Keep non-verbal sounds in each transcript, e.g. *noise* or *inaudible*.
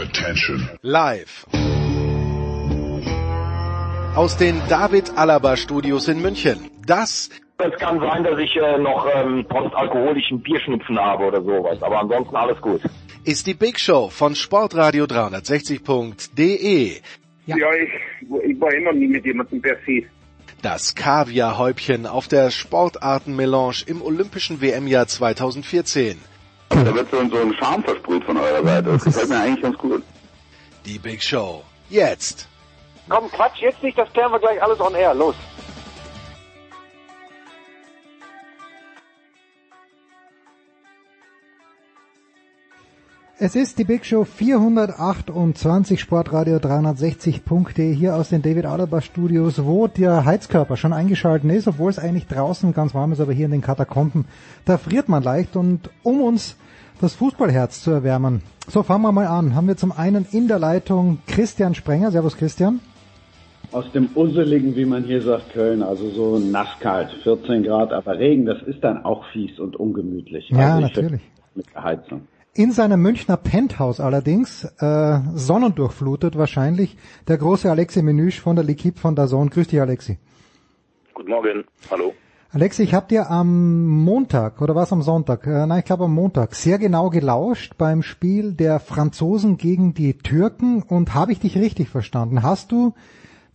Attention. Live. Aus den David Alaba Studios in München. Das es kann sein, dass ich äh, noch ähm, postalkoholischen Bierschnupfen habe oder sowas, aber ansonsten alles gut. Ist die Big Show von Sportradio 360.de. Ja, ja ich, ich war immer nie mit jemandem per se. Das Kaviarhäubchen auf der Sportartenmelange im Olympischen WM-Jahr 2014. Da wird so ein Charme versprüht von eurer Seite. Das gefällt mir eigentlich ganz gut. Die Big Show. Jetzt. Komm, Quatsch, jetzt nicht, das klären wir gleich alles on air. Los. Es ist die Big Show 428 Sportradio 360.de hier aus den David Alaba Studios, wo der Heizkörper schon eingeschalten ist, obwohl es eigentlich draußen ganz warm ist, aber hier in den Katakomben, da friert man leicht und um uns das Fußballherz zu erwärmen. So, fangen wir mal an. Haben wir zum einen in der Leitung Christian Sprenger. Servus Christian. Aus dem Usseligen, wie man hier sagt, Köln, also so nasskalt, 14 Grad, aber Regen, das ist dann auch fies und ungemütlich. Ja, also natürlich. Mit Heizung. In seinem Münchner Penthouse allerdings, äh, sonnendurchflutet wahrscheinlich, der große Alexi Menüsch von der L'Equipe von Dazon. Grüß dich, Alexi. Guten Morgen, hallo. Alexi, ich habe dir am Montag, oder was am Sonntag, äh, nein, ich glaube am Montag, sehr genau gelauscht beim Spiel der Franzosen gegen die Türken und habe ich dich richtig verstanden? Hast du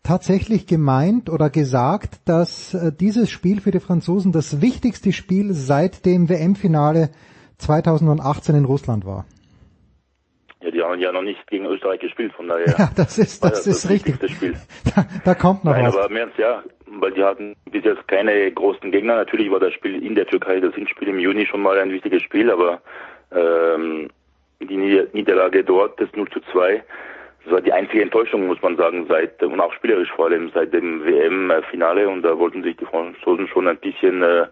tatsächlich gemeint oder gesagt, dass äh, dieses Spiel für die Franzosen das wichtigste Spiel seit dem WM-Finale 2018 in Russland war. Ja, die haben ja noch nicht gegen Österreich gespielt, von daher. Ja, das ist, das, das ist das richtig. Spiel. Da, da kommt noch Nein, was. aber mehr ja, weil die hatten bis jetzt keine großen Gegner. Natürlich war das Spiel in der Türkei, das Hinspiel im Juni schon mal ein wichtiges Spiel, aber ähm, die Niederlage dort, das 0 zu 2, das war die einzige Enttäuschung, muss man sagen, seit und auch spielerisch vor allem seit dem WM-Finale und da wollten sich die Franzosen schon ein bisschen äh,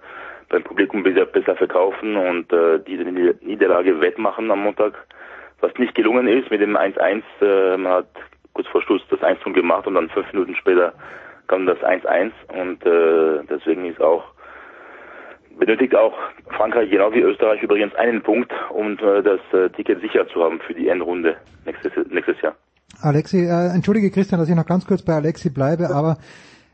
beim Publikum besser, besser verkaufen und äh, diese Niederlage wettmachen am Montag, was nicht gelungen ist mit dem 1-1. Äh, man hat kurz vor Schluss das 1 gemacht und dann fünf Minuten später kam das 1-1 und äh, deswegen ist auch benötigt auch Frankreich genau wie Österreich übrigens einen Punkt, um äh, das äh, Ticket sicher zu haben für die Endrunde nächstes, nächstes Jahr. Alexi, äh, entschuldige Christian, dass ich noch ganz kurz bei Alexi bleibe, aber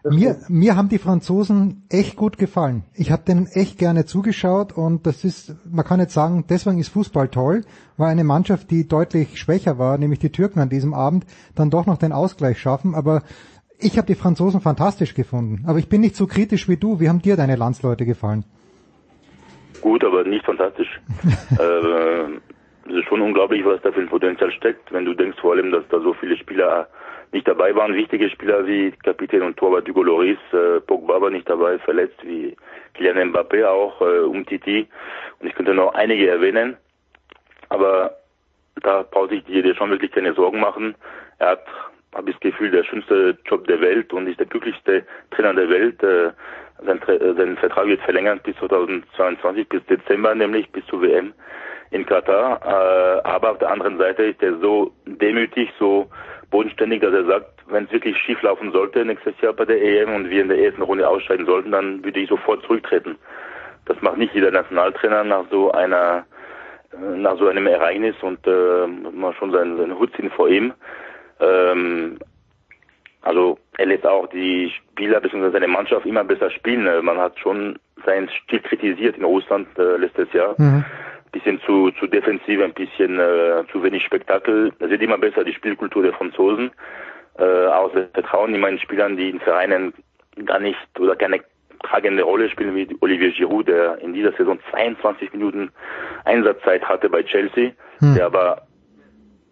mir, mir haben die Franzosen echt gut gefallen. Ich habe denen echt gerne zugeschaut und das ist, man kann jetzt sagen, deswegen ist Fußball toll, weil eine Mannschaft, die deutlich schwächer war, nämlich die Türken an diesem Abend, dann doch noch den Ausgleich schaffen. Aber ich habe die Franzosen fantastisch gefunden. Aber ich bin nicht so kritisch wie du. Wie haben dir deine Landsleute gefallen? Gut, aber nicht fantastisch. *laughs* äh, es ist schon unglaublich, was da für ein Potenzial steckt, wenn du denkst vor allem, dass da so viele Spieler nicht dabei waren, wichtige Spieler wie Kapitän und Torwart Hugo Loris, äh, Pogba war nicht dabei, verletzt wie Kylian Mbappé auch, äh, Umtiti und ich könnte noch einige erwähnen, aber da braucht sich dir schon wirklich keine Sorgen machen. Er hat, habe ich das Gefühl, der schönste Job der Welt und ist der glücklichste Trainer der Welt. Äh, sein, sein Vertrag wird verlängert bis 2022, bis Dezember, nämlich bis zur WM in Katar. Äh, aber auf der anderen Seite ist er so demütig, so bodenständig, dass er sagt, wenn es wirklich schief laufen sollte nächstes Jahr bei der EM und wir in der ersten Runde ausscheiden sollten, dann würde ich sofort zurücktreten. Das macht nicht jeder Nationaltrainer nach so einer nach so einem Ereignis und äh, man schon seinen, seinen Hut ziehen vor ihm. Ähm, also er lässt auch die Spieler bzw. seine Mannschaft immer besser spielen. Man hat schon seinen Stil kritisiert in Russland äh, letztes Jahr. Mhm bisschen zu, zu defensiv, ein bisschen äh, zu wenig Spektakel. Das wird immer besser, die Spielkultur der Franzosen. Äh, auch das Vertrauen in meinen Spielern, die in Vereinen gar nicht oder keine tragende Rolle spielen, wie Olivier Giroud, der in dieser Saison 22 Minuten Einsatzzeit hatte bei Chelsea, hm. der aber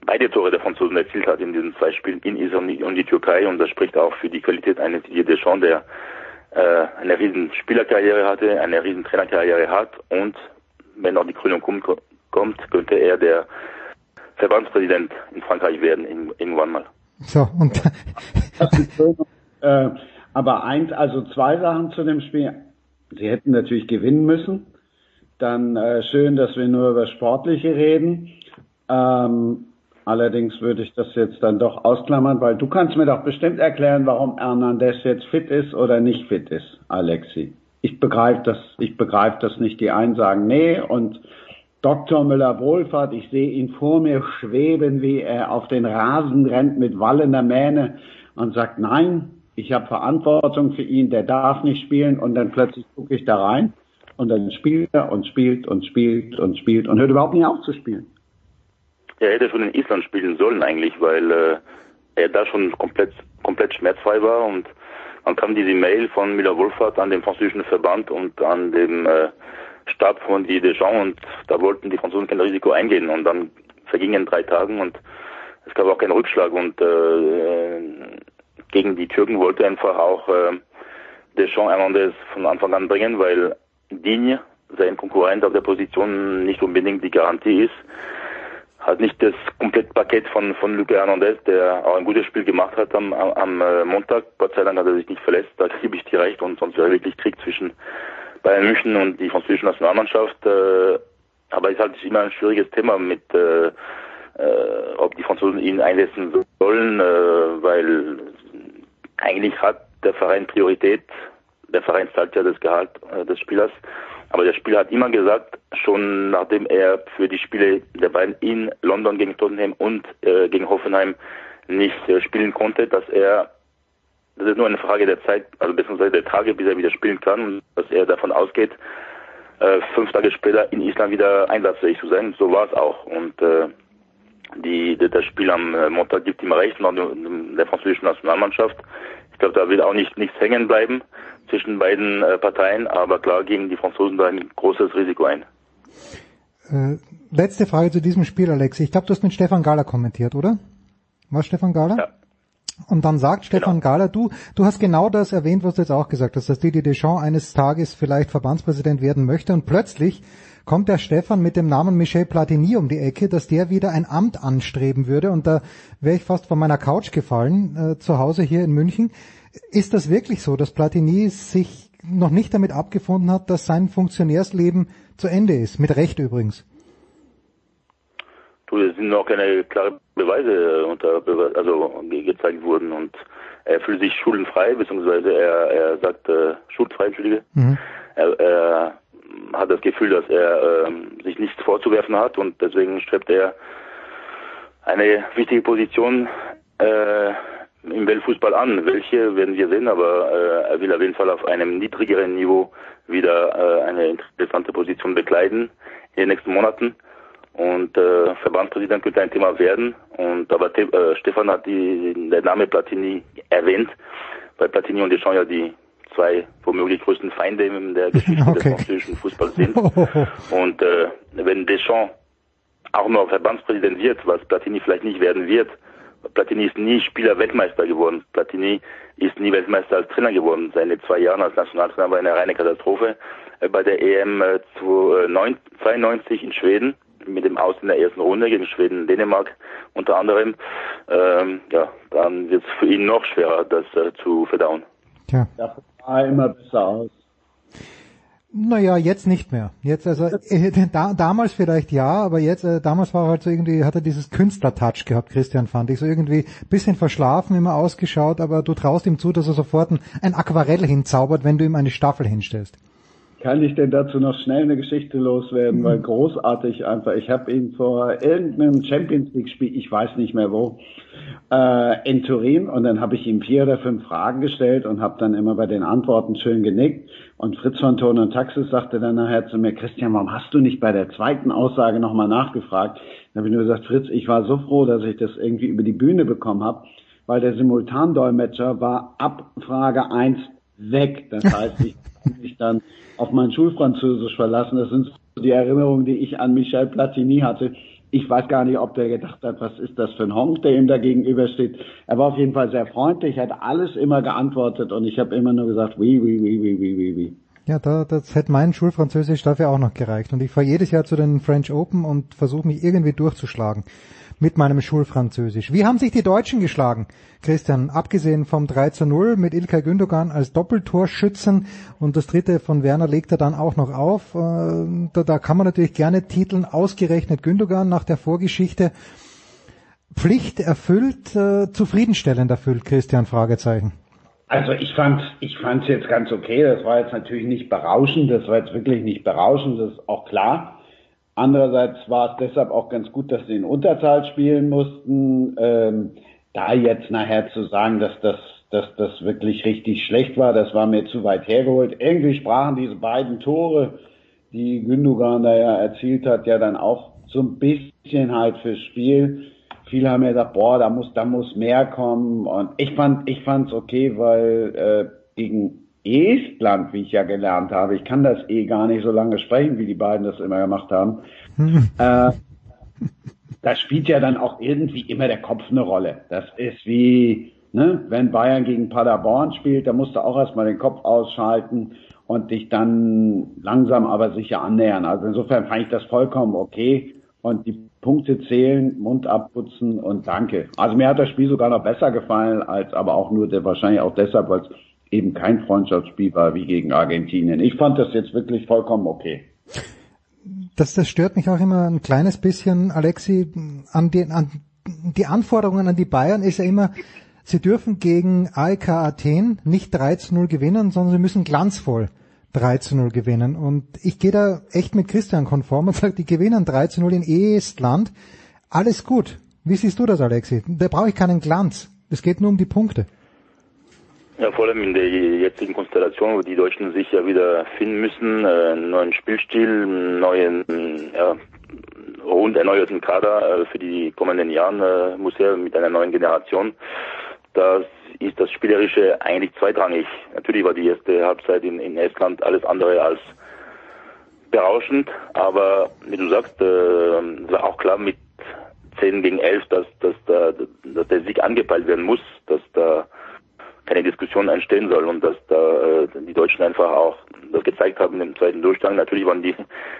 beide Tore der Franzosen erzielt hat in diesen zwei Spielen in Israel und die Türkei und das spricht auch für die Qualität eines Didier Deschamps, der äh, eine riesen Spielerkarriere hatte, eine riesen Trainerkarriere hat und wenn noch die Krönung kommt, kommt, könnte er der Verbandspräsident in Frankreich werden, irgendwann mal. So, und. *laughs* äh, aber eins, also zwei Sachen zu dem Spiel. Sie hätten natürlich gewinnen müssen. Dann äh, schön, dass wir nur über Sportliche reden. Ähm, allerdings würde ich das jetzt dann doch ausklammern, weil du kannst mir doch bestimmt erklären, warum Hernandez jetzt fit ist oder nicht fit ist, Alexi ich begreife das, ich begreife das nicht. Die einen sagen nee und Dr. Müller-Wohlfahrt, ich sehe ihn vor mir schweben, wie er auf den Rasen rennt mit wallender Mähne und sagt, nein, ich habe Verantwortung für ihn, der darf nicht spielen und dann plötzlich gucke ich da rein und dann spielt er und spielt und spielt und spielt und hört überhaupt nicht auf zu spielen. Er hätte schon in Island spielen sollen eigentlich, weil äh, er da schon komplett komplett schmerzfrei war und dann kam diese Mail von Müller-Wohlfahrt an den französischen Verband und an dem äh, Stab von die Deschamps und da wollten die Franzosen kein Risiko eingehen und dann vergingen drei Tage und es gab auch keinen Rückschlag und äh, gegen die Türken wollte einfach auch äh, Deschamps Hernandez von Anfang an bringen, weil Digne, sein Konkurrent auf der Position, nicht unbedingt die Garantie ist. Hat nicht das komplette Paket von, von Luca Hernandez, der auch ein gutes Spiel gemacht hat am, am, am äh, Montag. Gott sei Dank hat er sich nicht verletzt, da gebe ich dir recht und sonst wäre wirklich Krieg zwischen Bayern München und die französische Nationalmannschaft. Äh, aber es ist halt immer ein schwieriges Thema mit, äh, äh, ob die Franzosen ihn einsetzen sollen, äh, weil eigentlich hat der Verein Priorität. Der Verein zahlt ja das Gehalt äh, des Spielers. Aber der Spieler hat immer gesagt, schon nachdem er für die Spiele der beiden in London gegen Tottenham und äh, gegen Hoffenheim nicht äh, spielen konnte, dass er, das ist nur eine Frage der Zeit, also beziehungsweise der Tage, bis er wieder spielen kann und dass er davon ausgeht, äh, fünf Tage später in Island wieder einsatzfähig zu sein. So war es auch. Und äh, die, das Spiel am äh, Montag gibt ihm recht, noch der französischen Nationalmannschaft. Ich glaube, da wird auch nicht nichts hängen bleiben zwischen beiden äh, Parteien, aber klar gegen die Franzosen da ein großes Risiko ein. Äh, letzte Frage zu diesem Spiel, Alex. Ich glaube, du hast mit Stefan Gahler kommentiert, oder? Was Stefan Gahler? Ja. Und dann sagt Stefan genau. Gahler, du, du hast genau das erwähnt, was du jetzt auch gesagt hast, dass Didier Deschamps eines Tages vielleicht Verbandspräsident werden möchte und plötzlich kommt der Stefan mit dem Namen Michel Platini um die Ecke, dass der wieder ein Amt anstreben würde und da wäre ich fast von meiner Couch gefallen, äh, zu Hause hier in München. Ist das wirklich so, dass Platini sich noch nicht damit abgefunden hat, dass sein Funktionärsleben zu Ende ist? Mit Recht übrigens. Du, es sind noch keine klaren Beweise äh, unter, also gezeigt worden und er fühlt sich schuldenfrei, beziehungsweise er, er sagt äh, schuldfrei, entschuldige. Mhm. Er, er hat das Gefühl, dass er äh, sich nichts vorzuwerfen hat und deswegen strebt er eine wichtige Position äh, im Weltfußball an. Welche werden wir sehen, aber äh, er will auf jeden Fall auf einem niedrigeren Niveau wieder äh, eine interessante Position bekleiden in den nächsten Monaten. Und äh, Verbandspräsident könnte ein Thema werden. Und aber äh, Stefan hat die, der Name Platini erwähnt, weil Platini und Deschamps ja die zwei womöglich größten Feinde in der Geschichte okay. des französischen Fußballs sind. *laughs* Und äh, wenn Deschamps auch noch Verbandspräsident wird, was Platini vielleicht nicht werden wird, Platini ist nie Spieler-Weltmeister geworden. Platini ist nie Weltmeister als Trainer geworden. Seine zwei Jahre als Nationaltrainer war eine reine Katastrophe. Äh, bei der EM 92 äh, in Schweden mit dem Aus in der ersten Runde gegen Schweden, Dänemark unter anderem, ähm, ja, dann wird es für ihn noch schwerer, das äh, zu verdauen. Tja. Sah immer besser aus. Naja, jetzt nicht mehr. Jetzt also äh, *laughs* da, damals vielleicht ja, aber jetzt äh, damals war er halt so irgendwie hat er dieses Künstler-Touch gehabt, Christian fand ich so irgendwie bisschen verschlafen immer ausgeschaut, aber du traust ihm zu, dass er sofort ein, ein Aquarell hinzaubert, wenn du ihm eine Staffel hinstellst. Kann ich denn dazu noch schnell eine Geschichte loswerden, mhm. weil großartig einfach. Ich habe ihn vor irgendeinem Champions League Spiel, ich weiß nicht mehr wo, äh, in Turin und dann habe ich ihm vier oder fünf Fragen gestellt und habe dann immer bei den Antworten schön genickt. Und Fritz von Ton und Taxis sagte dann nachher zu mir, Christian, warum hast du nicht bei der zweiten Aussage nochmal nachgefragt? Dann habe ich nur gesagt, Fritz, ich war so froh, dass ich das irgendwie über die Bühne bekommen habe, weil der Simultandolmetscher war ab Frage eins weg. Das heißt, ich *laughs* mich dann auf mein Schulfranzösisch verlassen. Das sind die Erinnerungen, die ich an Michel Platini hatte. Ich weiß gar nicht, ob der gedacht hat, was ist das für ein Honk, der ihm da gegenübersteht. Er war auf jeden Fall sehr freundlich, hat alles immer geantwortet und ich habe immer nur gesagt, oui, oui, oui, oui, oui, oui, oui. Ja, da, das hätte mein Schulfranzösisch dafür auch noch gereicht. Und ich fahre jedes Jahr zu den French Open und versuche mich irgendwie durchzuschlagen mit meinem Schulfranzösisch. Wie haben sich die Deutschen geschlagen, Christian? Abgesehen vom 3 zu 0 mit Ilkay Gündogan als Doppeltorschützen und das dritte von Werner legt er dann auch noch auf. Äh, da, da kann man natürlich gerne titeln, ausgerechnet Gündogan nach der Vorgeschichte. Pflicht erfüllt, äh, zufriedenstellend erfüllt, Christian, Fragezeichen. Also ich fand, ich fand es jetzt ganz okay. Das war jetzt natürlich nicht berauschend. Das war jetzt wirklich nicht berauschend. Das ist auch klar. Andererseits war es deshalb auch ganz gut, dass sie in Unterzahl spielen mussten. Ähm, da jetzt nachher zu sagen, dass das, dass das wirklich richtig schlecht war, das war mir zu weit hergeholt. Irgendwie sprachen diese beiden Tore, die Gündogan da ja erzielt hat, ja dann auch so ein bisschen halt fürs Spiel. Viele haben ja gesagt, boah, da muss, da muss mehr kommen. Und ich fand, ich fand's okay, weil äh, gegen Estland, wie ich ja gelernt habe, ich kann das eh gar nicht so lange sprechen, wie die beiden das immer gemacht haben. *laughs* äh, da spielt ja dann auch irgendwie immer der Kopf eine Rolle. Das ist wie, ne, wenn Bayern gegen Paderborn spielt, da musst du auch erstmal den Kopf ausschalten und dich dann langsam aber sicher annähern. Also insofern fand ich das vollkommen okay und die Punkte zählen, Mund abputzen und danke. Also mir hat das Spiel sogar noch besser gefallen, als aber auch nur der, wahrscheinlich auch deshalb, weil es eben kein Freundschaftsspiel war wie gegen Argentinien. Ich fand das jetzt wirklich vollkommen okay. Das, das stört mich auch immer ein kleines bisschen, Alexi, an, den, an die Anforderungen an die Bayern ist ja immer, sie dürfen gegen AEK Athen nicht 3 zu 0 gewinnen, sondern sie müssen glanzvoll 3 zu 0 gewinnen. Und ich gehe da echt mit Christian konform und sage, die gewinnen 3 zu 0 in Estland. Alles gut. Wie siehst du das, Alexi? Da brauche ich keinen Glanz. Es geht nur um die Punkte. Ja, vor allem in der jetzigen Konstellation, wo die Deutschen sich ja wieder finden müssen, äh, einen neuen Spielstil, einen neuen, ja, rund erneuerten Kader äh, für die kommenden Jahren äh, muss er mit einer neuen Generation. Das ist das Spielerische eigentlich zweitrangig. Natürlich war die erste Halbzeit in, in Estland alles andere als berauschend, aber wie du sagst, äh, war auch klar mit 10 gegen 11, dass, dass, da, dass der Sieg angepeilt werden muss, dass da keine Diskussion entstehen soll und dass da äh, die Deutschen einfach auch das gezeigt haben im zweiten Durchgang. Natürlich waren die,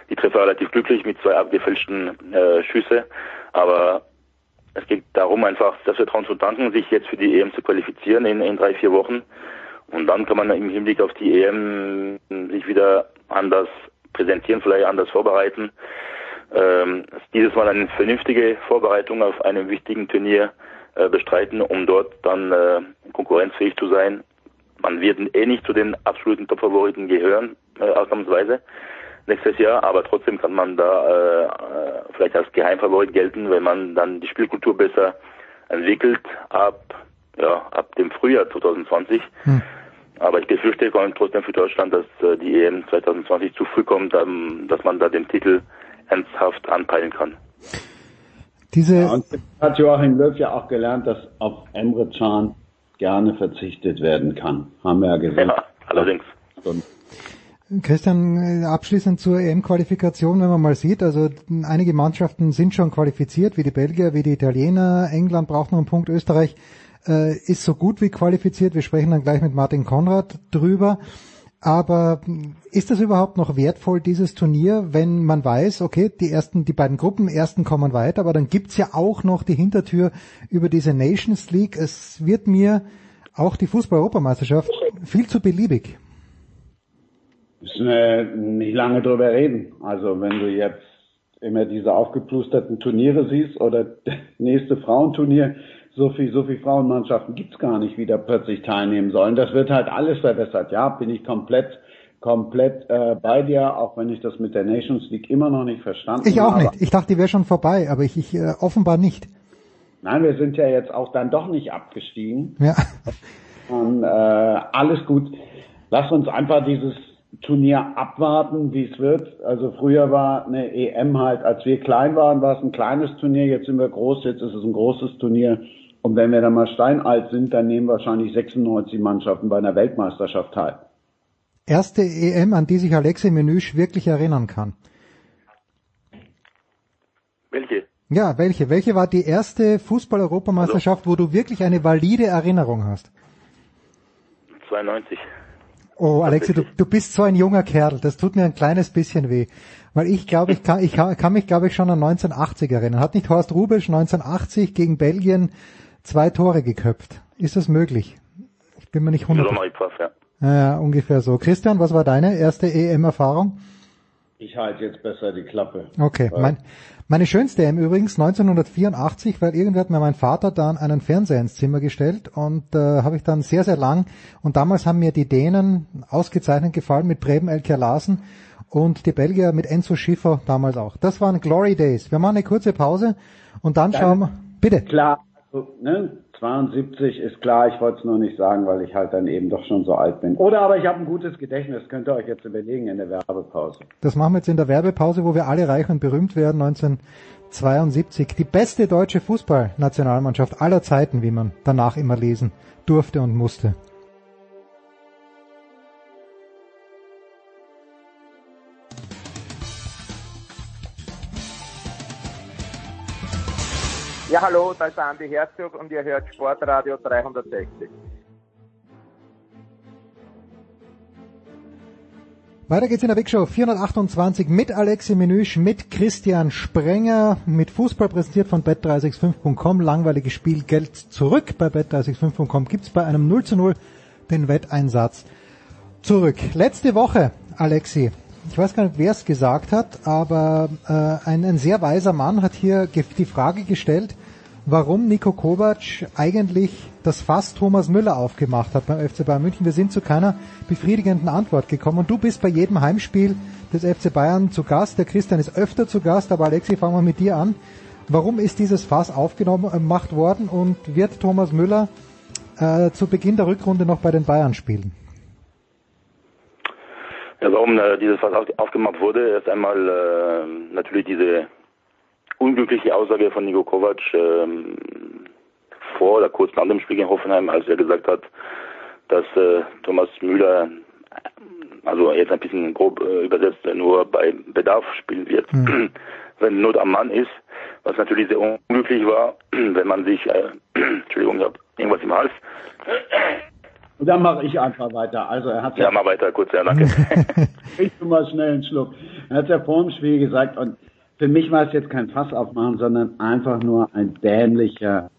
die Treffer relativ glücklich mit zwei abgefälschten äh, Schüsse, aber es geht darum einfach das Vertrauen zu tanken, sich jetzt für die EM zu qualifizieren in, in drei, vier Wochen und dann kann man im Hinblick auf die EM sich wieder anders präsentieren, vielleicht anders vorbereiten. Ähm, dieses Mal eine vernünftige Vorbereitung auf einem wichtigen Turnier äh, bestreiten, um dort dann äh, konkurrenzfähig zu sein. Man wird eh nicht zu den absoluten Top-Favoriten gehören, äh, ausnahmsweise nächstes Jahr, aber trotzdem kann man da äh, äh, vielleicht als Geheimfavorit gelten, wenn man dann die Spielkultur besser entwickelt ab ja ab dem Frühjahr 2020. Hm. Aber ich befürchte trotzdem für Deutschland, dass äh, die EM 2020 zu früh kommt, ähm, dass man da den Titel ernsthaft anpeilen kann. Diese ja, und hat Joachim Löw ja auch gelernt, dass auf Emre Can gerne verzichtet werden kann. Haben wir ja gesehen. Ja, allerdings. Christian, abschließend zur EM-Qualifikation, wenn man mal sieht, also einige Mannschaften sind schon qualifiziert, wie die Belgier, wie die Italiener, England braucht noch einen Punkt, Österreich äh, ist so gut wie qualifiziert, wir sprechen dann gleich mit Martin Konrad drüber. Aber ist das überhaupt noch wertvoll, dieses Turnier, wenn man weiß, okay, die ersten, die beiden Gruppen ersten kommen weiter, aber dann gibt's ja auch noch die Hintertür über diese Nations League. Es wird mir auch die Fußball-Europameisterschaft viel zu beliebig. Müssen wir nicht lange drüber reden. Also wenn du jetzt immer diese aufgeplusterten Turniere siehst oder *laughs* das nächste Frauenturnier, so viel, so viel Frauenmannschaften gibt's gar nicht, die da plötzlich teilnehmen sollen. Das wird halt alles verbessert. Ja, bin ich komplett komplett äh, bei dir, auch wenn ich das mit der Nations League immer noch nicht verstanden habe. Ich auch nicht. Ich dachte, die wäre schon vorbei, aber ich, ich äh, offenbar nicht. Nein, wir sind ja jetzt auch dann doch nicht abgestiegen. Ja. *laughs* Und, äh, alles gut. Lass uns einfach dieses Turnier abwarten, wie es wird. Also früher war eine EM halt, als wir klein waren, war es ein kleines Turnier, jetzt sind wir groß, jetzt ist es ein großes Turnier. Und wenn wir dann mal steinalt sind, dann nehmen wahrscheinlich 96 Mannschaften bei einer Weltmeisterschaft teil. Erste EM, an die sich Alexei Menüsch wirklich erinnern kann. Welche? Ja, welche? Welche war die erste Fußball-Europameisterschaft, also, wo du wirklich eine valide Erinnerung hast? 92. Oh, Alexi, du, du bist so ein junger Kerl. Das tut mir ein kleines bisschen weh. Weil ich glaube, ich kann, ich kann mich, glaube ich, schon an 1980 erinnern. Hat nicht Horst Rubisch 1980 gegen Belgien zwei Tore geköpft? Ist das möglich? Ich bin mir nicht hundert. Ja. ja, ungefähr so. Christian, was war deine erste EM-Erfahrung? Ich halte jetzt besser die Klappe. Okay, mein, meine schönste EM übrigens 1984, weil irgendwie hat mir mein Vater dann einen Fernseher ins Zimmer gestellt und äh, habe ich dann sehr, sehr lang und damals haben mir die Dänen ausgezeichnet gefallen mit Preben Elker Larsen und die Belgier mit Enzo Schiffer damals auch. Das waren Glory Days. Wir machen eine kurze Pause und dann, dann schauen wir. Bitte. Klar, ne, 72 ist klar, ich wollte es nur nicht sagen, weil ich halt dann eben doch schon so alt bin. Oder aber ich habe ein gutes Gedächtnis, könnt ihr euch jetzt überlegen in der Werbepause. Das machen wir jetzt in der Werbepause, wo wir alle reich und berühmt werden, 1972. Die beste deutsche Fußballnationalmannschaft aller Zeiten, wie man danach immer lesen durfte und musste. Ja, hallo, da ist Andi Herzog und ihr hört Sportradio 360. Weiter geht's in der Big Show 428 mit Alexi Menüsch, mit Christian Sprenger, mit Fußball präsentiert von bet365.com. Langweiliges Spiel Geld zurück bei bet365.com gibt's bei einem 0 zu 0 den Wetteinsatz zurück. Letzte Woche, Alexi, ich weiß gar nicht, wer es gesagt hat, aber äh, ein, ein sehr weiser Mann hat hier die Frage gestellt, warum Nico Kovac eigentlich das Fass Thomas Müller aufgemacht hat beim FC Bayern München. Wir sind zu keiner befriedigenden Antwort gekommen und du bist bei jedem Heimspiel des FC Bayern zu Gast. Der Christian ist öfter zu Gast, aber Alexi, fangen wir mit dir an. Warum ist dieses Fass aufgenommen gemacht worden und wird Thomas Müller äh, zu Beginn der Rückrunde noch bei den Bayern spielen? Ja, warum äh, dieses Fass aufgemacht wurde, erst einmal äh, natürlich diese unglückliche Aussage von Nico Kovac ähm, vor oder kurz nach dem Spiel in Hoffenheim, als er gesagt hat, dass äh, Thomas Müller, also jetzt ein bisschen grob äh, übersetzt, nur bei Bedarf spielen wird, mhm. *clears throat* wenn Not am Mann ist, was natürlich sehr unglücklich war, *clears throat* wenn man sich, äh, *clears throat* Entschuldigung, ich habe irgendwas im Hals. Und dann mache ich einfach weiter. Also er hat ja, ja mal weiter, kurz, ja, danke. ich tu mal schnell einen Schluck. Er hat ja vor dem Spiel gesagt, und für mich war es jetzt kein Fass aufmachen, sondern einfach nur ein dämlicher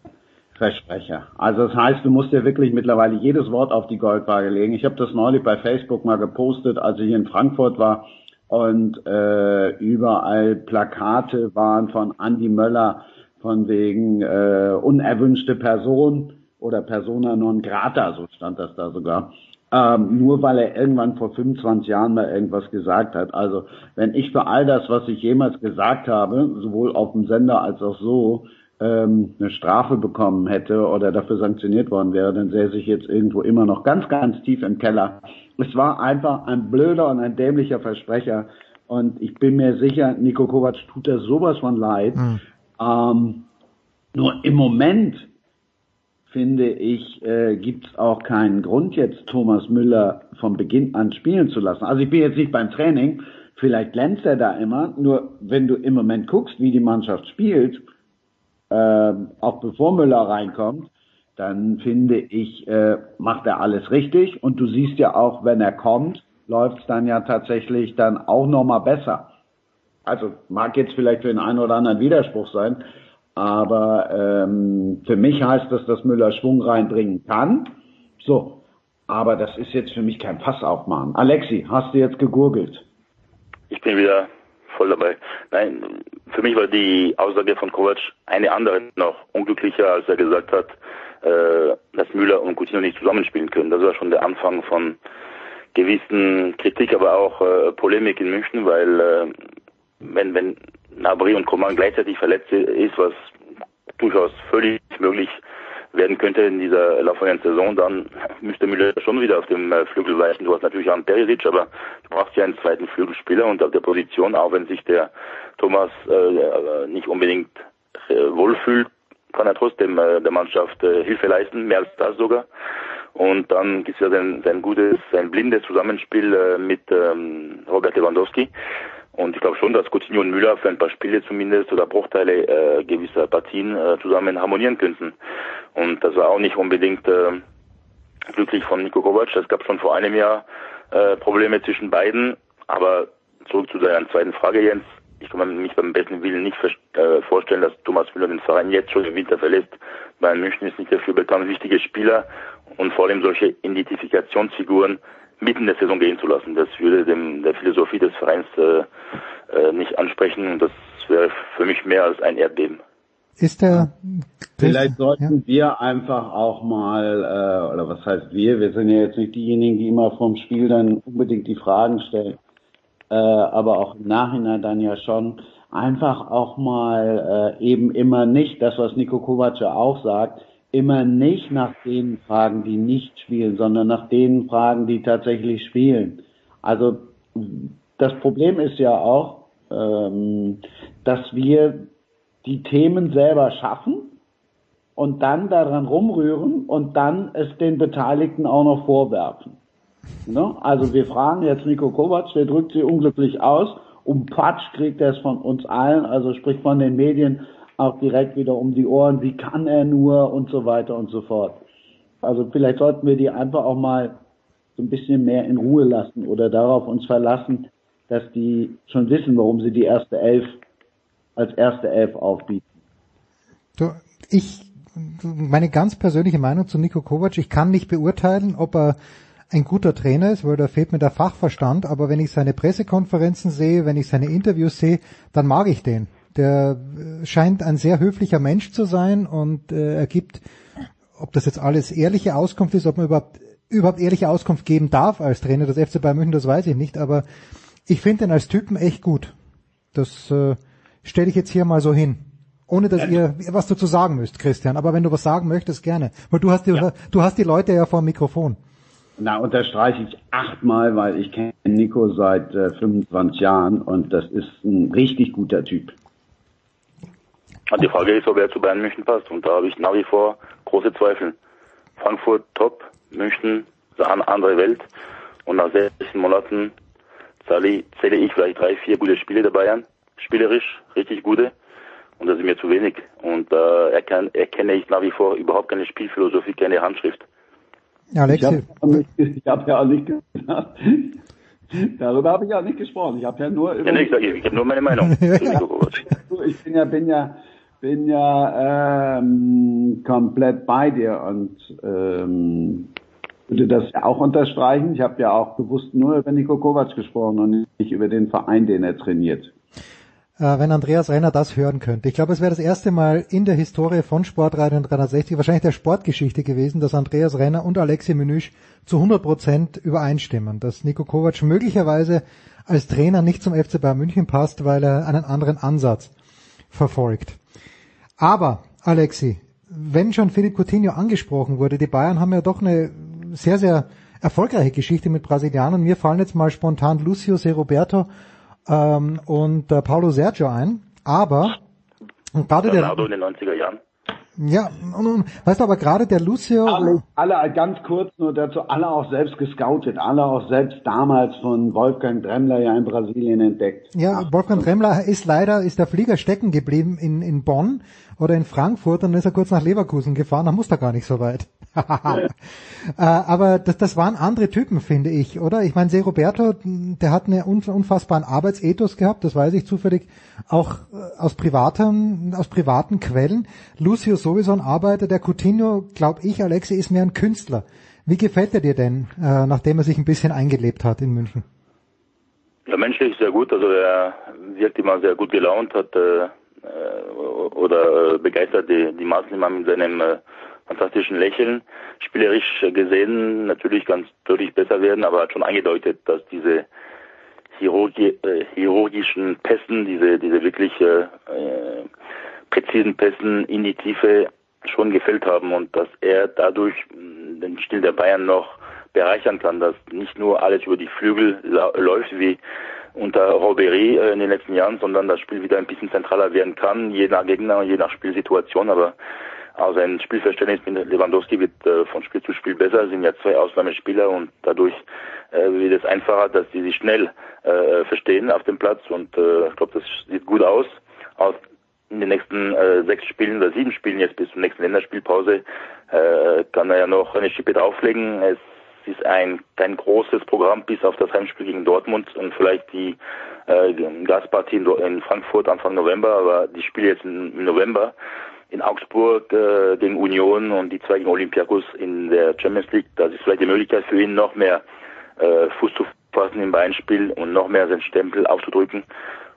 Versprecher. Also das heißt, du musst dir wirklich mittlerweile jedes Wort auf die Goldwaage legen. Ich habe das neulich bei Facebook mal gepostet, als ich hier in Frankfurt war und äh, überall Plakate waren von Andy Möller von wegen äh, unerwünschte Person oder Persona non grata, so stand das da sogar ähm, nur weil er irgendwann vor 25 Jahren mal irgendwas gesagt hat. Also wenn ich für all das, was ich jemals gesagt habe, sowohl auf dem Sender als auch so, ähm, eine Strafe bekommen hätte oder dafür sanktioniert worden wäre, dann säße ich jetzt irgendwo immer noch ganz, ganz tief im Keller. Es war einfach ein blöder und ein dämlicher Versprecher. Und ich bin mir sicher, Nico Kovac tut das sowas von leid. Mhm. Ähm, nur im Moment finde ich, äh, gibt es auch keinen Grund jetzt, Thomas Müller vom Beginn an spielen zu lassen. Also ich bin jetzt nicht beim Training, vielleicht glänzt er da immer, nur wenn du im Moment guckst, wie die Mannschaft spielt, äh, auch bevor Müller reinkommt, dann finde ich, äh, macht er alles richtig und du siehst ja auch, wenn er kommt, läuft es dann ja tatsächlich dann auch nochmal besser. Also mag jetzt vielleicht für den einen oder anderen Widerspruch sein, aber ähm, für mich heißt das, dass Müller Schwung reinbringen kann. So, aber das ist jetzt für mich kein Fass aufmachen. Alexi, hast du jetzt gegurgelt? Ich bin wieder voll dabei. Nein, für mich war die Aussage von Kovac eine andere noch unglücklicher, als er gesagt hat, äh, dass Müller und Coutinho nicht zusammenspielen können. Das war schon der Anfang von gewissen Kritik, aber auch äh, Polemik in München, weil äh, wenn, wenn Nabri und Coman gleichzeitig verletzt ist, was durchaus völlig möglich werden könnte in dieser laufenden Saison, dann müsste Müller schon wieder auf dem äh, Flügel weichen. Du hast natürlich auch einen Perisic, aber du brauchst ja einen zweiten Flügelspieler und auf der Position, auch wenn sich der Thomas äh, nicht unbedingt äh, wohlfühlt, kann er trotzdem äh, der Mannschaft äh, Hilfe leisten, mehr als das sogar. Und dann gibt es ja sein, sein gutes, sein blindes Zusammenspiel äh, mit ähm, Robert Lewandowski. Und ich glaube schon, dass Coutinho und Müller für ein paar Spiele zumindest oder Bruchteile äh, gewisser Partien äh, zusammen harmonieren könnten. Und das war auch nicht unbedingt äh, glücklich von Niko Kovac. Es gab schon vor einem Jahr äh, Probleme zwischen beiden. Aber zurück zu deiner zweiten Frage, Jens. Ich kann mich beim besten Willen nicht äh, vorstellen, dass Thomas Müller den Verein jetzt schon im Winter verlässt. Bayern München ist nicht dafür bekannt, wichtige Spieler und vor allem solche Identifikationsfiguren mitten in der Saison gehen zu lassen. Das würde dem der Philosophie des Vereins äh, äh, nicht ansprechen und das wäre für mich mehr als ein Erdbeben. Ist der Vielleicht sollten ja. wir einfach auch mal, äh, oder was heißt wir, wir sind ja jetzt nicht diejenigen, die immer vom Spiel dann unbedingt die Fragen stellen. äh, aber auch im Nachhinein dann ja schon einfach auch mal äh, eben immer nicht, das was Nico Kovac ja auch sagt, immer nicht nach denen fragen, die nicht spielen, sondern nach denen fragen, die tatsächlich spielen. Also das Problem ist ja auch, ähm, dass wir die Themen selber schaffen und dann daran rumrühren und dann es den Beteiligten auch noch vorwerfen. Ne? Also wir fragen jetzt Nico Kovac, der drückt sie unglücklich aus, um Patsch kriegt er es von uns allen, also sprich von den Medien auch direkt wieder um die Ohren, wie kann er nur und so weiter und so fort. Also vielleicht sollten wir die einfach auch mal so ein bisschen mehr in Ruhe lassen oder darauf uns verlassen, dass die schon wissen, warum sie die erste Elf als erste Elf aufbieten. Du, ich, meine ganz persönliche Meinung zu Nico Kovac, ich kann nicht beurteilen, ob er ein guter Trainer ist, weil da fehlt mir der Fachverstand, aber wenn ich seine Pressekonferenzen sehe, wenn ich seine Interviews sehe, dann mag ich den. Der äh, scheint ein sehr höflicher Mensch zu sein und äh, er gibt, ob das jetzt alles ehrliche Auskunft ist, ob man überhaupt überhaupt ehrliche Auskunft geben darf als Trainer des FC Bayern München, das weiß ich nicht, aber ich finde ihn als Typen echt gut. Das äh, stelle ich jetzt hier mal so hin. Ohne dass ja. ihr was dazu sagen müsst, Christian. Aber wenn du was sagen möchtest, gerne. Weil du hast die, ja. du hast die Leute ja vor dem Mikrofon. Na, unterstreiche ich achtmal, weil ich kenne Nico seit äh, 25 Jahren und das ist ein richtig guter Typ. Die Frage ist, ob er zu Bayern München passt. Und da habe ich nach wie vor große Zweifel. Frankfurt top, München eine andere Welt. Und nach 16 Monaten zähle ich vielleicht drei, vier gute Spiele der Bayern. Spielerisch richtig gute. Und das ist mir zu wenig. Und äh, erkenne, erkenne ich nach wie vor überhaupt keine Spielphilosophie, keine Handschrift. Ja, Alexi. Ich habe hab ja auch nicht gesagt. *laughs* Darüber habe ich auch nicht gesprochen. Ich habe ja nur ja, nee, ich, ich habe nur meine Meinung. *laughs* ich bin ja, bin ja, bin ja ähm, komplett bei dir und ähm, würde das ja auch unterstreichen. Ich habe ja auch bewusst nur über Niko Kovac gesprochen und nicht über den Verein, den er trainiert. Äh, wenn Andreas Renner das hören könnte. Ich glaube, es wäre das erste Mal in der Historie von Sportradio 360, wahrscheinlich der Sportgeschichte gewesen, dass Andreas Renner und Alexi Menüsch zu 100 Prozent übereinstimmen, dass Niko Kovac möglicherweise als Trainer nicht zum FC Bayern München passt, weil er einen anderen Ansatz verfolgt. Aber, Alexi, wenn schon Philipp Coutinho angesprochen wurde, die Bayern haben ja doch eine sehr, sehr erfolgreiche Geschichte mit Brasilianern. Mir fallen jetzt mal spontan Lucio Se Roberto ähm, und äh, Paulo Sergio ein. Aber und gerade der in den 90er Jahren. Ja, und, und, weißt du, aber gerade der Lucio... Alle, alle, ganz kurz nur dazu, alle auch selbst gescoutet, alle auch selbst damals von Wolfgang Dremmler ja in Brasilien entdeckt. Ja, Wolfgang Dremmler ist leider, ist der Flieger stecken geblieben in, in Bonn oder in Frankfurt und dann ist er kurz nach Leverkusen gefahren, da muss er gar nicht so weit. *laughs* Äh, aber das, das waren andere Typen, finde ich, oder? Ich meine, Se Roberto, der hat einen unfassbaren Arbeitsethos gehabt, das weiß ich zufällig auch äh, aus privaten, aus privaten Quellen. Lucio sowieso ein Arbeiter, der Coutinho, glaube ich, Alexi, ist mehr ein Künstler. Wie gefällt er dir denn, äh, nachdem er sich ein bisschen eingelebt hat in München? Ja, menschlich sehr gut, also er wirkt immer sehr gut gelaunt, hat äh, oder begeistert die, die Maßnahmen mit seinem äh, fantastischen Lächeln. Spielerisch gesehen natürlich ganz deutlich besser werden, aber hat schon angedeutet, dass diese chirurgi äh, chirurgischen Pässen, diese, diese wirklich äh, präzisen Pässen in die Tiefe schon gefällt haben und dass er dadurch den Stil der Bayern noch bereichern kann, dass nicht nur alles über die Flügel läuft wie unter Robbery äh, in den letzten Jahren, sondern das Spiel wieder ein bisschen zentraler werden kann, je nach Gegner, je nach Spielsituation, aber also ein Spielverständnis mit Lewandowski wird äh, von Spiel zu Spiel besser, es sind ja zwei Ausnahmespieler und dadurch äh, wird es einfacher, dass sie sich schnell äh, verstehen auf dem Platz und äh, ich glaube, das sieht gut aus. aus in den nächsten äh, sechs Spielen oder sieben Spielen jetzt bis zur nächsten Länderspielpause äh, kann er ja noch eine Schippe drauflegen. Es ist ein kein großes Programm bis auf das Heimspiel gegen Dortmund und vielleicht die Gaspartie in, in Frankfurt Anfang November, aber die Spiele jetzt im November in Augsburg äh, gegen Union und die zwei gegen Olympiakos in der Champions League. Das ist vielleicht die Möglichkeit für ihn, noch mehr äh, Fuß zu fassen im Beinspiel und noch mehr seinen Stempel aufzudrücken,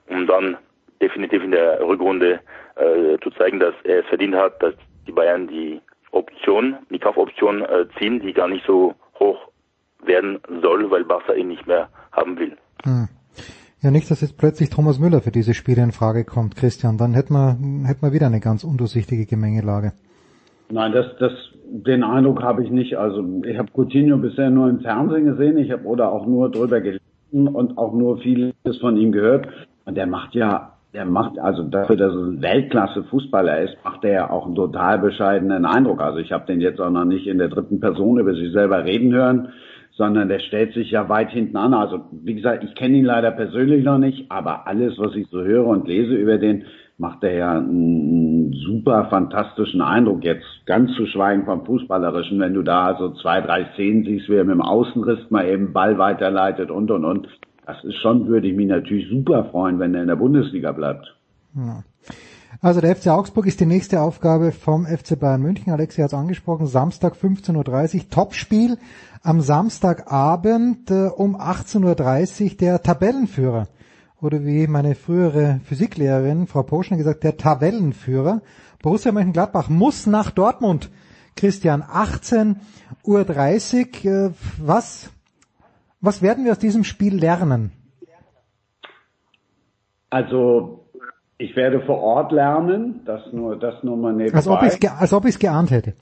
um dann definitiv in der Rückrunde äh, zu zeigen, dass er es verdient hat, dass die Bayern die Option, die Kaufoption äh, ziehen, die gar nicht so hoch werden soll, weil Barca ihn nicht mehr haben will. Hm. Ja, nicht, dass jetzt plötzlich Thomas Müller für diese Spiele in Frage kommt, Christian. Dann hätten wir, hätten wir wieder eine ganz undurchsichtige Gemengelage. Nein, das, das, den Eindruck habe ich nicht. Also ich habe Coutinho bisher nur im Fernsehen gesehen, ich habe oder auch nur drüber gelesen und auch nur vieles von ihm gehört. Und der macht ja, der macht also dafür, dass er ein Weltklasse-Fußballer ist, macht er ja auch einen total bescheidenen Eindruck. Also ich habe den jetzt auch noch nicht in der dritten Person über sich selber reden hören sondern der stellt sich ja weit hinten an. Also wie gesagt, ich kenne ihn leider persönlich noch nicht, aber alles, was ich so höre und lese über den, macht er ja einen super fantastischen Eindruck. Jetzt ganz zu schweigen vom Fußballerischen, wenn du da so zwei, drei Szenen siehst, wie er mit dem Außenriss mal eben Ball weiterleitet und und und. Das ist schon, würde ich mich natürlich super freuen, wenn er in der Bundesliga bleibt. Also der FC Augsburg ist die nächste Aufgabe vom FC Bayern München. Alexi hat es angesprochen. Samstag 15.30 Uhr. Topspiel am Samstagabend äh, um 18.30 Uhr der Tabellenführer. Oder wie meine frühere Physiklehrerin, Frau Poschner, gesagt, der Tabellenführer. Borussia Mönchengladbach muss nach Dortmund. Christian, 18.30 Uhr. Äh, was, was werden wir aus diesem Spiel lernen? Also, ich werde vor Ort lernen, das nur, das nur mal nebenbei. Als ob ich als ob ich es geahnt hätte.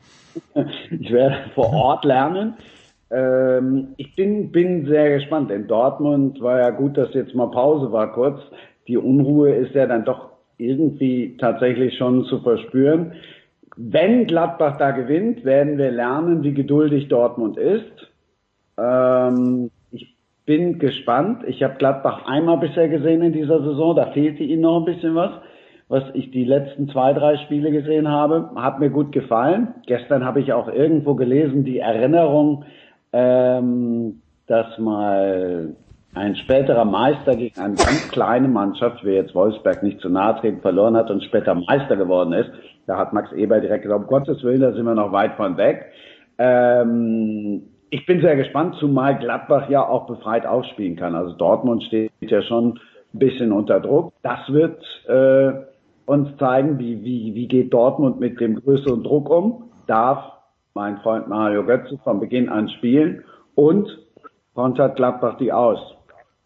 *laughs* ich werde vor Ort lernen. Ähm, ich bin, bin sehr gespannt. In Dortmund war ja gut, dass jetzt mal Pause war kurz. Die Unruhe ist ja dann doch irgendwie tatsächlich schon zu verspüren. Wenn Gladbach da gewinnt, werden wir lernen, wie geduldig Dortmund ist. Ähm, ich bin gespannt. Ich habe Gladbach einmal bisher gesehen in dieser Saison. Da fehlte ihnen noch ein bisschen was. Was ich die letzten zwei, drei Spiele gesehen habe, hat mir gut gefallen. Gestern habe ich auch irgendwo gelesen, die Erinnerung ähm, dass mal ein späterer Meister gegen eine ganz kleine Mannschaft, wie jetzt Wolfsberg nicht zu nahe treten, verloren hat und später Meister geworden ist. Da hat Max Eber direkt gesagt, um Gottes Willen, da sind wir noch weit von weg. Ähm, ich bin sehr gespannt, zumal Gladbach ja auch befreit aufspielen kann. Also Dortmund steht ja schon ein bisschen unter Druck. Das wird äh, uns zeigen, wie, wie, wie geht Dortmund mit dem größeren Druck um. Darf mein Freund Mario Götze von Beginn an spielen und kontert Gladbach die aus.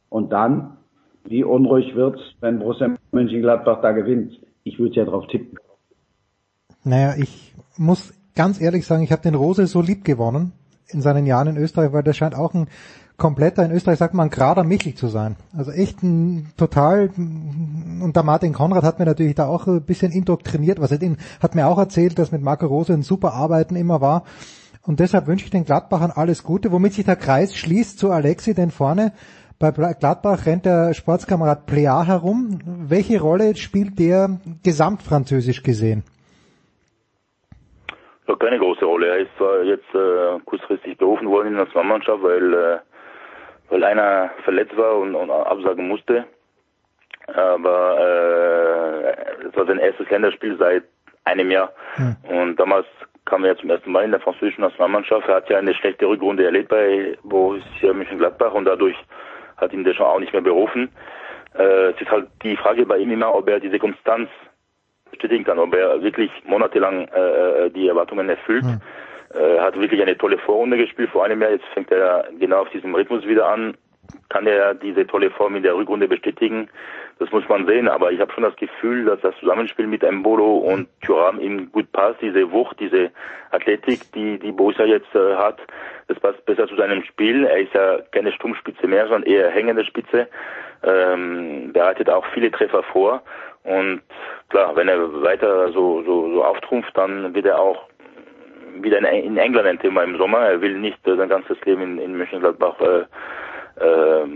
Und dann, wie unruhig wird's, wenn Borussia Mönchengladbach da gewinnt? Ich würde ja drauf tippen. Naja, ich muss ganz ehrlich sagen, ich habe den Rose so lieb gewonnen in seinen Jahren in Österreich, weil der scheint auch ein kompletter, in Österreich sagt man, gerader Michel zu sein. Also echt ein total, und der Martin Konrad hat mir natürlich da auch ein bisschen indoktriniert, was er den, hat mir auch erzählt, dass mit Marco Rose ein super Arbeiten immer war. Und deshalb wünsche ich den Gladbachern alles Gute, womit sich der Kreis schließt zu Alexi, denn vorne bei Gladbach rennt der Sportskamerad Plea herum. Welche Rolle spielt der gesamtfranzösisch gesehen? Ja, keine große Rolle. Er ist zwar jetzt äh, kurzfristig berufen worden in der Nationalmannschaft, weil äh, weil einer verletzt war und, und absagen musste. Aber äh, es war sein erstes Länderspiel seit einem Jahr. Hm. Und damals kam er zum ersten Mal in der französischen Nationalmannschaft. Er hat ja eine schlechte Rückrunde erlebt bei Borussia Mönchengladbach und dadurch hat ihn der schon auch nicht mehr berufen. Äh, es ist halt die Frage bei ihm immer, ob er diese Konstanz bestätigen kann, ob er wirklich monatelang äh, die Erwartungen erfüllt. Hm. Er hat wirklich eine tolle Vorrunde gespielt vor einem Jahr. Jetzt fängt er genau auf diesem Rhythmus wieder an. Kann er diese tolle Form in der Rückrunde bestätigen? Das muss man sehen. Aber ich habe schon das Gefühl, dass das Zusammenspiel mit Embolo und Thuram ihm gut passt. Diese Wucht, diese Athletik, die die Borussia jetzt äh, hat, das passt besser zu seinem Spiel. Er ist ja keine Stummspitze mehr, sondern eher hängende Spitze. Ähm, bereitet auch viele Treffer vor. Und klar, wenn er weiter so, so, so auftrumpft, dann wird er auch wieder in, England ein Thema im Sommer. Er will nicht äh, sein ganzes Leben in, in Mönchengladbach äh, äh,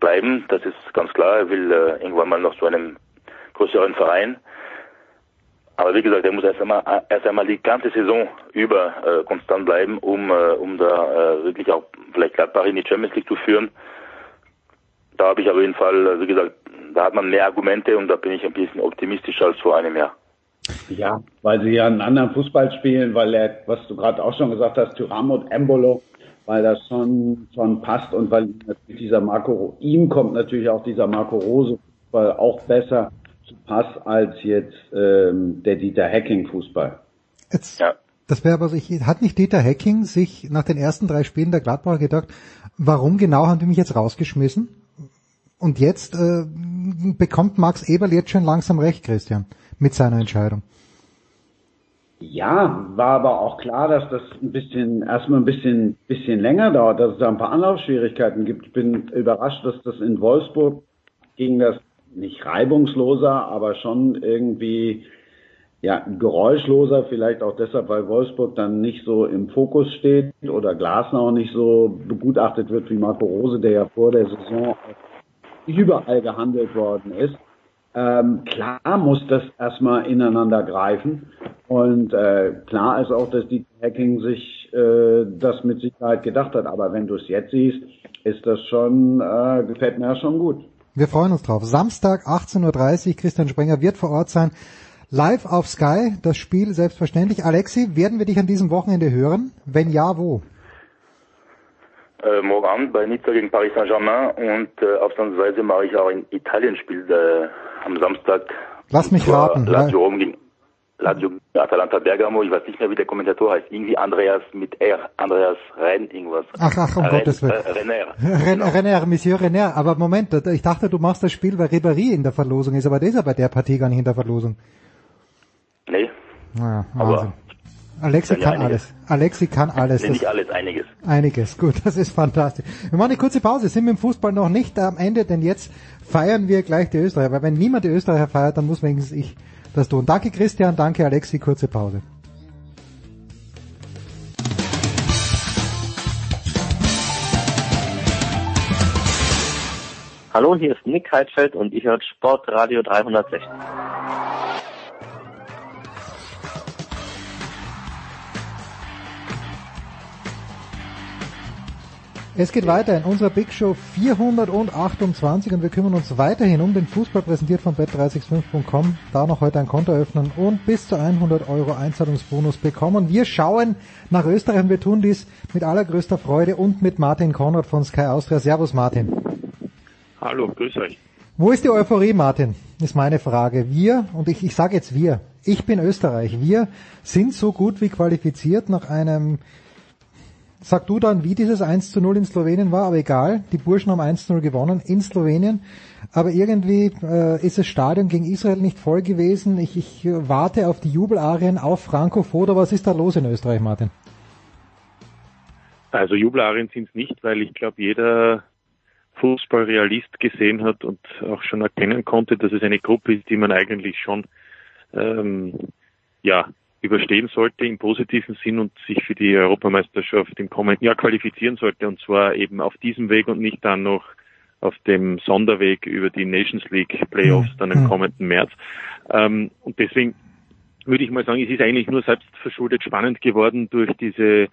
bleiben. Das ist ganz klar. Er will äh, irgendwann mal noch zu einem größeren Verein. Aber wie gesagt, er muss erst einmal, erst einmal die ganze Saison über äh, konstant bleiben, um, äh, um da äh, wirklich auch vielleicht Gladbach in die Champions League zu führen. Da habe ich auf jeden Fall, wie gesagt, da hat man mehr Argumente und da bin ich ein bisschen optimistischer als vor einem Jahr. Ja, weil sie ja einen anderen Fußball spielen, weil er, was du gerade auch schon gesagt hast, Tyram und Embolo, weil das schon, schon passt und weil dieser Marco, ihm kommt natürlich auch dieser Marco Rose Fußball auch besser zu Pass als jetzt ähm, der Dieter Hacking Fußball. Jetzt, ja. Das wäre aber, ich, hat nicht Dieter Hacking sich nach den ersten drei Spielen der Gladbacher gedacht, warum genau haben die mich jetzt rausgeschmissen? Und jetzt äh, bekommt Max Eberl jetzt schon langsam recht, Christian, mit seiner Entscheidung. Ja, war aber auch klar, dass das ein bisschen, erstmal ein bisschen, bisschen länger dauert, dass es da ein paar Anlaufschwierigkeiten gibt. Ich bin überrascht, dass das in Wolfsburg ging das nicht reibungsloser, aber schon irgendwie, ja, geräuschloser, vielleicht auch deshalb, weil Wolfsburg dann nicht so im Fokus steht oder Glasner nicht so begutachtet wird wie Marco Rose, der ja vor der Saison überall gehandelt worden ist. Ähm, klar muss das erstmal ineinander greifen und äh, klar ist auch, dass die Hacking sich äh, das mit Sicherheit gedacht hat. Aber wenn du es jetzt siehst, ist das schon, äh, gefällt mir ja schon gut. Wir freuen uns drauf. Samstag 18.30 Uhr, Christian Sprenger wird vor Ort sein. Live auf Sky, das Spiel selbstverständlich. Alexi, werden wir dich an diesem Wochenende hören? Wenn ja, wo? Äh, morgen Abend bei Nizza gegen Paris Saint-Germain und äh, ausnahmsweise mache ich auch ein Italien-Spiel äh, am Samstag. Lass mich raten. Lazio Rom gegen Lazio Atalanta Bergamo, ich weiß nicht mehr, wie der Kommentator heißt, irgendwie Andreas mit R, Andreas Renn, irgendwas. Ach, ach, um Renn, Gottes Willen. Äh, Renner. *laughs* Ren Renner, Monsieur Renner. Aber Moment, ich dachte, du machst das Spiel, weil Ribéry in der Verlosung ist, aber der ist ja bei der Partie gar nicht in der Verlosung. Nee, Naja, aber Wahnsinn. Alexi Dann ja kann einiges. alles. Alexi kann alles. nee, nicht alles, einiges. Einiges, gut, *laughs* das ist fantastisch. Wir machen eine kurze Pause, sind mit dem Fußball noch nicht am Ende, denn jetzt feiern wir gleich die Österreicher, weil wenn niemand die Österreicher feiert, dann muss wenigstens ich das tun. Danke Christian, danke Alexi, kurze Pause. Hallo, hier ist Nick Heidfeld und ich höre Sportradio 360. Es geht weiter in unserer Big Show 428 und wir kümmern uns weiterhin um den Fußball, präsentiert von bet365.com. Da noch heute ein Konto öffnen und bis zu 100 Euro Einzahlungsbonus bekommen. Wir schauen nach Österreich und wir tun dies mit allergrößter Freude und mit Martin Konrad von Sky Austria. Servus Martin. Hallo, grüß euch. Wo ist die Euphorie, Martin? Ist meine Frage. Wir, und ich, ich sage jetzt wir, ich bin Österreich, wir sind so gut wie qualifiziert nach einem, sag du dann, wie dieses 1 zu 0 in Slowenien war, aber egal, die Burschen haben 1 zu 0 gewonnen in Slowenien, aber irgendwie äh, ist das Stadion gegen Israel nicht voll gewesen. Ich, ich äh, warte auf die Jubelarien auf Franco Foda. Was ist da los in Österreich, Martin? Also Jubelarien sind es nicht, weil ich glaube, jeder Fußballrealist gesehen hat und auch schon erkennen konnte, dass es eine Gruppe ist, die man eigentlich schon ähm, ja überstehen sollte im positiven Sinn und sich für die Europameisterschaft im kommenden Jahr qualifizieren sollte. Und zwar eben auf diesem Weg und nicht dann noch auf dem Sonderweg über die Nations League Playoffs dann im kommenden März. Ähm, und deswegen würde ich mal sagen, es ist eigentlich nur selbstverschuldet spannend geworden durch diese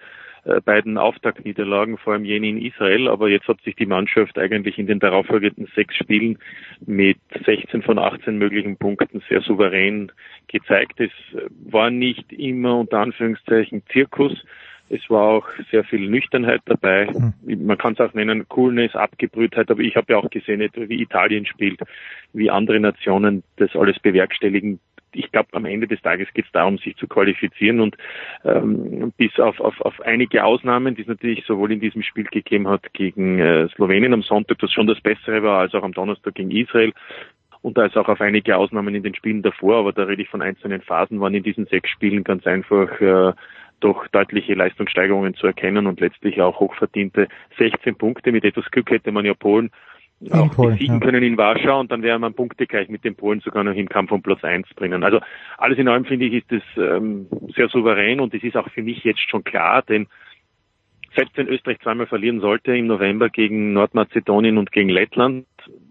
beiden Auftaktniederlagen, vor allem jene in Israel. Aber jetzt hat sich die Mannschaft eigentlich in den darauffolgenden sechs Spielen mit 16 von 18 möglichen Punkten sehr souverän gezeigt. Es war nicht immer unter Anführungszeichen Zirkus. Es war auch sehr viel Nüchternheit dabei. Man kann es auch nennen, Coolness, Abgebrühtheit. Aber ich habe ja auch gesehen, wie Italien spielt, wie andere Nationen das alles bewerkstelligen ich glaube, am Ende des Tages geht es darum, sich zu qualifizieren und ähm, bis auf, auf, auf einige Ausnahmen, die es natürlich sowohl in diesem Spiel gegeben hat gegen äh, Slowenien am Sonntag, das schon das Bessere war, als auch am Donnerstag gegen Israel und als auch auf einige Ausnahmen in den Spielen davor, aber da rede ich von einzelnen Phasen, waren in diesen sechs Spielen ganz einfach äh, doch deutliche Leistungssteigerungen zu erkennen und letztlich auch hochverdiente 16 Punkte. Mit etwas Glück hätte man ja Polen auch Polen, besiegen ja. können in Warschau und dann wäre man Punkte gleich mit den Polen sogar noch im Kampf um Platz eins drinnen. Also alles in allem finde ich, ist es ähm, sehr souverän und es ist auch für mich jetzt schon klar, denn selbst wenn Österreich zweimal verlieren sollte im November gegen Nordmazedonien und gegen Lettland,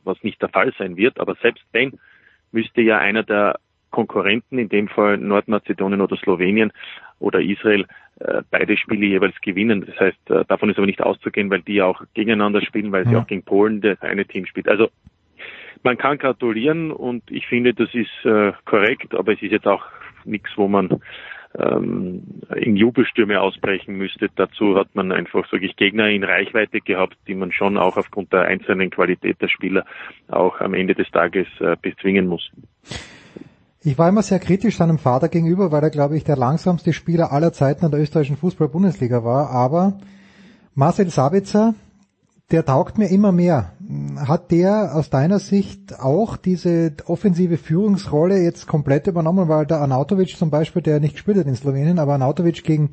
was nicht der Fall sein wird, aber selbst wenn, müsste ja einer der Konkurrenten, in dem Fall Nordmazedonien oder Slowenien oder Israel, äh, beide Spiele jeweils gewinnen. Das heißt, äh, davon ist aber nicht auszugehen, weil die auch gegeneinander spielen, weil sie Ja. auch gegen Polen das eine Team spielt. Also man kann gratulieren und ich finde, das ist äh, korrekt, aber es ist jetzt auch nichts, wo man ähm, in Jubelstürme ausbrechen müsste. Dazu hat man einfach, sage ich, Gegner in Reichweite gehabt, die man schon auch aufgrund der einzelnen Qualität der Spieler auch am Ende des Tages äh, bezwingen muss. Ich war immer sehr kritisch seinem Vater gegenüber, weil er, glaube ich, der langsamste Spieler aller Zeiten in der österreichischen Fußball-Bundesliga war. Aber Marcel Sabitzer, der taugt mir immer mehr. Hat der aus deiner Sicht auch diese offensive Führungsrolle jetzt komplett übernommen, weil der Anautovic zum Beispiel, der nicht gespielt hat in Slowenien, aber Anautovic gegen,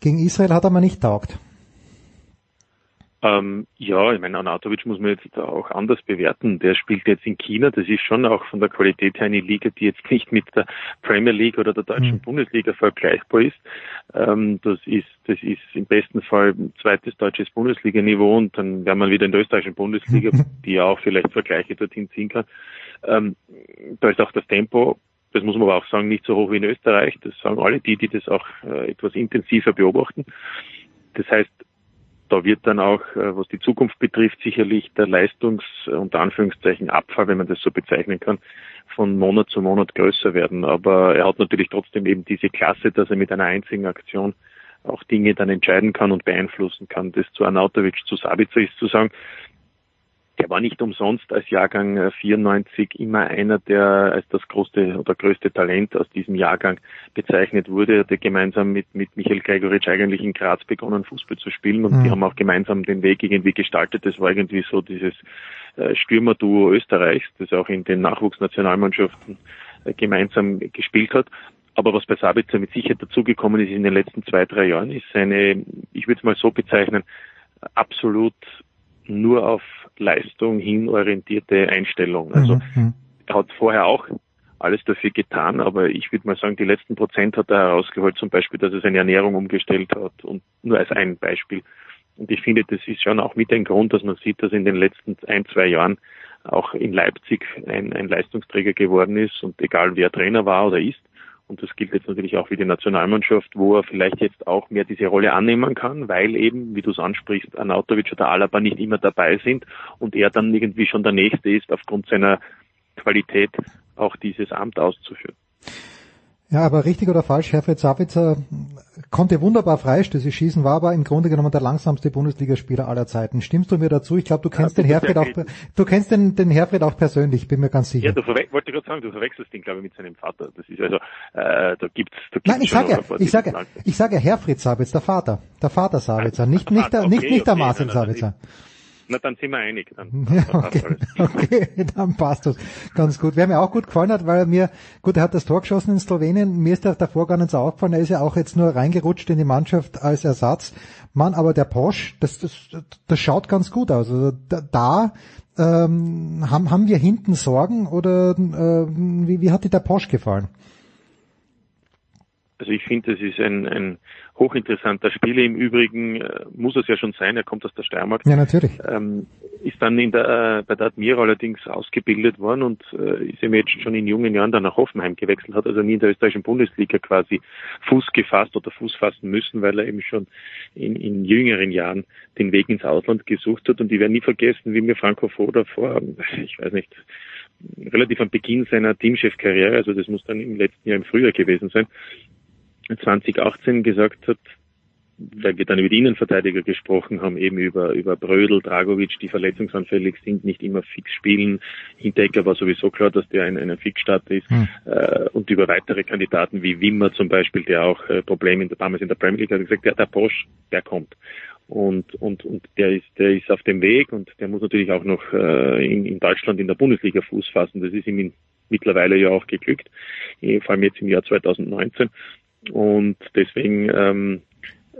gegen Israel hat er mal nicht taugt. Ähm, ja, ich meine, Anatovic muss man jetzt auch anders bewerten. Der spielt jetzt in China. Das ist schon auch von der Qualität her eine Liga, die jetzt nicht mit der Premier League oder der deutschen mhm. Bundesliga vergleichbar ist. Ähm, das ist, das ist im besten Fall zweites deutsches Bundesliga-Niveau und dann wäre man wieder in der österreichischen Bundesliga, *laughs* die ja auch vielleicht Vergleiche dorthin ziehen kann. Ähm, da ist auch das Tempo das muss man aber auch sagen, nicht so hoch wie in Österreich. Das sagen alle die, die das auch äh, etwas intensiver beobachten. Das heißt, da wird dann auch, äh, was die Zukunft betrifft, sicherlich der Leistungs- unter Anführungszeichen Abfall, wenn man das so bezeichnen kann, von Monat zu Monat größer werden. Aber er hat natürlich trotzdem eben diese Klasse, dass er mit einer einzigen Aktion auch Dinge dann entscheiden kann und beeinflussen kann. Das zu Arnautovic, zu Sabica ist zu sagen, der war nicht umsonst als Jahrgang 94 äh, immer einer, der als das größte oder größte Talent aus diesem Jahrgang bezeichnet wurde, der gemeinsam mit, mit Michael Gregoritsch eigentlich in Graz begonnen, Fußball zu spielen und mhm. die haben auch gemeinsam den Weg irgendwie gestaltet. Das war irgendwie so dieses äh, Stürmerduo Österreichs, das auch in den Nachwuchsnationalmannschaften äh, gemeinsam gespielt hat. Aber was bei Sabitzer mit Sicherheit dazugekommen ist in den letzten zwei, drei Jahren, ist seine, ich würde es mal so bezeichnen, absolut nur auf Leistung hin orientierte Einstellung. Also mhm. er hat vorher auch alles dafür getan, aber ich würde mal sagen, die letzten Prozent hat er herausgeholt, zum Beispiel, dass er seine Ernährung umgestellt hat und nur als ein Beispiel. Und ich finde, das ist schon auch mit ein Grund, dass man sieht, dass in den letzten ein, zwei Jahren auch in Leipzig ein, ein Leistungsträger geworden ist und egal wer Trainer war oder ist, und das gilt jetzt natürlich auch für die Nationalmannschaft, wo er vielleicht jetzt auch mehr diese Rolle annehmen kann, weil eben, wie du es ansprichst, Anautovic oder Alaba nicht immer dabei sind und er dann irgendwie schon der Nächste ist, aufgrund seiner Qualität auch dieses Amt auszuführen. Ja, aber richtig oder falsch, Herfried Savitzer konnte wunderbar Freistöße schießen, war aber im Grunde genommen der langsamste Bundesligaspieler aller Zeiten. Stimmst du mir dazu? Ich glaube, du kennst ja, den Herfried auch, du kennst den, den Herfried auch persönlich, bin mir ganz sicher. Ja, du wollte gerade sagen, du verwechselst ihn, glaube ich, mit seinem Vater. Das ist also, äh, da gibt's, da gibt's Nein, ich sage ja, ich sage, ich sage Herfried Savitzer, der Vater, der Vater Savitzer, nicht, nicht der, okay, nicht, nicht der Marcel Savitzer. Na, dann sind wir einig. Dann, *laughs* dann okay, *laughs* okay, dann passt das ganz gut. Wer mir auch gut gefallen hat, weil mir, gut, er hat das Tor geschossen in Slowenien, mir ist er davor gar nicht so aufgefallen, er ist ja auch jetzt nur reingerutscht in die Mannschaft als Ersatz. Mann, aber der Posch, das, das, das schaut ganz gut aus. Also da, ähm, haben, haben wir hinten Sorgen oder äh, wie, wie hat dir der Posch gefallen? Also ich finde, das ist ein, ein hochinteressanter Spieler. Im Übrigen äh, muss es ja schon sein, er kommt aus der Steiermark. Ja, natürlich. Ähm, ist dann in der, äh, bei der Admira allerdings ausgebildet worden und äh, ist eben jetzt schon in jungen Jahren dann nach Hoffenheim gewechselt, hat also nie in der österreichischen Bundesliga quasi Fuß gefasst oder Fuß fassen müssen, weil er eben schon in, in jüngeren Jahren den Weg ins Ausland gesucht hat. Und ich werde nie vergessen, wie mir Franco Foda vor, ich weiß nicht, relativ am Beginn seiner Teamchefkarriere, also das muss dann im letzten Jahr im Frühjahr gewesen sein, 2018 gesagt hat, weil wir dann über die Innenverteidiger gesprochen haben, eben über, über Brödel, Dragovic, die verletzungsanfällig sind, nicht immer fix spielen. Hinteregger war sowieso klar, dass der ein, ein Fixstarter ist. Hm. Äh, und über weitere Kandidaten wie Wimmer zum Beispiel, der auch äh, Probleme in der, damals in der Premier League hat, gesagt, ja, der Bosch, der kommt. Und, und, und der ist, der ist auf dem Weg und der muss natürlich auch noch äh, in, in Deutschland in der Bundesliga Fuß fassen. Das ist ihm in, mittlerweile ja auch geglückt, vor allem jetzt im Jahr 2019. Und deswegen ähm,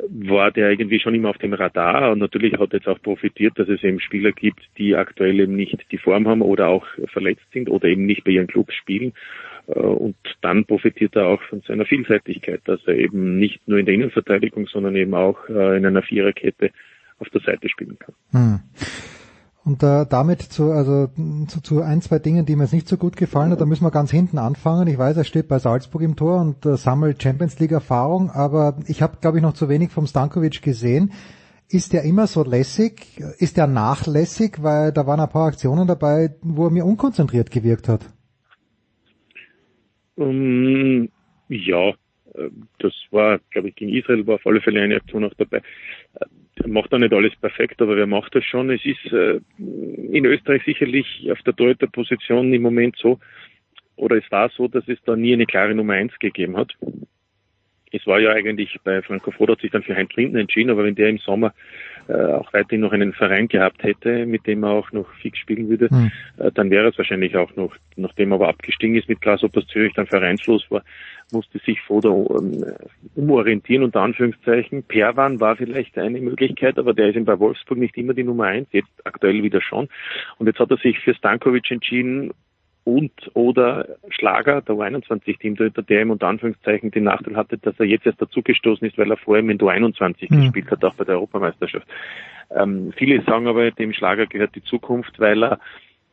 war der irgendwie schon immer auf dem Radar und natürlich hat er jetzt auch profitiert, dass es eben Spieler gibt, die aktuell eben nicht die Form haben oder auch verletzt sind oder eben nicht bei ihren Clubs spielen. Äh, und dann profitiert er auch von seiner Vielseitigkeit, dass er eben nicht nur in der Innenverteidigung, sondern eben auch äh, in einer Viererkette auf der Seite spielen kann. Hm. Und äh, damit zu, also zu, zu ein, zwei Dingen, die mir jetzt nicht so gut gefallen hat, da müssen wir ganz hinten anfangen. Ich weiß, er steht bei Salzburg im Tor und äh, sammelt Champions League Erfahrung, aber ich habe, glaube ich, noch zu wenig vom Stankovic gesehen. Ist er immer so lässig? Ist er nachlässig? Weil da waren ein paar Aktionen dabei, wo er mir unkonzentriert gewirkt hat. Um, ja, äh, das war, glaube ich, gegen Israel war auf alle Fälle eine Aktion auch dabei macht auch nicht alles perfekt, aber wer macht das schon? Es ist äh, in Österreich sicherlich auf der Torhüterposition im Moment so, oder es war so, dass es da nie eine klare Nummer eins gegeben hat. es war ja eigentlich bei Franco Foda hat sich dann für Heinz Linden entschieden, aber wenn der im Sommer äh, auch weiterhin noch einen Verein gehabt hätte, mit dem er auch noch fix spielen würde, hm. äh, dann wäre es wahrscheinlich auch noch, nachdem er aber abgestiegen ist mit Grasshoppers Zürich, dann vereinslos war, musste sich Foda um, äh, umorientieren, unter Anführungszeichen. Perwan war vielleicht eine Möglichkeit, aber der ist ihm bei Wolfsburg nicht immer die Nummer eins, jetzt aktuell wieder schon. Und jetzt hat er sich für Stankovic entschieden, und oder Schlager, der U21-Team, der ihm unter Anführungszeichen den Nachteil hatte, dass er jetzt erst dazugestoßen ist, weil er vorher mit U21 mhm. gespielt hat, auch bei der Europameisterschaft. Ähm, viele sagen aber, dem Schlager gehört die Zukunft, weil er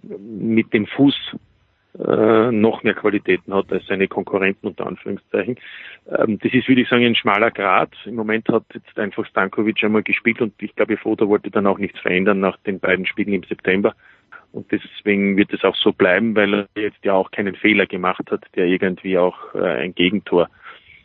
mit dem Fuß äh, noch mehr Qualitäten hat als seine Konkurrenten unter Anführungszeichen. Ähm, das ist, würde ich sagen, ein schmaler Grad. Im Moment hat jetzt einfach Stankovic einmal gespielt und ich glaube, Foda wollte dann auch nichts verändern nach den beiden Spielen im September. Und deswegen wird es auch so bleiben, weil er jetzt ja auch keinen Fehler gemacht hat, der irgendwie auch äh, ein Gegentor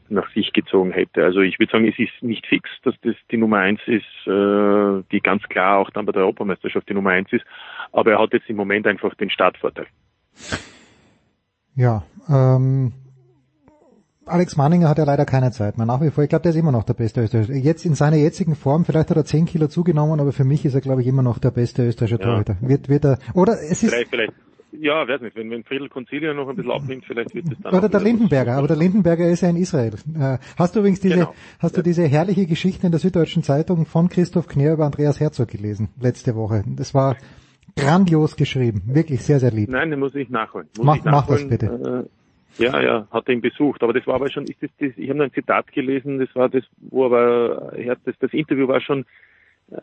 nach sich gezogen hätte. Also ich würde sagen, es ist nicht fix, dass das die Nummer eins ist, äh, die ganz klar auch dann bei der Europameisterschaft die Nummer eins ist. Aber er hat jetzt im Moment einfach den Startvorteil. Ja, ähm, Alex Manninger hat ja leider keine Zeit mehr nach wie vor. Ich glaube, der ist immer noch der beste Österreicher. Jetzt in seiner jetzigen Form, vielleicht hat er 10 Kilo zugenommen, aber für mich ist er, glaube ich, immer noch der beste österreichische ja. Torhüter. Wird, wird er, oder es ist... Vielleicht, vielleicht. Ja, weiß nicht, wenn, wenn Friedel Concilia noch ein bisschen abnimmt, vielleicht wird es dann. Oder der Lindenberger, aber der Lindenberger ist ja in Israel. Äh, hast du übrigens diese, genau. hast du diese herrliche Geschichte in der Süddeutschen Zeitung von Christoph Kner über Andreas Herzog gelesen, letzte Woche? Das war grandios geschrieben, wirklich sehr, sehr lieb. Nein, den muss ich nachholen. Muss mach, ich nachholen. mach das bitte. Äh, ja, ja, hat ihn besucht. Aber das war aber schon, ist das, das ich habe noch ein Zitat gelesen, das war das, wo aber das, das Interview war schon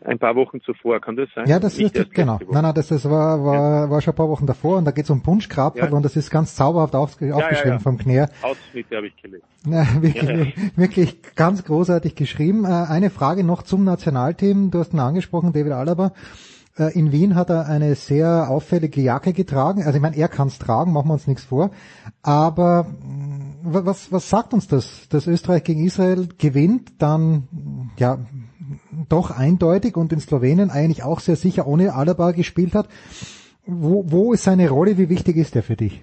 ein paar Wochen zuvor, kann das sein? Ja, das ist das, genau. Nein, nein, das, das war, war, ja. war schon ein paar Wochen davor und da geht es um Punschkrapferl ja. und das ist ganz zauberhaft aufgeschrieben ja, vom Knär. Ausschnitte habe ich gelesen. Ja, wirklich, wirklich ganz großartig geschrieben. Äh, eine Frage noch zum Nationalteam. Du hast ihn angesprochen, David Alaba. Äh, in Wien hat er eine sehr auffällige Jacke getragen. Also ich meine, er kann es tragen, machen wir uns nichts vor. Aber mm, was, was sagt uns das? Dass Österreich gegen Israel gewinnt, dann ja doch eindeutig und in Slowenien eigentlich auch sehr sicher ohne Alaba gespielt hat. Wo, wo ist seine Rolle? Wie wichtig ist er für dich?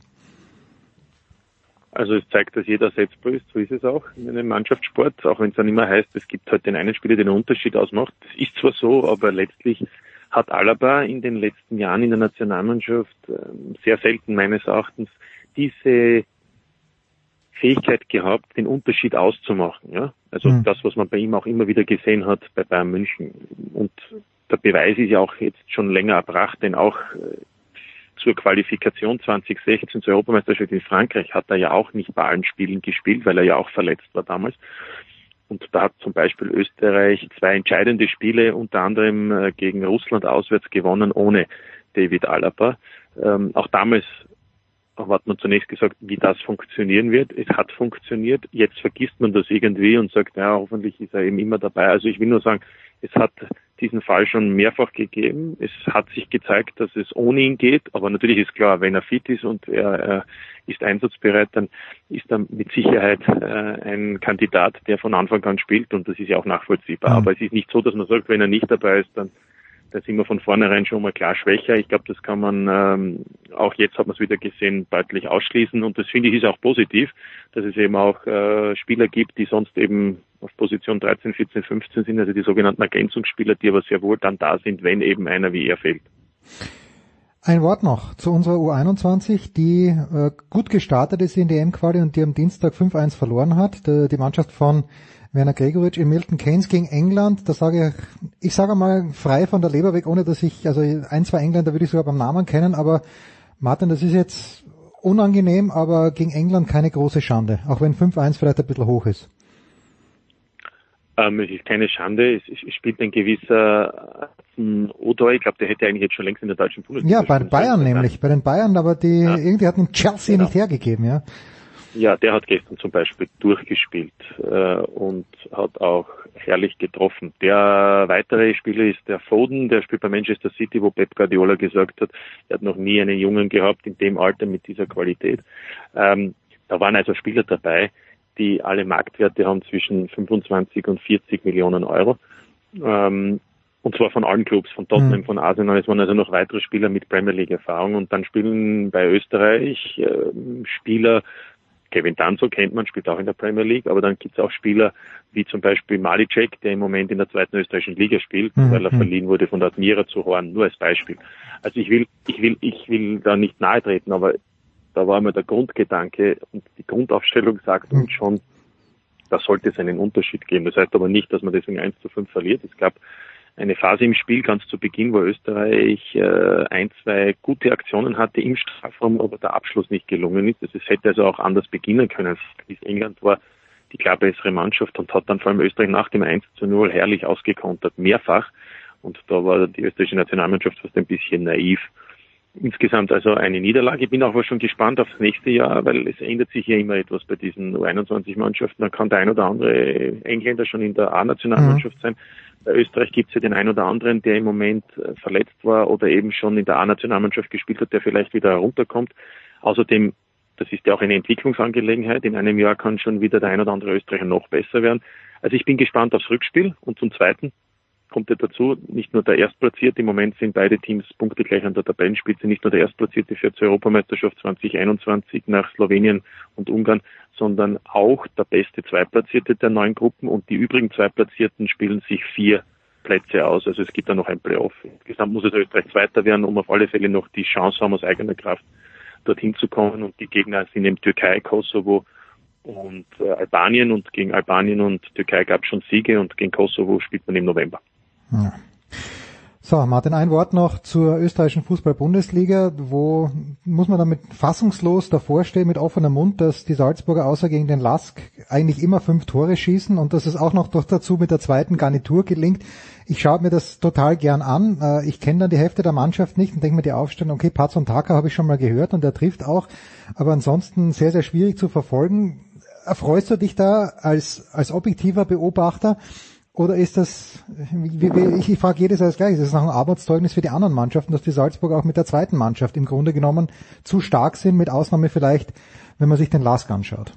Also es zeigt, dass jeder setzbar ist, so ist es auch in einem Mannschaftssport, auch wenn es dann immer heißt, es gibt halt den einen Spieler, der den Unterschied ausmacht. Das ist zwar so, aber letztlich hat Alaba in den letzten Jahren in der Nationalmannschaft ähm, sehr selten meines Erachtens diese Fähigkeit gehabt, den Unterschied auszumachen. Ja? Also mhm. das, was man bei ihm auch immer wieder gesehen hat bei Bayern München. Und der Beweis ist ja auch jetzt schon länger erbracht, denn auch äh, zur Qualifikation 2016 zur Europameisterschaft in Frankreich hat er ja auch nicht bei allen Spielen gespielt, weil er ja auch verletzt war damals. Und da hat zum Beispiel Österreich zwei entscheidende Spiele, unter anderem äh, gegen Russland auswärts gewonnen, ohne David Alaba. Ähm, auch damals hat man zunächst gesagt, wie das funktionieren wird. Es hat funktioniert. Jetzt vergisst man das irgendwie und sagt, ja, hoffentlich ist er eben immer dabei. Also ich will nur sagen, es hat diesen Fall schon mehrfach gegeben. Es hat sich gezeigt, dass es ohne ihn geht. Aber natürlich ist klar, wenn er fit ist und er, er ist einsatzbereit, dann ist er mit Sicherheit äh, ein Kandidat, der von Anfang an spielt. Und das ist ja auch nachvollziehbar. Mhm. Aber es ist nicht so, dass man sagt, wenn er nicht dabei ist, dann da sind wir von vornherein schon mal klar schwächer. Ich glaube, das kann man ähm, auch jetzt hat man es wieder gesehen deutlich ausschließen und das finde ich ist auch positiv, dass es eben auch äh, Spieler gibt, die sonst eben auf Position 13, 14, 15 sind, also die sogenannten Ergänzungsspieler, die aber sehr wohl dann da sind, wenn eben einer wie er fehlt. Ein Wort noch zu unserer U21, die äh, gut gestartet ist in die M-Quali und die am Dienstag 5-1 verloren hat. Die, die Mannschaft von Werner Gregoritsch in Milton Keynes gegen England, da sage ich, ich sage mal frei von der Leber weg, ohne dass ich, also ein, zwei Engländer würde ich sogar beim Namen kennen, aber Martin, das ist jetzt unangenehm, aber gegen England keine große Schande, auch wenn 5-1 vielleicht ein bisschen hoch ist. Ähm, es ist keine Schande, es, es spielt ein gewisser Odoi, ich glaube, der hätte eigentlich jetzt schon längst in der deutschen Bundesliga. Ja, bei Bayern nämlich, bei den Bayern, aber die ja. irgendwie hatten Chelsea genau. nicht hergegeben, ja. Ja, der hat gestern zum Beispiel durchgespielt äh, und hat auch herrlich getroffen. Der weitere Spieler ist der Foden, der spielt bei Manchester City, wo Pep Guardiola gesagt hat, er hat noch nie einen Jungen gehabt in dem Alter mit dieser Qualität. Ähm, da waren also Spieler dabei, die alle Marktwerte haben zwischen 25 und 40 Millionen Euro. Ähm, und zwar von allen Clubs, von Tottenham, mhm. von Arsenal. Es waren also noch weitere Spieler mit Premier League Erfahrung. Und dann spielen bei Österreich äh, Spieler Kevin Danzo kennt man, spielt auch in der Premier League, aber dann gibt es auch Spieler wie zum Beispiel Malicek, der im Moment in der zweiten österreichischen Liga spielt, mhm. weil er verliehen wurde von der Admira zu Horn, nur als Beispiel. Also ich will, ich will, ich will da nicht nahe treten, aber da war mir der Grundgedanke und die Grundaufstellung sagt uns schon, da sollte es einen Unterschied geben. Das heißt aber nicht, dass man deswegen 1 zu 5 verliert. Es gab eine Phase im Spiel ganz zu Beginn, wo Österreich äh, ein, zwei gute Aktionen hatte im Strafraum, aber der Abschluss nicht gelungen ist. Es hätte also auch anders beginnen können. England war die klar bessere Mannschaft und hat dann vor allem Österreich nach dem 1 zu 0 herrlich ausgekontert, mehrfach. Und da war die österreichische Nationalmannschaft fast ein bisschen naiv. Insgesamt also eine Niederlage. Ich bin auch schon gespannt aufs nächste Jahr, weil es ändert sich ja immer etwas bei diesen U21-Mannschaften. Da kann der ein oder andere Engländer schon in der A-Nationalmannschaft mhm. sein. Bei Österreich gibt es ja den einen oder anderen, der im Moment äh, verletzt war oder eben schon in der A-Nationalmannschaft gespielt hat, der vielleicht wieder herunterkommt. Außerdem, das ist ja auch eine Entwicklungsangelegenheit. In einem Jahr kann schon wieder der ein oder andere Österreicher noch besser werden. Also ich bin gespannt aufs Rückspiel und zum Zweiten kommt ja dazu, nicht nur der Erstplatzierte, im Moment sind beide Teams punktegleich an der Tabellenspitze, nicht nur der Erstplatzierte fährt zur Europameisterschaft 2021 nach Slowenien und Ungarn, sondern auch der beste Zweitplatzierte der neuen Gruppen und die übrigen Zweitplatzierten spielen sich vier Plätze aus. Also es gibt da noch ein Playoff. Insgesamt muss es Österreich Zweiter werden, um auf alle Fälle noch die Chance haben, aus eigener Kraft dorthin zu kommen. Und die Gegner sind eben Türkei, Kosovo und äh, Albanien. Und gegen Albanien und Türkei gab es schon Siege und gegen Kosovo spielt man im November. Ja. So, Martin, ein Wort noch zur österreichischen Fußball-Bundesliga. Wo muss man damit fassungslos davor stehen, mit offenem Mund, dass die Salzburger außer gegen den Lask eigentlich immer fünf Tore schießen und dass es auch noch dazu mit der zweiten Garnitur gelingt. Ich schaue mir das total gern an. Äh, ich kenne dann die Hälfte der Mannschaft nicht und denke mir die Aufstellung, okay, Paz und Taka habe ich schon mal gehört und er trifft auch, aber ansonsten sehr, sehr schwierig zu verfolgen. Erfreust du dich da als, als objektiver Beobachter? Oder ist das, wie, wie, ich, ich frage jedes als gleich, ist das noch ein Arbeitszeugnis für die anderen Mannschaften, dass die Salzburg auch mit der zweiten Mannschaft im Grunde genommen zu stark sind, mit Ausnahme vielleicht, wenn man sich den Lask anschaut?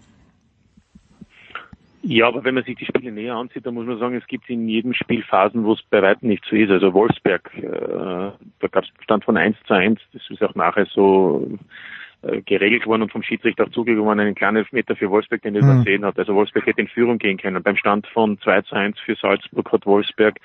Ja, aber wenn man sich die Spiele näher ansieht, dann muss man sagen, es gibt in jedem Spiel Phasen, wo es bei weitem nicht so ist. Also Wolfsberg, äh, da gab es Stand von 1 zu 1, das ist auch nachher so geregelt worden und vom Schiedsrichter auch zugekommen, einen kleinen Elfmeter für Wolfsberg, den er mhm. übersehen hat. Also Wolfsberg hätte in Führung gehen können. Beim Stand von 2 zu 1 für Salzburg hat Wolfsberg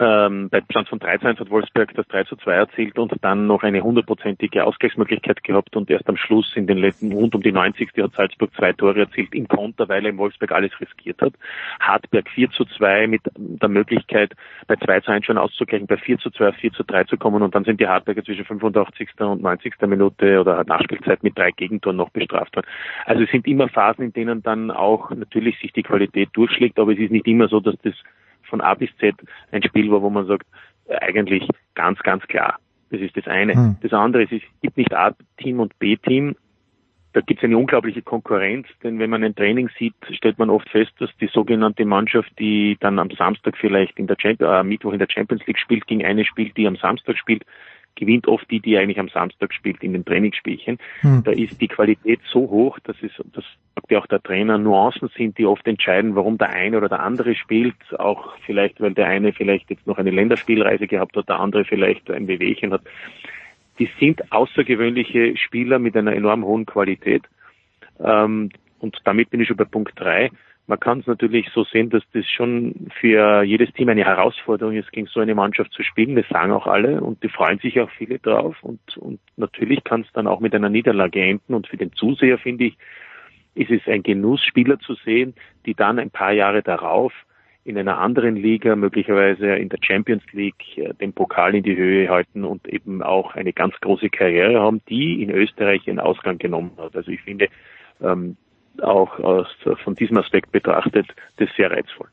ähm, bei Stand von 13 hat Wolfsberg das 3 zu 2 erzielt und dann noch eine hundertprozentige Ausgleichsmöglichkeit gehabt und erst am Schluss in den letzten rund um die 90. hat Salzburg zwei Tore erzielt im Konter, weil er in Wolfsberg alles riskiert hat. Hartberg 4 zu 2 mit der Möglichkeit bei 2 zu 1 schon auszugleichen, bei 4 zu 2 auf 4 zu 3 zu kommen und dann sind die Hartberger zwischen 85. und 90. Minute oder Nachspielzeit mit drei Gegentoren noch bestraft worden. Also es sind immer Phasen, in denen dann auch natürlich sich die Qualität durchschlägt, aber es ist nicht immer so, dass das von A bis Z ein Spiel war, wo man sagt, eigentlich ganz, ganz klar. Das ist das eine. Mhm. Das andere ist, es gibt nicht A-Team und B-Team. Da gibt es eine unglaubliche Konkurrenz, denn wenn man ein Training sieht, stellt man oft fest, dass die sogenannte Mannschaft, die dann am Samstag vielleicht in der Champions, äh, Mittwoch in der Champions League spielt, gegen eine spielt, die am Samstag spielt, gewinnt oft die, die eigentlich am Samstag spielt in den Trainingsspielchen. Hm. Da ist die Qualität so hoch, dass es, das sagt ja auch der Trainer, Nuancen sind, die oft entscheiden, warum der eine oder der andere spielt. Auch vielleicht, weil der eine vielleicht jetzt noch eine Länderspielreise gehabt hat, der andere vielleicht ein Wehwehchen hat. Die sind außergewöhnliche Spieler mit einer enorm hohen Qualität. Ähm, und damit bin ich schon bei Punkt drei. Man kann es natürlich so sehen, dass das schon für jedes Team eine Herausforderung ist, gegen so eine Mannschaft zu spielen. Das sagen auch alle und die freuen sich auch viele drauf. Und, und natürlich kann es dann auch mit einer Niederlage enden. Und für den Zuseher, finde ich, ist es ein Genuss, Spieler zu sehen, die dann ein paar Jahre darauf in einer anderen Liga, möglicherweise in der Champions League, äh, den Pokal in die Höhe halten und eben auch eine ganz große Karriere haben, die in Österreich ihren Ausgang genommen hat. Also ich finde, ähm, auch aus, von diesem Aspekt betrachtet, das sehr reizvoll.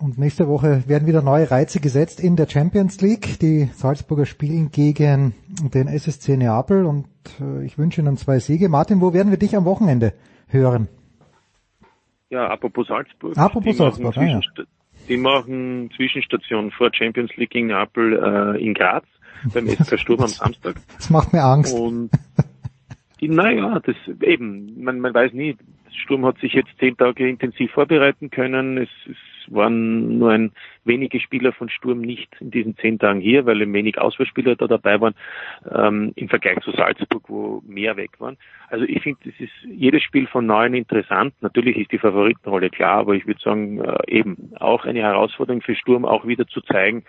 Und nächste Woche werden wieder neue Reize gesetzt in der Champions League. Die Salzburger spielen gegen den SSC Neapel und äh, ich wünsche Ihnen zwei Siege. Martin, wo werden wir dich am Wochenende hören? Ja, apropos Salzburg. Apropos die Salzburg, machen ah, ja. Die machen Zwischenstation vor Champions League gegen Neapel äh, in Graz beim *laughs* SK Sturm am Samstag. Das macht mir Angst. Und *laughs* naja, das eben, man, man weiß nie. Sturm hat sich jetzt zehn Tage intensiv vorbereiten können. Es, es waren nur ein wenige Spieler von Sturm nicht in diesen zehn Tagen hier, weil eben wenig Auswahlspieler da dabei waren, ähm, im Vergleich zu Salzburg, wo mehr weg waren. Also ich finde, es ist jedes Spiel von Neuen interessant. Natürlich ist die Favoritenrolle klar, aber ich würde sagen, äh, eben auch eine Herausforderung für Sturm, auch wieder zu zeigen,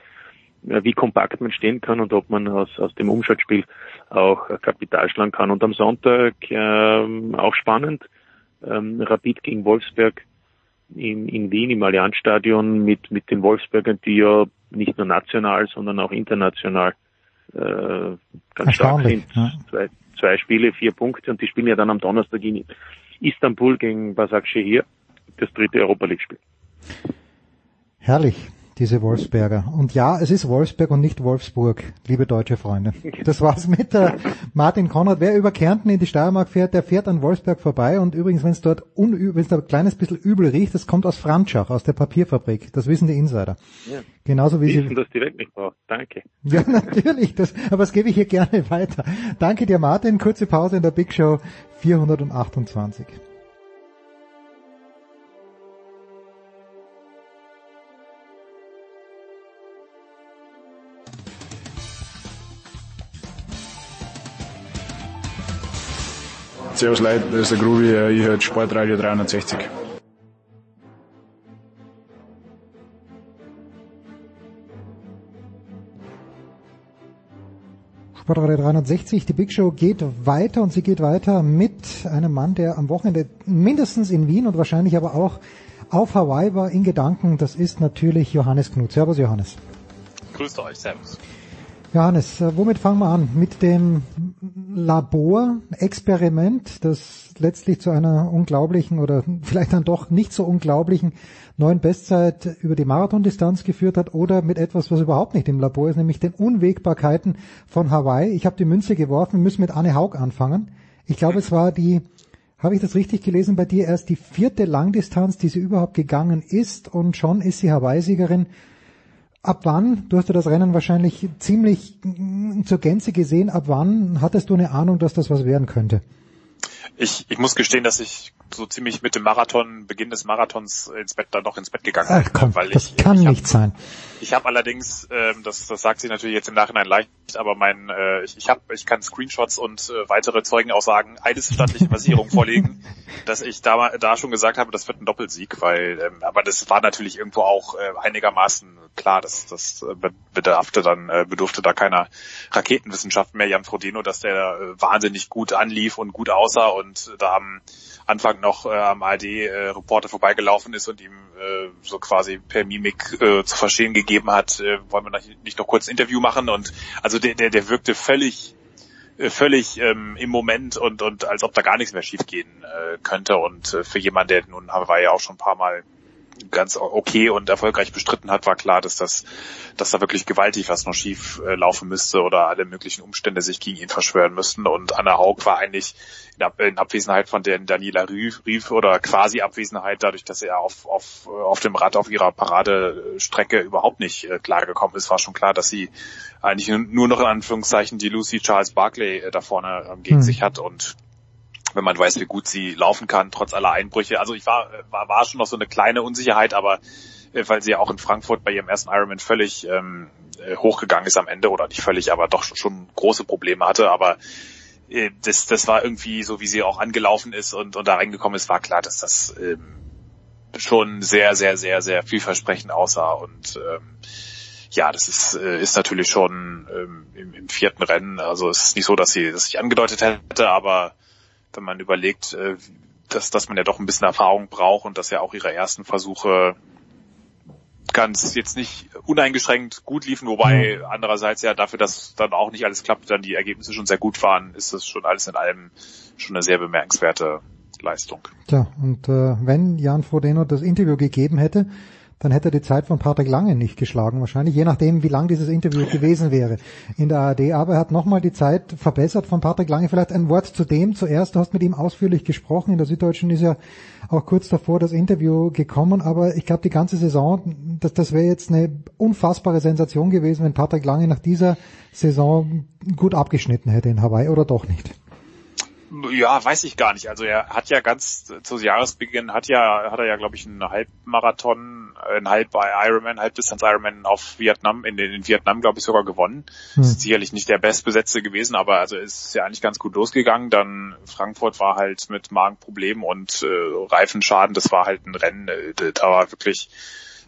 wie kompakt man stehen kann und ob man aus, aus dem Umschaltspiel auch Kapital schlagen kann. Und am Sonntag ähm, auch spannend, ähm, Rapid gegen Wolfsberg in, in Wien im Allianzstadion mit, mit den Wolfsbergern, die ja nicht nur national, sondern auch international äh, ganz stark sind. Ja. Zwei, zwei Spiele, vier Punkte und die spielen ja dann am Donnerstag in Istanbul gegen Başakşehir, das dritte Europa League Spiel. Herrlich diese Wolfsberger. Und ja, es ist Wolfsberg und nicht Wolfsburg, liebe deutsche Freunde. Das war's mit der Martin Konrad. Wer über Kärnten in die Steiermark fährt, der fährt an Wolfsberg vorbei. Und übrigens, wenn es dort wenn es da ein kleines bisschen übel riecht, das kommt aus Franschach, aus der Papierfabrik. Das wissen die Insider. Ja. Genauso wie wissen, sie. dass die Welt nicht braucht. Danke. *laughs* Ja, natürlich. Das, aber das gebe ich hier gerne weiter. Danke dir, Martin. Kurze Pause in der Big Show 428. Servus Leute, das ist der Grubi, ich höre Sportradio 360. Sportradio 360, die Big Show geht weiter und sie geht weiter mit einem Mann, der am Wochenende mindestens in Wien und wahrscheinlich aber auch auf Hawaii war in Gedanken. Das ist natürlich Johannes Knut. Servus Johannes. Grüßt euch, servus. Johannes, äh, womit fangen wir an? Mit dem Laborexperiment, das letztlich zu einer unglaublichen oder vielleicht dann doch nicht so unglaublichen neuen Bestzeit über die Marathondistanz geführt hat oder mit etwas, was überhaupt nicht im Labor ist, nämlich den Unwägbarkeiten von Hawaii. Ich habe die Münze geworfen, wir müssen mit Anne Haug anfangen. Ich glaube, es war die, habe ich das richtig gelesen bei dir, erst die vierte Langdistanz, die sie überhaupt gegangen ist und schon ist sie Hawaii-Siegerin ab wann, du hast ja das Rennen wahrscheinlich ziemlich zur Gänze gesehen, ab wann hattest du eine Ahnung, dass das was werden könnte? Ich, ich muss gestehen, dass ich so ziemlich mit dem Marathon, Beginn des Marathons ins Bett dann noch ins Bett gegangen Ach, komm, weil das ich, kann ich nicht hab, sein. Ich habe allerdings, ähm, das, das sagt sich natürlich jetzt im Nachhinein leicht, aber mein, äh, ich, ich habe, ich kann Screenshots und äh, weitere Zeugenaussagen eidesstattliche Versicherung vorlegen, *laughs* dass ich da, da schon gesagt habe, das wird ein Doppelsieg, weil, ähm, aber das war natürlich irgendwo auch äh, einigermaßen klar, dass das äh, bedarfte dann äh, bedurfte da keiner Raketenwissenschaft mehr, Jan Frodeno, dass der äh, wahnsinnig gut anlief und gut aussah und da am Anfang noch äh, am ARD-Reporter äh, vorbeigelaufen ist und ihm äh, so quasi per Mimik äh, zu verstehen gegeben hat, äh, wollen wir nicht noch kurz ein Interview machen? Und also der, der, der wirkte völlig äh, völlig ähm, im Moment und und als ob da gar nichts mehr schiefgehen äh, könnte. Und äh, für jemanden, der nun haben wir ja auch schon ein paar Mal ganz okay und erfolgreich bestritten hat, war klar, dass das, dass da wirklich gewaltig was noch schief äh, laufen müsste oder alle möglichen Umstände sich gegen ihn verschwören müssten. Und Anna Haug war eigentlich in, Ab in Abwesenheit von der Daniela Rief, oder quasi Abwesenheit, dadurch, dass er auf, auf, auf dem Rad auf ihrer Paradestrecke überhaupt nicht äh, klargekommen ist, war schon klar, dass sie eigentlich nur noch in Anführungszeichen die Lucy Charles Barkley äh, da vorne äh, gegen mhm. sich hat und wenn man weiß, wie gut sie laufen kann, trotz aller Einbrüche. Also ich war, war, war schon noch so eine kleine Unsicherheit, aber äh, weil sie ja auch in Frankfurt bei ihrem ersten Ironman völlig ähm, äh, hochgegangen ist am Ende oder nicht völlig, aber doch schon, große Probleme hatte. Aber äh, das, das war irgendwie so, wie sie auch angelaufen ist und, und da reingekommen ist, war klar, dass das ähm, schon sehr, sehr, sehr, sehr vielversprechend aussah und ähm, ja, das ist, äh, ist natürlich schon ähm, im, im vierten Rennen. Also es ist nicht so, dass sie das sich angedeutet hätte, aber wenn man überlegt, äh, dass, dass man ja doch ein bisschen Erfahrung braucht und dass ja auch ihre ersten Versuche ganz jetzt nicht uneingeschränkt gut liefen, wobei andererseits ja dafür, dass dann auch nicht alles klappt, dann die Ergebnisse schon sehr gut waren, ist das schon alles in allem schon eine sehr bemerkenswerte Leistung. Tja, und äh, wenn Jan Frodeno das Interview gegeben hätte, dann hätte er die Zeit von Patrick Lange nicht geschlagen, wahrscheinlich, je nachdem, wie lang dieses Interview gewesen wäre in der ARD. Aber er hat nochmal die Zeit verbessert von Patrick Lange. Vielleicht ein Wort zu dem zuerst. Du hast mit ihm ausführlich gesprochen. In der Süddeutschen ist ja auch kurz davor das Interview gekommen. Aber ich glaube, die ganze Saison, das, das wäre jetzt eine unfassbare Sensation gewesen, wenn Patrick Lange nach dieser Saison gut abgeschnitten hätte in Hawaii oder doch nicht. Ja, weiß ich gar nicht. Also er hat ja ganz zu Jahresbeginn hat ja hat er ja glaube ich einen Halbmarathon, einen halb bei Ironman, Halbdistanz Ironman auf Vietnam in, in Vietnam glaube ich sogar gewonnen. Hm. Ist sicherlich nicht der bestbesetzte gewesen, aber also ist ja eigentlich ganz gut losgegangen. Dann Frankfurt war halt mit Magenproblemen und äh, Reifenschaden. Das war halt ein Rennen, äh, da war wirklich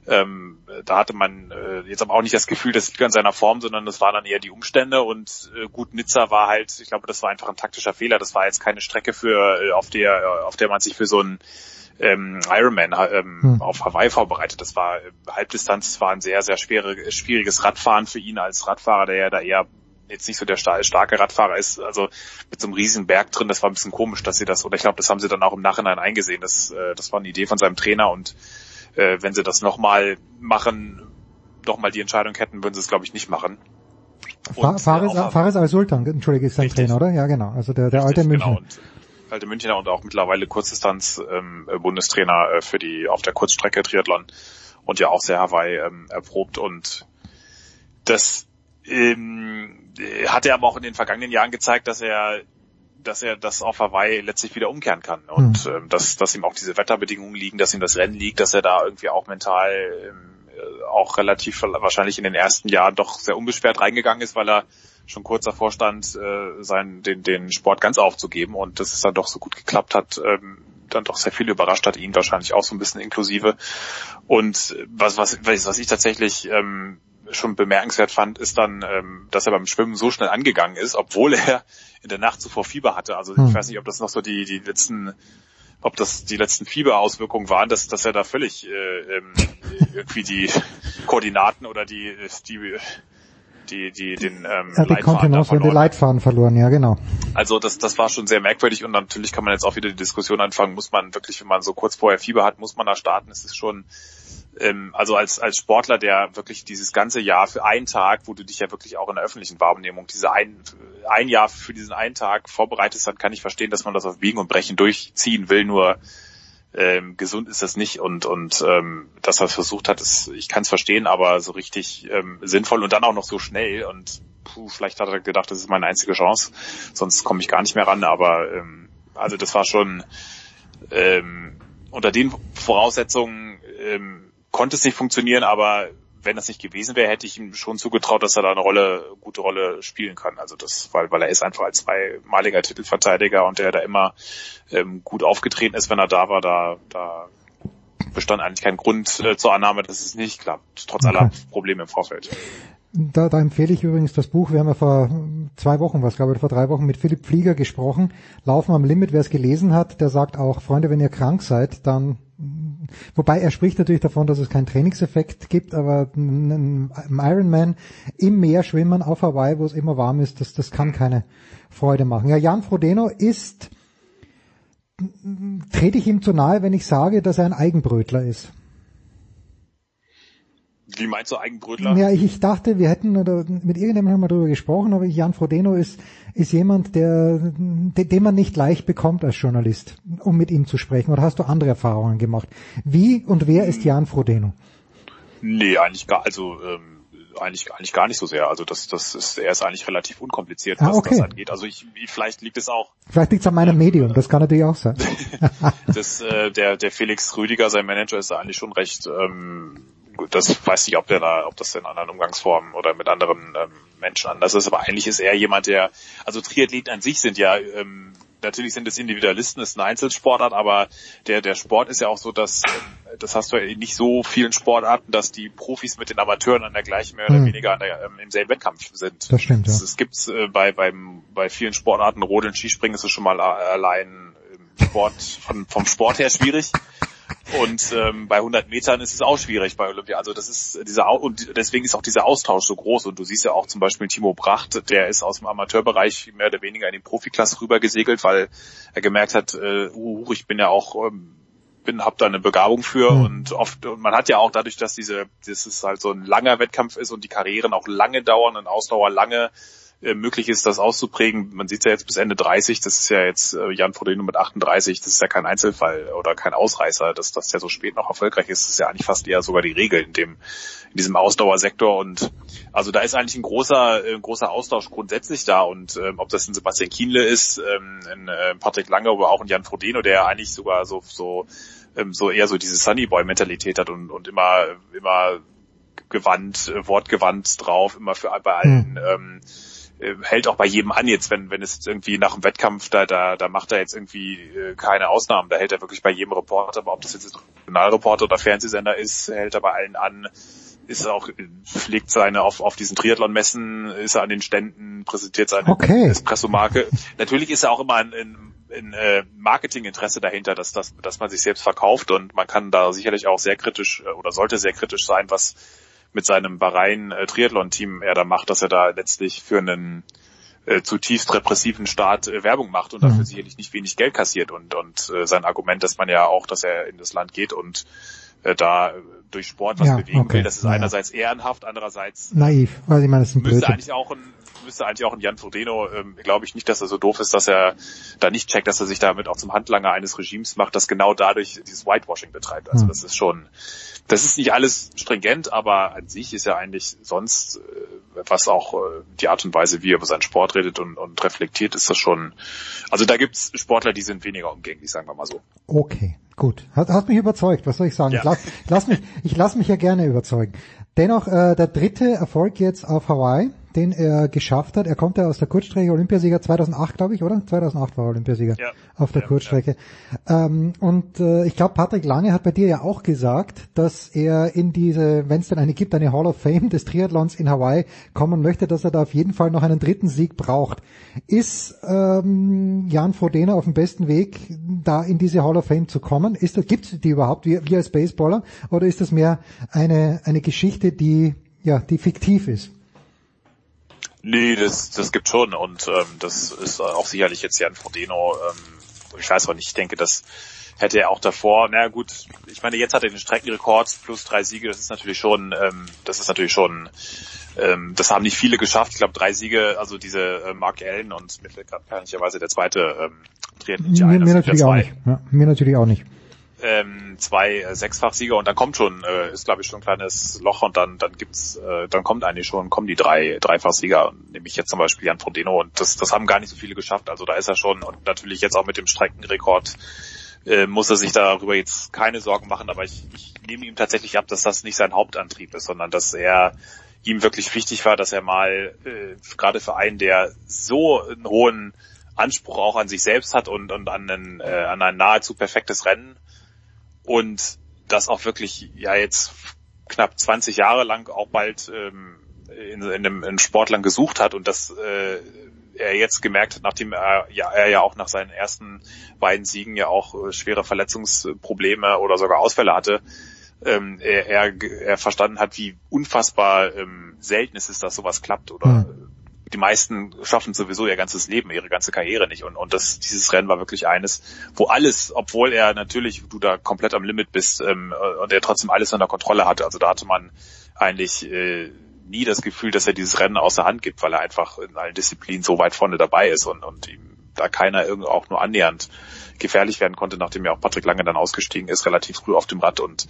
ähm, da hatte man äh, jetzt aber auch nicht das Gefühl, das liegt an seiner Form, sondern das waren dann eher die Umstände und äh, gut Nizza war halt, ich glaube, das war einfach ein taktischer Fehler. Das war jetzt keine Strecke für, äh, auf der, äh, auf der man sich für so einen ähm, Ironman ähm, hm. auf Hawaii vorbereitet. Das war äh, Halbdistanz, das war ein sehr, sehr schwere, schwieriges Radfahren für ihn als Radfahrer, der ja da eher jetzt nicht so der starke Radfahrer ist, also mit so einem riesen Berg drin, das war ein bisschen komisch, dass sie das, oder ich glaube, das haben sie dann auch im Nachhinein eingesehen, das, äh, das war eine Idee von seinem Trainer und äh, wenn sie das nochmal machen, nochmal die Entscheidung hätten, würden sie es glaube ich nicht machen. Und, Faris, äh, Faris Al-Sultan, entschuldige, ist sein richtig. Trainer, oder? Ja, genau. Also der, der alte Münchner. Genau. Und, alte Münchner und auch mittlerweile Kurzdistanz ähm, Bundestrainer äh, für die auf der Kurzstrecke Triathlon und ja auch sehr Hawaii ähm, erprobt und das ähm, hat er aber auch in den vergangenen Jahren gezeigt, dass er dass er das auf Hawaii letztlich wieder umkehren kann und mhm. ähm, dass, dass ihm auch diese Wetterbedingungen liegen, dass ihm das Rennen liegt, dass er da irgendwie auch mental ähm, auch relativ wahrscheinlich in den ersten Jahren doch sehr unbeschwert reingegangen ist, weil er schon kurz davor stand, äh, sein, den, den Sport ganz aufzugeben und dass es dann doch so gut geklappt hat, ähm, dann doch sehr viel überrascht hat, ihn wahrscheinlich auch so ein bisschen inklusive. Und was, was, was ich tatsächlich ähm, schon bemerkenswert fand, ist dann, ähm, dass er beim Schwimmen so schnell angegangen ist, obwohl *laughs* er in der Nacht zuvor Fieber hatte. Also hm. ich weiß nicht, ob das noch so die, die letzten, ob das die letzten Fieberauswirkungen waren, dass, dass er da völlig äh, ähm, irgendwie die *laughs* Koordinaten oder die, die die, die, den ähm, ja, die und die Leitfaden verloren, ja genau. Also das, das war schon sehr merkwürdig und natürlich kann man jetzt auch wieder die Diskussion anfangen, muss man wirklich, wenn man so kurz vorher Fieber hat, muss man da starten? Es ist schon ähm, also als, als Sportler, der wirklich dieses ganze Jahr für einen Tag, wo du dich ja wirklich auch in der öffentlichen Wahrnehmung diese ein, ein Jahr für diesen einen Tag vorbereitest, dann kann ich verstehen, dass man das auf Biegen und Brechen durchziehen will, nur ähm, gesund ist das nicht. Und und ähm, dass er es versucht hat, ist, ich kann es verstehen, aber so richtig ähm, sinnvoll und dann auch noch so schnell. Und puh, vielleicht hat er gedacht, das ist meine einzige Chance, sonst komme ich gar nicht mehr ran, aber ähm, also das war schon ähm, unter den Voraussetzungen ähm, konnte es nicht funktionieren, aber wenn das nicht gewesen wäre, hätte ich ihm schon zugetraut, dass er da eine Rolle, gute Rolle spielen kann. Also das, weil, weil er ist einfach als zweimaliger Titelverteidiger und der da immer ähm, gut aufgetreten ist, wenn er da war, da, da bestand eigentlich kein Grund äh, zur Annahme, dass es nicht klappt, trotz okay. aller Probleme im Vorfeld. Da, da empfehle ich übrigens das Buch. Wir haben ja vor zwei Wochen, was glaube ich, vor drei Wochen mit Philipp Flieger gesprochen. Laufen am Limit, wer es gelesen hat, der sagt auch, Freunde, wenn ihr krank seid, dann Wobei er spricht natürlich davon, dass es keinen Trainingseffekt gibt, aber ein Ironman im Meer schwimmen auf Hawaii, wo es immer warm ist, das, das kann keine Freude machen. Ja, Jan Frodeno ist, trete ich ihm zu nahe, wenn ich sage, dass er ein Eigenbrötler ist. Wie meinst du Eigenbrötler? Ja, ich, ich dachte, wir hätten oder mit irgendjemandem mal drüber gesprochen, aber Jan Frodeno ist, ist jemand, der, den, den man nicht leicht bekommt als Journalist, um mit ihm zu sprechen. Oder hast du andere Erfahrungen gemacht? Wie und wer ist Jan Frodeno? Nee, eigentlich gar, also, ähm, eigentlich, eigentlich gar nicht so sehr. Also das, das ist, er ist eigentlich relativ unkompliziert, ah, was ah, okay. das angeht. Also ich, vielleicht liegt es auch. Vielleicht liegt es an meinem Medium, das kann natürlich auch sein. *laughs* das, äh, der, der Felix Rüdiger, sein Manager, ist eigentlich schon recht ähm, das weiß ich, ob der da, ob das in anderen Umgangsformen oder mit anderen ähm, Menschen anders ist, aber eigentlich ist er jemand, der, also Triathleten an sich sind ja, ähm, natürlich sind es Individualisten, ist eine Einzelsportart, aber der, der Sport ist ja auch so, dass, äh, das hast du ja in nicht so vielen Sportarten, dass die Profis mit den Amateuren an der gleichen mehr oder hm. weniger an der, ähm, im selben Wettkampf sind. Das stimmt, ja. Es gibt äh, bei, beim, bei vielen Sportarten, Rodeln, Skispringen ist es schon mal äh, allein Sport, von, vom Sport her schwierig. Und ähm, bei 100 Metern ist es auch schwierig bei Olympia. Also das ist dieser und deswegen ist auch dieser Austausch so groß. Und du siehst ja auch zum Beispiel Timo Bracht, der ist aus dem Amateurbereich mehr oder weniger in den Profiklasse rübergesegelt, weil er gemerkt hat, äh, uh, ich bin ja auch ähm, bin, hab da eine Begabung für mhm. und oft und man hat ja auch dadurch, dass diese, dass es halt so ein langer Wettkampf ist und die Karrieren auch lange dauern und Ausdauer lange äh, möglich ist, das auszuprägen. Man sieht es ja jetzt bis Ende 30, das ist ja jetzt äh, Jan Frodeno mit 38, das ist ja kein Einzelfall oder kein Ausreißer, dass das ja so spät noch erfolgreich ist, das ist ja eigentlich fast eher sogar die Regel in dem in diesem Ausdauersektor. Und also da ist eigentlich ein großer äh, großer Austausch grundsätzlich da. Und ähm, ob das ein Sebastian Kienle ist, ähm, ein äh, Patrick Lange oder auch ein Jan Frodeno, der ja eigentlich sogar so so ähm, so eher so diese Sunnyboy-Mentalität hat und, und immer immer gewandt, äh, wortgewandt drauf, immer für bei allen ähm, äh, hält auch bei jedem an jetzt, wenn wenn es jetzt irgendwie nach dem Wettkampf da da da macht er jetzt irgendwie äh, keine Ausnahmen, da hält er wirklich bei jedem Reporter, aber ob das jetzt ein Regionalreporter oder Fernsehsender ist, hält er bei allen an, ist auch pflegt seine auf auf diesen Triathlon-Messen, ist er an den Ständen, präsentiert seine Okay. Espresso-Marke. Natürlich ist er auch immer ein, ein, ein äh, Marketinginteresse dahinter, dass, dass, dass man sich selbst verkauft und man kann da sicherlich auch sehr kritisch äh, oder sollte sehr kritisch sein, was mit seinem Bahrain äh, Triathlon-Team er da macht, dass er da letztlich für einen äh, zutiefst repressiven Staat äh, Werbung macht und dafür Mhm. sicherlich nicht wenig Geld kassiert und und äh, sein Argument, dass man ja auch, dass er in das Land geht und äh, da durch Sport was Ja, bewegen okay. will, das ist Ja, einerseits ehrenhaft, andererseits Naiv, weil ich meine, das ist ein müsste eigentlich auch ein müsste eigentlich auch ein Jan Frodeno, ähm, glaube ich nicht, dass er so doof ist, dass er da nicht checkt, dass er sich damit auch zum Handlanger eines Regimes macht, das genau dadurch dieses Whitewashing betreibt. Also Hm. das ist schon, das ist nicht alles stringent, aber an sich ist ja eigentlich sonst, äh, was auch äh, die Art und Weise, wie er über seinen Sport redet und, und reflektiert, ist das schon, also da gibt's Sportler, die sind weniger umgänglich, sagen wir mal so. Okay, gut. Hat, hat mich überzeugt, was soll ich sagen? Ja. Ich, lass, ich, lass mich, ich lass mich ja gerne überzeugen. Dennoch äh, der dritte Erfolg jetzt auf Hawaii, den er geschafft hat. Er kommt ja aus der Kurzstrecke Olympiasieger 2008, glaube ich, oder? 2008 war er Olympiasieger Ja. auf der Ja, Kurzstrecke. Ähm, und äh, ich glaube, Patrick Lange hat bei dir ja auch gesagt, dass er in diese, wenn es denn eine gibt, eine Hall of Fame des Triathlons in Hawaii kommen möchte, dass er da auf jeden Fall noch einen dritten Sieg braucht. Ist ähm, Jan Frodeno auf dem besten Weg, da in diese Hall of Fame zu kommen? Ist das, gibt's die überhaupt, wie, wie als Baseballer? Oder ist das mehr eine, eine Geschichte, die, ja, die fiktiv ist? Nee, das, das gibt schon und ähm, das ist auch sicherlich jetzt Jan Frodeno, ähm, ich weiß auch nicht, ich denke, das hätte er auch davor, na gut, ich meine, jetzt hat er den Streckenrekord plus drei Siege, das ist natürlich schon, ähm, das ist natürlich schon, ähm, das haben nicht viele geschafft, ich glaube drei Siege, also diese äh, Mark Allen und mir peinlicherweise der zweite ähm, Triathlon Mir, ein, mir ja natürlich auch nicht. Ja, mir natürlich auch nicht. Ähm, zwei äh, Sechsfachsieger und dann kommt schon, äh, ist glaube ich schon ein kleines Loch und dann dann gibt's, äh, dann kommt eigentlich schon, kommen die drei Dreifachsieger, nämlich jetzt zum Beispiel Jan Frodeno und das das haben gar nicht so viele geschafft, also da ist er schon und natürlich jetzt auch mit dem Streckenrekord äh, muss er sich darüber jetzt keine Sorgen machen, aber ich, ich nehme ihm tatsächlich ab, dass das nicht sein Hauptantrieb ist, sondern dass er ihm wirklich wichtig war, dass er mal äh, gerade für einen, der so einen hohen Anspruch auch an sich selbst hat und, und an, einen, äh, an ein nahezu perfektes Rennen und das auch wirklich ja jetzt knapp 20 Jahre lang auch bald ähm, in, in, einem, in einem Sport lang gesucht hat und das äh, er jetzt gemerkt hat, nachdem er ja, er ja auch nach seinen ersten beiden Siegen ja auch äh, schwere Verletzungsprobleme oder sogar Ausfälle hatte, ähm, er, er, er verstanden hat, wie unfassbar ähm, selten es ist, dass sowas klappt oder Hm. Die meisten schaffen sowieso ihr ganzes Leben, ihre ganze Karriere nicht. Und, und das, dieses Rennen war wirklich eines, wo alles, obwohl er natürlich, du da komplett am Limit bist, ähm, und er trotzdem alles unter Kontrolle hatte. Also da hatte man eigentlich äh, nie das Gefühl, dass er dieses Rennen außer Hand gibt, weil er einfach in allen Disziplinen so weit vorne dabei ist und, und ihm da keiner irgendwie auch nur annähernd gefährlich werden konnte, nachdem ja auch Patrick Lange dann ausgestiegen ist, relativ früh auf dem Rad und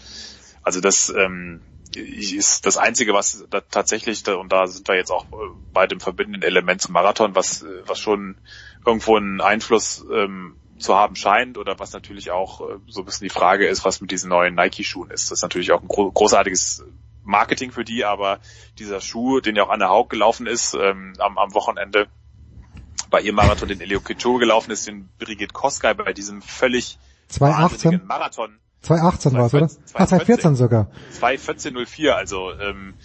also das ähm, ist das Einzige, was da tatsächlich, und da sind wir jetzt auch äh, bei dem verbindenden Element zum Marathon, was, äh, was schon irgendwo einen Einfluss ähm, zu haben scheint oder was natürlich auch äh, so ein bisschen die Frage ist, was mit diesen neuen Nike-Schuhen ist. Das ist natürlich auch ein gro großartiges Marketing für die, aber dieser Schuh, den ja auch Anne Haug gelaufen ist ähm, am, am Wochenende, bei ihrem Marathon, den Elio Kipchoge gelaufen ist, den Brigitte Koskay bei diesem völlig 2018? wahnsinnigen Marathon 2018 war es, oder? 2014 Ah, 2014 sogar. 2.14.04, also ähm,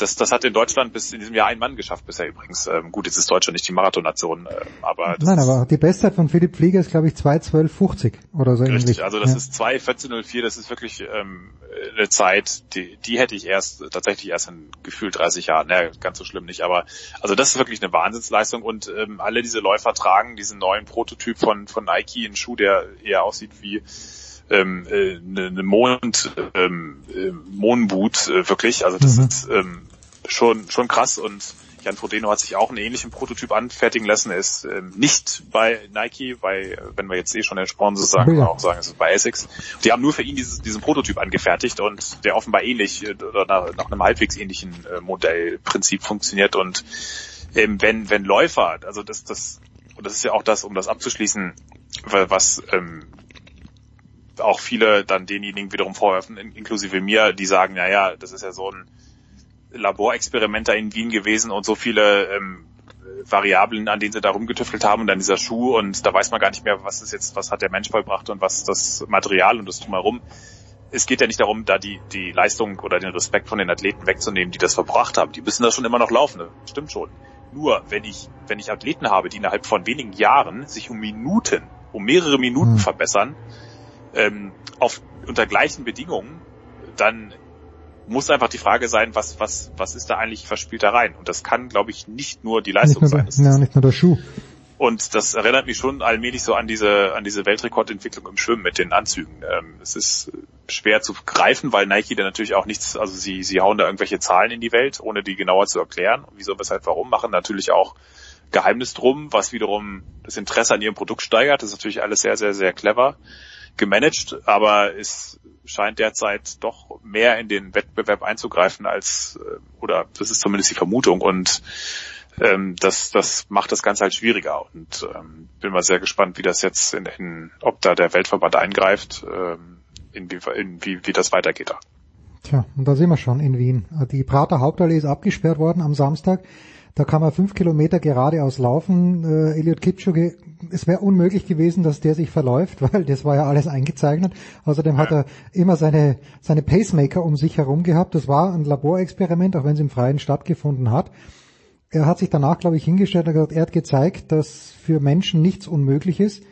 das, das hat in Deutschland bis in diesem Jahr ein Mann geschafft bisher übrigens. Ähm, gut, jetzt ist Deutschland nicht die Marathonnation, ähm, aber das Nein, aber die Bestzeit von Philipp Flieger ist, glaube ich, 2.12.50 oder so richtig. ähnlich. Also das ja. ist 2.14.04, das ist wirklich ähm, eine Zeit, die, die hätte ich erst tatsächlich erst in gefühlt 30 Jahren. Naja, ganz so schlimm nicht, aber also das ist wirklich eine Wahnsinnsleistung und ähm, alle diese Läufer tragen diesen neuen Prototyp von von Nike, einen Schuh, der eher aussieht wie ähm, äh, eine, eine Mond ähm, äh, Mohnboot äh, wirklich. Also das Mhm. ist ähm, schon, schon krass und Jan Frodeno hat sich auch einen ähnlichen Prototyp anfertigen lassen. Er ist ähm, nicht bei Nike, bei, wenn wir jetzt eh schon den Sponsor sagen, ja. auch sagen, es ist bei Essex. Die haben nur für ihn dieses, diesen Prototyp angefertigt und der offenbar ähnlich äh, oder nach, nach einem halbwegs ähnlichen äh, Modellprinzip funktioniert und ähm, wenn, wenn Läufer, also das, das, und das ist ja auch das, um das abzuschließen, was ähm, auch viele dann denjenigen wiederum vorwerfen, inklusive mir, die sagen, naja, das ist ja so ein Laborexperiment da in Wien gewesen und so viele ähm, Variablen, an denen sie da rumgetüftelt haben und dann dieser Schuh und da weiß man gar nicht mehr, was ist jetzt, was hat der Mensch vollbracht und was das Material und das drumherum. Es geht ja nicht darum, da die, die Leistung oder den Respekt von den Athleten wegzunehmen, die das verbracht haben. Die müssen da schon immer noch laufen, das stimmt schon. Nur, wenn ich, wenn ich Athleten habe, die innerhalb von wenigen Jahren sich um Minuten, um mehrere Minuten mhm. verbessern, ähm, auf, unter gleichen Bedingungen, dann muss einfach die Frage sein, was, was, was ist da eigentlich verspielt da rein? Und das kann, glaube ich, nicht nur die Leistung nicht sein. Der, ja, nicht nur der Schuh. Und das erinnert mich schon allmählich so an diese, an diese Weltrekordentwicklung im Schwimmen mit den Anzügen. Ähm, es ist schwer zu greifen, weil Nike da natürlich auch nichts, also sie, sie hauen da irgendwelche Zahlen in die Welt, ohne die genauer zu erklären. Und wieso, weshalb, warum, machen natürlich auch Geheimnis drum, was wiederum das Interesse an ihrem Produkt steigert. Das ist natürlich alles sehr, sehr, sehr clever gemanagt, aber es scheint derzeit doch mehr in den Wettbewerb einzugreifen als, äh, oder das ist zumindest die Vermutung und ähm, das, das macht das Ganze halt schwieriger und ähm, bin mal sehr gespannt, wie das jetzt in, in ob da der Weltverband eingreift, ähm, in, wie, in wie, wie das weitergeht. Tja, und da sind wir schon in Wien. Die Prater Hauptallee ist abgesperrt worden am Samstag. Da kann man fünf Kilometer geradeaus laufen. Äh, Eliot Kipchoge, es wäre unmöglich gewesen, dass der sich verläuft, *laughs* weil das war ja alles eingezeichnet. Außerdem hat er immer seine, seine Pacemaker um sich herum gehabt. Das war ein Laborexperiment, auch wenn es im Freien stattgefunden hat. Er hat sich danach, glaube ich, hingestellt und gesagt, er hat gezeigt, dass für Menschen nichts unmöglich ist.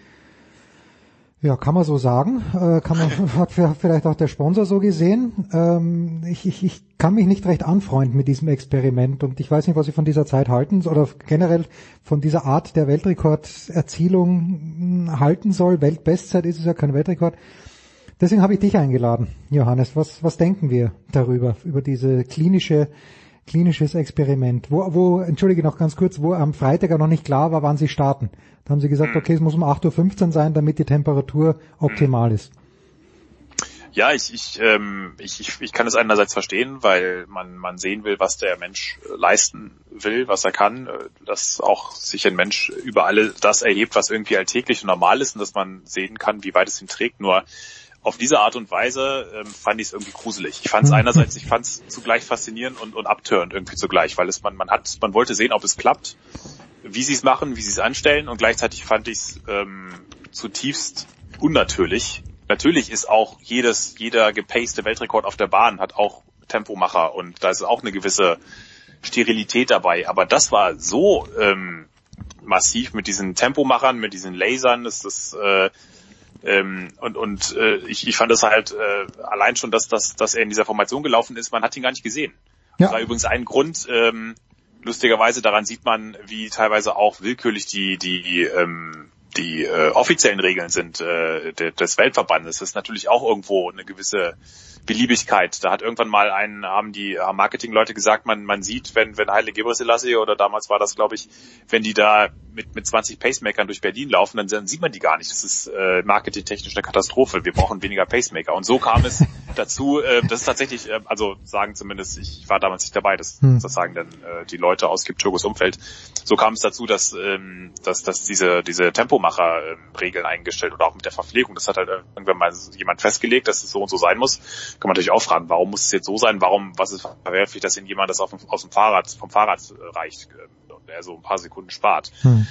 Ja, kann man so sagen. Äh, kann man, *laughs* hat vielleicht auch der Sponsor so gesehen. Ähm, ich, ich, ich kann mich nicht recht anfreunden mit diesem Experiment und ich weiß nicht, was ich von dieser Zeit halten oder generell von dieser Art der Weltrekorderzielung halten soll. Weltbestzeit ist es ja kein Weltrekord. Deswegen habe ich dich eingeladen, Johannes. Was, was denken wir darüber, über diese klinische klinisches Experiment, wo, wo, entschuldige noch ganz kurz, wo am Freitag noch nicht klar war, wann sie starten. Da haben sie gesagt, hm. okay, es muss um 8.15 Uhr sein, damit die Temperatur optimal ist. Ja, ich, ich, ähm, ich, ich, ich kann es einerseits verstehen, weil man, man sehen will, was der Mensch leisten will, was er kann, dass auch sich ein Mensch über alle das erhebt, was irgendwie alltäglich und normal ist und dass man sehen kann, wie weit es ihn trägt. Nur auf diese Art und Weise ähm, fand ich es irgendwie gruselig. Ich fand es mhm. einerseits, ich fand es zugleich faszinierend und, und abtörend irgendwie zugleich, weil es man, man hat, man wollte sehen, ob es klappt, wie sie es machen, wie sie es anstellen und gleichzeitig fand ich es ähm, zutiefst unnatürlich. Natürlich ist auch jedes, jeder gepaste Weltrekord auf der Bahn hat auch Tempomacher und da ist auch eine gewisse Sterilität dabei. Aber das war so ähm, massiv mit diesen Tempomachern, mit diesen Lasern, dass das äh, ähm, und und äh, ich, ich fand es halt äh, allein schon, dass, dass, dass er in dieser Formation gelaufen ist, man hat ihn gar nicht gesehen. Ja. Das war übrigens ein Grund, ähm, lustigerweise daran sieht man, wie teilweise auch willkürlich die, die ähm, die äh, offiziellen Regeln sind äh, des Weltverbandes. Das ist natürlich auch irgendwo eine gewisse Beliebigkeit. Da hat irgendwann mal ein, haben die haben Marketingleute gesagt, man, man sieht, wenn, wenn Heile Gebrselassie oder damals war das, glaube ich, wenn die da mit, mit 20 Pacemakern durch Berlin laufen, dann, dann sieht man die gar nicht. Das ist äh, marketingtechnisch eine Katastrophe. Wir brauchen weniger Pacemaker. Und so kam es *laughs* dazu, äh, das ist tatsächlich, äh, also sagen zumindest, ich war damals nicht dabei, das, hm. das sagen dann äh, die Leute aus Kipchogos Umfeld. So kam es dazu, dass, ähm, dass, dass diese, diese Tempomacher-Regeln ähm, eingestellt oder auch mit der Verpflegung, das hat halt irgendwann mal jemand festgelegt, dass es so und so sein muss kann man natürlich auch fragen, warum muss es jetzt so sein? Warum, was ist verwerflich, dass ihn jemand das auf aus dem Fahrrad, vom Fahrrad reicht äh, und er so ein paar Sekunden spart? Hm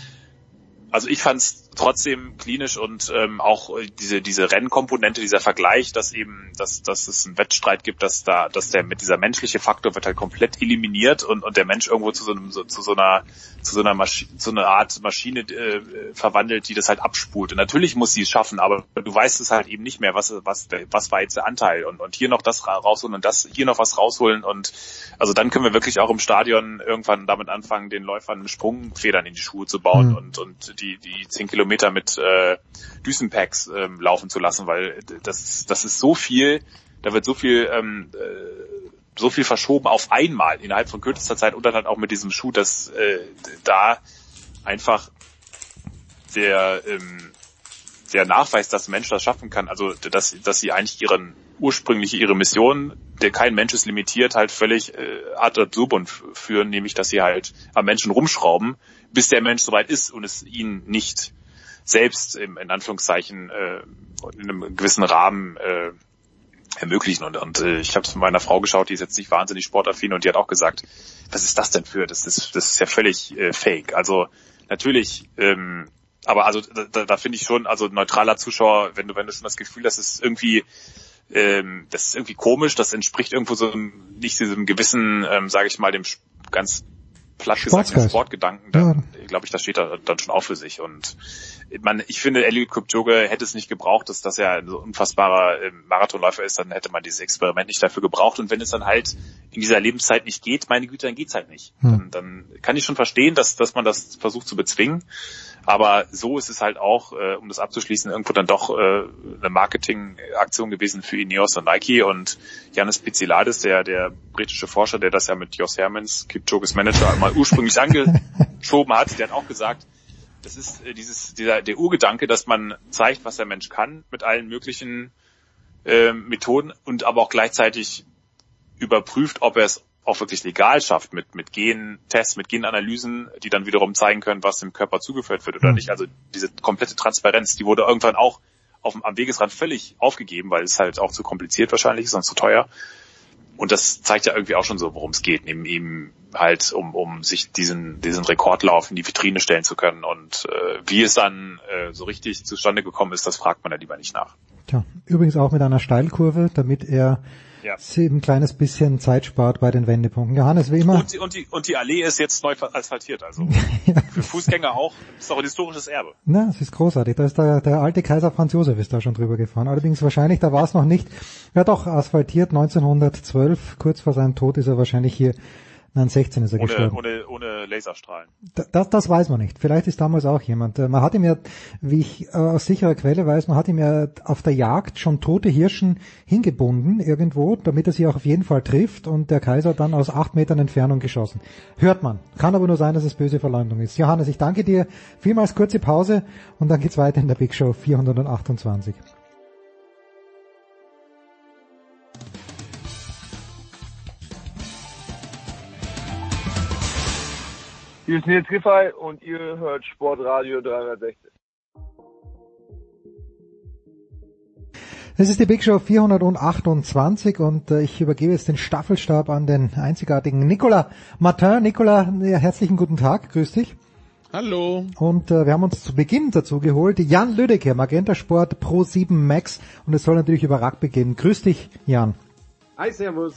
also ich fand es trotzdem klinisch und ähm, auch diese diese Rennkomponente, dieser Vergleich, dass eben, dass, dass es einen Wettstreit gibt, dass da, dass der mit dieser menschliche Faktor wird halt komplett eliminiert und, und der Mensch irgendwo zu so einem so, zu so einer zu so einer Maschine, zu einer Art Maschine äh, verwandelt, die das halt abspult. Und natürlich muss sie es schaffen, aber du weißt es halt eben nicht mehr, was was was war jetzt der Anteil und und hier noch das rausholen und das hier noch was rausholen und also dann können wir wirklich auch im Stadion irgendwann damit anfangen, den Läufern Sprungfedern in die Schuhe zu bauen mhm. und und die, die zehn Kilometer mit äh, Düsenpacks ähm, laufen zu lassen, weil das, das ist so viel, da wird so viel ähm, äh, so viel verschoben auf einmal innerhalb von kürzester Zeit und dann halt auch mit diesem Schuh, dass äh, da einfach der ähm, der Nachweis, dass ein Mensch das schaffen kann, also dass, dass sie eigentlich ihren ursprüngliche ihre Mission, der kein Mensch ist limitiert, halt völlig äh, ad absurdum führen, nämlich dass sie halt am Menschen rumschrauben, bis der Mensch soweit ist und es ihn nicht selbst im, in Anführungszeichen äh, in einem gewissen Rahmen äh, ermöglichen. Und, und äh, ich habe es mit meiner Frau geschaut, die ist jetzt nicht wahnsinnig sportaffin und die hat auch gesagt, was ist das denn für? Das ist, das ist ja völlig äh, fake. Also natürlich ähm, aber also da, da finde ich schon, also neutraler Zuschauer, wenn du, wenn du schon das Gefühl hast, es ist irgendwie, ähm, das ist irgendwie komisch, das entspricht irgendwo so nicht diesem gewissen, ähm, sage ich mal, dem ganz platt gesagt Sportgedanken, dann ja. glaube ich, das steht da dann schon auch für sich. Und man, ich finde, Eliud Kipchoge hätte es nicht gebraucht, dass, dass er ein so unfassbarer äh, Marathonläufer ist, dann hätte man dieses Experiment nicht dafür gebraucht. Und wenn es dann halt in dieser Lebenszeit nicht geht, meine Güte, dann geht's halt nicht. Hm. Dann, dann kann ich schon verstehen, dass, dass man das versucht zu bezwingen. Aber so ist es halt auch, äh, um das abzuschließen, irgendwo dann doch äh, eine Marketingaktion gewesen für Ineos und Nike. Und Janis Pizzilades, der, der britische Forscher, der das ja mit Jos Hermans, Kipchoges Manager, mal ursprünglich *laughs* angeschoben hat, der hat auch gesagt, das ist äh, dieses, dieser, der Urgedanke, dass man zeigt, was der Mensch kann mit allen möglichen äh, Methoden und aber auch gleichzeitig überprüft, ob er es auch wirklich legal schafft mit, mit Gentests, mit Genanalysen, die dann wiederum zeigen können, was dem Körper zugeführt wird oder mhm. nicht. Also diese komplette Transparenz, die wurde irgendwann auch auf am Wegesrand völlig aufgegeben, weil es halt auch zu kompliziert wahrscheinlich ist und zu teuer. Und das zeigt ja irgendwie auch schon so, worum es geht, neben ihm halt, um, um sich diesen, diesen Rekordlauf in die Vitrine stellen zu können. Und äh, wie es dann äh, so richtig zustande gekommen ist, das fragt man ja lieber nicht nach. Tja, übrigens auch mit einer Steilkurve, damit er ja. sie ein kleines bisschen Zeit spart bei den Wendepunkten. Johannes, wie immer. Und die, und die, und die Allee ist jetzt neu asphaltiert, also *laughs* ja. für Fußgänger auch. Ist auch ein historisches Erbe. Na, es ist großartig. Da ist der, der alte Kaiser Franz Josef ist da schon drüber gefahren. Allerdings wahrscheinlich, da war es noch nicht. Ja doch, asphaltiert 1912. Kurz vor seinem Tod ist er wahrscheinlich hier Nein, 16 ist er ohne, gestorben. Ohne, ohne Laserstrahlen. Das, das weiß man nicht. Vielleicht ist damals auch jemand. Äh, man hat ihm ja, wie ich äh, aus sicherer Quelle weiß, man hat ihm ja auf der Jagd schon tote Hirschen hingebunden irgendwo, damit er sie auch auf jeden Fall trifft und der Kaiser dann aus acht Metern Entfernung geschossen. Hört man. Kann aber nur sein, dass es böse Verleumdung ist. Johannes, ich danke dir. Vielmals kurze Pause und dann geht's weiter in der Big Show 428. Hier ist Nils Giffey und ihr hört Sportradio 360. Das ist die Big Show 428 und äh, ich übergebe jetzt den Staffelstab an den einzigartigen Nicolas Martin. Nicolas, herzlichen guten Tag, grüß dich. Hallo. Und äh, wir haben uns zu Beginn dazu geholt, Jan Lüdecke, Magenta Sport Pro 7 Max und es soll natürlich über Rugby gehen. Grüß dich, Jan. Hi, servus.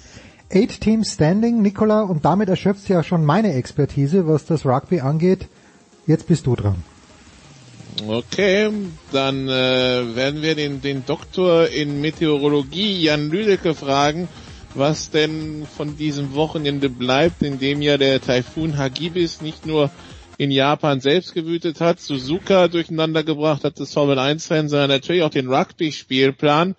Eight Team Standing, Nicola, und damit erschöpft ja schon meine Expertise, was das Rugby angeht. Jetzt bist du dran. Okay, dann äh, werden wir den, den Doktor in Meteorologie Jan Lüdecke fragen, was denn von diesem Wochenende bleibt, in dem ja der Taifun Hagibis nicht nur in Japan selbst gewütet hat, Suzuka durcheinander gebracht hat, das Formel 1 Rennen, sondern natürlich auch den Rugby-Spielplan.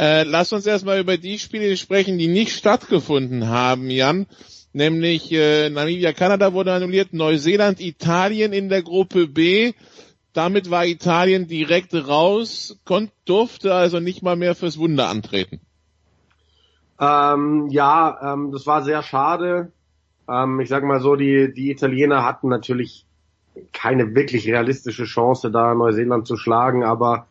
Äh, lass uns erstmal über die Spiele sprechen, die nicht stattgefunden haben, Jan. Nämlich äh, Namibia, Kanada wurde annulliert, Neuseeland, Italien in der Gruppe B. Damit war Italien direkt raus, konnte, durfte also nicht mal mehr fürs Wunder antreten. Ähm, ja, ähm, das war sehr schade. Ähm, ich sag mal so, die, die Italiener hatten natürlich keine wirklich realistische Chance, da Neuseeland zu schlagen, aber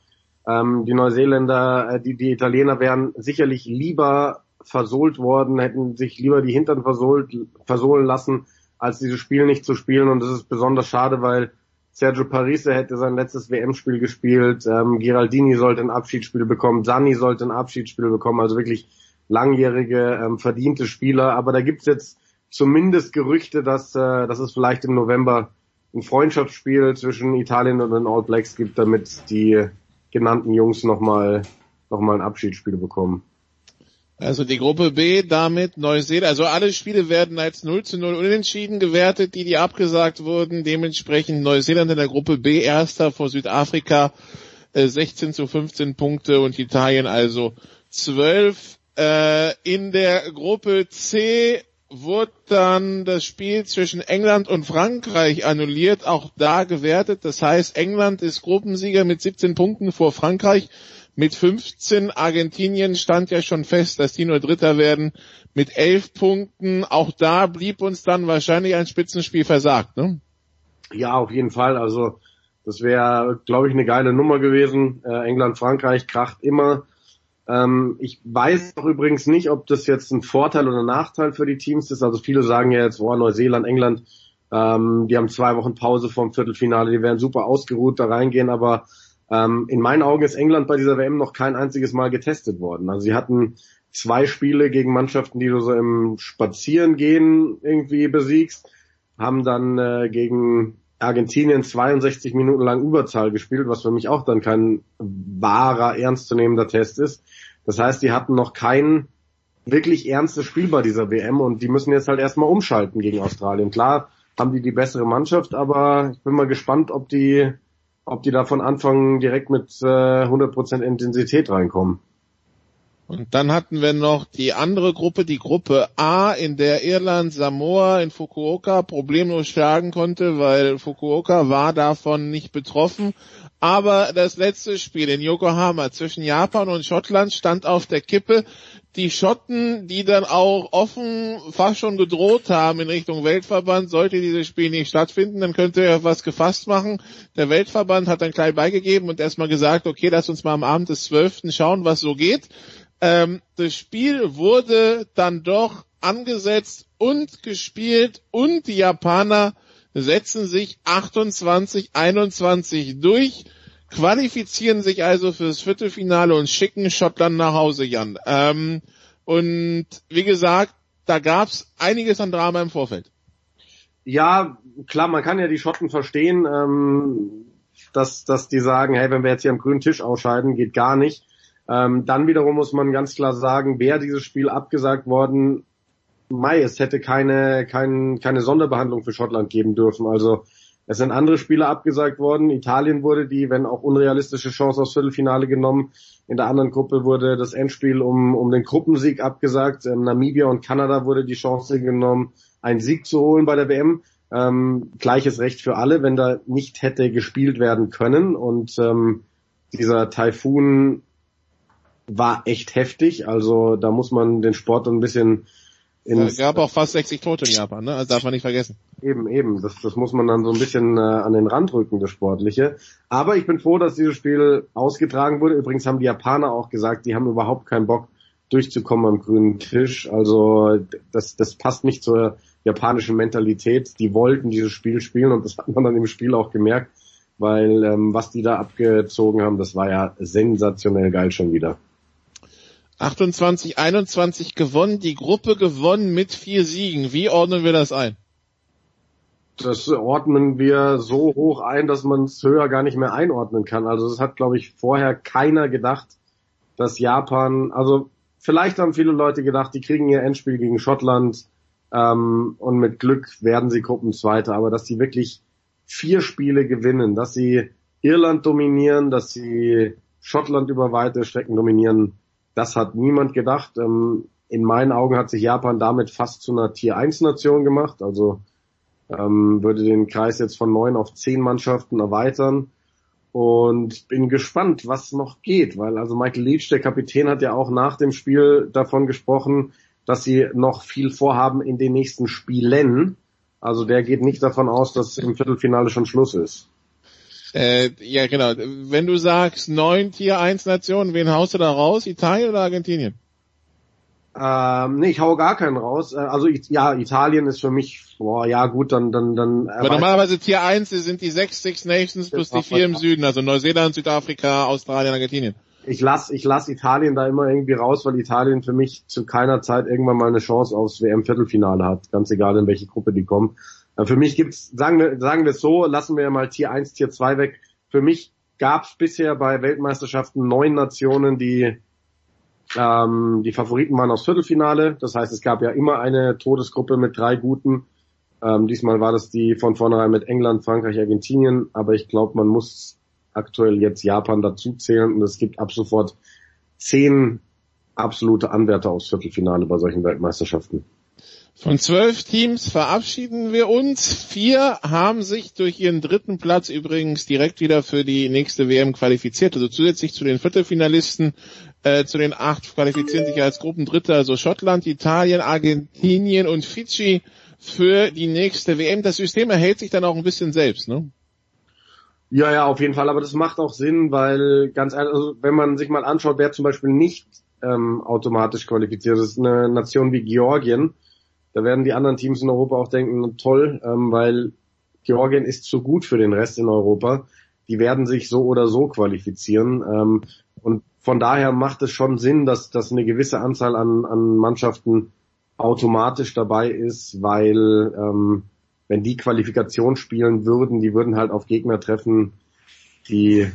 ähm, die Neuseeländer, äh, die, die Italiener wären sicherlich lieber versohlt worden, hätten sich lieber die Hintern versohlt, versohlen lassen, als dieses Spiel nicht zu spielen. Und das ist besonders schade, weil Sergio Parise hätte sein letztes WM-Spiel gespielt, ähm, Giraldini sollte ein Abschiedsspiel bekommen, Sani sollte ein Abschiedsspiel bekommen, also wirklich langjährige, ähm, verdiente Spieler. Aber da gibt's jetzt zumindest Gerüchte, dass, äh, dass es vielleicht im November ein Freundschaftsspiel zwischen Italien und den All Blacks gibt, damit die genannten Jungs nochmal noch mal ein Abschiedsspiel bekommen. Also die Gruppe B damit Neuseeland, also alle Spiele werden als 0 zu 0 unentschieden gewertet, die die abgesagt wurden. Dementsprechend Neuseeland in der Gruppe B erster vor Südafrika äh, 16 zu 15 Punkte und Italien also 12. Äh, in der Gruppe C wurde dann das Spiel zwischen England und Frankreich annulliert, auch da gewertet. Das heißt, England ist Gruppensieger mit 17 Punkten vor Frankreich mit 15. Argentinien stand ja schon fest, dass die nur Dritter werden mit 11 Punkten. Auch da blieb uns dann wahrscheinlich ein Spitzenspiel versagt, ne? Ja, auf jeden Fall. Also das wäre, glaube ich, eine geile Nummer gewesen. Äh, England, Frankreich kracht immer. Ähm, ich weiß auch übrigens nicht, ob das jetzt ein Vorteil oder ein Nachteil für die Teams ist. Also viele sagen ja jetzt, oh, Neuseeland, England, ähm, die haben zwei Wochen Pause vom Viertelfinale, die werden super ausgeruht da reingehen, aber ähm, in meinen Augen ist England bei dieser WM noch kein einziges Mal getestet worden. Also sie hatten zwei Spiele gegen Mannschaften, die du so im Spazierengehen irgendwie besiegst, haben dann äh, gegen Argentinien 62 Minuten lang Überzahl gespielt, was für mich auch dann kein wahrer, ernstzunehmender Test ist. Das heißt, die hatten noch kein wirklich ernstes Spiel bei dieser WM und die müssen jetzt halt erstmal umschalten gegen Australien. Klar haben die die bessere Mannschaft, aber ich bin mal gespannt, ob die, ob die da von Anfang direkt mit äh, 100% Intensität reinkommen. Und dann hatten wir noch die andere Gruppe, die Gruppe A, in der Irland Samoa in Fukuoka problemlos schlagen konnte, weil Fukuoka war davon nicht betroffen. Aber das letzte Spiel in Yokohama zwischen Japan und Schottland stand auf der Kippe. Die Schotten, die dann auch offen fast schon gedroht haben in Richtung Weltverband, sollte dieses Spiel nicht stattfinden, dann könnte er was gefasst machen. Der Weltverband hat dann klein beigegeben und erstmal gesagt, okay, lass uns mal am Abend des 12. schauen, was so geht. Ähm, das Spiel wurde dann doch angesetzt und gespielt und die Japaner setzen sich 28, 21 durch, qualifizieren sich also fürs Viertelfinale und schicken Schottland nach Hause, Jan. Ähm, und wie gesagt, da gab's einiges an Drama im Vorfeld. Ja, klar, man kann ja die Schotten verstehen, ähm, dass, dass die sagen, hey, wenn wir jetzt hier am grünen Tisch ausscheiden, geht gar nicht. Ähm, dann wiederum muss man ganz klar sagen, wäre dieses Spiel abgesagt worden, Mai, es hätte keine, kein, keine Sonderbehandlung für Schottland geben dürfen. Also es sind andere Spiele abgesagt worden. Italien wurde die, wenn auch unrealistische Chance aufs Viertelfinale genommen. In der anderen Gruppe wurde das Endspiel um, um den Gruppensieg abgesagt. Ähm, Namibia und Kanada wurde die Chance genommen, einen Sieg zu holen bei der WM. Ähm, gleiches Recht für alle, wenn da nicht hätte gespielt werden können. Und ähm, dieser Taifun war echt heftig. Also da muss man den Sport ein bisschen es gab auch fast 60 Tote in Japan, ne? Also darf man nicht vergessen. Eben, eben. Das, das muss man dann so ein bisschen äh, an den Rand rücken, das Sportliche. Aber ich bin froh, dass dieses Spiel ausgetragen wurde. Übrigens haben die Japaner auch gesagt, die haben überhaupt keinen Bock durchzukommen am grünen Tisch. Also das, das passt nicht zur japanischen Mentalität. Die wollten dieses Spiel spielen und das hat man dann im Spiel auch gemerkt, weil ähm, was die da abgezogen haben, das war ja sensationell geil schon wieder. 28, 21 gewonnen, die Gruppe gewonnen mit vier Siegen. Wie ordnen wir das ein? Das ordnen wir so hoch ein, dass man es höher gar nicht mehr einordnen kann. Also es hat, glaube ich, vorher keiner gedacht, dass Japan, also vielleicht haben viele Leute gedacht, die kriegen ihr Endspiel gegen Schottland ähm, und mit Glück werden sie Gruppenzweite, aber dass sie wirklich vier Spiele gewinnen, dass sie Irland dominieren, dass sie Schottland über weite Strecken dominieren, das hat niemand gedacht. Ähm, in meinen Augen hat sich Japan damit fast zu einer Tier 1 Nation gemacht. Also ähm, würde den Kreis jetzt von neun auf zehn Mannschaften erweitern. Und bin gespannt, was noch geht, weil also Michael Leach, der Kapitän, hat ja auch nach dem Spiel davon gesprochen, dass sie noch viel vorhaben in den nächsten Spielen. Also der geht nicht davon aus, dass im Viertelfinale schon Schluss ist. Äh, ja, genau. Wenn du sagst neun Tier 1 Nationen, wen haust du da raus? Italien oder Argentinien? Ähm, nee, ich hau gar keinen raus. Äh, also ja, Italien ist für mich, boah, ja gut, dann dann dann. Äh, Aber normalerweise Tier 1 sind die sechs Six Nations plus die vier im Süden, also Neuseeland, Südafrika, Australien, Argentinien. Ich lass ich lass Italien da immer irgendwie raus, weil Italien für mich zu keiner Zeit irgendwann mal eine Chance aufs WM Viertelfinale hat, ganz egal in welche Gruppe die kommen. Äh, für mich gibt's, sagen wir, sagen wir es so, lassen wir mal Tier 1, Tier 2 weg. Für mich gab es bisher bei Weltmeisterschaften neun Nationen, die ähm, die Favoriten waren aufs Viertelfinale. Das heißt, es gab ja immer eine Todesgruppe mit drei guten. Ähm, diesmal war das die von vornherein mit England, Frankreich, Argentinien. Aber ich glaube, man muss aktuell jetzt Japan dazu zählen und es gibt ab sofort zehn absolute Anwärter aufs Viertelfinale bei solchen Weltmeisterschaften. Von zwölf Teams verabschieden wir uns. Vier haben sich durch ihren dritten Platz übrigens direkt wieder für die nächste WM qualifiziert. Also zusätzlich zu den Viertelfinalisten, äh, zu den acht qualifizieren sich als Gruppendritte, also Schottland, Italien, Argentinien und Fidschi für die nächste WM. Das System erhält sich dann auch ein bisschen selbst, ne? Ja, ja, auf jeden Fall. Aber das macht auch Sinn, weil ganz ehrlich, also wenn man sich mal anschaut, wer zum Beispiel nicht ähm, automatisch qualifiziert ist, eine Nation wie Georgien, da werden die anderen Teams in Europa auch denken, toll, ähm, weil Georgien ist zu gut für den Rest in Europa. Die werden sich so oder so qualifizieren. Ähm, und von daher macht es schon Sinn, dass, dass eine gewisse Anzahl an, an Mannschaften automatisch dabei ist, weil ähm, wenn die Qualifikation spielen würden, die würden halt auf Gegner treffen, die,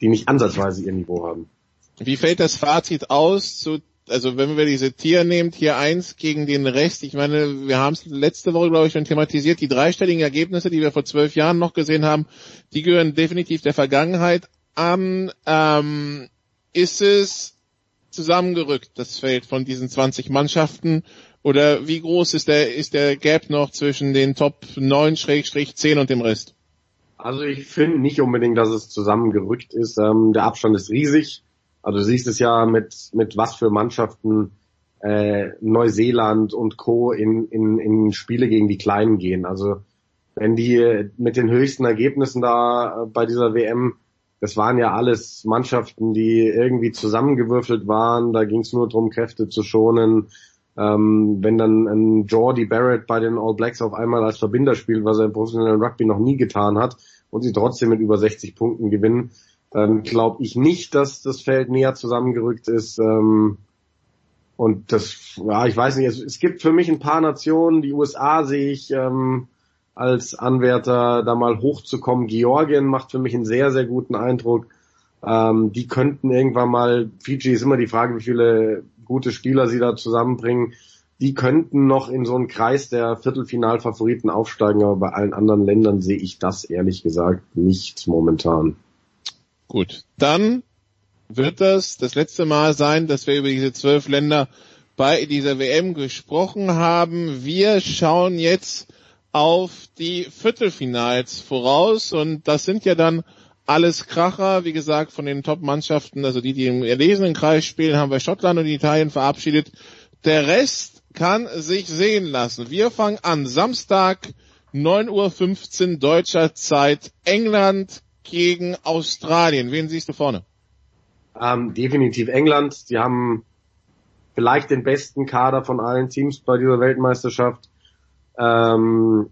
die nicht ansatzweise ihr Niveau haben. Wie fällt das Fazit aus zu also wenn wir diese Tier nehmen, Tier 1 gegen den Rest, ich meine, wir haben es letzte Woche, glaube ich, schon thematisiert, die dreistelligen Ergebnisse, die wir vor zwölf Jahren noch gesehen haben, die gehören definitiv der Vergangenheit an. Ähm, ist es zusammengerückt, das Feld von diesen 20 Mannschaften? Oder wie groß ist der, ist der Gap noch zwischen den Top 9-10 und dem Rest? Also ich finde nicht unbedingt, dass es zusammengerückt ist. Ähm, der Abstand ist riesig. Also du siehst es ja mit, mit was für Mannschaften äh, Neuseeland und Co. In, in, in Spiele gegen die Kleinen gehen. Also wenn die mit den höchsten Ergebnissen da bei dieser WM, das waren ja alles Mannschaften, die irgendwie zusammengewürfelt waren, da ging es nur darum, Kräfte zu schonen. Ähm, wenn dann ein Jordi Barrett bei den All Blacks auf einmal als Verbinder spielt, was er im professionellen Rugby noch nie getan hat, und sie trotzdem mit über 60 Punkten gewinnen, dann glaube ich nicht, dass das Feld näher zusammengerückt ist. Ähm, und das, ja, ich weiß nicht, es, es, gibt für mich ein paar Nationen, die USA sehe ich ähm, als Anwärter, da mal hochzukommen. Georgien macht für mich einen sehr, sehr guten Eindruck. Ähm, die könnten irgendwann mal, Fiji ist immer die Frage, wie viele gute Spieler sie da zusammenbringen. Die könnten noch in so einen Kreis der Viertelfinalfavoriten aufsteigen, aber bei allen anderen Ländern sehe ich das ehrlich gesagt nicht momentan. Gut, dann wird das das letzte Mal sein, dass wir über diese zwölf Länder bei dieser WM gesprochen haben. Wir schauen jetzt auf die Viertelfinals voraus und das sind ja dann alles Kracher, wie gesagt, von den Top-Mannschaften, also die, die im erlesenen Kreis spielen, haben wir Schottland und Italien verabschiedet. Der Rest kann sich sehen lassen. Wir fangen an. Samstag, 9.15 Uhr deutscher Zeit, England gegen Australien. Wen siehst du vorne? Ähm, definitiv England. Die haben vielleicht den besten Kader von allen Teams bei dieser Weltmeisterschaft. Ähm,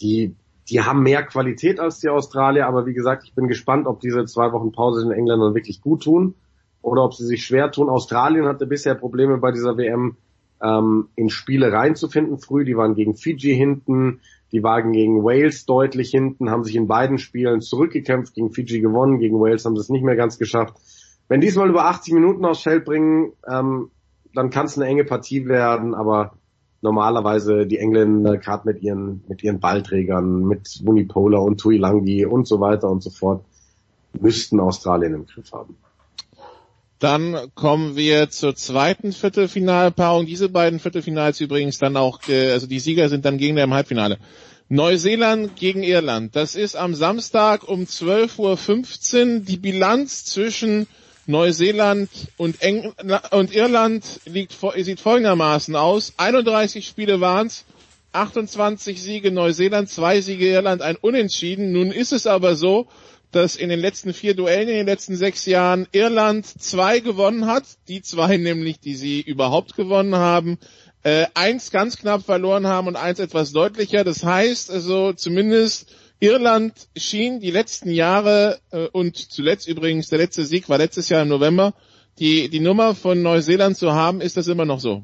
die, die haben mehr Qualität als die Australier, aber wie gesagt, ich bin gespannt, ob diese zwei Wochen Pause den Engländern wirklich gut tun oder ob sie sich schwer tun. Australien hatte bisher Probleme bei dieser WM, ähm, in Spiele reinzufinden früh. Die waren gegen Fiji hinten, die waren gegen Wales deutlich hinten, haben sich in beiden Spielen zurückgekämpft, gegen Fiji gewonnen, gegen Wales haben sie es nicht mehr ganz geschafft. Wenn diesmal über 80 Minuten aufs Feld bringen, ähm, dann kann es eine enge Partie werden, aber normalerweise die Engländer gerade mit ihren mit ihren Ballträgern, mit Munipola und Tuilangi und so weiter und so fort, müssten Australien im Griff haben. Dann kommen wir zur zweiten Viertelfinalpaarung. Diese beiden Viertelfinals übrigens dann auch, äh, also die Sieger sind dann Gegner im Halbfinale. Neuseeland gegen Irland. Das ist am Samstag um 12.15 Uhr. Die Bilanz zwischen Neuseeland und, Eng und Irland liegt, sieht folgendermaßen aus. 31 Spiele waren's, 28 Siege Neuseeland, zwei Siege Irland, ein Unentschieden. Nun ist es aber so, dass in den letzten vier Duellen in den letzten sechs Jahren Irland zwei gewonnen hat, die zwei *laughs* nämlich, die sie überhaupt gewonnen haben, äh, eins ganz knapp verloren haben und eins etwas deutlicher. Das heißt also zumindest Irland schien die letzten Jahre äh, und zuletzt übrigens der letzte Sieg war letztes Jahr im November, die, die Nummer von Neuseeland zu haben, ist das immer noch so?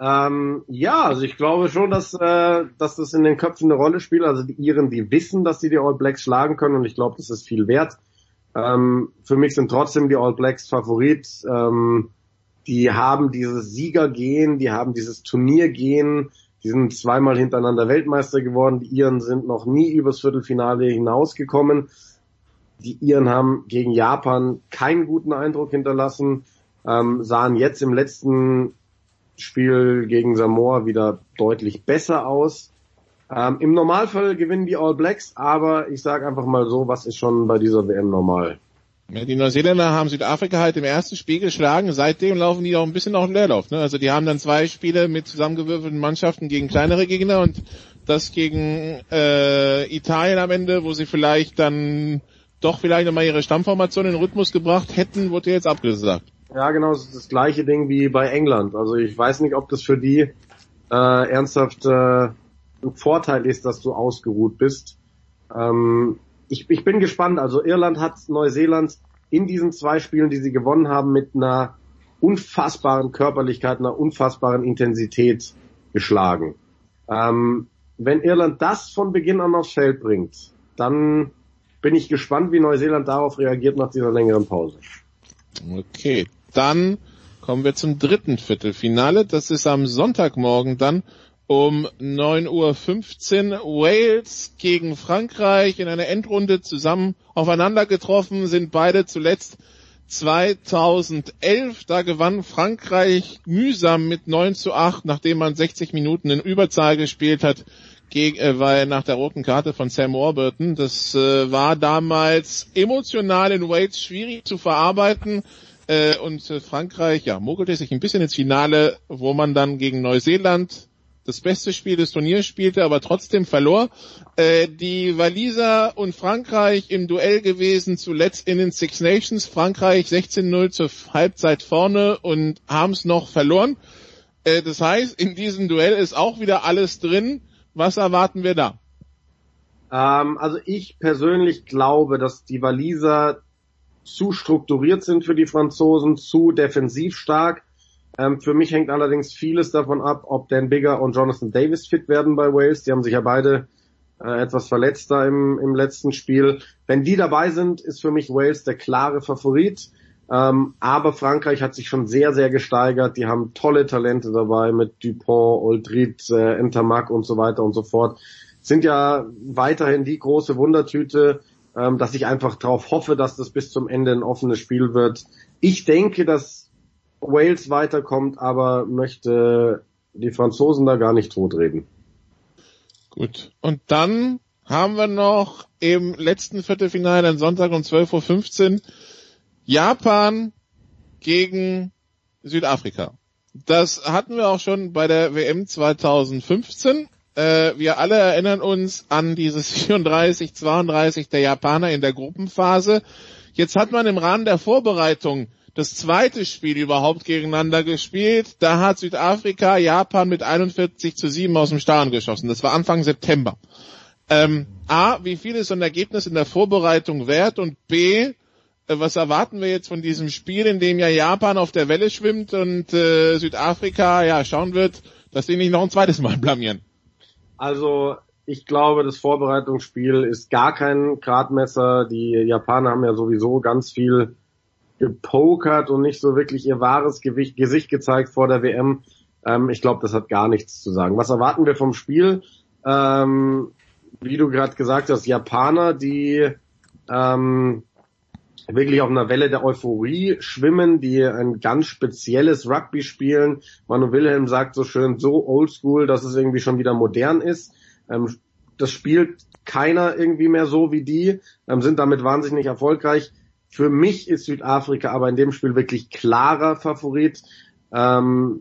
Ähm, ja, also ich glaube schon, dass, äh, dass das in den Köpfen eine Rolle spielt. Also die Iren, die wissen, dass sie die All Blacks schlagen können und ich glaube, das ist viel wert. Ähm, für mich sind trotzdem die All Blacks Favorit. Ähm, die haben dieses Siegergehen, die haben dieses Turniergehen, die sind zweimal hintereinander Weltmeister geworden. Die Iren sind noch nie übers Viertelfinale hinausgekommen. Die Iren haben gegen Japan keinen guten Eindruck hinterlassen. ähm, sahen jetzt im letzten Spiel gegen Samoa wieder deutlich besser aus. Ähm, Im Normalfall gewinnen die All Blacks, aber ich sage einfach mal so, was ist schon bei dieser WM normal? Ja, die Neuseeländer haben Südafrika halt im ersten Spiel geschlagen. Seitdem laufen die auch ein bisschen auf den Leerlauf. Ne? Also die haben dann zwei Spiele mit zusammengewürfelten Mannschaften gegen kleinere Gegner und das gegen äh, Italien am Ende, wo sie vielleicht dann doch vielleicht nochmal ihre Stammformation in den Rhythmus gebracht hätten, wurde jetzt abgesagt. Ja, genau, das ist das gleiche Ding wie bei England. Also ich weiß nicht, ob das für die äh, ernsthaft äh, ein Vorteil ist, dass du ausgeruht bist. Ähm, ich, ich bin gespannt. Also Irland hat Neuseeland in diesen zwei Spielen, die sie gewonnen haben, mit einer unfassbaren Körperlichkeit, einer unfassbaren Intensität geschlagen. Ähm, wenn Irland das von Beginn an aufs Feld bringt, dann bin ich gespannt, wie Neuseeland darauf reagiert nach dieser längeren Pause. Okay, dann kommen wir zum dritten Viertelfinale. Das ist am Sonntagmorgen dann um 9.15 Uhr Wales gegen Frankreich in einer Endrunde zusammen aufeinander getroffen, sind beide zuletzt 2011. Da gewann Frankreich mühsam mit 9 zu 8, nachdem man 60 Minuten in Überzahl gespielt hat, äh, weil nach der roten Karte von Sam Warburton. Das äh, war damals emotional in Wales schwierig zu verarbeiten. Äh, und äh, Frankreich, ja, mogelte sich ein bisschen ins Finale, wo man dann gegen Neuseeland das beste Spiel des Turniers spielte, aber trotzdem verlor. Äh, die Waliser und Frankreich im Duell gewesen, zuletzt in den Six Nations. Frankreich 16-0 zur Halbzeit vorne und haben es noch verloren. Äh, das heißt, in diesem Duell ist auch wieder alles drin. Was erwarten wir da? Ähm, also ich persönlich glaube, dass die Waliser zu strukturiert sind für die Franzosen, zu defensiv stark ähm, für mich hängt allerdings vieles davon ab, ob Dan Bigger und Jonathan Davis fit werden bei Wales. Die haben sich ja beide äh, etwas verletzt da im, im letzten Spiel. Wenn die dabei sind, ist für mich Wales der klare Favorit. Ähm, aber Frankreich hat sich schon sehr, sehr gesteigert. Die haben tolle Talente dabei mit Dupont, Oldrit, äh, Entermac und so weiter und so fort. Sind ja weiterhin die große Wundertüte, ähm, dass ich einfach darauf hoffe, dass das bis zum Ende ein offenes Spiel wird. Ich denke, dass Wales weiterkommt, aber möchte die Franzosen da gar nicht totreden. Gut. Und dann haben wir noch im letzten Viertelfinale, am Sonntag um 12.15 Uhr, Japan gegen Südafrika. Das hatten wir auch schon bei der WM 2015. Äh, wir alle erinnern uns an dieses *laughs* 34, 32 der Japaner in der Gruppenphase. Jetzt hat man im Rahmen der Vorbereitung das zweite Spiel überhaupt gegeneinander gespielt. Da hat Südafrika Japan mit 41 zu 7 aus dem Stadion geschossen. Das war Anfang September. Ähm, A, wie viel ist so ein Ergebnis in der Vorbereitung wert? Und B, äh, was erwarten wir jetzt von diesem Spiel, in dem ja Japan auf der Welle schwimmt und äh, Südafrika ja schauen wird, dass sie nicht noch ein zweites Mal blamieren? Also ich glaube, das Vorbereitungsspiel ist gar kein Gradmesser. Die Japaner haben ja sowieso ganz viel gepokert und nicht so wirklich ihr wahres Gewicht, Gesicht gezeigt vor der WM. Ähm, ich glaube, das hat gar nichts zu sagen. Was erwarten wir vom Spiel? Ähm, wie du gerade gesagt hast, Japaner, die ähm, wirklich auf einer Welle der Euphorie schwimmen, die ein ganz spezielles Rugby spielen. Manu Wilhelm sagt so schön, so oldschool, dass es irgendwie schon wieder modern ist. Ähm, das spielt keiner irgendwie mehr so wie die, ähm, sind damit wahnsinnig erfolgreich. Für mich ist Südafrika aber in dem Spiel wirklich klarer Favorit. Ähm,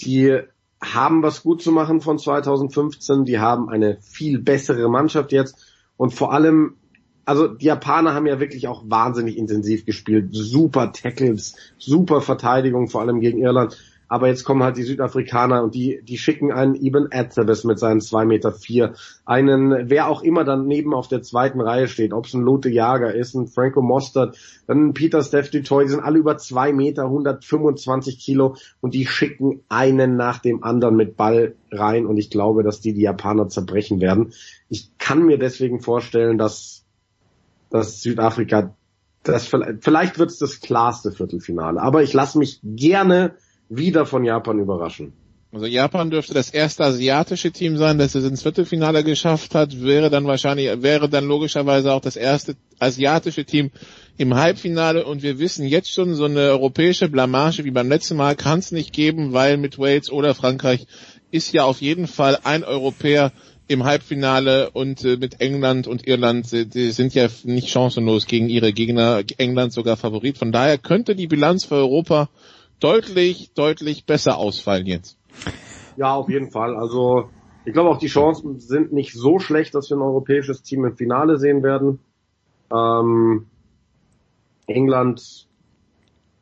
die haben was gut zu machen von 2015. Die haben eine viel bessere Mannschaft jetzt. Und vor allem, also die Japaner haben ja wirklich auch wahnsinnig intensiv gespielt. Super Tackles, super Verteidigung, vor allem gegen Irland. Aber jetzt kommen halt die Südafrikaner und die, die schicken einen Eben Etzebes mit seinen zwei Meter, vier, einen, wer auch immer daneben auf der zweiten Reihe steht, ob es ein Lote Jager ist, ein Franco Mostert, dann ein Peter Steph Toy, die sind alle über zwei Meter, 125 Kilo und die schicken einen nach dem anderen mit Ball rein und ich glaube, dass die die Japaner zerbrechen werden. Ich kann mir deswegen vorstellen, dass, dass Südafrika das vielleicht wird es das klarste Viertelfinale, aber ich lasse mich gerne wieder von Japan überraschen. Also Japan dürfte das erste asiatische Team sein, das es ins Viertelfinale geschafft hat, wäre dann wahrscheinlich, wäre dann logischerweise auch das erste asiatische Team im Halbfinale. Und wir wissen jetzt schon, so eine europäische Blamage wie beim letzten Mal kann es nicht geben, weil mit Wales oder Frankreich ist ja auf jeden Fall ein Europäer im Halbfinale und äh, mit England und Irland, äh, die sind ja nicht chancenlos gegen ihre Gegner, England sogar Favorit. Von daher könnte die Bilanz für Europa deutlich, deutlich besser ausfallen jetzt. Ja, auf jeden Fall. Also ich glaube auch die Chancen sind nicht so schlecht, dass wir ein europäisches Team im Finale sehen werden. Ähm, England,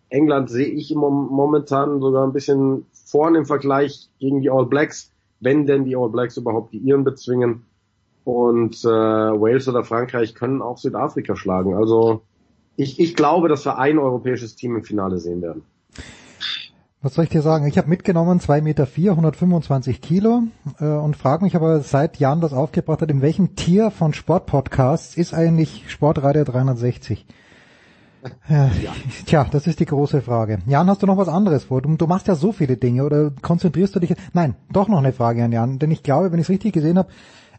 England sehe ich momentan sogar ein bisschen vorn im Vergleich gegen die All Blacks, wenn denn die All Blacks überhaupt die Iren bezwingen. Und äh, Wales oder Frankreich können auch Südafrika schlagen. Also ich, ich glaube, dass wir ein europäisches Team im Finale sehen werden. Was soll ich dir sagen? Ich habe mitgenommen 2,4 Meter, 4, 125 Kilo äh, und frage mich aber, seit Jan das aufgebracht hat, in welchem Tier von Sportpodcasts ist eigentlich Sportradio 360? Ja, Tja, das ist die große Frage. Jan, hast du noch was anderes vor? Du, du, machst ja so viele Dinge oder konzentrierst du dich? Nein, doch noch eine Frage an Jan, denn ich glaube, wenn ich es richtig gesehen habe,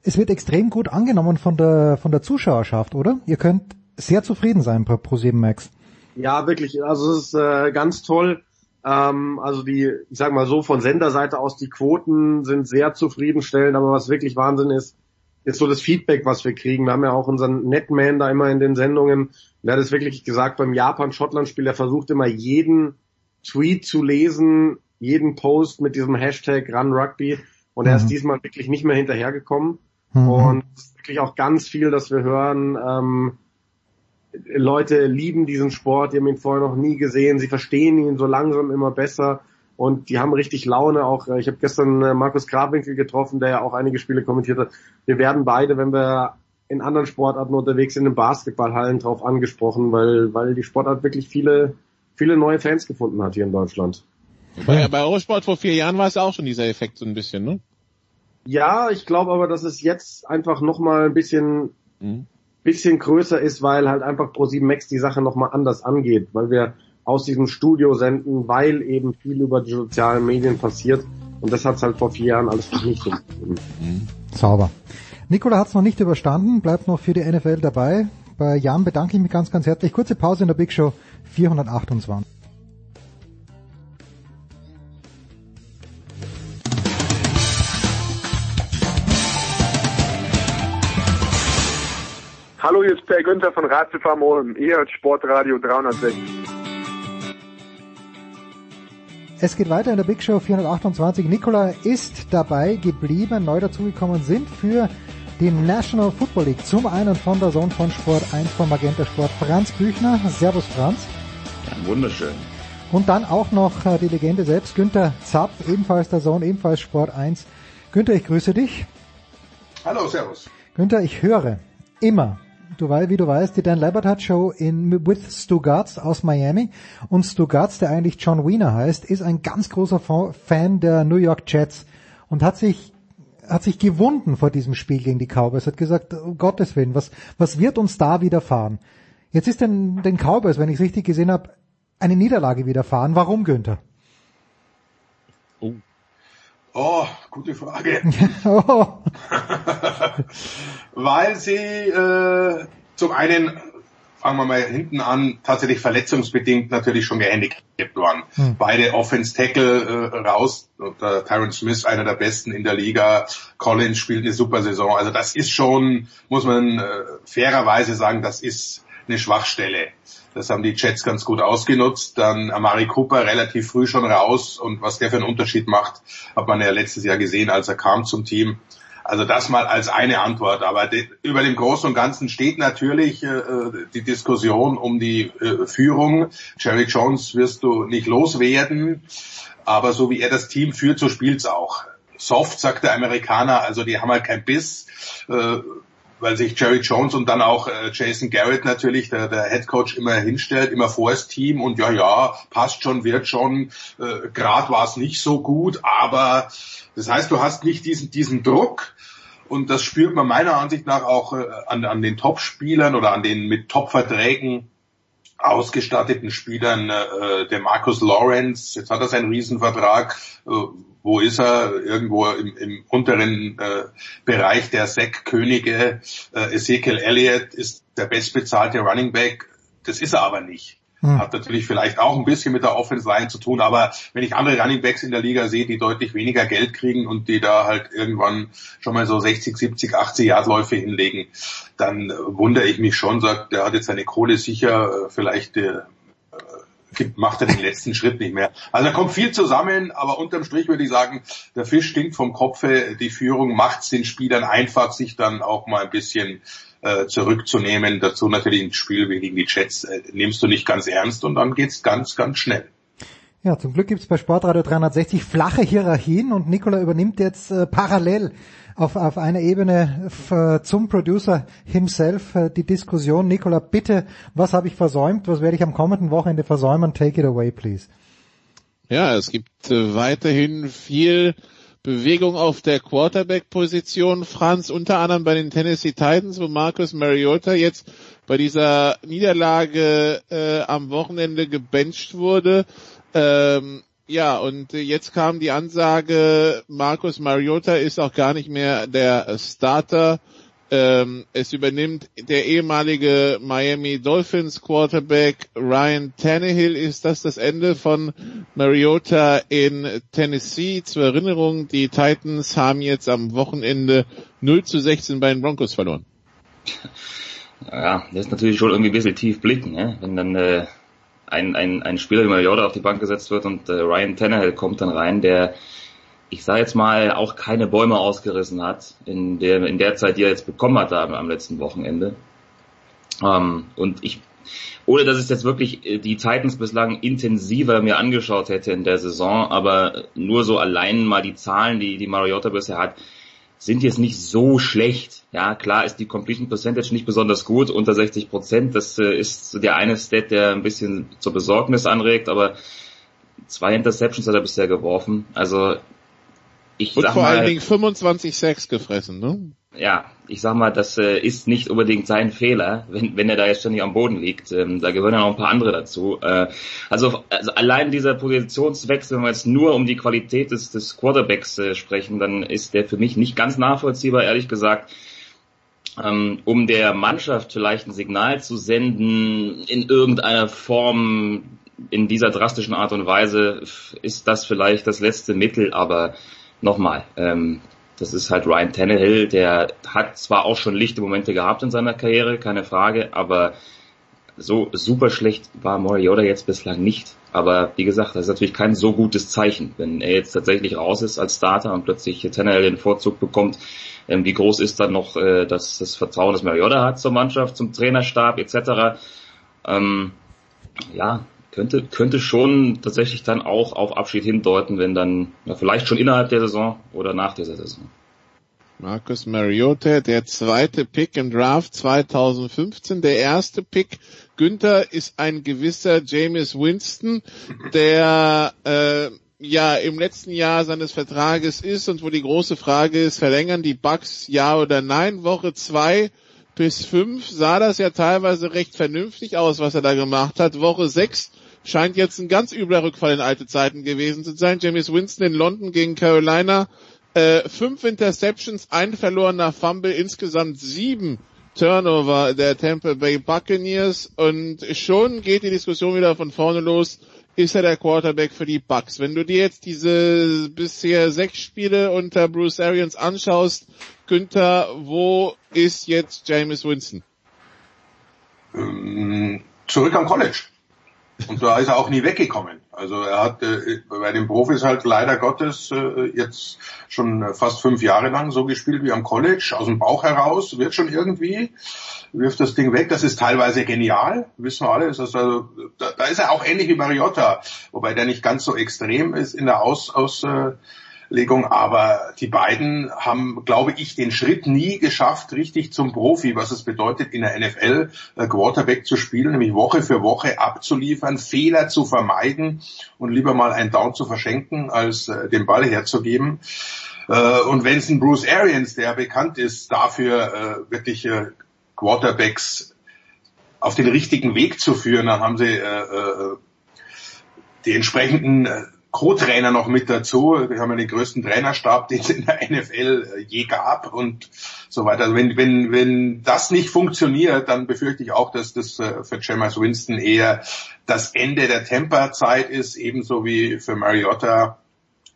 es wird extrem gut angenommen von der von der Zuschauerschaft, oder? Ihr könnt sehr zufrieden sein bei Pro7 Max. Ja, wirklich. Also es ist äh, ganz toll. Ähm, also die, ich sag mal so, von Senderseite aus, die Quoten sind sehr zufriedenstellend, aber was wirklich Wahnsinn ist, ist so das Feedback, was wir kriegen. Wir haben ja auch unseren Netman da immer in den Sendungen. Der hat es wirklich gesagt beim Japan-Schottland-Spiel, er versucht immer jeden Tweet zu lesen, jeden Post mit diesem Hashtag Run Rugby und er ist mhm. diesmal wirklich nicht mehr hinterhergekommen. Mhm. Und wirklich auch ganz viel, dass wir hören, ähm, Leute lieben diesen Sport, die haben ihn vorher noch nie gesehen, sie verstehen ihn so langsam immer besser und die haben richtig Laune. Auch ich habe gestern äh, Markus Grabwinkel getroffen, der ja auch einige Spiele kommentiert hat. Wir werden beide, wenn wir in anderen Sportarten unterwegs sind, in Basketballhallen drauf angesprochen, weil weil die Sportart wirklich viele viele neue Fans gefunden hat hier in Deutschland. Bei, bei Eurosport vor vier Jahren war es auch schon dieser Effekt so ein bisschen, ne? Ja, ich glaube aber, dass es jetzt einfach nochmal ein bisschen mhm bisschen größer ist, weil halt einfach Pro7 Max die Sache nochmal anders angeht, weil wir aus diesem Studio senden, weil eben viel über die sozialen Medien passiert. Und das hat's halt vor vier Jahren alles noch nicht so gegeben. Sauber. Nikola hat's noch nicht überstanden, bleibt noch für die NFL dabei. Bei Jan bedanke ich mich ganz, ganz herzlich. Kurze Pause in der Big Show 428. Hallo, hier ist Per Günther von Ratzefarm. Ihr hört Sportradio 360. Es geht weiter in der Big Show 428. Nikola ist dabei geblieben. Neu dazugekommen sind für die National Football League. Zum einen von der Sohn von Sport 1 von Magenta Sport Franz Büchner. Servus Franz. Ja, wunderschön. Und dann auch noch äh, die Legende selbst, Günther Zapp, ebenfalls der Sohn, ebenfalls Sport 1. Günther, ich grüße dich. Hallo, Servus. Günther, ich höre immer du weißt, wie du weißt, die Dan Lebertat Show in with Stu Gatz aus Miami und Stu Gatz, der eigentlich John Wiener heißt, ist ein ganz großer Fan der New York Jets und hat sich hat sich gewunden vor diesem Spiel gegen die Cowboys, hat gesagt, um Gottes Willen, was, was wird uns da widerfahren? Jetzt ist den, den Cowboys, wenn ich es richtig gesehen habe, eine Niederlage widerfahren. Warum, Günther? Oh. Gute Frage. oh. *laughs* *laughs* Weil sie äh, zum einen, fangen wir mal hinten an, tatsächlich verletzungsbedingt natürlich schon gehandicapt waren. Hm. Beide Offense Tackle äh, raus, und, äh, Tyron Smith einer der besten in der Liga, Collins spielt eine super Saison. Also das ist schon, muss man äh, fairerweise sagen, das ist eine Schwachstelle. Das haben die Jets ganz gut ausgenutzt. Dann Amari Cooper relativ früh schon raus und was der für einen Unterschied macht, hat man ja letztes Jahr gesehen, als er kam zum Team. Also das mal als eine Antwort. Aber de, über dem Großen und Ganzen steht natürlich äh, die Diskussion um die äh, Führung. Jerry Jones wirst du nicht loswerden, aber so wie er das Team führt, so spielt's auch. Soft, sagt der Amerikaner, also die haben halt kein Biss. Äh, weil sich Jerry Jones und dann auch äh, Jason Garrett natürlich, der, der Head Coach, immer hinstellt, immer vor das Team und ja, ja, passt schon, wird schon, äh, grad war es nicht so gut, aber das heißt, du hast nicht diesen, diesen Druck. Und das spürt man meiner Ansicht nach auch äh, an, an den Top-Spielern oder an den mit Top-Verträgen ausgestatteten Spielern, äh, der Marcus Lawrence, jetzt hat er seinen Riesenvertrag, äh, wo ist er? Irgendwo im, im unteren äh, Bereich der Sack-Könige. Äh, Ezekiel Elliott ist der bestbezahlte Running Back. Das ist er aber nicht. Hm. Hat natürlich vielleicht auch ein bisschen mit der Offense Line zu tun, aber wenn ich andere Running Backs in der Liga sehe, die deutlich weniger Geld kriegen und die da halt irgendwann schon mal so 60, 70, 80 Yardläufe hinlegen, dann wundere ich mich schon, sagt, der hat jetzt seine Kohle sicher, äh, vielleicht äh, macht er den letzten Schritt nicht mehr. Also da kommt viel zusammen, aber unterm Strich würde ich sagen, der Fisch stinkt vom Kopfe, die Führung macht es den Spielern einfach, sich dann auch mal ein bisschen äh, zurückzunehmen. Dazu natürlich ein Spiel gegen die Jets äh, nimmst du nicht ganz ernst und dann geht's ganz, ganz schnell. Ja, zum Glück gibt's bei Sportradio 360 flache Hierarchien und Nikola übernimmt jetzt äh, parallel auf, auf einer Ebene äh, zum Producer himself äh, die Diskussion. Nikola, bitte, was habe ich versäumt? Was werde ich am kommenden Wochenende versäumen? Take it away, please. Ja, es gibt äh, weiterhin viel Bewegung auf der Quarterback-Position, Franz, unter anderem bei den Tennessee Titans, wo Marcus Mariota jetzt bei dieser Niederlage äh, am Wochenende gebencht wurde. Ähm, ja, und jetzt kam die Ansage, Marcus Mariota ist auch gar nicht mehr der Starter. Ähm, es übernimmt der ehemalige Miami Dolphins Quarterback Ryan Tannehill. Ist das das Ende von Mariota in Tennessee? Zur Erinnerung, die Titans haben jetzt am Wochenende 0 zu 16 bei den Broncos verloren. Ja, das ist natürlich schon irgendwie ein bisschen tief blicken, ne? wenn dann äh, ein, ein, ein Spieler wie Mariota auf die Bank gesetzt wird und äh, Ryan Tannehill kommt dann rein, der ich sage jetzt mal, auch keine Bäume ausgerissen hat in der, in der Zeit, die er jetzt bekommen hat am, am letzten Wochenende. Ähm, und ich, ohne dass ich jetzt wirklich äh, die Titans bislang intensiver mir angeschaut hätte in der Saison, aber nur so allein mal die Zahlen, die, die Mariota bisher hat, sind jetzt nicht so schlecht. Ja, klar ist die Completion Percentage nicht besonders gut, unter 60 Prozent. Das äh, ist der eine Stat, der ein bisschen zur Besorgnis anregt, aber zwei Interceptions hat er bisher geworfen. Also ich Und sag vor mal, allen Dingen 25 Sacks gefressen, ne? Ja, ich sag mal, das äh, ist nicht unbedingt sein Fehler, wenn, wenn er da jetzt ständig am Boden liegt. Ähm, da gehören ja noch ein paar andere dazu. Äh, also, also allein dieser Positionswechsel, wenn wir jetzt nur um die Qualität des, des Quarterbacks äh, sprechen, dann ist der für mich nicht ganz nachvollziehbar, ehrlich gesagt. Ähm, um der Mannschaft vielleicht ein Signal zu senden, in irgendeiner Form, in dieser drastischen Art und Weise, ist das vielleicht das letzte Mittel, aber nochmal, ähm, das ist halt Ryan Tannehill, der hat zwar auch schon lichte Momente gehabt in seiner Karriere, keine Frage, aber so super schlecht war Mariota jetzt bislang nicht. Aber wie gesagt, das ist natürlich kein so gutes Zeichen, wenn er jetzt tatsächlich raus ist als Starter und plötzlich Tannehill den Vorzug bekommt. Ähm, wie groß ist dann noch äh, das, das Vertrauen, das Mariota hat zur Mannschaft, zum Trainerstab etc. Ähm, ja, könnte, könnte schon tatsächlich dann auch auf Abschied hindeuten, wenn dann ja, vielleicht schon innerhalb der Saison oder nach dieser Saison. Marcus Mariota, der zweite Pick im Draft 2015. Der erste Pick, Günther, ist ein gewisser James Winston, der äh, ja im letzten Jahr seines Vertrages ist und wo die große Frage ist, verlängern die Bucks ja oder nein? Woche zwei bis fünf sah das ja teilweise recht vernünftig aus, was er da gemacht hat. Woche sechs scheint jetzt ein ganz übler Rückfall in alte Zeiten gewesen zu sein. James Winston in London gegen Carolina äh, fünf Interceptions, ein verlorener Fumble, insgesamt sieben Turnover der Tampa Bay Buccaneers und schon geht die Diskussion wieder von vorne los. Ist er der Quarterback für die Bucks? Wenn du dir jetzt diese bisher sechs Spiele unter Bruce Arians anschaust, Günther, wo ist jetzt James Winston? Ähm, zurück am College. Und da ist er auch nie weggekommen. Also er hat äh, bei den Profis halt leider Gottes äh, jetzt schon fast fünf Jahre lang so gespielt wie am College, aus dem Bauch heraus, wird schon irgendwie, wirft das Ding weg. Das ist teilweise genial, wissen wir alle. Ist also, da, da ist er auch ähnlich wie Mariota, wobei der nicht ganz so extrem ist in der Aus, Aus äh, Legung, aber die beiden haben, glaube ich, den Schritt nie geschafft, richtig zum Profi, was es bedeutet, in der NFL äh, Quarterback zu spielen, nämlich Woche für Woche abzuliefern, Fehler zu vermeiden und lieber mal einen Down zu verschenken, als äh, den Ball herzugeben. Äh, und wenn es ein Bruce Arians, der bekannt ist, dafür wirklich Quarterbacks auf den richtigen Weg zu führen. Dann haben sie die entsprechenden Co-Trainer noch mit dazu. Wir haben ja den größten Trainerstab, *laughs* den es in der NFL äh, je gab und so weiter. Also wenn, wenn, wenn das nicht funktioniert, dann befürchte ich auch, dass das äh, für Jameis Winston eher das Ende der Temperzeit ist, ebenso wie für Mariota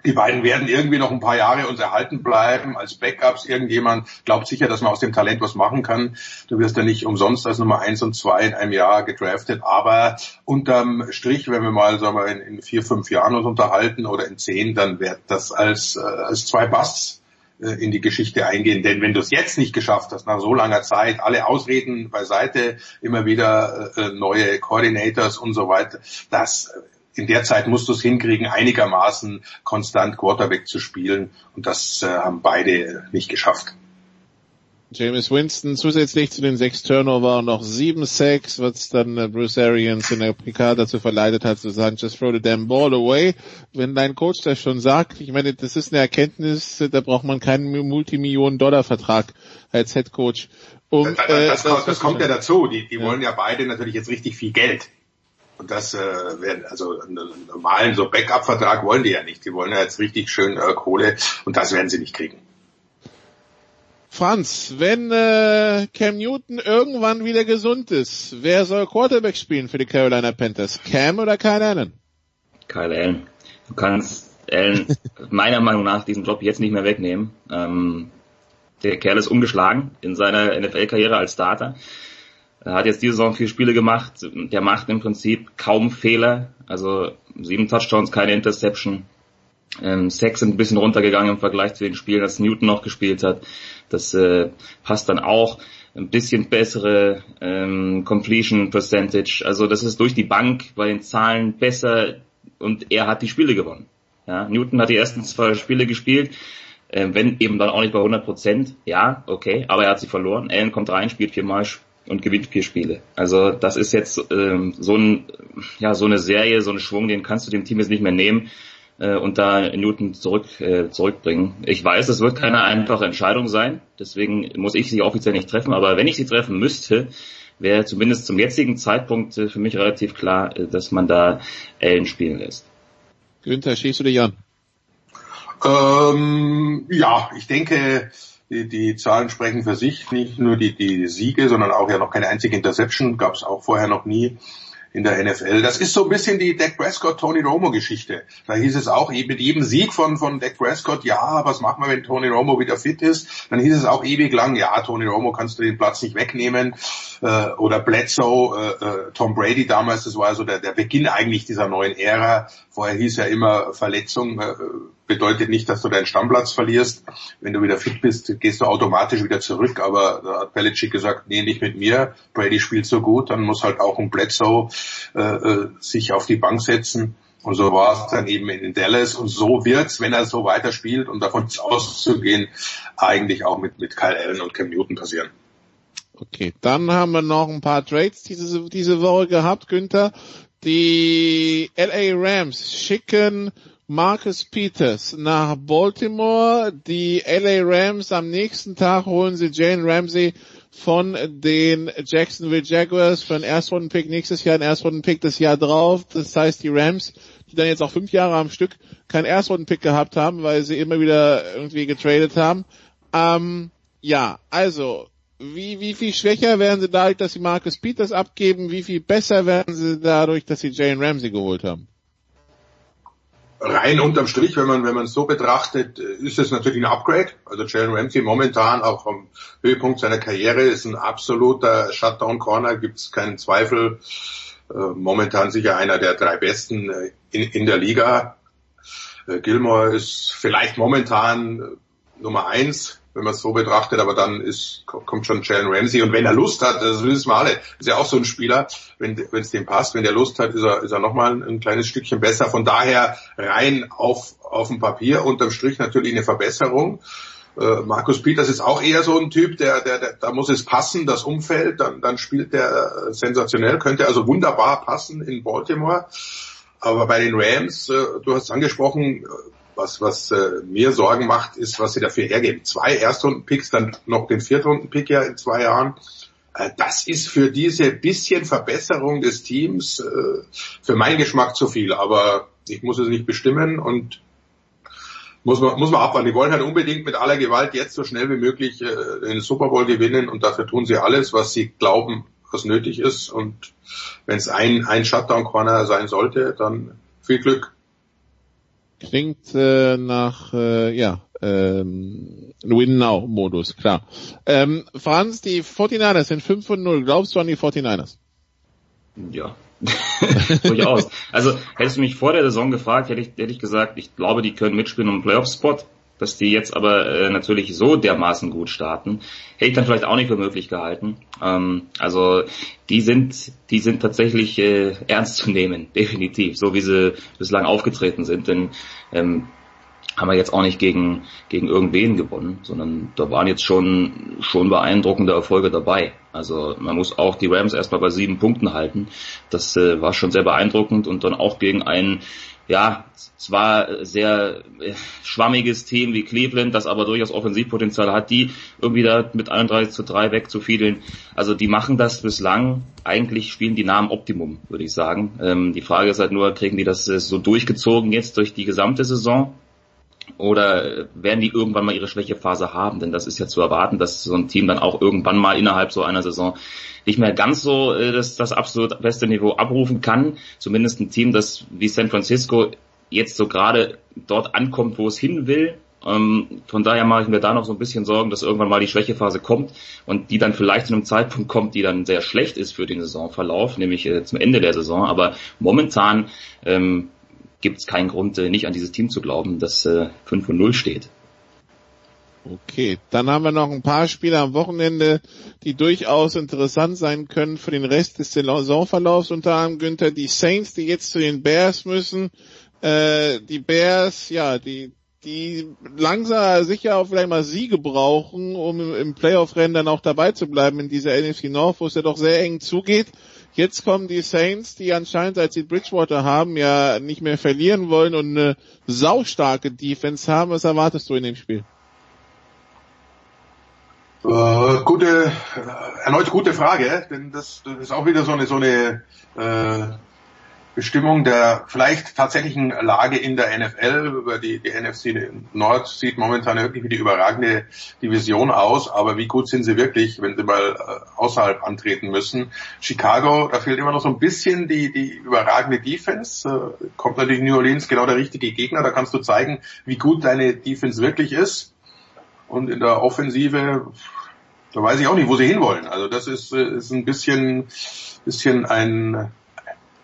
die beiden werden irgendwie noch ein paar Jahre uns erhalten bleiben als Backups. Irgendjemand glaubt sicher, dass man aus dem Talent was machen kann. Du wirst ja nicht umsonst als Nummer eins und zwei in einem Jahr gedraftet. Aber unterm Strich, wenn wir mal sagen wir, in, vier, fünf Jahren uns unterhalten oder in zehn, dann wird das als, äh, als zwei Busts äh, in die Geschichte eingehen. Denn wenn du es jetzt nicht geschafft hast, nach so langer Zeit, alle Ausreden beiseite, immer wieder äh, neue Coordinators und so weiter, das in der Zeit musst du es hinkriegen, einigermaßen konstant Quarterback zu spielen. Und das äh, haben beide nicht geschafft. James Winston zusätzlich zu den sechs Turnover noch sieben Sacks, was dann äh, Bruce Arians in der PK dazu verleitet hat zu sagen, just throw the damn ball away. Wenn dein Coach das schon sagt, ich meine, das ist eine Erkenntnis, da braucht man keinen Multimillionen-Dollar-Vertrag als Head Coach. Um, das, das, das, das, das kommt ja dazu. Die, die ja. wollen ja beide natürlich jetzt richtig viel Geld. Und das äh, werden, also einen normalen so Backup-Vertrag wollen die ja nicht. Die wollen ja jetzt richtig schön äh, Kohle und das werden sie nicht kriegen. Franz, wenn äh, Cam Newton irgendwann wieder gesund ist, wer soll Quarterback spielen für die Carolina Panthers? Cam oder Kyle Allen? Kyle Allen. Du kannst Allen *laughs* meiner Meinung nach diesen Job jetzt nicht mehr wegnehmen. Ähm, der Kerl ist umgeschlagen in seiner NFL-Karriere als Starter. Er hat jetzt diese Saison vier Spiele gemacht. Der macht im Prinzip kaum Fehler. Also sieben Touchdowns, keine Interception. Ähm, Sacks sind ein bisschen runtergegangen im Vergleich zu den Spielen, als Newton noch gespielt hat. Das äh, passt dann auch. Ein bisschen bessere ähm, Completion Percentage. Also das ist durch die Bank bei den Zahlen besser und er hat die Spiele gewonnen. Ja, Newton hat die ersten zwei Spiele gespielt, äh, wenn eben dann auch nicht bei 100 Prozent. Ja, okay, aber er hat sie verloren. Allen kommt rein, spielt viermal, und gewinnt vier Spiele. Also das ist jetzt ähm, so, ein, ja, so eine Serie, so ein Schwung, den kannst du dem Team jetzt nicht mehr nehmen äh, und da Newton zurück, äh, zurückbringen. Ich weiß, es wird keine einfache Entscheidung sein, deswegen muss ich sie offiziell nicht treffen, aber wenn ich sie treffen müsste, wäre zumindest zum jetzigen Zeitpunkt äh, für mich relativ klar, äh, dass man da Allen spielen lässt. Günther, schießt du dich an? Ähm, ja, ich denke, die, Zahlen sprechen für sich, nicht nur die, die Siege, sondern auch ja noch keine einzige Interception, gab es auch vorher noch nie in der NFL. Das ist so ein bisschen die Dak Prescott, Tony Romo Geschichte. Da hieß es auch mit jedem Sieg von, von Dak Prescott, ja, was machen wir, wenn Tony Romo wieder fit ist? Dann hieß es auch ewig lang, ja, Tony Romo kannst du den Platz nicht wegnehmen. Äh, oder Bledsoe, äh, äh, Tom Brady damals, das war so der, der Beginn eigentlich dieser neuen Ära. Vorher hieß ja immer Verletzung, bedeutet nicht, dass du deinen Stammplatz verlierst. Wenn du wieder fit bist, gehst du automatisch wieder zurück. Aber da hat Belichick gesagt, nee, nicht mit mir. Brady spielt so gut, dann muss halt auch ein Bledsoe äh, äh sich auf die Bank setzen. Und so war es dann eben in Dallas. Und so wird's, wenn er so weiterspielt und davon auszugehen, eigentlich auch mit, mit Kyle Allen und Cam Newton passieren. Okay, dann haben wir noch ein paar Trades diese, diese Woche gehabt, Günther. Die LA Rams schicken Marcus Peters nach Baltimore. Die LA Rams am nächsten Tag holen sie Jane Ramsey von den Jacksonville Jaguars für einen Erstrundenpick nächstes Jahr, einen Erstrundenpick das Jahr drauf. Das heißt, die Rams, die dann jetzt auch fünf Jahre am Stück keinen Erstrundenpick gehabt haben, weil sie immer wieder irgendwie getradet haben. Ähm, ja, also, wie, wie viel schwächer werden sie dadurch, dass sie Marcus Peters abgeben? Wie viel besser werden sie dadurch, dass sie Jane Ramsey geholt haben? Rein unterm Strich, wenn man wenn man es so betrachtet, ist es natürlich ein Upgrade. Also Jalen Ramsey momentan auch am Höhepunkt seiner Karriere ist ein absoluter Shutdown Corner, gibt es keinen Zweifel. Äh, momentan sicher einer der drei besten äh, in, in der Liga. Äh, Gilmore ist vielleicht momentan Nummer eins wenn man es so betrachtet, aber dann ist, kommt schon Jalen Ramsey und wenn er Lust hat, das wissen wir alle, ist ja auch so ein Spieler, wenn es dem passt, wenn der Lust hat, ist er, ist er nochmal ein, ein kleines Stückchen besser. Von daher rein auf, auf dem Papier, unterm Strich natürlich eine Verbesserung. Äh, Markus Peters ist auch eher so ein Typ, der, der, der, da muss es passen, das Umfeld, dann, dann spielt der sensationell, könnte also wunderbar passen in Baltimore. Aber bei den Rams, äh, du hast angesprochen, was, was äh, mir Sorgen macht, ist, was sie dafür hergeben. Zwei Erstrunden-Picks, dann noch den Viertrunden-Pick ja in zwei Jahren. äh, das ist für diese bisschen Verbesserung des Teams äh, für meinen Geschmack zu viel. Aber ich muss es nicht bestimmen und muss man, muss man abwarten. Die wollen halt unbedingt mit aller Gewalt jetzt so schnell wie möglich äh, den Super Bowl gewinnen und dafür tun sie alles, was sie glauben, was nötig ist. Und wenn es ein, ein Shutdown-Corner sein sollte, dann viel Glück. Klingt äh, nach, äh, ja, ähm, Win-Now-Modus, klar. Ähm, Franz, die 49ers sind 5 von 0. Glaubst du an die 49ers? Ja, *laughs* durchaus. Also hättest du mich vor der Saison gefragt, hätte ich, hätte ich gesagt, ich glaube, die können mitspielen um einen Playoff-Spot. Dass die jetzt aber äh, natürlich so dermaßen gut starten, hätte ich dann vielleicht auch nicht für möglich gehalten. Ähm, also die sind, die sind tatsächlich äh, ernst zu nehmen, *laughs* definitiv, so wie sie bislang aufgetreten sind. Denn ähm, haben wir jetzt auch nicht gegen, gegen irgendwen gewonnen, sondern da waren jetzt schon, schon beeindruckende Erfolge dabei. Also man muss auch die Rams erstmal bei sieben Punkten halten. Das äh, war schon sehr beeindruckend und dann auch gegen einen, ja, zwar sehr äh, schwammiges Team wie Cleveland, das aber durchaus Offensivpotenzial hat, die irgendwie da mit 31 zu 3 wegzufiedeln. Also die machen das bislang, eigentlich spielen die Namen Optimum, würde ich sagen. Ähm, die Frage ist halt nur, kriegen die das so durchgezogen jetzt durch die gesamte Saison? Oder werden die irgendwann mal ihre Schwächephase haben? Denn das ist ja zu erwarten, dass so ein Team dann auch irgendwann mal innerhalb so einer Saison nicht mehr ganz so äh, das, das absolut beste Niveau abrufen kann. Zumindest ein Team, das wie San Francisco jetzt so gerade dort ankommt, wo es hin will. Ähm, von daher mache ich mir da noch so ein bisschen Sorgen, dass irgendwann mal die Schwächephase kommt und die dann vielleicht zu einem Zeitpunkt kommt, die dann sehr schlecht ist für den Saisonverlauf, nämlich äh, zum Ende der Saison. Aber momentan ähm, gibt es keinen Grund, äh, nicht an dieses Team zu glauben, das äh, 5 und 0 steht. Okay, dann haben wir noch ein paar Spiele am Wochenende, die durchaus interessant sein können für den Rest des Saisonverlaufs. Unter anderem Günther die Saints, die jetzt zu den Bears müssen. Äh, die Bears, ja, die die langsam sicher auch vielleicht mal Siege brauchen, um im, Playoff-Rennen dann auch dabei zu bleiben in dieser NFC North, wo es ja doch sehr eng zugeht. Jetzt kommen die Saints, die anscheinend, seit sie Bridgewater haben, ja nicht mehr verlieren wollen und eine saustarke Defense haben. Was erwartest du in dem Spiel? Äh, gute, äh, erneut gute Frage, denn das, das ist auch wieder so eine so eine äh, Bestimmung der vielleicht tatsächlichen Lage in der NFL. Über die, die NFC Nord sieht momentan wirklich wie die überragende Division aus, aber wie gut sind sie wirklich, wenn sie mal äh, außerhalb antreten müssen? Chicago, da fehlt immer noch so ein bisschen die, die überragende Defense. Äh, kommt natürlich New Orleans genau der richtige Gegner, da kannst du zeigen, wie gut deine Defense wirklich ist. Und in der Offensive, da weiß ich auch nicht, wo sie hinwollen. Also das ist, äh, ist ein bisschen, bisschen ein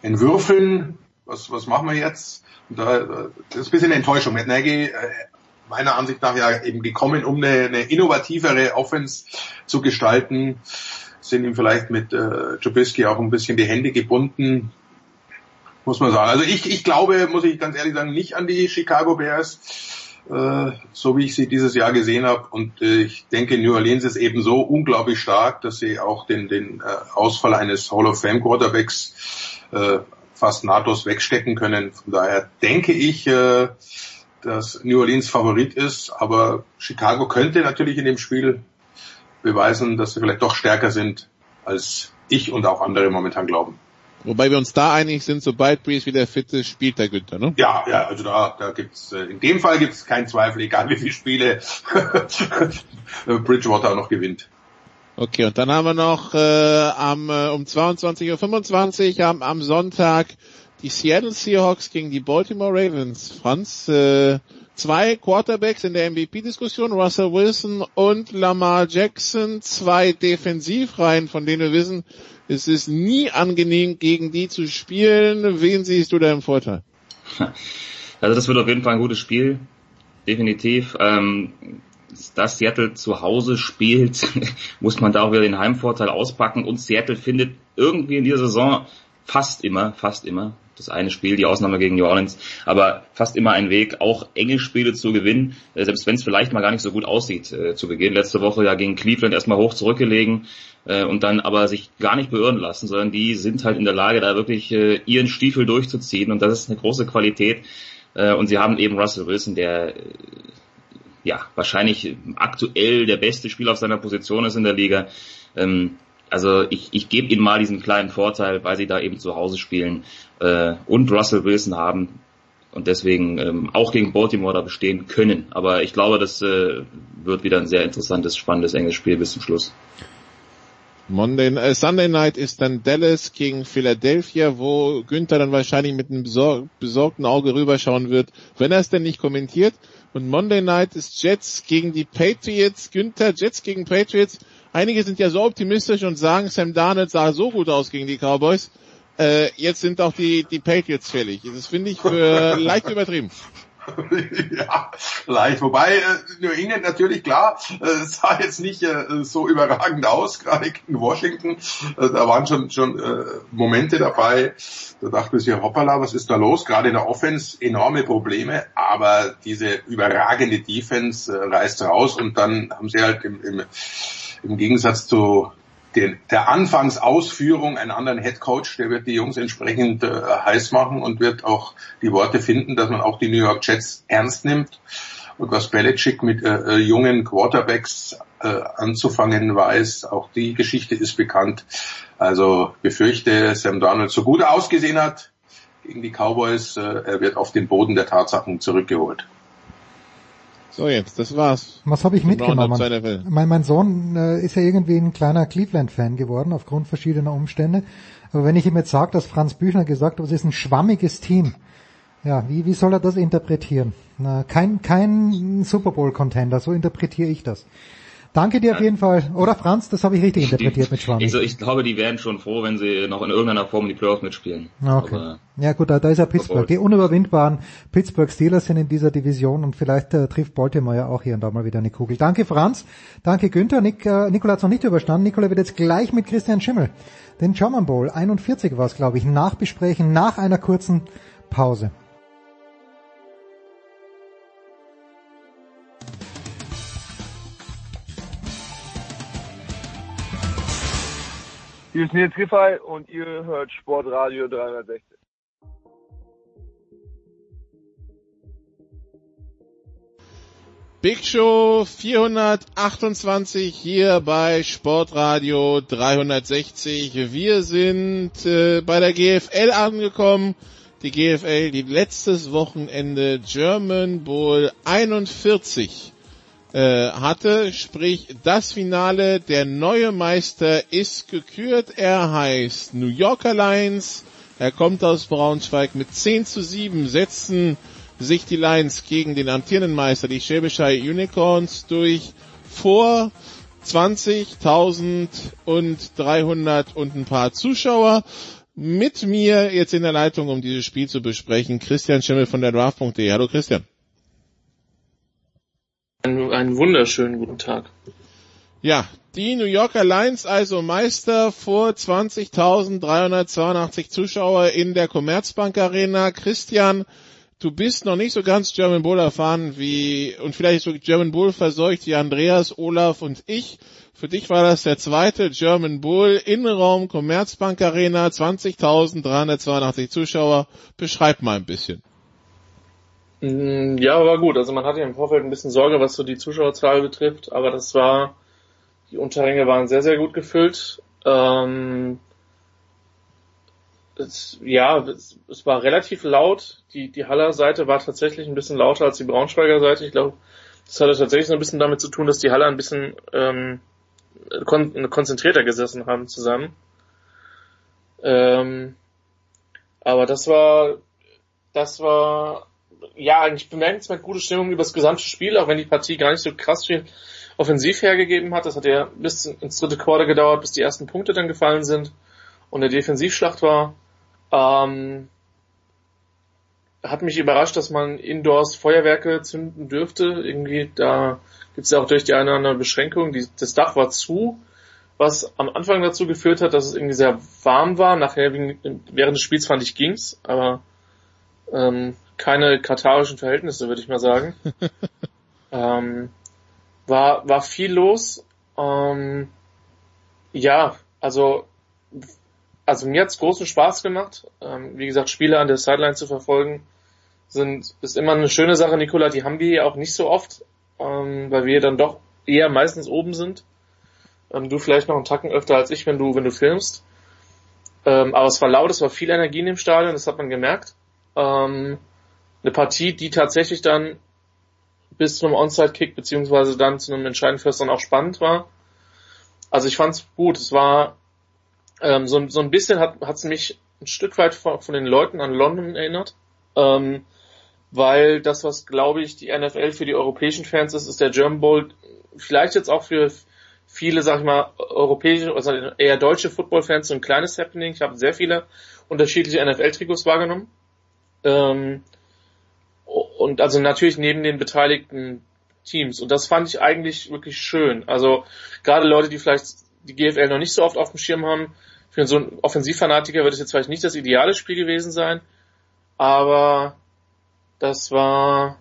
in Würfeln, was, was machen wir jetzt? Und da, das ist ein bisschen Enttäuschung. Matt Nagy, äh, meiner Ansicht nach ja eben gekommen, um eine, eine innovativere Offense zu gestalten, sind ihm vielleicht mit äh, Trubisky auch ein bisschen die Hände gebunden, muss man sagen. Also ich, ich glaube, muss ich ganz ehrlich sagen, nicht an die Chicago Bears, äh, so wie ich sie dieses Jahr gesehen habe. Und äh, ich denke, New Orleans ist eben so unglaublich stark, dass sie auch den, den äh, Ausfall eines Hall of Fame Quarterbacks fast nahtlos wegstecken können. Von daher denke ich, dass New Orleans Favorit ist, aber Chicago könnte natürlich in dem Spiel beweisen, dass sie vielleicht doch stärker sind, als ich und auch andere momentan glauben. Wobei wir uns da einig sind, sobald Breeze wieder fit ist, spielt der Günther, ne? Ja, ja, also da, da gibt's, äh, in dem Fall gibt's keinen Zweifel, egal wie viele Spiele *laughs* Bridgewater noch gewinnt. Okay, und dann haben wir noch äh, am, äh, um 22.25 Uhr am, am Sonntag die Seattle Seahawks gegen die Baltimore Ravens. Franz, äh, zwei Quarterbacks in der MVP-Diskussion, Russell Wilson und Lamar Jackson, zwei Defensivreihen, von denen wir wissen, es ist nie angenehm, gegen die zu spielen. Wen siehst du da im Vorteil? *laughs* Also das wird auf jeden Fall ein gutes Spiel, definitiv. Ähm, dass Seattle zu Hause spielt, *laughs* muss man da auch wieder den Heimvorteil auspacken und Seattle findet irgendwie in dieser Saison fast immer, fast immer, das eine Spiel, die Ausnahme gegen New Orleans, aber fast immer einen Weg, auch enge Spiele zu gewinnen, äh, selbst wenn es vielleicht mal gar nicht so gut aussieht äh, zu Beginn. Letzte Woche ja gegen Cleveland erstmal hoch zurückgelegen äh, und dann aber sich gar nicht beirren lassen, sondern die sind halt in der Lage, da wirklich äh, ihren Stiefel durchzuziehen und das ist eine große Qualität. Äh, und sie haben eben Russell Wilson, der äh, ja, wahrscheinlich aktuell der beste Spieler auf seiner Position ist in der Liga. Ähm, also ich, ich gebe ihnen mal diesen kleinen Vorteil, weil sie da eben zu Hause spielen äh, und Russell Wilson haben und deswegen ähm, auch gegen Baltimore da bestehen können. Aber ich glaube, das äh, wird wieder ein sehr interessantes, spannendes, enges Spiel bis zum Schluss. Monday, äh, Sunday Night ist dann Dallas gegen Philadelphia, wo Günther dann wahrscheinlich mit einem besor besorgten Auge rüberschauen wird, wenn er es denn nicht kommentiert. Und Monday Night ist Jets gegen die Patriots. Günther, Jets gegen Patriots. Einige sind ja so optimistisch und sagen, Sam Darnold sah so gut aus gegen die Cowboys. Äh, jetzt sind auch die, die Patriots fällig. Das finde ich für leicht *laughs* übertrieben. ja, leicht. Wobei äh, New England natürlich klar äh, sah jetzt nicht äh, so überragend aus, gerade gegen Washington. Äh, da waren schon schon äh, Momente dabei. Da dachte man sich, hoppala, was ist da los? Gerade in der Offense enorme Probleme, aber diese überragende Defense äh, reißt raus und dann haben sie halt im, im, im Gegensatz zu den, der Anfangsausführung einen anderen Head Coach, der wird die Jungs entsprechend äh, heiß machen und wird auch die Worte finden, dass man auch die New York Jets ernst nimmt. Und was Belichick mit äh, äh, jungen Quarterbacks äh, anzufangen weiß, auch die Geschichte ist bekannt. Also befürchte, Sam Donald so gut ausgesehen hat gegen die Cowboys, äh, er wird auf den Boden der Tatsachen zurückgeholt. So jetzt, das war's. Was habe ich mitgenommen? Mein, mein Sohn äh, ist ja irgendwie ein kleiner Cleveland-Fan geworden aufgrund verschiedener Umstände. Aber wenn ich ihm jetzt sage, dass Franz Büchner gesagt hat, es ist ein schwammiges Team, ja, wie, wie soll er das interpretieren? Na, kein, kein Super Bowl-Contender, so interpretiere ich das. Danke dir auf jeden Fall. Oder Franz, das habe ich richtig interpretiert mit Schwamm. Also ich glaube, die wären schon froh, wenn sie noch in irgendeiner Form die Playoffs mitspielen. Okay. Aber ja gut, da, da ist ja Pittsburgh. Die unüberwindbaren Pittsburgh Steelers sind in dieser Division und vielleicht äh, trifft Baltimore ja auch hier und da mal wieder eine Kugel. Danke Franz, danke Günther. Nick, äh, Nikola hat noch nicht überstanden. Nikola wird jetzt gleich mit Christian Schimmel den German Bowl 41 war es, glaube ich, nachbesprechen nach einer kurzen Pause. Hier ist Nils Giffey und ihr hört Sportradio 360. Big Show 428 hier bei Sportradio 360. Wir sind äh, bei der GFL angekommen. Die GFL, die letztes Wochenende German Bowl 41 äh, hatte, sprich das Finale, der neue Meister ist gekürt, er heißt New Yorker Lions, er kommt aus Braunschweig mit 10 zu 7 setzen sich die Lions gegen den amtierenden Meister, die Schäbischei Unicorns, durch vor 20.000 und 300 und ein paar Zuschauer. Mit mir jetzt in der Leitung, um dieses Spiel zu besprechen, Christian Schimmel von der Draft.de. Hallo Christian. Einen, einen wunderschönen guten Tag. Ja, die New Yorker Lions also Meister vor 20.382 Zuschauer in der Commerzbank Arena. Christian, du bist noch nicht so ganz German Bull erfahren wie, und vielleicht so German Bull verseucht wie Andreas, Olaf und ich. Für dich war das der zweite German Bull Innenraum Commerzbank Arena, 20.382 Zuschauer. Beschreib mal ein bisschen. Mm, ja, war gut. Also man hatte im Vorfeld ein bisschen Sorge, was so die Zuschauerzahl betrifft, aber das war, die Unterränge waren sehr, sehr gut gefüllt. Ähm, es, ja, es, es, war relativ laut. Die, die Haller Seite war tatsächlich ein bisschen lauter als die Braunschweiger Seite. Ich glaube, das hatte tatsächlich so ein bisschen damit zu tun, dass die Haller ein bisschen ähm, kon konzentrierter gesessen haben zusammen. Ähm, aber das war, das war ja, eigentlich bemerkenswert gute Stimmung über das gesamte Spiel, auch wenn die Partie gar nicht so krass viel offensiv hergegeben hat. Das hat ja bis ins dritte Quarter gedauert, bis die ersten Punkte dann gefallen sind und der Defensivschlacht war. Ähm, hat mich überrascht, dass man indoors Feuerwerke zünden dürfte. Irgendwie, da gibt es ja auch durch die eine oder andere Beschränkung. Die, das Dach war zu, was am Anfang dazu geführt hat, dass es irgendwie sehr warm war. Nachher während des Spiels fand ich ging's, aber ähm, keine katarischen Verhältnisse, würde ich mal sagen. *laughs* ähm, war, war viel los. Ähm, ja, also, also mir hat's großen Spaß gemacht. Ähm, wie gesagt, Spiele an der Sideline zu verfolgen, sind, ist immer eine schöne Sache, Nikola. Die haben wir ja auch nicht so oft, ähm, weil wir dann doch eher meistens oben sind. Ähm, du vielleicht noch einen Tacken öfter als ich, wenn du, wenn du filmst. Ähm, aber es war laut, es war viel Energie in dem Stadion, das hat man gemerkt. Ähm, eine Partie, die tatsächlich dann bis zu einem Onside-Kick beziehungsweise dann zu einem entscheidenden First dann auch spannend war. Also ich fand's gut. Es war ähm, so, so ein bisschen hat es mich ein Stück weit von, von, den Leuten an London erinnert. Ähm, weil das, was glaube ich die NFL für die europäischen Fans ist, ist der German Bowl vielleicht jetzt auch für viele, sag ich mal, europäische, also eher deutsche Football-Fans so ein kleines Happening. Ich habe sehr viele unterschiedliche NFL-Trikots wahrgenommen. Ähm, und also natürlich neben den beteiligten Teams. Und das fand ich eigentlich wirklich schön. Also gerade Leute, die vielleicht die GFL noch nicht so oft auf dem Schirm haben, für so einen Offensivfanatiker wird es jetzt vielleicht nicht das ideale Spiel gewesen sein, aber das war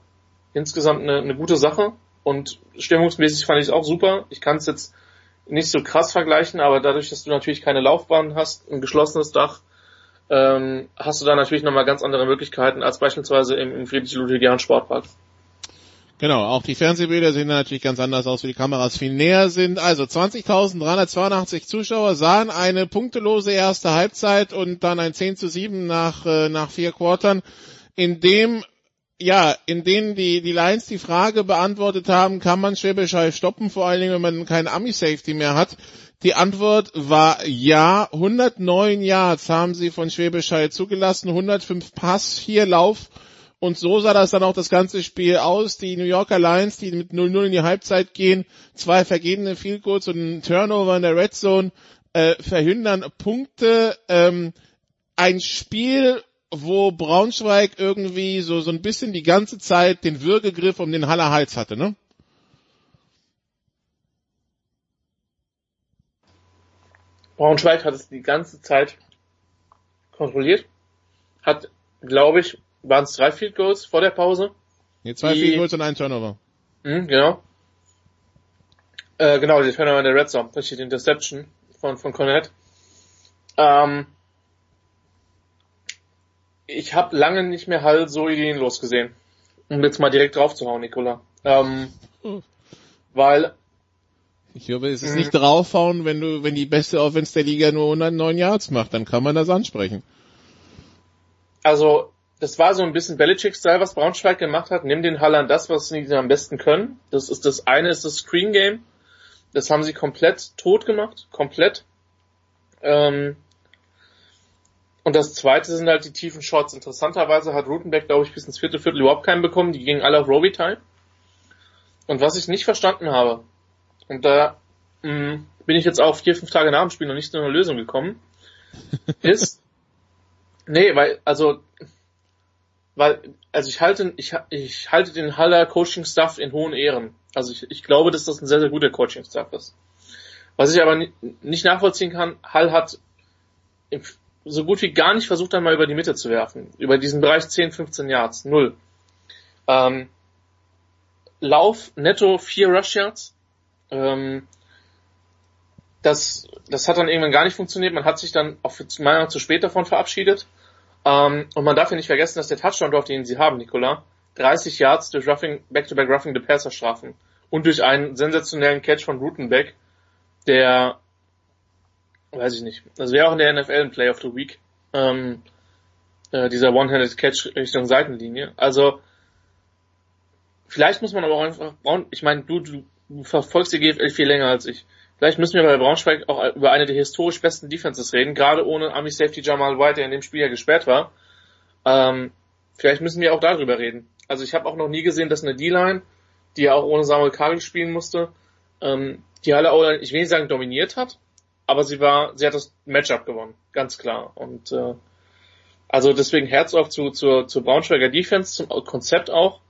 insgesamt eine, eine gute Sache und stimmungsmäßig fand ich es auch super. Ich kann es jetzt nicht so krass vergleichen, aber dadurch, dass du natürlich keine Laufbahn hast, ein geschlossenes Dach, ähm, hast du da natürlich nochmal ganz andere Möglichkeiten als beispielsweise im, im Friedrich-Ludwig-Jahn-Sportpark. Genau, auch die Fernsehbilder sehen natürlich ganz anders aus, wie die Kameras viel näher sind. Also 20.382 Zuschauer sahen eine punktelose erste Halbzeit und dann ein 10 zu 7 nach, äh, nach vier Quartern, in dem ja, in denen die, die Lions die Frage beantwortet haben, kann man Schwäbisch Hall stoppen, vor allen Dingen, wenn man keinen Ami-Safety mehr hat. Die Antwort war ja. 109 Yards haben sie von Schwäbisch Hall zugelassen, 105 Pass, 4 Lauf. Und so sah das dann auch das ganze Spiel aus. Die New Yorker Lions, die mit 0-0 in die Halbzeit gehen, zwei vergebene Field Goals und ein Turnover in der Red Zone äh, verhindern Punkte. Ähm, ein Spiel, wo Braunschweig irgendwie so, so ein bisschen die ganze Zeit den Würgegriff um den Haller Hals hatte, ne? Braunschweig hat es die ganze Zeit kontrolliert, hat, glaube ich, waren es drei Field Goals vor der Pause. Nee, zwei die, Field Goals und ein Turnover. Mh, genau. Äh, genau, die Turnover in der Red Zone, durch die Interception von, von Cornette. Ähm, ich habe lange nicht mehr Hall so ideenlos gesehen. Um jetzt mal direkt draufzuhauen, Nicola. Ähm, weil ich hoffe, es ist nicht draufhauen, wenn du, wenn die beste Offense der Liga nur 109 Yards macht, dann kann man das ansprechen. Also, das war so ein bisschen Belichick-Style, was Braunschweig gemacht hat. Nimm den Hallern das, was sie am besten können. Das ist das eine, ist das Screen Game. Das haben sie komplett tot gemacht. Komplett. Ähm, und das zweite sind halt die tiefen Shots. Interessanterweise hat Rutenbeck, glaube ich, bis ins vierte Viertel überhaupt keinen bekommen. Die gingen alle auf Robitaille. Und was ich nicht verstanden habe, und da mh, mm, bin ich jetzt auch vier, fünf Tage nach dem Spiel noch nicht zu einer Lösung gekommen, *laughs* ist, nee, weil, also, weil, also ich halte, ich, ich halte den Haller Coaching Staff in hohen Ehren. Also ich, ich glaube, dass das ein sehr, sehr guter Coaching Staff ist. Was ich aber nicht nachvollziehen kann, Hall hat so gut wie gar nicht versucht, einmal über die Mitte zu werfen. Über diesen Bereich 10, 15 Yards. Null. Ähm, Lauf, netto 4 Rush Yards. Ähm, das, das hat dann irgendwann gar nicht funktioniert. Man hat sich dann auch für meiner Meinung zu spät davon verabschiedet. Ähm, und man darf ja nicht vergessen, dass der Touchdown drauf, den sie haben, Nicola, 30 Yards durch Roughing, Back-to-Back Roughing the Passer strafen. Und durch einen sensationellen Catch von Rutenbeck, der weiß ich nicht. Das wäre auch in der NFL ein Play of the Week. Ähm, äh, dieser One-Handed Catch Richtung Seitenlinie. Also vielleicht muss man aber auch einfach ich meine, du, du, du verfolgst die GFL viel länger als ich. Vielleicht müssen wir bei Braunschweig auch über eine der historisch besten Defenses reden, gerade ohne Army Safety Jamal White, der in dem Spiel ja gesperrt war. Ähm, vielleicht müssen wir auch darüber reden. Also ich habe auch noch nie gesehen, dass eine D-Line, die ja auch ohne Samuel Kagel spielen musste, ähm, die Halle auch, ich will nicht sagen dominiert hat, aber sie war, sie hat das Matchup gewonnen, ganz klar. Und äh, also deswegen Herz auf zu, zur, zur Braunschweiger Defense, zum Konzept auch.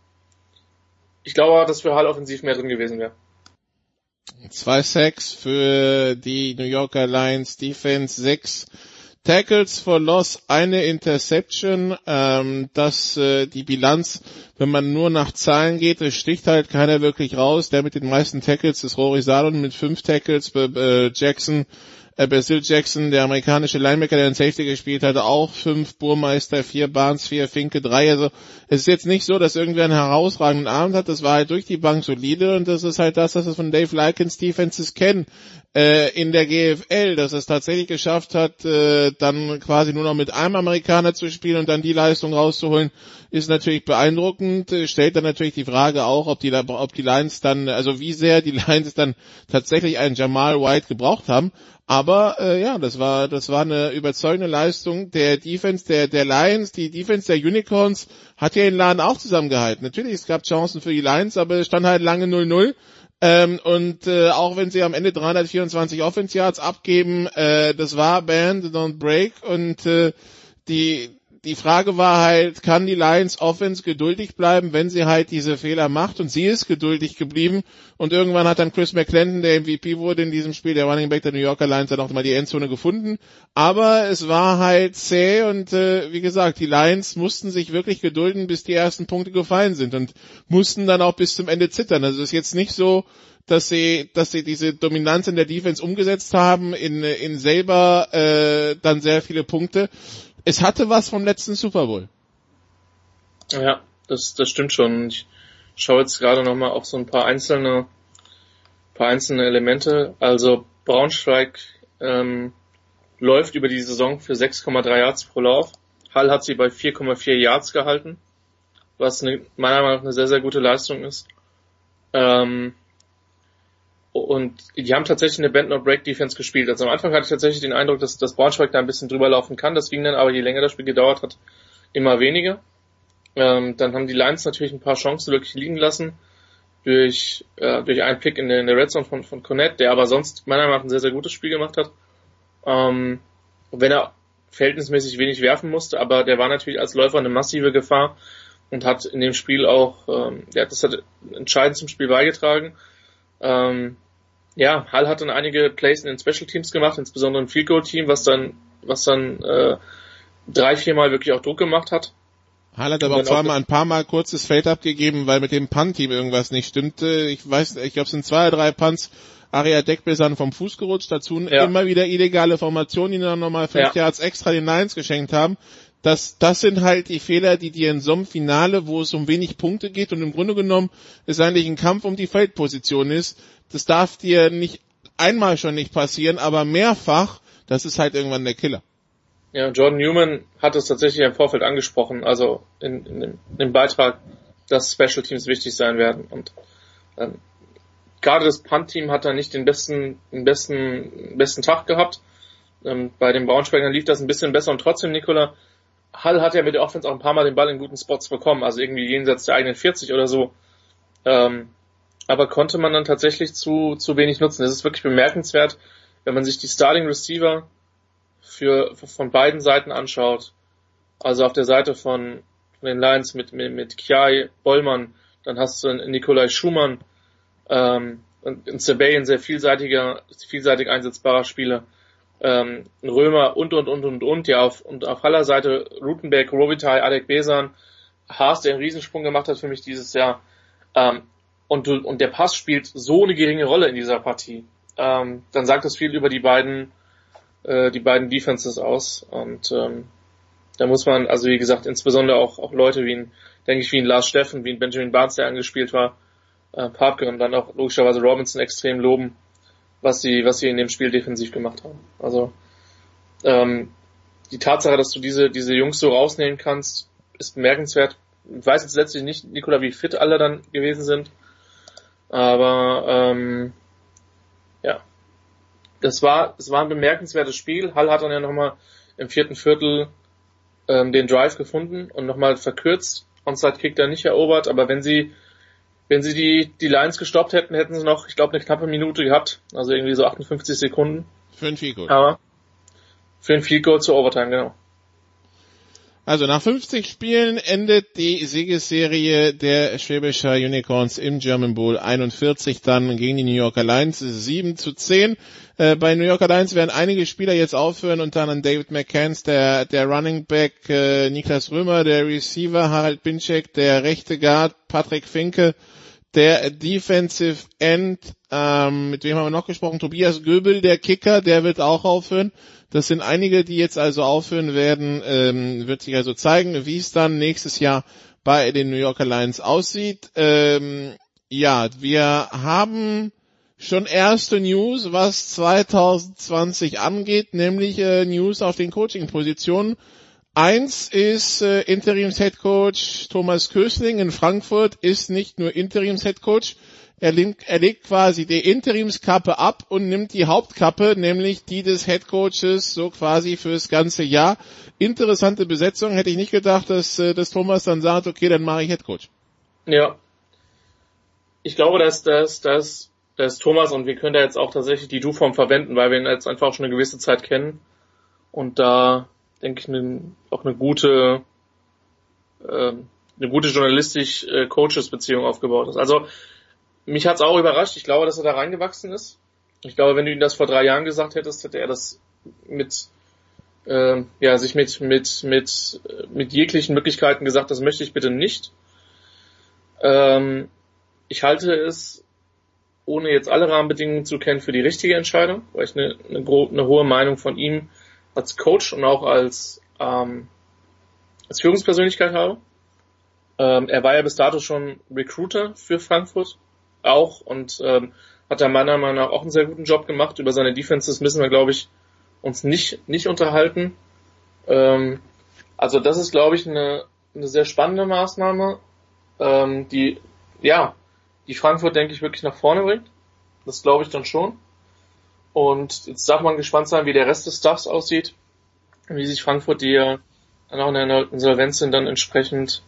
Ich glaube, dass für Hall offensiv mehr drin gewesen wäre. Zwei Sacks für die New Yorker Lions Defense, sechs Tackles for Loss, eine Interception. Ähm, dass äh, die Bilanz, wenn man nur nach Zahlen geht, es sticht halt keiner wirklich raus. Der mit den meisten Tackles ist Rory Salon mit fünf Tackles, äh, Jackson Basil Jackson, der amerikanische Linebacker, der in Safety gespielt hatte, auch fünf Burmeister, vier Barnes, vier Finke, drei. Also es ist jetzt nicht so, dass irgendwer einen herausragenden Abend hat. Das war halt durch die Bank solide und das ist halt das, was wir von Dave Likens Defenses kennen äh, in der GFL, dass es tatsächlich geschafft hat, äh, dann quasi nur noch mit einem Amerikaner zu spielen und dann die Leistung rauszuholen, ist natürlich beeindruckend. Äh, stellt dann natürlich die Frage auch, ob die, ob die Lions dann, also wie sehr die *laughs* Lions dann tatsächlich einen Jamal White gebraucht haben. Aber äh, ja, das war das war eine überzeugende Leistung der Defense der der Lions, die Defense der Unicorns hat ja den Laden auch zusammengehalten. Natürlich, es gab Chancen für die Lions, aber es stand halt lange 0-0. Ähm, und äh, auch wenn sie am Ende 324 Offense Yards abgeben, äh, das war Band, Don't Break und äh, die die Frage war halt, kann die Lions Offense geduldig bleiben, wenn sie halt diese Fehler macht? Und sie ist geduldig geblieben. Und irgendwann hat dann Chris McClendon, der MVP wurde in diesem Spiel, der Running Back der New Yorker Lions, dann auch mal die Endzone gefunden, aber es war halt zäh und äh, wie gesagt, die Lions mussten sich wirklich gedulden, bis die ersten Punkte gefallen sind und mussten dann auch bis zum Ende zittern. Also es ist jetzt nicht so, dass sie, dass sie diese Dominanz in der Defense umgesetzt haben, in, in selber äh, dann sehr viele Punkte es hatte was vom letzten Super Bowl. Ja, das, das stimmt schon. Ich schaue jetzt gerade nochmal auf so ein paar einzelne, paar einzelne Elemente. Also Braunschweig ähm, läuft über die Saison für 6,3 Yards pro Lauf. Hall hat sie bei 4,4 Yards gehalten, was eine, meiner Meinung nach eine sehr, sehr gute Leistung ist. Ähm, und die haben tatsächlich eine Bend not Break Defense gespielt. Also am Anfang hatte ich tatsächlich den Eindruck, dass, dass Braunschweig da ein bisschen drüber laufen kann. Das ging dann aber, je länger das Spiel gedauert hat, immer weniger. Ähm, dann haben die Lions natürlich ein paar Chancen wirklich liegen lassen durch, äh, durch einen Pick in der, in der Red Zone von, von Cornette, der aber sonst meiner Meinung nach ein sehr, sehr gutes Spiel gemacht hat. Ähm, wenn er verhältnismäßig wenig werfen musste, aber der war natürlich als Läufer eine massive Gefahr und hat in dem Spiel auch, ähm, der hat das hat entscheidend zum Spiel beigetragen. Ähm, ja, Hall hat dann einige Plays in den Special Teams gemacht, insbesondere ein Field Goal Team, was dann, was dann äh, drei, viermal wirklich auch Druck gemacht hat. Hall hat aber auch zweimal ein paar Mal kurzes Feld abgegeben, weil mit dem Punt-Team irgendwas nicht stimmte. Ich weiß, ich glaube, es sind zwei oder drei Punts. Aria Deckbesan vom Fuß gerutscht, dazu ja. immer wieder illegale Formationen, die dann nochmal fünf ja. Yards extra den Lions geschenkt haben das, das sind halt die Fehler, die dir in so einem Finale, wo es um wenig Punkte geht und im Grunde genommen es eigentlich ein Kampf um die Feldposition ist, das darf dir nicht einmal schon nicht passieren, aber mehrfach, das ist halt irgendwann der Killer. Ja, Jordan Newman hat es tatsächlich im Vorfeld angesprochen, also in, in, dem, in dem Beitrag, dass Special Teams wichtig sein werden und ähm, gerade das Punt-Team hat da nicht den besten, den besten, besten Tag gehabt. Ähm, bei den Braunschweigern lief das ein bisschen besser und trotzdem, Nikola, Hall hat ja mit der Offense auch ein paar Mal den Ball in guten Spots bekommen, also irgendwie jenseits der eigenen 40 oder so. Ähm, aber konnte man dann tatsächlich zu, zu wenig nutzen. Das ist wirklich bemerkenswert, wenn man sich die Starting Receiver für, von beiden Seiten anschaut. Also auf der Seite von, von den Lions mit, mit, mit Kiai Bollmann, dann hast du einen Nikolai Schumann, ähm, ein Sebastian sehr vielseitiger, vielseitig einsetzbarer Spieler ähm, Römer und und und und und ja auf und auf Haller Seite Rutenberg, Robitaille, Alec Besan, Haas, der einen Riesensprung gemacht hat für mich dieses Jahr. Ähm, und, und der Pass spielt so eine geringe Rolle in dieser Partie. Ähm, dann sagt das viel über die beiden äh, die beiden Defenses aus und ähm, da muss man also wie gesagt insbesondere auch auch Leute wie ein denke ich wie ein Lars Steffen, wie ein Benjamin Barnes, der angespielt war, äh, Papke und dann auch logischerweise Robinson extrem loben was sie, was sie in dem Spiel defensiv gemacht haben. Also ähm, die Tatsache, dass du diese, diese Jungs so rausnehmen kannst, ist bemerkenswert. Ich weiß jetzt letztlich nicht, Nikola, wie fit alle dann gewesen sind. Aber ähm, ja, das war, es war ein bemerkenswertes Spiel. Hall hat dann ja nochmal im vierten Viertel ähm, den Drive gefunden und nochmal verkürzt. Onside-Kick dann nicht erobert, aber wenn sie wenn sie die, die Lines gestoppt hätten, hätten sie noch, ich glaube, eine knappe Minute gehabt. Also irgendwie so 58 Sekunden. Für ein Field Goal. Aber für ein Field Goal zur Overtime, genau. Also nach 50 Spielen endet die Siegesserie der Schwäbischer Unicorns im German Bowl 41 dann gegen die New Yorker Lions 7 zu 10. Äh, bei New Yorker Lions werden einige Spieler jetzt aufhören, unter anderem David McCanns, der, der Running Back äh, Niklas Römer, der Receiver Harald Binczek, der rechte Guard Patrick Finke, der Defensive End, ähm, mit wem haben wir noch gesprochen? Tobias Göbel, der Kicker, der wird auch aufhören. Das sind einige, die jetzt also aufhören werden. Ähm, wird sich also zeigen, wie es dann nächstes Jahr bei den New Yorker Lions aussieht. Ähm, ja, wir haben schon erste News, was 2020 angeht, nämlich äh, News auf den Coaching-Positionen. Eins ist äh, Interims-Headcoach Thomas Kösling in Frankfurt ist nicht nur Interims-Headcoach, er, er legt quasi die Interimskappe ab und nimmt die Hauptkappe, nämlich die des Headcoaches, so quasi fürs ganze Jahr. Interessante Besetzung, hätte ich nicht gedacht, dass, äh, dass Thomas dann sagt, okay, dann mache ich Headcoach. Ja. Ich glaube, dass, dass, dass, dass Thomas und wir können da jetzt auch tatsächlich die Du-Form verwenden, weil wir ihn jetzt einfach schon eine gewisse Zeit kennen und da denke ich, auch eine gute, äh, eine gute journalistisch-Coaches-Beziehung äh, aufgebaut ist. Also mich hat's auch überrascht. Ich glaube, dass er da reingewachsen ist. Ich glaube, wenn du ihm das vor drei Jahren gesagt hättest, hätte er das mit äh, ja sich mit mit mit mit jeglichen Möglichkeiten gesagt, das möchte ich bitte nicht. Ähm, ich halte es, ohne jetzt alle Rahmenbedingungen zu kennen, für die richtige Entscheidung, weil ich eine, eine, eine hohe Meinung von ihm als Coach und auch als, ähm, als Führungspersönlichkeit habe. Ähm, er war ja bis dato schon Recruiter für Frankfurt auch und ähm, hat da meiner Meinung nach auch einen sehr guten Job gemacht. Über seine Defenses müssen wir, glaube ich, uns nicht, nicht unterhalten. Ähm, also das ist, glaube ich, eine, eine sehr spannende Maßnahme, ähm, die, ja, die Frankfurt, denke ich, wirklich nach vorne bringt. Das glaube ich dann schon. Und jetzt darf man gespannt sein, wie der Rest des Staffs aussieht, wie sich Frankfurt, die ja dann auch in der Insolvenz sind, dann entsprechend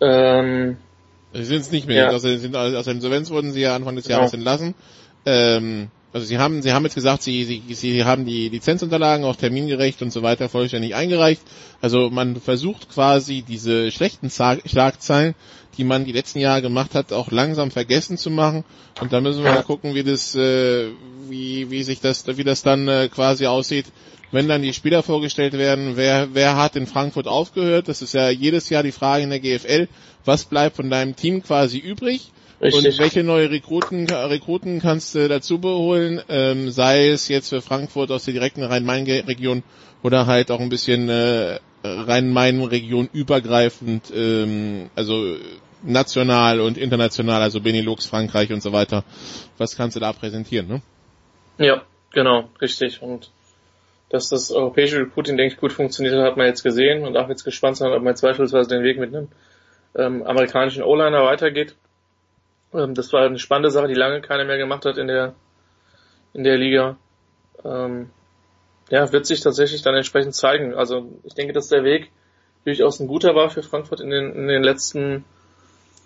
ähm, Sie sind es nicht mehr. Ja. Also, sind, aus der Insolvenz wurden sie ja Anfang des Jahres genau. entlassen. Ähm, also sie haben, sie haben jetzt gesagt, sie, sie, sie haben die Lizenzunterlagen auch termingerecht und so weiter vollständig eingereicht. Also man versucht quasi diese schlechten Schlagzeilen, die man die letzten Jahre gemacht hat, auch langsam vergessen zu machen. Und da müssen wir mal gucken, wie das, äh, wie, wie sich das, wie das dann äh, quasi aussieht, wenn dann die Spieler vorgestellt werden. Wer, wer hat in Frankfurt aufgehört? Das ist ja jedes Jahr die Frage in der GFL. Was bleibt von deinem Team quasi übrig? Richtig. Und welche neue Rekruten, Rekruten kannst du dazu beholen, ähm, sei es jetzt für Frankfurt aus der direkten Rhein-Main-Region oder halt auch ein bisschen äh, Rhein-Main-Region übergreifend, ähm, also national und international, also Benelux, Frankreich und so weiter. Was kannst du da präsentieren, ne? Ja, genau, richtig. Und dass das europäische Recruiting, denke ich, gut funktioniert hat, hat man jetzt gesehen und darf jetzt gespannt sein, ob man zweifelsweise den Weg mit einem ähm, amerikanischen O-Liner weitergeht. Ähm, das war eine spannende Sache, die lange keiner mehr gemacht hat in der, in der Liga. Ähm, ja, wird sich tatsächlich dann entsprechend zeigen. Also ich denke, dass der Weg durchaus ein guter war für Frankfurt in den, in den letzten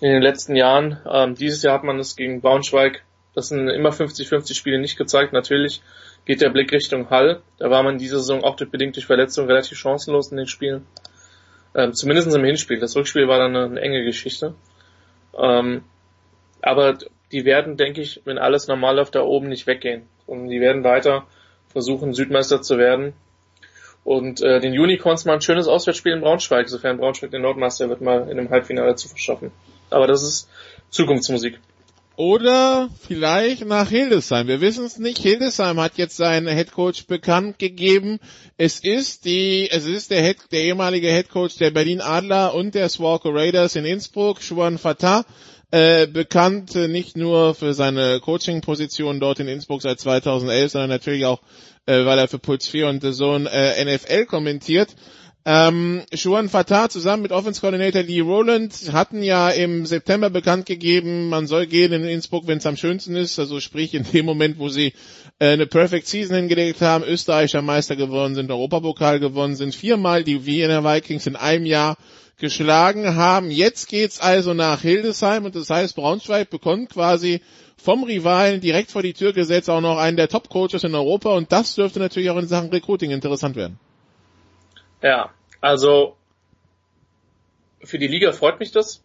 in den letzten Jahren. Ähm, dieses Jahr hat man es gegen Braunschweig, das sind immer 50-50 Spiele nicht gezeigt. Natürlich geht der Blick Richtung Hall. Da war man diese Saison auch durch, bedingt durch Verletzungen relativ chancenlos in den Spielen. Ähm, zumindest im Hinspiel. Das Rückspiel war dann eine, eine enge Geschichte. Ähm, aber die werden, denke ich, wenn alles normal läuft, da oben nicht weggehen. Und die werden weiter versuchen, Südmeister zu werden. Und äh, den Unicorns mal ein schönes Auswärtsspiel in Braunschweig, sofern Braunschweig den Nordmeister wird, mal in einem Halbfinale zu verschaffen. Aber das ist Zukunftsmusik. Oder vielleicht nach Hildesheim. Wir wissen es nicht. Hildesheim hat jetzt seinen Headcoach bekannt gegeben. Es ist die, es ist der, Head, der ehemalige Headcoach der Berlin Adler und der Swalker Raiders in Innsbruck, Schuan Fatah. Äh, bekannt äh, nicht nur für seine Coaching-Position dort in Innsbruck seit 2011, sondern natürlich auch, äh, weil er für Puls 4 und The Zone äh, NFL kommentiert. Ähm, Juan Fatah zusammen mit Offense Coordinator Lee Rowland hatten ja im September bekannt gegeben, man soll gehen in Innsbruck, wenn es am schönsten ist, also sprich in dem Moment, wo sie äh, eine Perfect Season hingelegt haben, Österreicher Meister geworden sind, Europapokal gewonnen sind, viermal die Wiener Vikings in einem Jahr geschlagen haben. Jetzt geht's also nach Hildesheim und das heißt, Braunschweig bekommt quasi vom Rivalen direkt vor die Tür gesetzt auch noch einen der Top-Coaches in Europa und das dürfte natürlich auch in Sachen Recruiting interessant werden. Ja, also für die Liga freut mich das,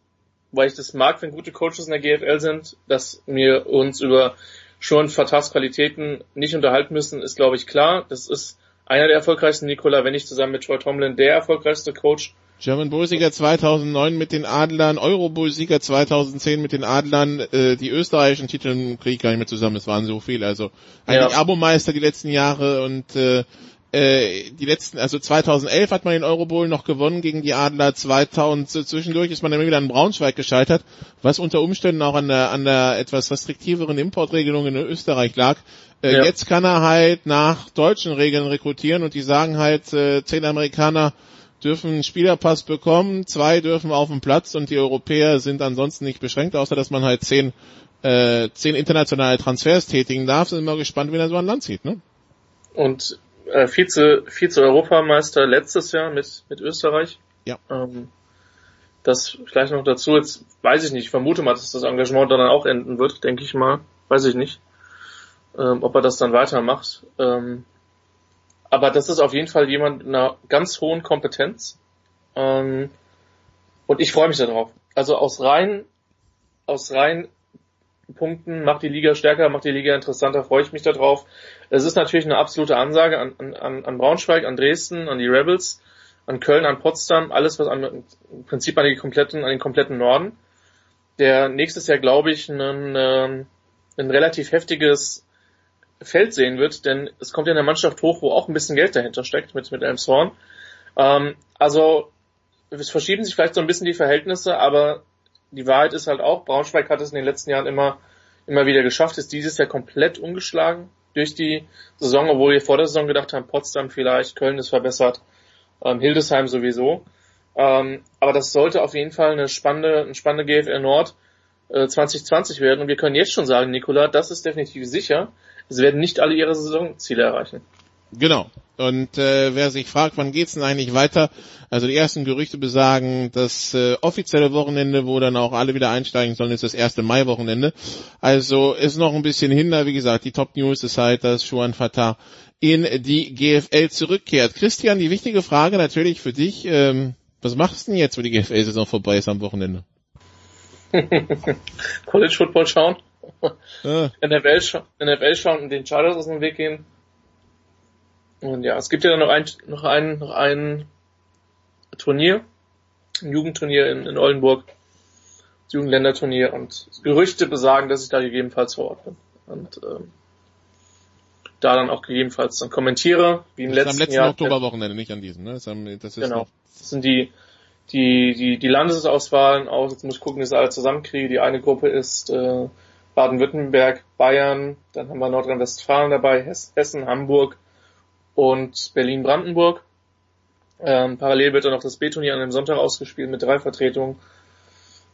weil ich das mag, wenn gute Coaches in der GFL sind, dass wir uns über schon Fatahs Qualitäten nicht unterhalten müssen, ist glaube ich klar. Das ist einer der erfolgreichsten, Nikola, wenn nicht zusammen mit Troy Tomlin der erfolgreichste Coach German Bowl-Sieger 2009 mit den Adlern, Euro-Bowl-Sieger 2010 mit den Adlern, äh, die österreichischen Titel kriege ich gar nicht mehr zusammen, es waren so viele. Also eigentlich Ja. Abomeister die letzten Jahre und äh, äh, die letzten, also 2011 hat man den Euro Bowl noch gewonnen gegen die Adler, 2000 so zwischendurch ist man immer wieder in Braunschweig gescheitert, was unter Umständen auch an der, an der etwas restriktiveren Importregelung in Österreich lag. Äh, Ja. Jetzt kann er halt nach deutschen Regeln rekrutieren und die sagen halt, äh, zehn Amerikaner dürfen einen Spielerpass bekommen, zwei dürfen auf dem Platz und die Europäer sind ansonsten nicht beschränkt, außer dass man halt zehn, äh, zehn internationale Transfers tätigen darf. Sind immer gespannt, wie er so an Land zieht, ne? Und äh, Vize, Vize-Europameister letztes Jahr mit, mit Österreich. Ja. Ähm, das vielleicht noch dazu, jetzt weiß ich nicht, ich vermute mal, dass das Engagement dann auch enden wird, denke ich mal. Weiß ich nicht. Ähm, ob er das dann weitermacht. Ähm, aber das ist auf jeden Fall jemand mit einer ganz hohen Kompetenz. Ähm, und ich freue mich darauf. Also aus rein, aus rein Punkten macht die Liga stärker, macht die Liga interessanter, freue ich mich darauf. Es ist natürlich eine absolute Ansage an, an, an Braunschweig, an Dresden, an die Rebels, an Köln, an Potsdam, alles was an, im Prinzip an die kompletten, an den kompletten Norden, der nächstes Jahr, glaube ich, ein, ähm, ein relativ heftiges Feld sehen wird, denn es kommt ja eine Mannschaft hoch, wo auch ein bisschen Geld dahinter steckt mit, mit Elmshorn. Ähm, also es verschieben sich vielleicht so ein bisschen die Verhältnisse, aber die Wahrheit ist halt auch, Braunschweig hat es in den letzten Jahren immer, immer wieder geschafft, ist dieses Jahr komplett umgeschlagen durch die Saison, obwohl wir vor der Saison gedacht haben, Potsdam vielleicht, Köln ist verbessert, ähm, Hildesheim sowieso. Ähm, aber das sollte auf jeden Fall eine spannende, eine spannende GFL Nord äh, 2020 werden. Und wir können jetzt schon sagen, Nikola, das ist definitiv sicher. Es werden nicht alle ihre Saisonziele erreichen. Genau. Und äh, wer sich fragt, wann geht's denn eigentlich weiter? Also die ersten Gerüchte besagen, das äh, offizielle Wochenende, wo dann auch alle wieder einsteigen sollen, ist das erste Mai-Wochenende. Also ist noch ein bisschen hin. aber Wie gesagt, die Top News ist halt, dass Juan Fatah in die GFL zurückkehrt. Christian, die wichtige Frage natürlich für dich. Ähm, was machst du denn jetzt, wo die GFL-Saison vorbei ist am Wochenende? *laughs* College Football schauen, Ah, NFL, NFL schauen und den Chargers aus dem Weg gehen. Und ja, es gibt ja dann noch ein, noch ein, noch ein Turnier, ein Jugendturnier in, in Oldenburg, das Jugendländerturnier und Gerüchte besagen, dass ich da gegebenenfalls vor Ort bin. Und ähm, da dann auch gegebenenfalls dann kommentiere, wie im das ist letzten am letzten Jahr. Oktoberwochenende, nicht an diesem. Ne? Das, ist das ist Genau. Das sind die, die, die, die Landesauswahlen auch. Jetzt muss ich gucken, dass ich alle zusammenkriege. Die eine Gruppe ist äh, Baden-Württemberg, Bayern, dann haben wir Nordrhein-Westfalen dabei, Hess, Hessen, Hamburg und Berlin-Brandenburg. Ähm, parallel wird dann noch das B-Turnier an dem Sonntag ausgespielt mit drei Vertretungen.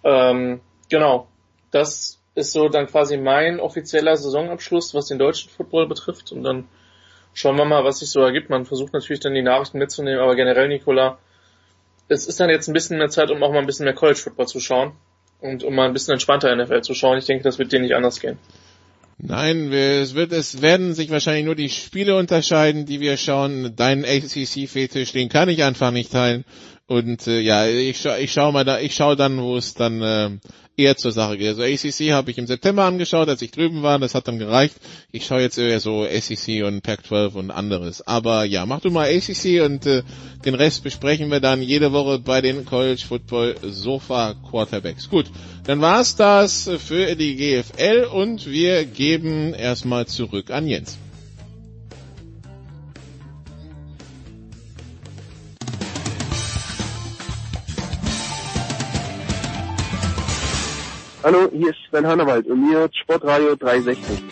Ähm, genau. Das ist so dann quasi mein offizieller Saisonabschluss, was den deutschen Football betrifft. Und dann schauen wir mal, was sich so ergibt. Man versucht natürlich dann die Nachrichten mitzunehmen, aber generell, Nicola, es ist dann jetzt ein bisschen mehr Zeit, um auch mal ein bisschen mehr College Football zu schauen und um mal ein bisschen entspannter NFL zu schauen. Ich denke, das wird dir nicht anders gehen. Nein, wir- es wird, es werden sich wahrscheinlich nur die Spiele unterscheiden, die wir schauen. Deinen ACC-Fetisch, den kann ich einfach nicht teilen. Und äh, ja, ich scha ich schau mal da, ich schau dann, wo es dann äh, eher zur Sache geht. Also ACC habe ich im September angeschaut, als ich drüben war, das hat dann gereicht. Ich schaue jetzt eher so ACC und Pac-12 und anderes. Aber ja, mach du mal ACC und äh, den Rest besprechen wir dann jede Woche bei den College Football Sofa Quarterbacks. Gut, dann war's das für die GFL und wir geben erstmal zurück an Jens. Hallo, hier ist Sven Hannawald und ihr hört Sportradio 360.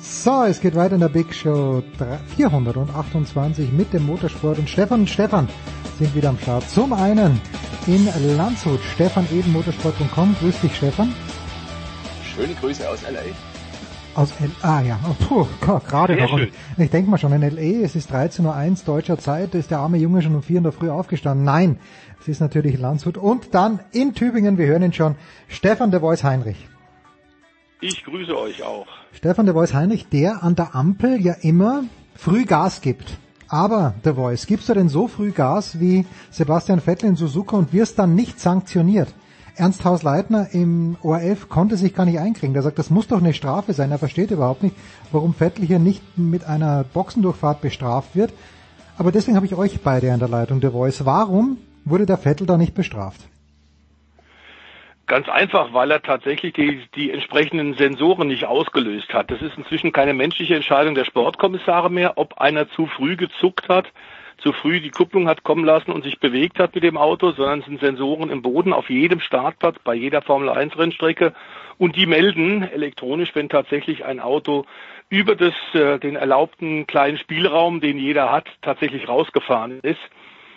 So, es geht weiter in der Big Show 3 428 mit dem Motorsport und Stefan und Stefan sind wieder am Start. Zum einen in Landshut, Stefan eben motorsport.com. Grüß dich, Stefan. Schöne Grüße aus LA. Aus L ah ja, oh, puh, gerade noch. Ich denke mal schon, in LA, es ist 13.01 Uhr deutscher Zeit, ist der arme Junge schon um 4 in der Früh aufgestanden. Nein, es ist natürlich Landshut. Und dann in Tübingen, wir hören ihn schon, Stefan de Voice Heinrich. Ich grüße euch auch. Stefan de Voice Heinrich, der an der Ampel ja immer früh Gas gibt. Aber, The Voice, gibst du denn so früh Gas wie Sebastian Vettel in Suzuka und wirst dann nicht sanktioniert? Ernst Haus-Leitner im ORF konnte sich gar nicht einkriegen. Der sagt, das muss doch eine Strafe sein. Er versteht überhaupt nicht, warum Vettel hier nicht mit einer Boxendurchfahrt bestraft wird. Aber deswegen habe ich euch beide an der Leitung der Voice. Warum wurde der Vettel da nicht bestraft? Ganz einfach, weil er tatsächlich die, die entsprechenden Sensoren nicht ausgelöst hat. Das ist inzwischen keine menschliche Entscheidung der Sportkommissare mehr, ob einer zu früh gezuckt hat, zu früh die Kupplung hat kommen lassen und sich bewegt hat mit dem Auto, sondern es sind Sensoren im Boden auf jedem Startplatz bei jeder Formel 1 Rennstrecke und die melden elektronisch, wenn tatsächlich ein Auto über das, äh, den erlaubten kleinen Spielraum, den jeder hat, tatsächlich rausgefahren ist.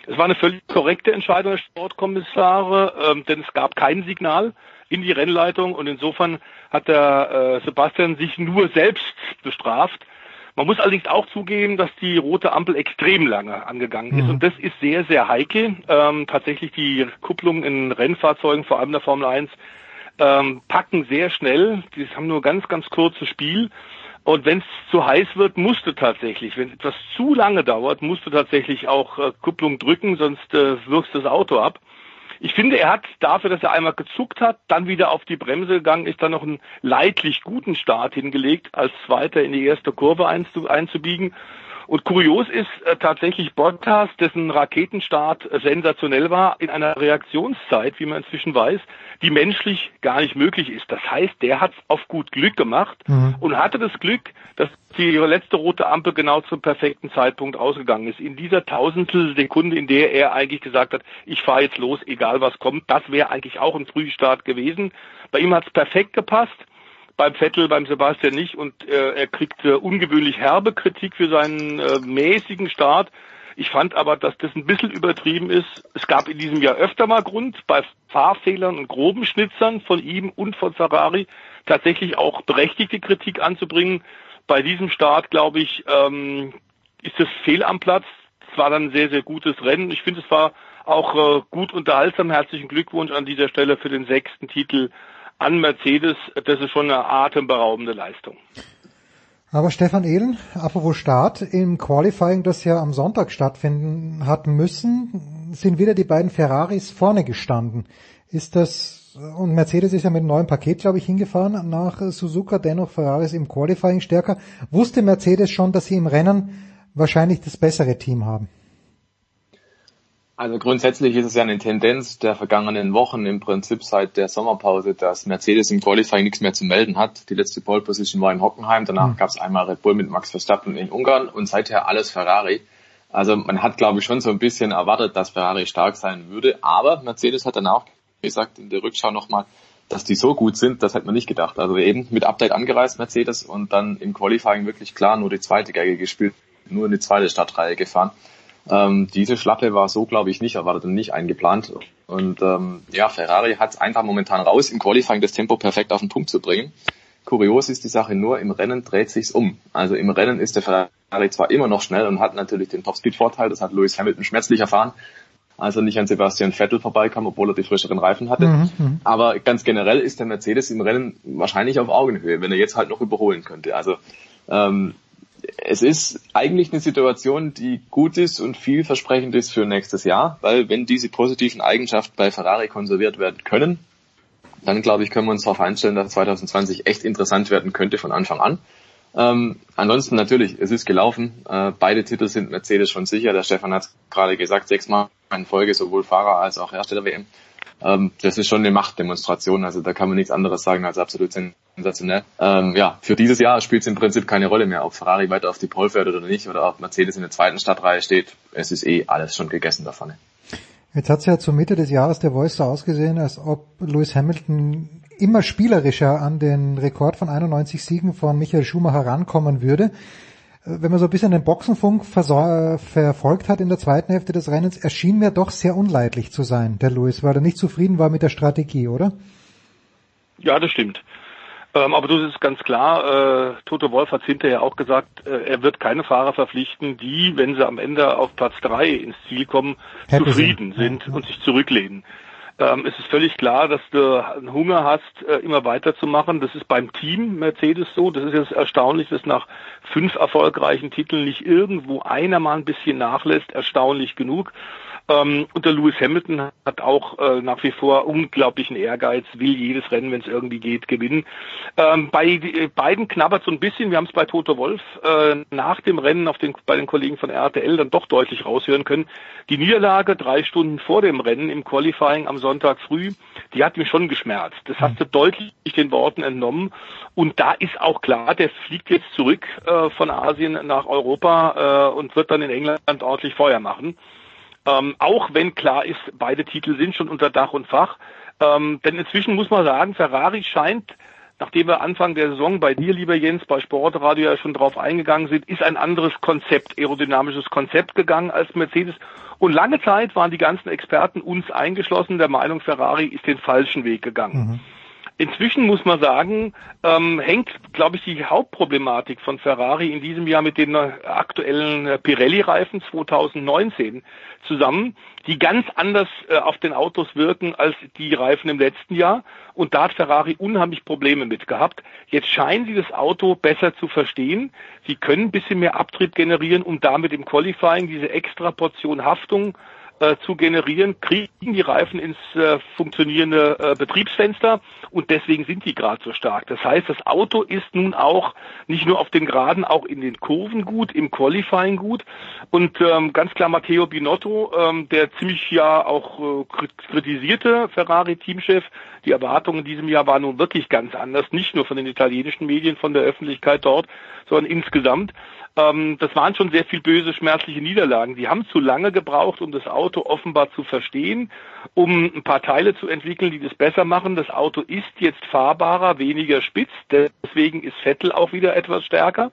Es war eine völlig korrekte Entscheidung der Sportkommissare, ähm, denn es gab kein Signal in die Rennleitung und insofern hat der äh, Sebastian sich nur selbst bestraft. Man muss allerdings auch zugeben, dass die rote Ampel extrem lange angegangen ist mhm. und das ist sehr, sehr heikel. Ähm, tatsächlich die Kupplung in Rennfahrzeugen, vor allem der Formel 1, ähm, packen sehr schnell. Die haben nur ganz, ganz kurzes Spiel und wenn es zu heiß wird, musst du tatsächlich, wenn etwas zu lange dauert, musst du tatsächlich auch äh, Kupplung drücken, sonst äh, wirkst das Auto ab. Ich finde, er hat dafür, dass er einmal gezuckt hat, dann wieder auf die Bremse gegangen ist, dann noch einen leidlich guten Start hingelegt, als Zweiter in die erste Kurve einzubiegen. Und kurios ist äh, tatsächlich Bottas, dessen Raketenstart äh, sensationell war, in einer Reaktionszeit, wie man inzwischen weiß, die menschlich gar nicht möglich ist. Das heißt, der hat es auf gut Glück gemacht mhm. und hatte das Glück, dass die letzte rote Ampel genau zum perfekten Zeitpunkt ausgegangen ist. In dieser Tausendstel Sekunde, in der er eigentlich gesagt hat, ich fahre jetzt los, egal was kommt, das wäre eigentlich auch ein Frühstart gewesen. Bei ihm hat es perfekt gepasst beim Vettel, beim Sebastian nicht und äh, er kriegt äh, ungewöhnlich herbe Kritik für seinen äh, mäßigen Start. Ich fand aber, dass das ein bisschen übertrieben ist. Es gab in diesem Jahr öfter mal Grund, bei Fahrfehlern und groben Schnitzern von ihm und von Ferrari tatsächlich auch berechtigte Kritik anzubringen. Bei diesem Start, glaube ich, ähm, ist es fehl am Platz. Es war dann ein sehr, sehr gutes Rennen. Ich finde, es war auch äh, gut unterhaltsam. Herzlichen Glückwunsch an dieser Stelle für den sechsten Titel an Mercedes, das ist schon eine atemberaubende Leistung. Aber Stefan Ehlen, apropos Start, im Qualifying, das ja am Sonntag stattfinden hat müssen, sind wieder die beiden Ferraris vorne gestanden. Ist das, und Mercedes ist ja mit einem neuen Paket, glaube ich, hingefahren nach Suzuka, dennoch Ferraris im Qualifying stärker. Wusste Mercedes schon, dass sie im Rennen wahrscheinlich das bessere Team haben? Also grundsätzlich ist es ja eine Tendenz der vergangenen Wochen im Prinzip seit der Sommerpause, dass Mercedes im Qualifying nichts mehr zu melden hat. Die letzte Pole Position war in Hockenheim, danach mhm. gab es einmal Red Bull mit Max Verstappen in Ungarn und seither alles Ferrari. Also man hat glaube ich schon so ein bisschen erwartet, dass Ferrari stark sein würde, aber Mercedes hat dann auch gesagt in der Rückschau nochmal, dass die so gut sind, das hätte man nicht gedacht. Also eben mit Update angereist Mercedes und dann im Qualifying wirklich klar nur die zweite Geige gespielt, nur in die zweite Startreihe gefahren. Ähm, diese Schlappe war so, glaube ich, nicht erwartet und nicht eingeplant. Und ähm, ja, Ferrari hat es einfach momentan raus, im Qualifying das Tempo perfekt auf den Punkt zu bringen. Kurios ist die Sache nur, im Rennen dreht sich's um. Also im Rennen ist der Ferrari zwar immer noch schnell und hat natürlich den Topspeed-Vorteil, das hat Lewis Hamilton schmerzlich erfahren, als er nicht an Sebastian Vettel vorbeikam, obwohl er die frischeren Reifen hatte. Mhm, mhm. Aber ganz generell ist der Mercedes im Rennen wahrscheinlich auf Augenhöhe, wenn er jetzt halt noch überholen könnte. Also ähm, es ist eigentlich eine Situation, die gut ist und vielversprechend ist für nächstes Jahr, weil wenn diese positiven Eigenschaften bei Ferrari konserviert werden können, dann glaube ich, können wir uns darauf einstellen, dass 2020 echt interessant werden könnte von Anfang an. Ähm, ansonsten natürlich, es ist gelaufen. Äh, beide Titel sind Mercedes schon sicher. Der Stefan hat gerade gesagt, sechsmal in Folge, sowohl Fahrer als auch Hersteller WM ähm, das ist schon eine Machtdemonstration. Also da kann man nichts anderes sagen als absolut sensationell. Ähm, ja, für dieses Jahr spielt es im Prinzip keine Rolle mehr, ob Ferrari weiter auf die Pole fährt oder nicht oder ob Mercedes in der zweiten Stadtreihe steht. Es ist eh alles schon gegessen da vorne. Jetzt hat es ja zur Mitte des Jahres der Voice so ausgesehen, als ob Lewis Hamilton immer spielerischer an den Rekord von 91 Siegen von Michael Schumacher rankommen würde wenn man so ein bisschen den Boxenfunk verfolgt hat in der zweiten Hälfte des Rennens, erschien mir doch sehr unleidlich zu sein, der Lewis, weil er nicht zufrieden war mit der Strategie, oder? Ja, das stimmt. Ähm, aber du ist ganz klar, äh, Toto Wolf hat hinterher auch gesagt, äh, er wird keine Fahrer verpflichten, die, wenn sie am Ende auf Platz drei ins Ziel kommen, Hätte zufrieden sie. sind ja. und sich zurücklehnen ähm, ist es völlig klar, dass du einen Hunger hast, äh, immer weiterzumachen. Das ist beim Team Mercedes so. Das ist jetzt erstaunlich, dass nach fünf erfolgreichen Titeln nicht irgendwo einer mal ein bisschen nachlässt. Erstaunlich genug. Ähm, und der Lewis Hamilton hat auch äh, nach wie vor unglaublichen Ehrgeiz, will jedes Rennen, wenn es irgendwie geht, gewinnen. Ähm, bei äh, beiden knabbert so ein bisschen, wir haben es bei Toto Wolf äh, nach dem Rennen auf den, bei den Kollegen von RTL dann doch deutlich raushören können. Die Niederlage drei Stunden vor dem Rennen im Qualifying am Sonntag früh, die hat mich schon geschmerzt. Das hast du deutlich den Worten entnommen. Und da ist auch klar, der fliegt jetzt zurück äh, von Asien nach Europa äh, und wird dann in England ordentlich Feuer machen. Ähm, auch wenn klar ist, beide Titel sind schon unter Dach und Fach. Ähm, denn inzwischen muss man sagen, Ferrari scheint, nachdem wir Anfang der Saison bei dir, lieber Jens, bei Sportradio ja schon drauf eingegangen sind, ist ein anderes Konzept, aerodynamisches Konzept gegangen als Mercedes. Und lange Zeit waren die ganzen Experten uns eingeschlossen der Meinung, Ferrari ist den falschen Weg gegangen. Mhm. Inzwischen muss man sagen, ähm, hängt, glaube ich, die Hauptproblematik von Ferrari in diesem Jahr mit den aktuellen Pirelli-Reifen 2019 zusammen, die ganz anders äh, auf den Autos wirken als die Reifen im letzten Jahr. Und da hat Ferrari unheimlich Probleme mit gehabt. Jetzt scheinen sie das Auto besser zu verstehen. Sie können ein bisschen mehr Abtrieb generieren, um damit im Qualifying diese extra Portion Haftung äh, zu generieren, kriegen die Reifen ins äh, funktionierende äh, Betriebsfenster und deswegen sind die gerade so stark. Das heißt, das Auto ist nun auch nicht nur auf den Geraden, auch in den Kurven gut, im Qualifying gut und ähm, ganz klar Matteo Binotto, ähm, der ziemlich ja auch äh, kritisierte Ferrari-Teamchef, die Erwartungen in diesem Jahr waren nun wirklich ganz anders, nicht nur von den italienischen Medien, von der Öffentlichkeit dort, sondern insgesamt. Ähm, das waren schon sehr viel böse, schmerzliche Niederlagen. Sie haben zu lange gebraucht, um das Auto offenbar zu verstehen, um ein paar Teile zu entwickeln, die das besser machen. Das Auto ist jetzt fahrbarer, weniger spitz, deswegen ist Vettel auch wieder etwas stärker.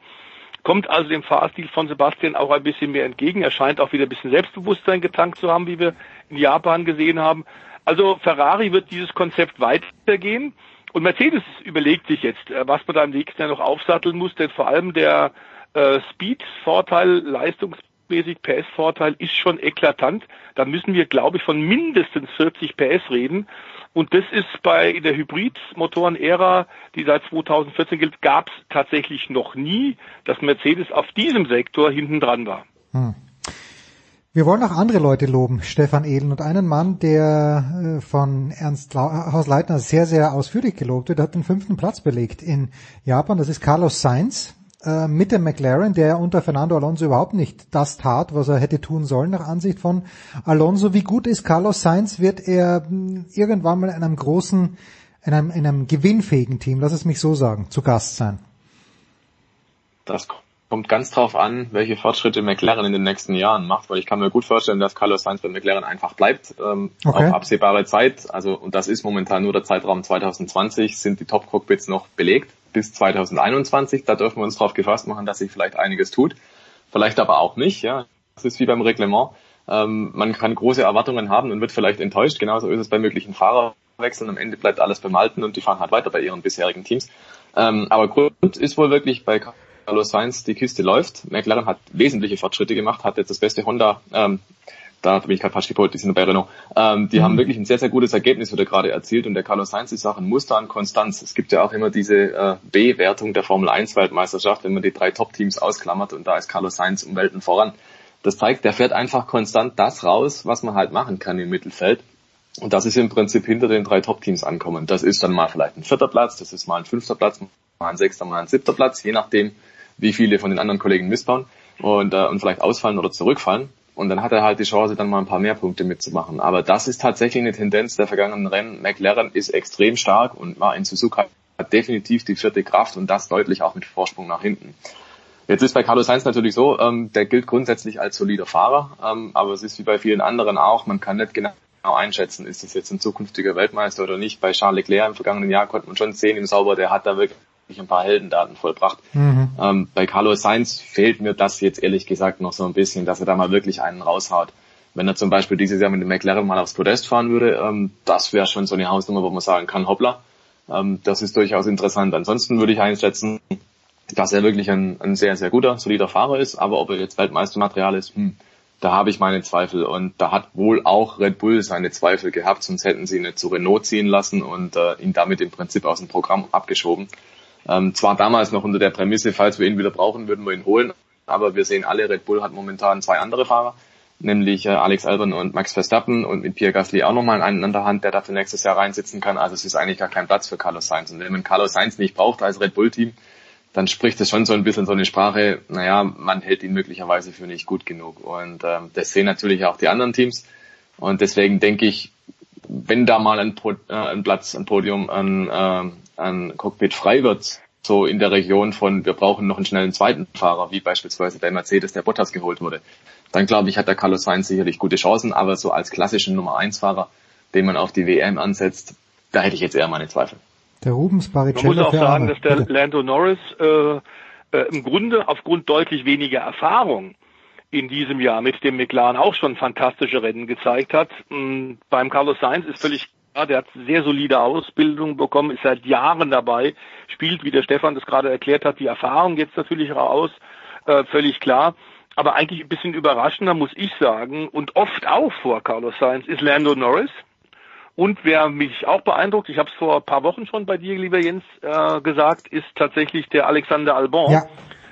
Kommt also dem Fahrstil von Sebastian auch ein bisschen mehr entgegen. Er scheint auch wieder ein bisschen Selbstbewusstsein getankt zu haben, wie wir in Japan gesehen haben. Also Ferrari wird dieses Konzept weitergehen. Und Mercedes überlegt sich jetzt, äh, was man da im nächsten Jahr noch aufsatteln muss, denn vor allem der äh, Speed-Vorteil, leistungsmäßig PS-Vorteil ist schon eklatant. Da müssen wir, glaube ich, von mindestens 40 PS reden. Und das ist bei in der Hybrid-Motoren-Ära, die seit 2014 gilt, gab es tatsächlich noch nie, dass Mercedes auf diesem Sektor hinten dran war. Hm. Wir wollen auch andere Leute loben, Stefan Edel, und einen Mann, der äh, von Ernst Hausleitner sehr, sehr ausführlich gelobt wird, hat den fünften Platz belegt in Japan. Das ist Carlos Sainz äh, mit dem McLaren, der ja unter Fernando Alonso überhaupt nicht das tat, was er hätte tun sollen nach Ansicht von Alonso. Wie gut ist Carlos Sainz? Wird er hm, irgendwann mal in einem großen, in einem, in einem gewinnfähigen Team, lass es mich so sagen, zu Gast sein? Das kommt ganz drauf an, welche Fortschritte McLaren in den nächsten Jahren macht, weil ich kann mir gut vorstellen, dass Carlos Sainz bei McLaren einfach bleibt, ähm, okay. auf absehbare Zeit. Also, und das ist momentan nur der Zeitraum 2020, sind die Top-Cockpits noch belegt bis 2021. Da dürfen wir uns darauf gefasst machen, dass sich vielleicht einiges tut. Vielleicht aber auch nicht, ja. Das ist wie beim Reglement. Ähm, man kann große Erwartungen haben und wird vielleicht enttäuscht. Genauso ist es bei möglichen Fahrerwechseln. Am Ende bleibt alles beim Alten und die fahren halt weiter bei ihren bisherigen Teams. Ähm, aber Grund ist wohl wirklich bei Carlos Sainz, die Kiste läuft. McLaren hat wesentliche Fortschritte gemacht, hat jetzt das beste Honda ähm, da bin ich gerade fast gepolt, die sind bei Renault. Ähm, die mhm. haben wirklich ein sehr, sehr gutes Ergebnis wieder gerade erzielt und der Carlos Sainz ist auch ein Muster an Konstanz. Es gibt ja auch immer diese äh, B-Wertung der Formel 1 Weltmeisterschaft, wenn man die drei Top-Teams ausklammert und da ist Carlos Sainz um Welten voran. Das zeigt, der fährt einfach konstant das raus, was man halt machen kann im Mittelfeld. Und das ist im Prinzip hinter den drei Top-Teams ankommen. Das ist dann mal vielleicht ein vierter Platz, das ist mal ein fünfter Platz, mal ein sechster, mal ein siebter Platz, je nachdem, wie viele von den anderen Kollegen missbauen und, äh, und vielleicht ausfallen oder zurückfallen. Und dann hat er halt die Chance, dann mal ein paar mehr Punkte mitzumachen. Aber das ist tatsächlich eine Tendenz der vergangenen Rennen. McLaren ist extrem stark und war in Suzuka definitiv die vierte Kraft und das deutlich auch mit Vorsprung nach hinten. Jetzt ist bei Carlos Sainz natürlich so, ähm, der gilt grundsätzlich als solider Fahrer, ähm, aber es ist wie bei vielen anderen auch, man kann nicht genau einschätzen, ist das jetzt ein zukünftiger Weltmeister oder nicht. Bei Charles Leclerc im vergangenen Jahr konnte man schon sehen im Sauber, der hat da wirklich ein paar Heldendaten vollbracht. Mhm. Ähm, bei Carlos Sainz fehlt mir das jetzt ehrlich gesagt noch so ein bisschen, dass er da mal wirklich einen raushaut. Wenn er zum Beispiel dieses Jahr mit dem McLaren mal aufs Podest fahren würde, ähm, das wäre schon so eine Hausnummer, wo man sagen kann, hoppla, ähm, das ist durchaus interessant. Ansonsten würde ich einschätzen, dass er wirklich ein, ein sehr, sehr guter, solider Fahrer ist, aber ob er jetzt Weltmeistermaterial ist, hm, da habe ich meine Zweifel. Und da hat wohl auch Red Bull seine Zweifel gehabt, sonst hätten sie ihn nicht zu Renault ziehen lassen und äh, ihn damit im Prinzip aus dem Programm abgeschoben. Ähm, zwar damals noch unter der Prämisse, falls wir ihn wieder brauchen, würden wir ihn holen, aber wir sehen alle, Red Bull hat momentan zwei andere Fahrer. nämlich äh, Alex Albon und Max Verstappen und mit Pierre Gasly auch nochmal einen an der Hand, der dafür nächstes Jahr reinsitzen kann. Also es ist eigentlich gar kein Platz für Carlos Sainz. Und wenn man Carlos Sainz nicht braucht als Red Bull-Team, dann spricht es schon so ein bisschen so eine Sprache, naja, man hält ihn möglicherweise für nicht gut genug. Und ähm, das sehen natürlich auch die anderen Teams. Und deswegen denke ich, wenn da mal ein, Pro, äh, ein Platz, ein Podium, ein, äh, ein Cockpit frei wird, so in der Region von, wir brauchen noch einen schnellen zweiten Fahrer, wie beispielsweise bei Mercedes der Bottas geholt wurde, dann glaube ich, hat der Carlos Sainz sicherlich gute Chancen, aber so als klassischen Nummer 1 Fahrer, den man auf die WM ansetzt, da hätte ich jetzt eher meine Zweifel. Der Rubens Barrichello. Man muss auch sagen, dass der Lando Norris äh, äh, im Grunde aufgrund deutlich weniger Erfahrung in diesem Jahr mit dem McLaren auch schon fantastische Rennen gezeigt hat. Und beim Carlos Sainz ist völlig klar, der hat sehr solide Ausbildung bekommen, ist seit Jahren dabei, spielt, wie der Stefan das gerade erklärt hat, die Erfahrung jetzt natürlich raus, äh, völlig klar. Aber eigentlich ein bisschen überraschender, muss ich sagen, und oft auch vor Carlos Sainz ist Lando Norris. Und wer mich auch beeindruckt, ich habe es vor ein paar Wochen schon bei dir, lieber Jens, äh, gesagt, ist tatsächlich der Alexander Albon. Ja.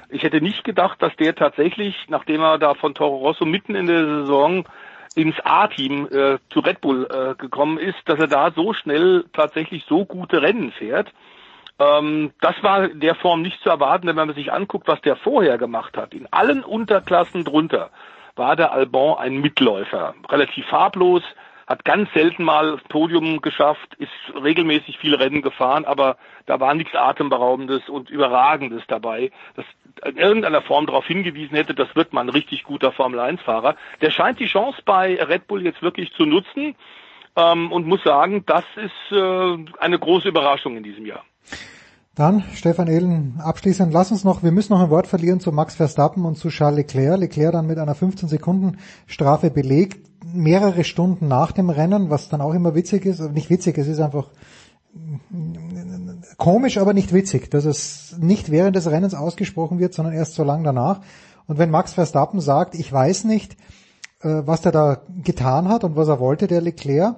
Ich hätte nicht gedacht, dass der tatsächlich, nachdem er da von Toro Rosso mitten in der Saison ins A-Team äh, zu Red Bull äh, gekommen ist, dass er da so schnell tatsächlich so gute Rennen fährt. Ähm, das war in der Form nicht zu erwarten, wenn man sich anguckt, was der vorher gemacht hat. In allen Unterklassen drunter war der Albon ein Mitläufer, relativ farblos, hat ganz selten mal Podium geschafft, ist regelmäßig viele Rennen gefahren, aber da war nichts Atemberaubendes und Überragendes dabei, das in irgendeiner Form darauf hingewiesen hätte, das wird man ein richtig guter Formel-1-Fahrer. Der scheint die Chance bei Red Bull jetzt wirklich zu nutzen ähm, und muss sagen, das ist äh, eine große Überraschung in diesem Jahr. Dann, Stefan Ehlen, abschließend, lass uns noch, wir müssen noch ein Wort verlieren zu Max Verstappen und zu Charles Leclerc. Leclerc dann mit einer 15 Sekunden Strafe belegt, mehrere Stunden nach dem Rennen, was dann auch immer witzig ist, nicht witzig, es ist einfach komisch, aber nicht witzig, dass es nicht während des Rennens ausgesprochen wird, sondern erst so lang danach. Und wenn Max Verstappen sagt, ich weiß nicht, äh, was der da getan hat und was er wollte, der Leclerc,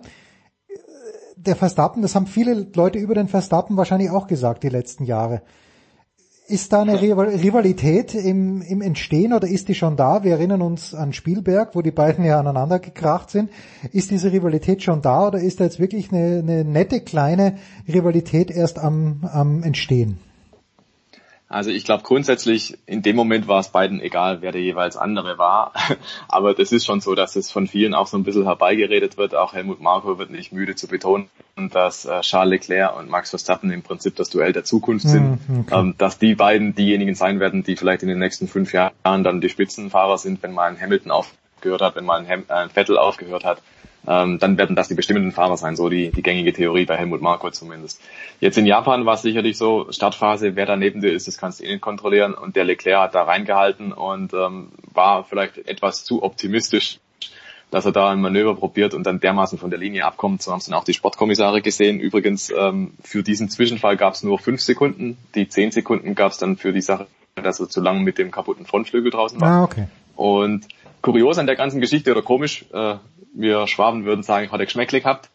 der Verstappen, das haben viele Leute über den Verstappen wahrscheinlich auch gesagt die letzten Jahre. Ist da eine Rivalität im, im Entstehen oder ist die schon da? Wir erinnern uns an Spielberg, wo die beiden ja aneinander gekracht sind. Ist diese Rivalität schon da oder ist da jetzt wirklich eine, eine nette kleine Rivalität erst am, am Entstehen? Also ich glaube grundsätzlich, in dem Moment war es beiden egal, wer der jeweils andere war. *laughs* Aber das ist schon so, dass es von vielen auch so ein bisschen herbeigeredet wird. Auch Helmut Marko wird nicht müde zu betonen, dass äh, Charles Leclerc und Max Verstappen im Prinzip das Duell der Zukunft sind. Mhm, okay. Ähm, dass die beiden diejenigen sein werden, die vielleicht in den nächsten fünf Jahren dann die Spitzenfahrer sind, wenn mal ein Hamilton aufgehört hat, wenn mal ein, äh, ein Vettel aufgehört hat ähm, dann werden das die bestimmenden Fahrer sein, so die, die gängige Theorie bei Helmut Marko zumindest. Jetzt in Japan war es sicherlich so, Startphase, wer da neben dir ist, das kannst du eh nicht kontrollieren und der Leclerc hat da reingehalten und ähm, war vielleicht etwas zu optimistisch, dass er da ein Manöver probiert und dann dermaßen von der Linie abkommt. So haben es dann auch die Sportkommissare gesehen. Übrigens, ähm, für diesen Zwischenfall gab es nur fünf Sekunden. Die zehn Sekunden gab es dann für die Sache, dass er zu lange mit dem kaputten Frontflügel draußen war. Ah, okay. Und kurios an der ganzen Geschichte oder komisch, äh, wir Schwaben würden sagen, hat er Geschmäckle gehabt.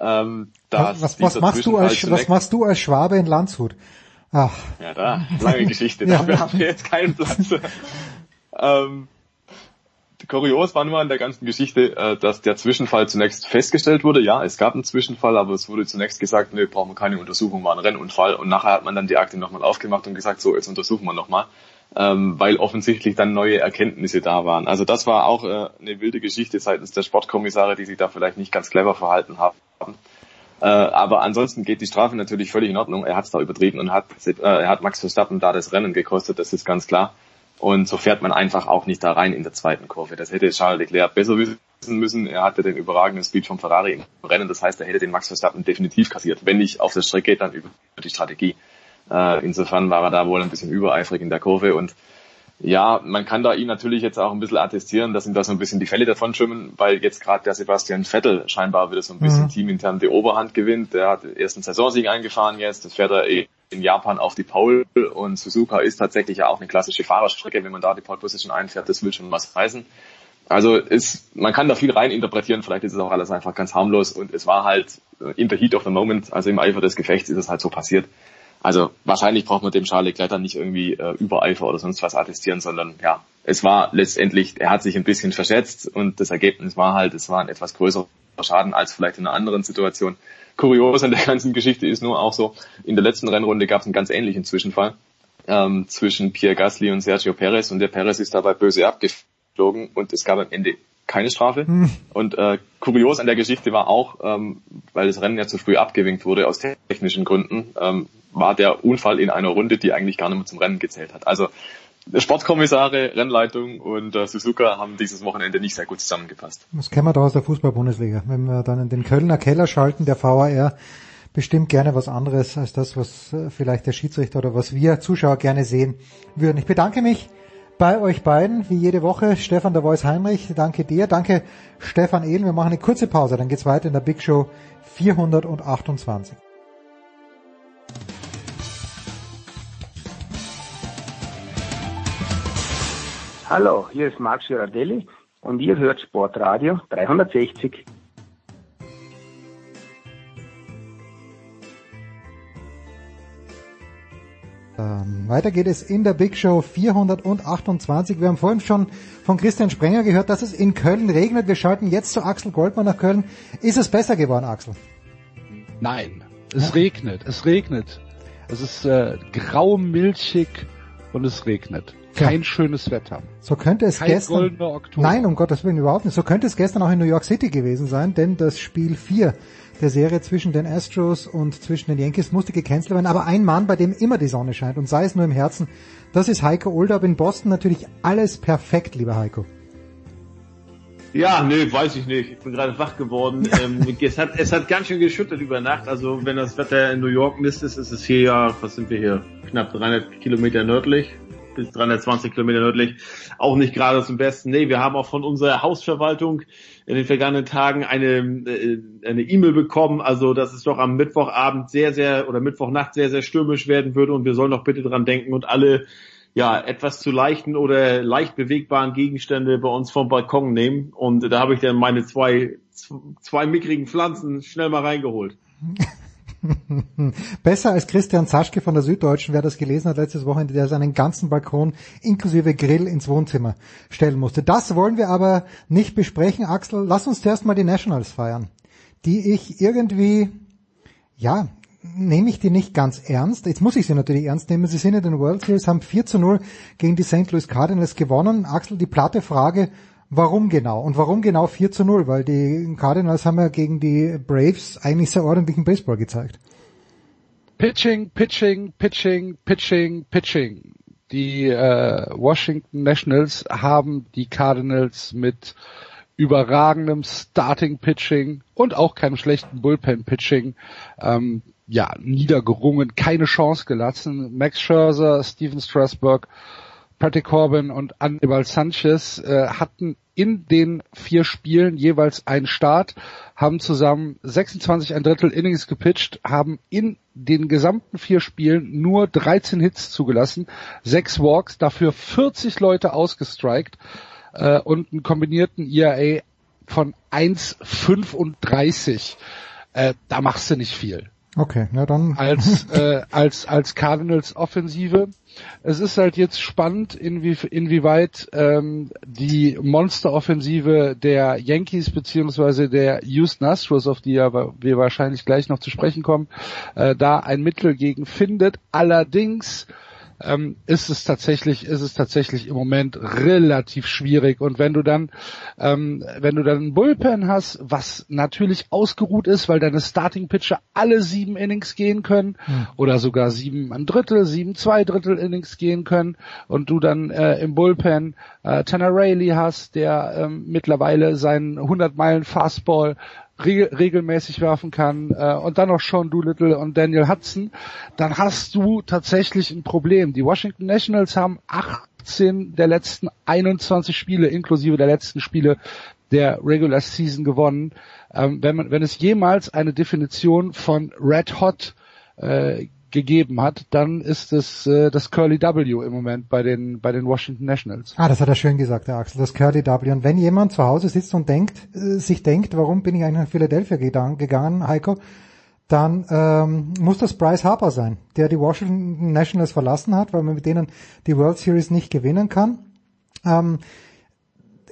Ähm, was, was, machst du als, was machst du als Schwabe in Landshut? Ach. Ja, da, lange Geschichte, *laughs* ja. dafür haben wir jetzt keinen Platz. ähm, kurios war nur an der ganzen Geschichte, äh, dass der Zwischenfall zunächst festgestellt wurde. Ja, es gab einen Zwischenfall, aber es wurde zunächst gesagt, nö, brauchen wir keine Untersuchung, war ein Rennunfall. Und nachher hat man dann die Akte nochmal aufgemacht und gesagt, so, jetzt untersuchen wir nochmal ähm, weil offensichtlich dann neue Erkenntnisse da waren. Also das war auch äh, eine wilde Geschichte seitens der Sportkommissare, die sich da vielleicht nicht ganz clever verhalten haben. Äh, aber ansonsten geht die Strafe natürlich völlig in Ordnung. Er hat es da übertrieben und hat, äh, er hat Max Verstappen da das Rennen gekostet, das ist ganz klar. Und so fährt man einfach auch nicht da rein in der zweiten Kurve. Das hätte Charles Leclerc besser wissen müssen. Er hatte den überragenden Speed vom Ferrari im Rennen. Das heißt, er hätte den Max Verstappen definitiv kassiert. Wenn nicht auf der Strecke, dann über die Strategie. Äh, insofern war er da wohl ein bisschen übereifrig in der Kurve und ja, man kann da ihm natürlich jetzt auch ein bisschen attestieren, dass ihm da so ein bisschen die Fälle davon schwimmen, weil jetzt gerade der Sebastian Vettel scheinbar wieder so ein bisschen mhm. teamintern die Oberhand gewinnt. Der hat den ersten Saisonsieg eingefahren jetzt, das fährt er in Japan auf die Pole und Suzuka ist tatsächlich ja auch eine klassische Fahrerstrecke, wenn man da die Pole Position einfährt, das will schon was heißen. Also ist, man kann da viel rein interpretieren, vielleicht ist es auch alles einfach ganz harmlos und es war halt in the heat of the moment, also im Eifer des Gefechts ist es halt so passiert. Also wahrscheinlich braucht man dem Charles Leclerc dann nicht irgendwie äh, Übereifer oder sonst was attestieren, sondern ja, es war letztendlich, er hat sich ein bisschen verschätzt und das Ergebnis war halt, es war ein etwas größerer Schaden als vielleicht in einer anderen Situation. Kurios an der ganzen Geschichte ist nur auch so, in der letzten Rennrunde gab es einen ganz ähnlichen Zwischenfall ähm, zwischen Pierre Gasly und Sergio Perez und der Perez ist dabei böse abgeflogen und es gab am Ende keine Strafe. Hm. Und äh, kurios an der Geschichte war auch, ähm, weil das Rennen ja zu früh abgewinkt wurde aus technischen Gründen, ähm, war der Unfall in einer Runde, die eigentlich gar nicht mehr zum Rennen gezählt hat. Also Sportkommissare, Rennleitung und äh, Suzuka haben dieses Wochenende nicht sehr gut zusammengepasst. Das kennen wir doch aus der Fußball-Bundesliga. Wenn wir dann in den Kölner Keller schalten, der VAR bestimmt gerne was anderes als das, was äh, vielleicht der Schiedsrichter oder was wir Zuschauer gerne sehen würden. Ich bedanke mich bei euch beiden, wie jede Woche. Stefan der Voice Heinrich, danke dir. Danke Stefan Ehlen. Wir machen eine kurze Pause, dann geht's weiter in der Big Show 428. Hallo, hier ist Marc Girardelli und ihr hört Sportradio 360. Ähm, weiter geht es in der Big Show 428. Wir haben vorhin schon von Christian Sprenger gehört, dass es in Köln regnet. Wir schalten jetzt zu Axel Goldmann nach Köln. Ist es besser geworden, Axel? Nein, es ja. regnet, es regnet. Es ist äh, grau, milchig und es regnet. Kein ja. schönes Wetter. So könnte es Kein gestern. Nein, um Gottes Willen überhaupt nicht. So könnte es gestern auch in New York City gewesen sein, denn das Spiel 4 der Serie zwischen den Astros und zwischen den Yankees musste gecancelt werden. Aber ein Mann, bei dem immer die Sonne scheint und sei es nur im Herzen, das ist Heiko Oldab in Boston. Natürlich alles perfekt, lieber Heiko. Ja, nö, weiß ich nicht. Ich bin gerade wach geworden. *laughs* ähm, es, hat, es hat ganz schön geschüttet über Nacht. Also wenn das Wetter in New York Mist ist, ist es hier ja, was sind wir hier, knapp 300 Kilometer nördlich bis 320 Kilometer nördlich, auch nicht gerade zum Besten. Nee, wir haben auch von unserer Hausverwaltung in den vergangenen Tagen eine äh, eine E-Mail bekommen, also dass es doch am Mittwochabend sehr, sehr oder Mittwochnacht sehr, sehr stürmisch werden würde und wir sollen doch bitte dran denken und alle ja, etwas zu leichten oder leicht bewegbaren Gegenstände bei uns vom Balkon nehmen. Und da habe ich dann meine zwei, zwei mickrigen Pflanzen schnell mal reingeholt. *laughs* *laughs* Besser als Christian Zaschke von der Süddeutschen, wer das gelesen hat letztes Wochenende, der seinen ganzen Balkon inklusive Grill ins Wohnzimmer stellen musste. Das wollen wir aber nicht besprechen, Axel. Lass uns zuerst mal die Nationals feiern, die ich irgendwie, ja, nehme ich die nicht ganz ernst. Jetzt muss ich sie natürlich ernst nehmen. Sie sind in den World Series, haben 4 zu 0 gegen die St. Louis Cardinals gewonnen. Axel, die platte Frage, Warum genau? Und warum genau 4 zu 0? Weil die Cardinals haben ja gegen die Braves eigentlich sehr ordentlichen Baseball gezeigt. Pitching, Pitching, Pitching, Pitching, Pitching. Die äh, Washington Nationals haben die Cardinals mit überragendem Starting Pitching und auch keinem schlechten Bullpen Pitching ähm, ja niedergerungen, keine Chance gelassen. Max Scherzer, Steven Strasburg Patrick Corbin und Anibal Sanchez äh, hatten in den vier Spielen jeweils einen Start, haben zusammen 26 ein Drittel Innings gepitcht, haben in den gesamten vier Spielen nur 13 Hits zugelassen, sechs Walks, dafür 40 Leute ausgestrikt äh, und einen kombinierten ERA von 1,35. Äh, da machst du nicht viel. Okay, na dann. Als, *laughs* äh, als, als Cardinals Offensive. Es ist halt jetzt spannend, inwie, inwieweit ähm, die Monster-Offensive der Yankees beziehungsweise der Houston Astros, auf die ja wir wahrscheinlich gleich noch zu sprechen kommen, äh, da ein Mittel gegen findet. Allerdings ähm, ist es tatsächlich, ist es tatsächlich im Moment relativ schwierig. Und wenn du dann, ähm, wenn du dann einen Bullpen hast, was natürlich ausgeruht ist, weil deine Starting Pitcher alle sieben Innings gehen können mhm. oder sogar sieben ein Drittel, sieben zwei Drittel Innings gehen können und du dann äh, im Bullpen äh, Tanner Rayleigh hast, der ähm, mittlerweile seinen 100 Meilen Fastball regelmäßig werfen kann äh, und dann noch Sean Doolittle und Daniel Hudson, dann hast du tatsächlich ein Problem. Die Washington Nationals haben 18 der letzten 21 Spiele, inklusive der letzten Spiele der Regular Season gewonnen. Ähm, wenn, man, wenn es jemals eine Definition von Red Hot äh, gegeben hat, dann ist es äh, das Curly W im Moment bei den bei den Washington Nationals. Ah, das hat er schön gesagt, der Axel, das Curly W. Und wenn jemand zu Hause sitzt und denkt, äh, sich denkt, warum bin ich eigentlich nach Philadelphia gegangen, Heiko, dann ähm, muss das Bryce Harper sein, der die Washington Nationals verlassen hat, weil man mit denen die World Series nicht gewinnen kann. Ähm,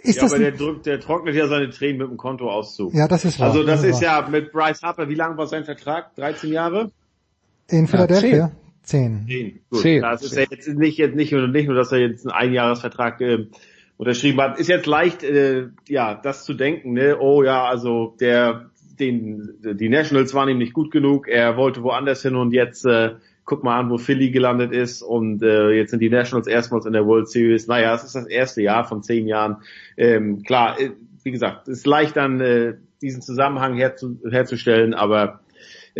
ist ja, das aber der, drückt, der trocknet ja seine Tränen mit dem Kontoauszug. Ja, das ist wahr. Also das Das ist ist ja mit Bryce Harper, wie lang war sein Vertrag? 13 Jahre? In Philadelphia? Zehn. Zehn. Gut. Zehn. Das ist ja jetzt nicht, jetzt nicht, nur, nicht nur, dass er jetzt einen Einjahresvertrag äh, unterschrieben hat. Ist jetzt leicht, äh, ja, das zu denken, ne? Oh ja, also der, den, die Nationals waren ihm nicht gut genug. Er wollte woanders hin und jetzt äh, guck mal an, wo Philly gelandet ist und äh, jetzt sind die Nationals erstmals in der World Series. Naja, es ist das erste Jahr von zehn Jahren. Ähm, klar, äh, wie gesagt, ist leicht dann äh, diesen Zusammenhang herzu, herzustellen, aber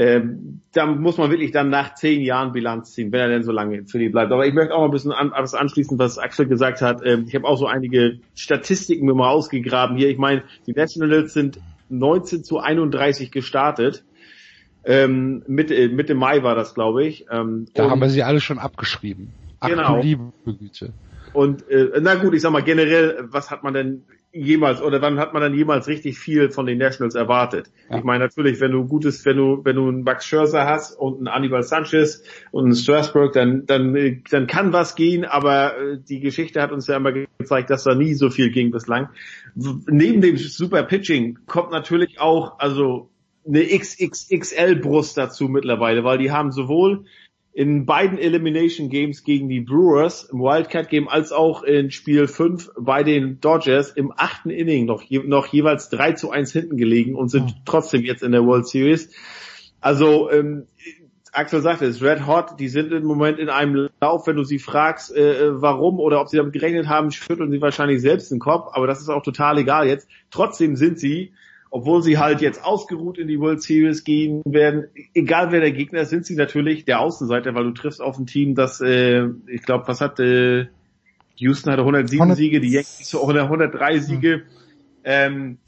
ähm, da muss man wirklich dann nach zehn Jahren Bilanz ziehen, wenn er denn so lange in Philly bleibt. Aber ich möchte auch mal ein bisschen an, was anschließen, was Axel gesagt hat. Ähm, ich habe auch so einige Statistiken mir mal ausgegraben hier. Ich meine, die Nationals sind 19 zu 31 gestartet. Ähm, Mitte, Mitte Mai war das, glaube ich. Ähm, Da haben wir sie alle schon abgeschrieben. Ach Genau. liebe Güte. und äh, na gut, ich sag mal generell, was hat man denn jemals oder wann hat man dann jemals richtig viel von den Nationals erwartet? Ich meine natürlich, wenn du gutes, wenn du wenn du einen Max Scherzer hast und einen Anibal Sanchez und einen Strasburg, dann dann dann kann was gehen, aber äh, die Geschichte hat uns ja immer gezeigt, dass da nie so viel ging bislang. Neben dem super Pitching kommt natürlich auch also eine XXXL Brust dazu mittlerweile, weil die haben sowohl in beiden Elimination Games gegen die Brewers im Wildcat Game als auch in Spiel 5 bei den Dodgers im achten Inning noch, je, noch jeweils 3 zu 1 hinten gelegen und sind trotzdem jetzt in der World Series. Also ähm, Axel sagte es, Red Hot, die sind im Moment in einem Lauf, wenn du sie fragst, äh, warum oder ob sie damit gerechnet haben, schütteln sie wahrscheinlich selbst den Kopf, aber das ist auch total egal jetzt. Trotzdem sind sie obwohl sie halt jetzt ausgeruht in die World Series gehen werden, egal wer der Gegner ist, sind sie natürlich der Außenseiter, weil du triffst auf ein Team, das, äh, ich glaube, was hat äh, Houston hatte 107 100 Siege, die Yankees 103 Siege. Ähm,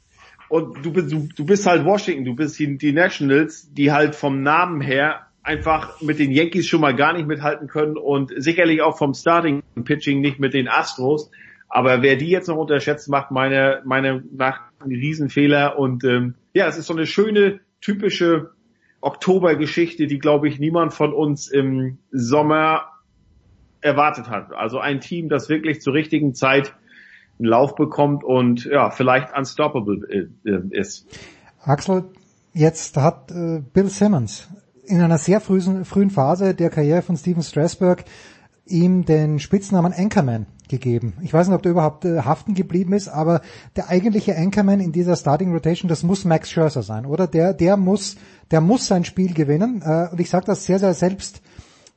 und du bist, du, du bist halt Washington, du bist die, die Nationals, die halt vom Namen her einfach mit den Yankees schon mal gar nicht mithalten können und sicherlich auch vom Starting Pitching nicht mit den Astros. Aber wer die jetzt noch unterschätzt, macht meine, meine nach einen Riesenfehler. Und ähm, ja, es ist so eine schöne, typische Oktobergeschichte, die, glaube ich, niemand von uns im Sommer erwartet hat. Also ein Team, das wirklich zur richtigen Zeit einen Lauf bekommt und ja, vielleicht unstoppable äh, ist. Axel, jetzt hat äh, Bill Simmons in einer sehr frühen, frühen Phase der Karriere von Steven Strasberg ihm den Spitznamen Anchorman gegeben. Ich weiß nicht, ob der überhaupt äh, haften geblieben ist, aber der eigentliche Anchorman in dieser Starting Rotation, das muss Max Scherzer sein, oder? Der, der muss, der muss sein Spiel gewinnen. Äh, und ich sage das sehr, sehr selbst,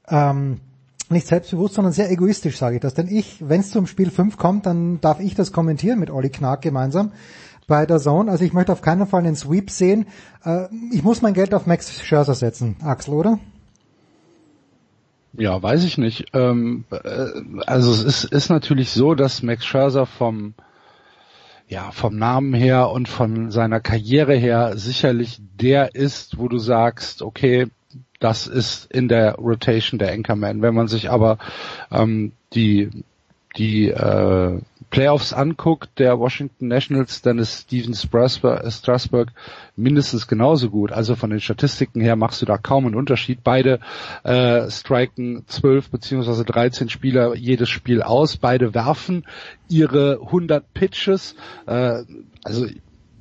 ähm, nicht selbstbewusst, sondern sehr egoistisch sage ich das. Denn ich, wenn es zum Spiel 5 kommt, dann darf ich das kommentieren mit Olli Knark gemeinsam bei der Zone. Also ich möchte auf keinen Fall einen Sweep sehen. Äh, ich muss mein Geld auf Max Scherzer setzen, Axel, oder? Ja, weiß ich nicht. Ähm, äh, also es ist, ist natürlich so, dass Max Scherzer vom ja, vom Namen her und von seiner Karriere her sicherlich der ist, wo du sagst, okay, das ist in der Rotation der Anchorman. Wenn man sich aber ähm, die die äh, Playoffs anguckt der Washington Nationals, dann ist Steven Strasburg, mindestens genauso gut. Also von den Statistiken her machst du da kaum einen Unterschied. Beide äh, striken 12 beziehungsweise 13 Spieler jedes Spiel aus. Beide werfen ihre 100 Pitches. Äh, also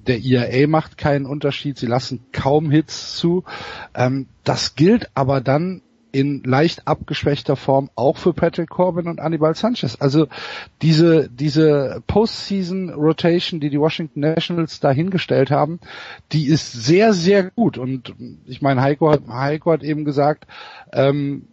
der IAA macht keinen Unterschied. Sie lassen kaum Hits zu. Ähm, das gilt aber dann in leicht abgeschwächter Form auch für Patrick Corbin und Anibal Sanchez. Also diese, diese Postseason Rotation, die die Washington Nationals da hingestellt haben, die ist sehr, sehr gut. Und ich meine, Heiko hat, Heiko hat eben gesagt, ähm,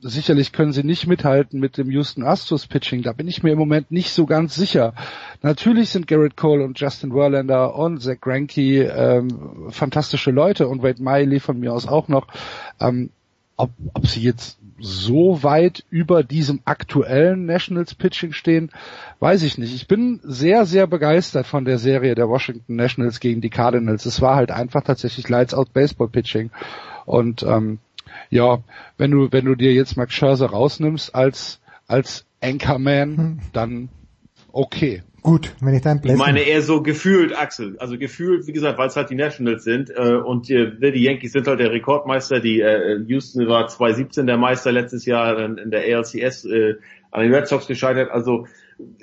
sicherlich können sie nicht mithalten mit dem Houston Astros Pitching. Da bin ich mir im Moment nicht so ganz sicher. Natürlich sind Garrett Cole und Justin Verlander und Zach Greinke ähm, fantastische Leute und Wade Miley von mir aus auch noch. Ähm, ob, ob sie jetzt so weit über diesem aktuellen Nationals Pitching stehen, weiß ich nicht. Ich bin sehr, sehr begeistert von der Serie der Washington Nationals gegen die Cardinals. Es war halt einfach tatsächlich Lights Out Baseball Pitching. Und ähm, ja, wenn du, wenn du dir jetzt Max Scherzer rausnimmst als, als Anchorman, dann okay. Gut, wenn ich dein Ich Blessing... meine eher so gefühlt, Axel. Also gefühlt, wie gesagt, weil es halt die Nationals sind äh, und äh, die Yankees sind halt der Rekordmeister. Die äh, Houston war 2017 der Meister letztes Jahr in, in der ALCS äh, an den Red Sox gescheitert. Also,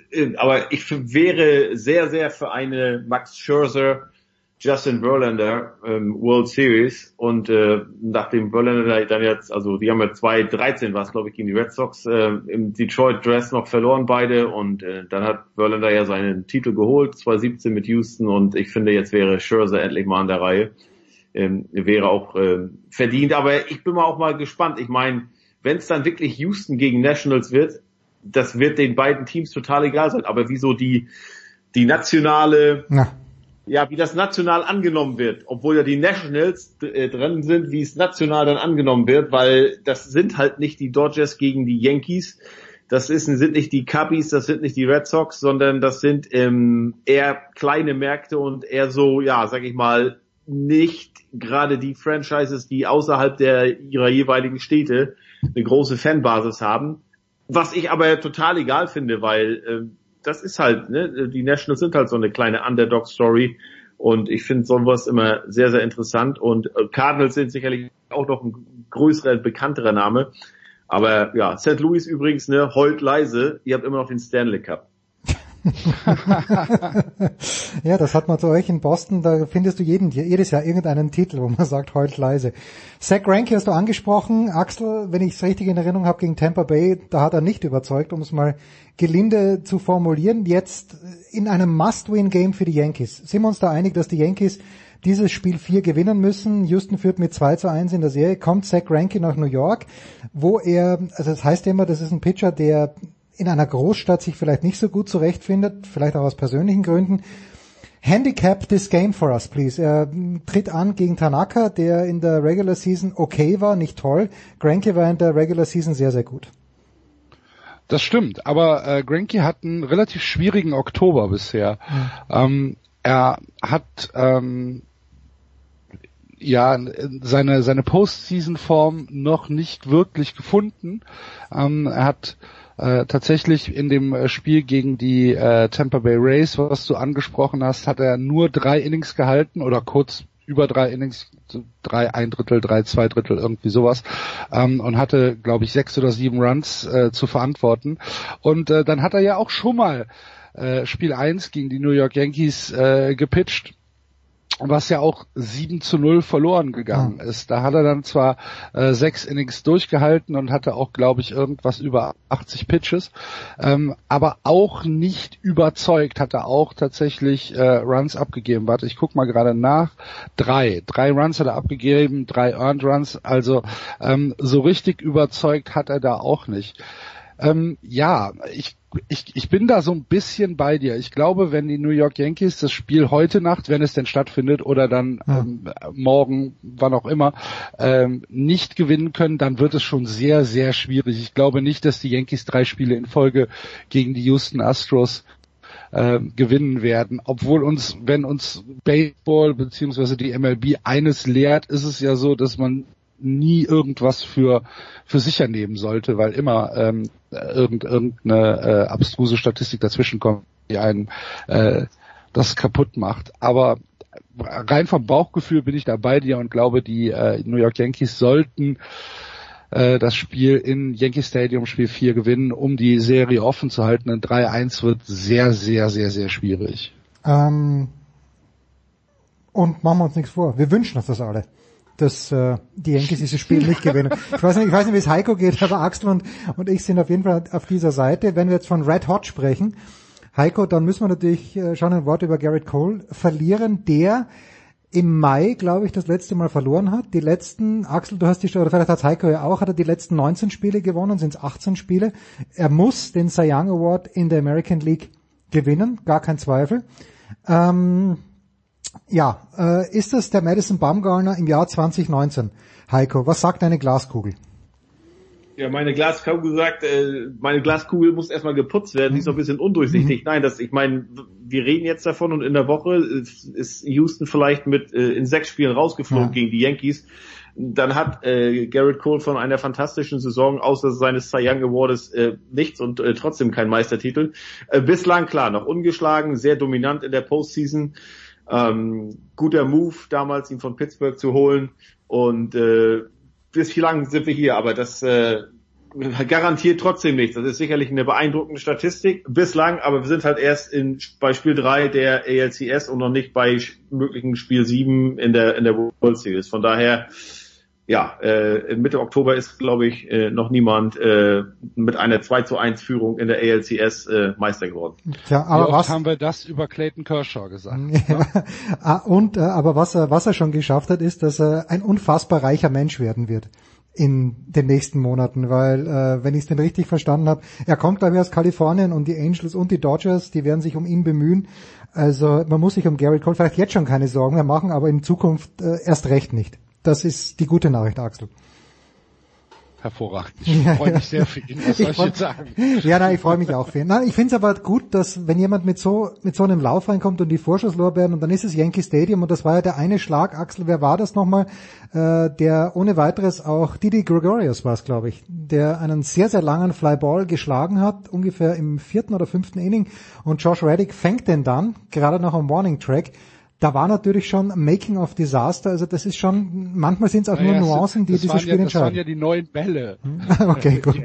äh, aber ich wäre sehr, sehr für eine Max Scherzer Justin Verlander ähm, World Series und äh, nachdem Verlander dann jetzt, also die haben ja 2013 war es glaube ich gegen die Red Sox äh, im Detroit Dress noch verloren beide und äh, dann hat Verlander ja seinen Titel geholt 2017 mit Houston und ich finde jetzt wäre Scherzer endlich mal an der Reihe ähm, wäre auch äh, verdient aber ich bin mal auch mal gespannt ich meine wenn es dann wirklich Houston gegen Nationals wird das wird den beiden Teams total egal sein aber wieso die die nationale Na. Ja, wie das national angenommen wird, obwohl ja die Nationals äh, drin sind, wie es national dann angenommen wird, weil das sind halt nicht die Dodgers gegen die Yankees, das ist, sind nicht die Cubbies, das sind nicht die Red Sox, sondern das sind ähm, eher kleine Märkte und eher so, ja, sag ich mal, nicht gerade die Franchises, die außerhalb der ihrer jeweiligen Städte eine große Fanbasis haben. Was ich aber total egal finde, weil ähm, das ist halt, ne, die Nationals sind halt so eine kleine Underdog-Story und ich finde sowas immer sehr, sehr interessant und äh, Cardinals sind sicherlich auch noch ein größerer, bekannterer Name. Aber ja, St. Louis übrigens, ne, heult leise, ihr habt immer noch den Stanley Cup. Ja, das hat man zu euch in Boston, da findest du jeden, jedes Jahr irgendeinen Titel, wo man sagt, heult leise. Zach Greinke hast du angesprochen. Axel, wenn ich es richtig in Erinnerung habe, gegen Tampa Bay, da hat er nicht überzeugt, um es mal gelinde zu formulieren. Jetzt in einem Must-Win-Game für die Yankees. Sind wir uns da einig, dass die Yankees dieses Spiel 4 gewinnen müssen. Houston führt mit 2 zu 1 in der Serie, kommt Zach Greinke nach New York, wo er, also das heißt immer, das ist ein Pitcher, der in einer Großstadt sich vielleicht nicht so gut zurechtfindet, vielleicht auch aus persönlichen Gründen. Handicap this game for us, please. Er tritt an gegen Tanaka, der in der Regular Season okay war, nicht toll. Granke war in der Regular Season sehr, sehr gut. Das stimmt, aber äh, Granke hat einen relativ schwierigen Oktober bisher. Mhm. Ähm, er hat ähm, ja seine seine Postseason-Form noch nicht wirklich gefunden. Ähm, er hat äh, tatsächlich in dem Spiel gegen die äh, Tampa Bay Rays, was du angesprochen hast, hat er nur drei Innings gehalten oder kurz über drei Innings, drei ein Drittel, drei zwei Drittel, irgendwie sowas ähm, und hatte, glaube ich, sechs oder sieben Runs äh, zu verantworten. Und äh, dann hat er ja auch schon mal äh, Spiel 1 gegen die New York Yankees äh, gepitcht was ja auch 7 zu 0 verloren gegangen ist. Da hat er dann zwar äh, sechs Innings durchgehalten und hatte auch, glaube ich, irgendwas über 80 Pitches, ähm, aber auch nicht überzeugt, hat er auch tatsächlich äh, Runs abgegeben. Warte, ich guck mal gerade nach. Drei. Drei Runs hat er abgegeben, drei Earned Runs, also ähm, so richtig überzeugt hat er da auch nicht. Ähm, ja, ich, ich, ich bin da so ein bisschen bei dir. Ich glaube, wenn die New York Yankees das Spiel heute Nacht, wenn es denn stattfindet, oder dann ja. ähm, morgen, wann auch immer, ähm, nicht gewinnen können, dann wird es schon sehr, sehr schwierig. Ich glaube nicht, dass die Yankees drei Spiele in Folge gegen die Houston Astros äh, gewinnen werden. Obwohl uns, wenn uns Baseball beziehungsweise die MLB eines lehrt, ist es ja so, dass man nie irgendwas für für sicher nehmen sollte, weil immer ähm, irgend, irgendeine äh, abstruse Statistik dazwischen kommt, die einen äh, das kaputt macht. Aber rein vom Bauchgefühl bin ich da bei dir und glaube, die äh, New York Yankees sollten äh, das Spiel in Yankee Stadium Spiel 4 gewinnen, um die Serie offen zu halten. Ein 3-1 wird sehr, sehr, sehr, sehr schwierig. Ähm, und machen wir uns nichts vor. Wir wünschen uns das alle dass äh, die Yankees dieses Spiel nicht gewinnen. Ich weiß nicht, ich weiß nicht, wie es Heiko geht, aber Axel und, und ich sind auf jeden Fall auf dieser Seite. Wenn wir jetzt von Red Hot sprechen, Heiko, dann müssen wir natürlich äh, schon ein Wort über Garrett Cole verlieren, der im Mai, glaube ich, das letzte Mal verloren hat. Die letzten, Axel, du hast die, oder vielleicht hat Heiko ja auch, hat er die letzten 19 Spiele gewonnen, sind es 18 Spiele. Er muss den Cy Young Award in der American League gewinnen, gar kein Zweifel. Ähm, ja, äh, ist das der Madison Baumgartner im Jahr 2019? Heiko, was sagt deine Glaskugel? Ja, meine Glaskugel sagt, äh, meine Glaskugel muss erstmal geputzt werden, die ist noch ein bisschen undurchsichtig. Mhm. Nein, das, ich meine, wir reden jetzt davon und in der Woche ist, ist Houston vielleicht mit äh, in sechs Spielen rausgeflogen ja. gegen die Yankees. Dann hat äh, Garrett Cole von einer fantastischen Saison außer seines Cy Young Awards äh, nichts und äh, trotzdem kein Meistertitel. Äh, bislang klar, noch ungeschlagen, sehr dominant in der Postseason. Ähm, guter Move damals, ihn von Pittsburgh zu holen. Und äh, bis wie lang sind wir hier, aber das äh, garantiert trotzdem nichts. Das ist sicherlich eine beeindruckende Statistik bislang, aber wir sind halt erst in, bei Spiel 3 der ALCS und noch nicht bei möglichen Spiel 7 in der in der World Series. Von daher ja, äh, Mitte Oktober ist, glaube ich, äh, noch niemand äh, mit einer 2 zu 1 Führung in der ALCS äh, Meister geworden. Tja, aber was haben wir das über Clayton Kershaw gesagt? *laughs* Ja. Ah, Und äh, aber was er, was er schon geschafft hat, ist, dass er ein unfassbar reicher Mensch werden wird in den nächsten Monaten, weil äh, wenn ich es denn richtig verstanden habe, er kommt glaube ich aus Kalifornien und die Angels und die Dodgers, die werden sich um ihn bemühen. Also man muss sich um Gary Cole vielleicht jetzt schon keine Sorgen mehr machen, aber in Zukunft äh, erst recht nicht. Das ist die gute Nachricht, Axel. Hervorragend. Ich Ja, freue ja. mich sehr für ihn. *laughs* Was soll ich freu- jetzt sagen? Ja, nein, ich freue mich auch für ihn. Nein, ich finde es aber gut, dass wenn jemand mit so mit so einem Lauf reinkommt und die Vorschusslorbeeren und dann ist es Yankee Stadium und das war ja der eine Schlag, Axel, wer war das nochmal, äh, der ohne weiteres auch Didi Gregorius war es, glaube ich, der einen sehr, sehr langen Flyball geschlagen hat, ungefähr im vierten oder fünften Inning und Josh Reddick fängt den dann, gerade noch am Warning Track. Da war natürlich schon Making of Disaster, also das ist schon, manchmal sind es auch Naja, nur Nuancen, die dieses Spiel ja, Das waren entscheiden. ja die neuen Bälle. *laughs* Okay, *laughs* gut.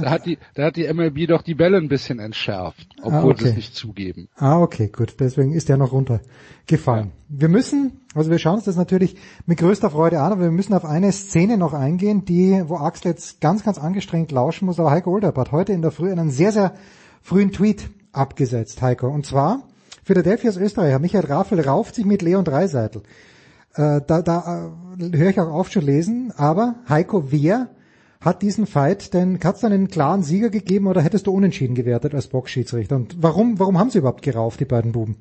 Da hat die, da hat die MLB doch die Bälle ein bisschen entschärft, obwohl Ah, okay. sie es nicht zugeben. Ah, okay, gut. Deswegen ist der noch runtergefallen. Wir müssen, also wir schauen uns das natürlich mit größter Freude an, aber wir müssen auf eine Szene noch eingehen, die, wo Axel jetzt ganz, ganz angestrengt lauschen muss. Aber Heiko Olderb hat heute in der Früh einen sehr, sehr frühen Tweet abgesetzt, Heiko. Und zwar, Philadelphia's Österreicher, Michael Raffel rauft sich mit Leon Dreiseitel. Äh, da da äh, höre ich auch auf zu lesen, aber Heiko, wer hat diesen Fight denn, hat es einen klaren Sieger gegeben oder hättest du unentschieden gewertet als Boxschiedsrichter? Und warum, warum haben sie überhaupt gerauft, die beiden Buben?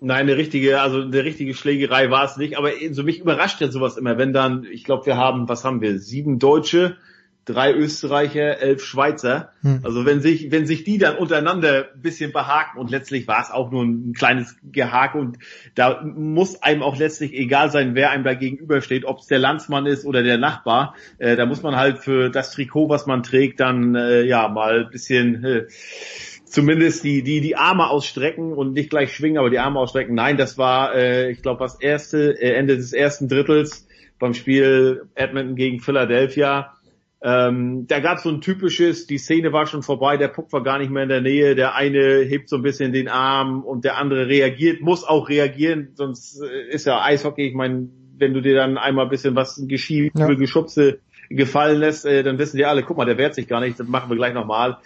Nein, eine richtige, also eine richtige Schlägerei war es nicht, aber so mich überrascht ja sowas immer, wenn dann, ich glaube, wir haben, was haben wir, sieben Deutsche, drei Österreicher, elf Schweizer. Hm. Also wenn sich, wenn sich die dann untereinander ein bisschen behaken und letztlich war es auch nur ein kleines Gehake und da muss einem auch letztlich egal sein, wer einem da gegenübersteht, ob es der Landsmann ist oder der Nachbar. Äh, da muss man halt für das Trikot, was man trägt, dann äh, ja mal ein bisschen äh, zumindest die, die, die Arme ausstrecken und nicht gleich schwingen, aber die Arme ausstrecken. Nein, das war, äh, ich glaube, das erste, äh, Ende des ersten Drittels beim Spiel Edmonton gegen Philadelphia. Ähm, da gab es so ein typisches, die Szene war schon vorbei, der Puck war gar nicht mehr in der Nähe, der eine hebt so ein bisschen den Arm und der andere reagiert, muss auch reagieren, sonst äh, ist ja Eishockey, ich meine, wenn du dir dann einmal ein bisschen was Geschiebe, Ja. Geschubse gefallen lässt, äh, dann wissen die alle, guck mal, der wehrt sich gar nicht, das machen wir gleich nochmal.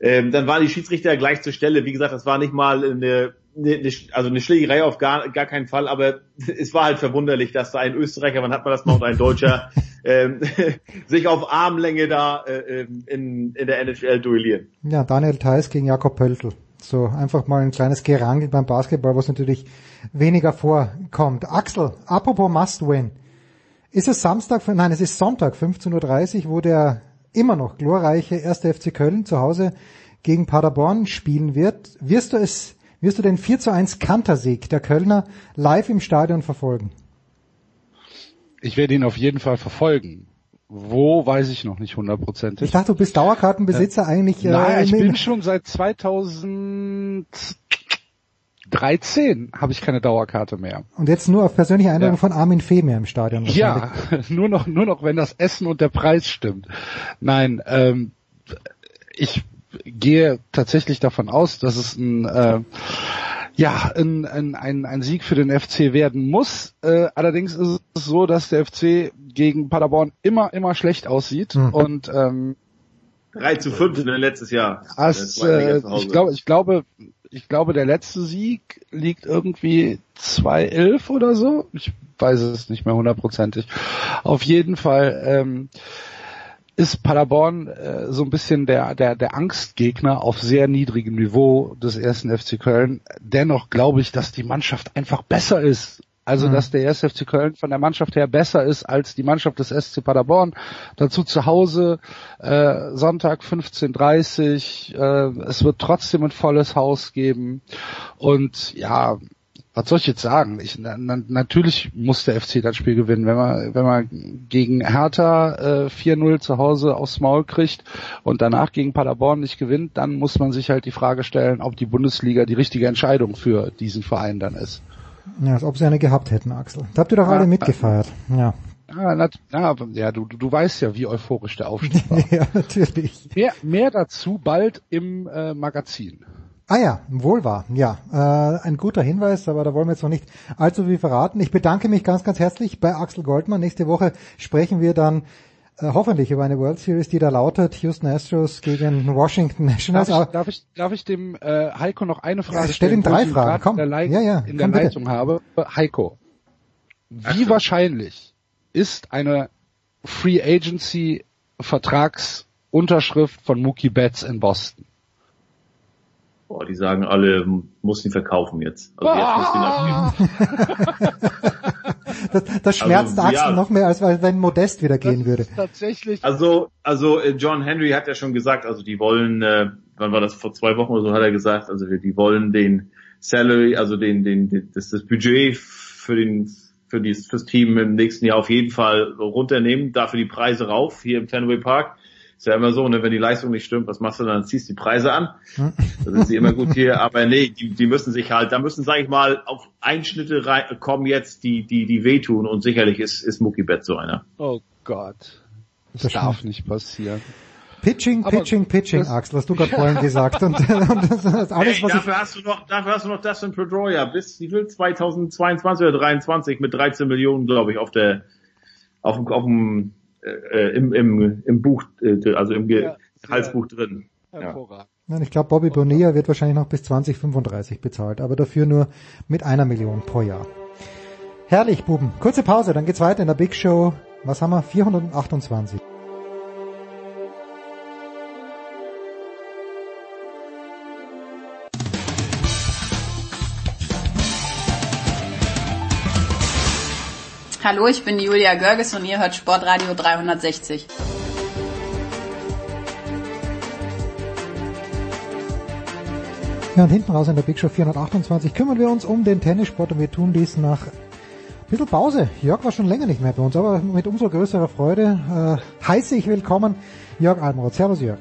Ähm, dann waren die Schiedsrichter gleich zur Stelle. Wie gesagt, das war nicht mal eine, eine, eine also eine Schlägerei auf gar, gar keinen Fall, aber *laughs* es war halt verwunderlich, dass da ein Österreicher, wann hat man das mal, und ein Deutscher *laughs* ähm, *laughs* sich auf Armlänge da äh, ähm, in, in der NHL duellieren. Ja, Daniel Theiss gegen Jakob Pöltl. So einfach mal ein kleines Gerangel beim Basketball, was natürlich weniger vorkommt. Axel, apropos Must Win. Ist es Samstag, nein, es ist Sonntag, 15.30 Uhr, wo der immer noch glorreiche 1. FC Köln zu Hause gegen Paderborn spielen wird. Wirst du es, wirst du den 4 zu 1 Kantersieg der Kölner live im Stadion verfolgen? Ich werde ihn auf jeden Fall verfolgen. Wo, weiß ich noch nicht hundertprozentig. Ich dachte, du bist Dauerkartenbesitzer eigentlich. äh, Nein, ich bin schon seit 2013 habe ich keine Dauerkarte mehr. Und jetzt nur auf persönliche Einladung Ja. von Armin Fee mehr im Stadion. Ja, *laughs* nur noch, nur noch, wenn das Essen und der Preis stimmt. Nein, ähm, ich gehe tatsächlich davon aus, dass es ein, äh, ja, ein, ein, ein, ein Sieg für den FC werden muss. Äh, allerdings ist es so, dass der FC gegen Paderborn immer, immer schlecht aussieht Mhm. und ähm, 3 zu 5 ne, letztes Jahr. als, äh, ich glaube, ich glaube, ich glaube, der letzte Sieg liegt irgendwie 2-11 oder so. Ich weiß es nicht mehr hundertprozentig. Auf jeden Fall ähm, ist Paderborn äh, so ein bisschen der, der, der Angstgegner auf sehr niedrigem Niveau des ersten FC Köln. Dennoch glaube ich, dass die Mannschaft einfach besser ist. Also, Mhm. dass der erste FC Köln von der Mannschaft her besser ist als die Mannschaft des SC Paderborn. Dazu zu Hause, äh, Sonntag 15.30 äh, es wird trotzdem ein volles Haus geben. Und ja, was soll ich jetzt sagen? Ich, na, natürlich muss der FC das Spiel gewinnen. Wenn man, wenn man gegen Hertha äh, 4-0 zu Hause aufs Maul kriegt und danach gegen Paderborn nicht gewinnt, dann muss man sich halt die Frage stellen, ob die Bundesliga die richtige Entscheidung für diesen Verein dann ist. Ja, als ob sie eine gehabt hätten, Axel. Da habt ihr doch alle mitgefeiert. Ja. Ja, na, na, ja du, du weißt ja, wie euphorisch der Aufstieg *laughs* war. ja, natürlich. Mehr, mehr dazu bald im äh, Magazin. Ah ja, wohl wahr. Ja, äh, ein guter Hinweis, aber da wollen wir jetzt noch nicht allzu viel verraten. Ich bedanke mich ganz, ganz herzlich bei Axel Goldmann. Nächste Woche sprechen wir dann äh, hoffentlich über eine World Series, die da lautet Houston Astros gegen Washington Nationals. Darf ich, darf ich, darf ich dem äh, Heiko noch eine Frage ja, stell ihm drei Fragen, komm. In der, ja, ja, in der Leitung habe. Heiko, wie Axel. wahrscheinlich ist eine Free Agency Vertragsunterschrift von Mookie Betts in Boston? Boah, die sagen alle, muss ihn verkaufen jetzt. Also jetzt muss ihn *laughs* das, das schmerzt also, Axel ja. noch mehr, als wenn Modest wieder gehen würde. Tatsächlich. Also, also äh, John Henry hat ja schon gesagt, also die wollen, äh, wann war das vor zwei Wochen oder so, hat er gesagt, also die wollen den Salary, also den, den, das, das Budget für den für dieses fürs Team im nächsten Jahr auf jeden Fall runternehmen, dafür die Preise rauf hier im Fenway Park. Ist ja immer so, ne, wenn die Leistung nicht stimmt, was machst du dann? Ziehst die Preise an. Da sind sie immer gut hier. Aber nee, die, die müssen sich halt, da müssen, sag ich mal, auf Einschnitte rein, kommen jetzt, die, die, die wehtun. Und sicherlich ist, ist Mookie Betts so einer. Oh Gott. Das, das darf stimmt. nicht passieren. Pitching, Pitching, Aber Pitching, Axel, hast du gerade vorhin gesagt. Und, und *laughs* das ist alles, was dafür ich hast du noch, dafür hast du noch Dustin Pedroia bis, wie viel, 2022 oder 23 mit 13 Millionen, glaube ich, auf der, auf, auf dem, äh, im, im, im Buch, äh, also im ja, Halsbuch drin. Hervorragend. Ja. Ich glaube, Bobby Bonilla wird wahrscheinlich noch bis 2035 bezahlt, aber dafür nur mit einer Million pro Jahr. Herrlich, Buben. Kurze Pause, dann geht's weiter in der Big Show. Was haben wir? 428. Hallo, ich bin Julia Görges und ihr hört Sportradio 360. Ja, und hinten raus in der Big Show 428 kümmern wir uns um den Tennissport und wir tun dies nach ein bisschen Pause. Jörg war schon länger nicht mehr bei uns, aber mit umso größerer Freude äh, heiße ich willkommen Jörg Almroth. Servus Jörg.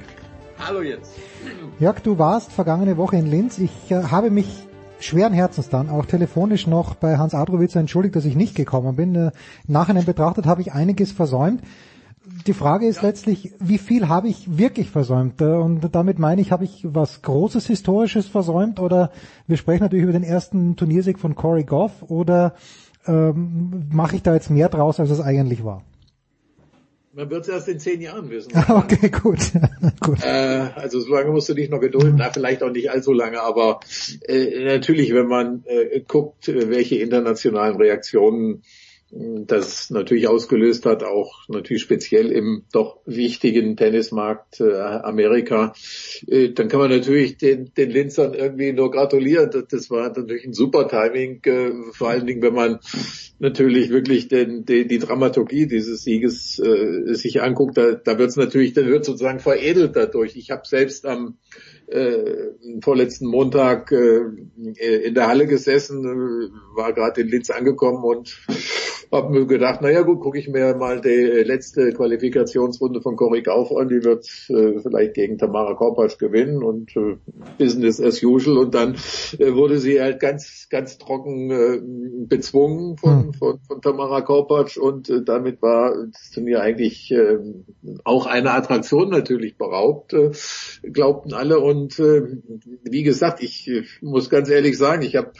Hallo jetzt. Jörg, du warst vergangene Woche in Linz. Ich äh, habe mich schweren Herzens dann auch telefonisch noch bei Hans Adrowitz entschuldigt, dass ich nicht gekommen bin. Äh, Im Nachhinein betrachtet habe ich einiges versäumt. Die Frage ist ja. letztlich, wie viel habe ich wirklich versäumt? Äh, und damit meine ich, habe ich was Großes Historisches versäumt oder wir sprechen natürlich über den ersten Turniersieg von Corey Goff oder ähm, mache ich da jetzt mehr draus, als es eigentlich war? Man wird es erst in zehn Jahren wissen. *laughs* Okay, gut. *laughs* gut. Äh, also so lange musst du dich noch gedulden, na, vielleicht auch nicht allzu lange, aber äh, natürlich, wenn man äh, guckt, äh, welche internationalen Reaktionen das natürlich ausgelöst hat, auch natürlich speziell im doch wichtigen Tennismarkt äh, Amerika, äh, dann kann man natürlich den, den Linzern irgendwie nur gratulieren. Das, das war natürlich ein super Timing, äh, vor allen Dingen, wenn man natürlich wirklich den, die, die Dramaturgie dieses Sieges äh, sich anguckt, da, da wird es natürlich, dann wird sozusagen veredelt dadurch. Ich habe selbst am äh, vorletzten Montag äh, in der Halle gesessen, äh, war gerade in Linz angekommen und *laughs* habe mir gedacht, naja gut, gucke ich mir mal die letzte Qualifikationsrunde von Cory Gauf an, die wird äh, vielleicht gegen Tamara Korpatsch gewinnen und äh, Business as usual. Und dann äh, wurde sie halt ganz, ganz trocken äh, bezwungen von, mhm. von, von Tamara Korpatsch. Und äh, damit war das Turnier eigentlich äh, auch eine Attraktion natürlich beraubt, äh, glaubten alle. Und äh, wie gesagt, ich äh, muss ganz ehrlich sagen, ich habe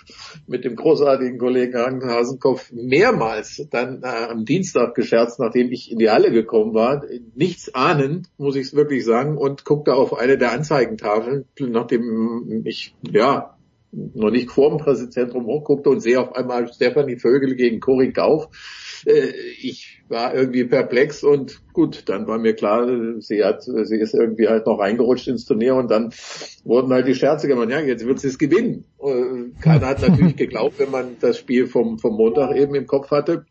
mit dem großartigen Kollegen Hagen Hasenkopf mehrmals dann äh, am Dienstag gescherzt, nachdem ich in die Halle gekommen war. Nichts ahnend, muss ich es wirklich sagen, und guckte auf eine der Anzeigentafeln, nachdem ich, ja, noch nicht vor dem Pressezentrum hochguckte und sehe auf einmal Stefanie Vögel gegen Cory Gauch. Äh, ich war irgendwie perplex und gut, dann war mir klar, sie hat, sie ist irgendwie halt noch reingerutscht ins Turnier und dann wurden halt die Scherze gemacht, ja, jetzt wird sie es gewinnen. Äh, keiner hat *laughs* natürlich geglaubt, wenn man das Spiel vom, vom Montag eben im Kopf hatte.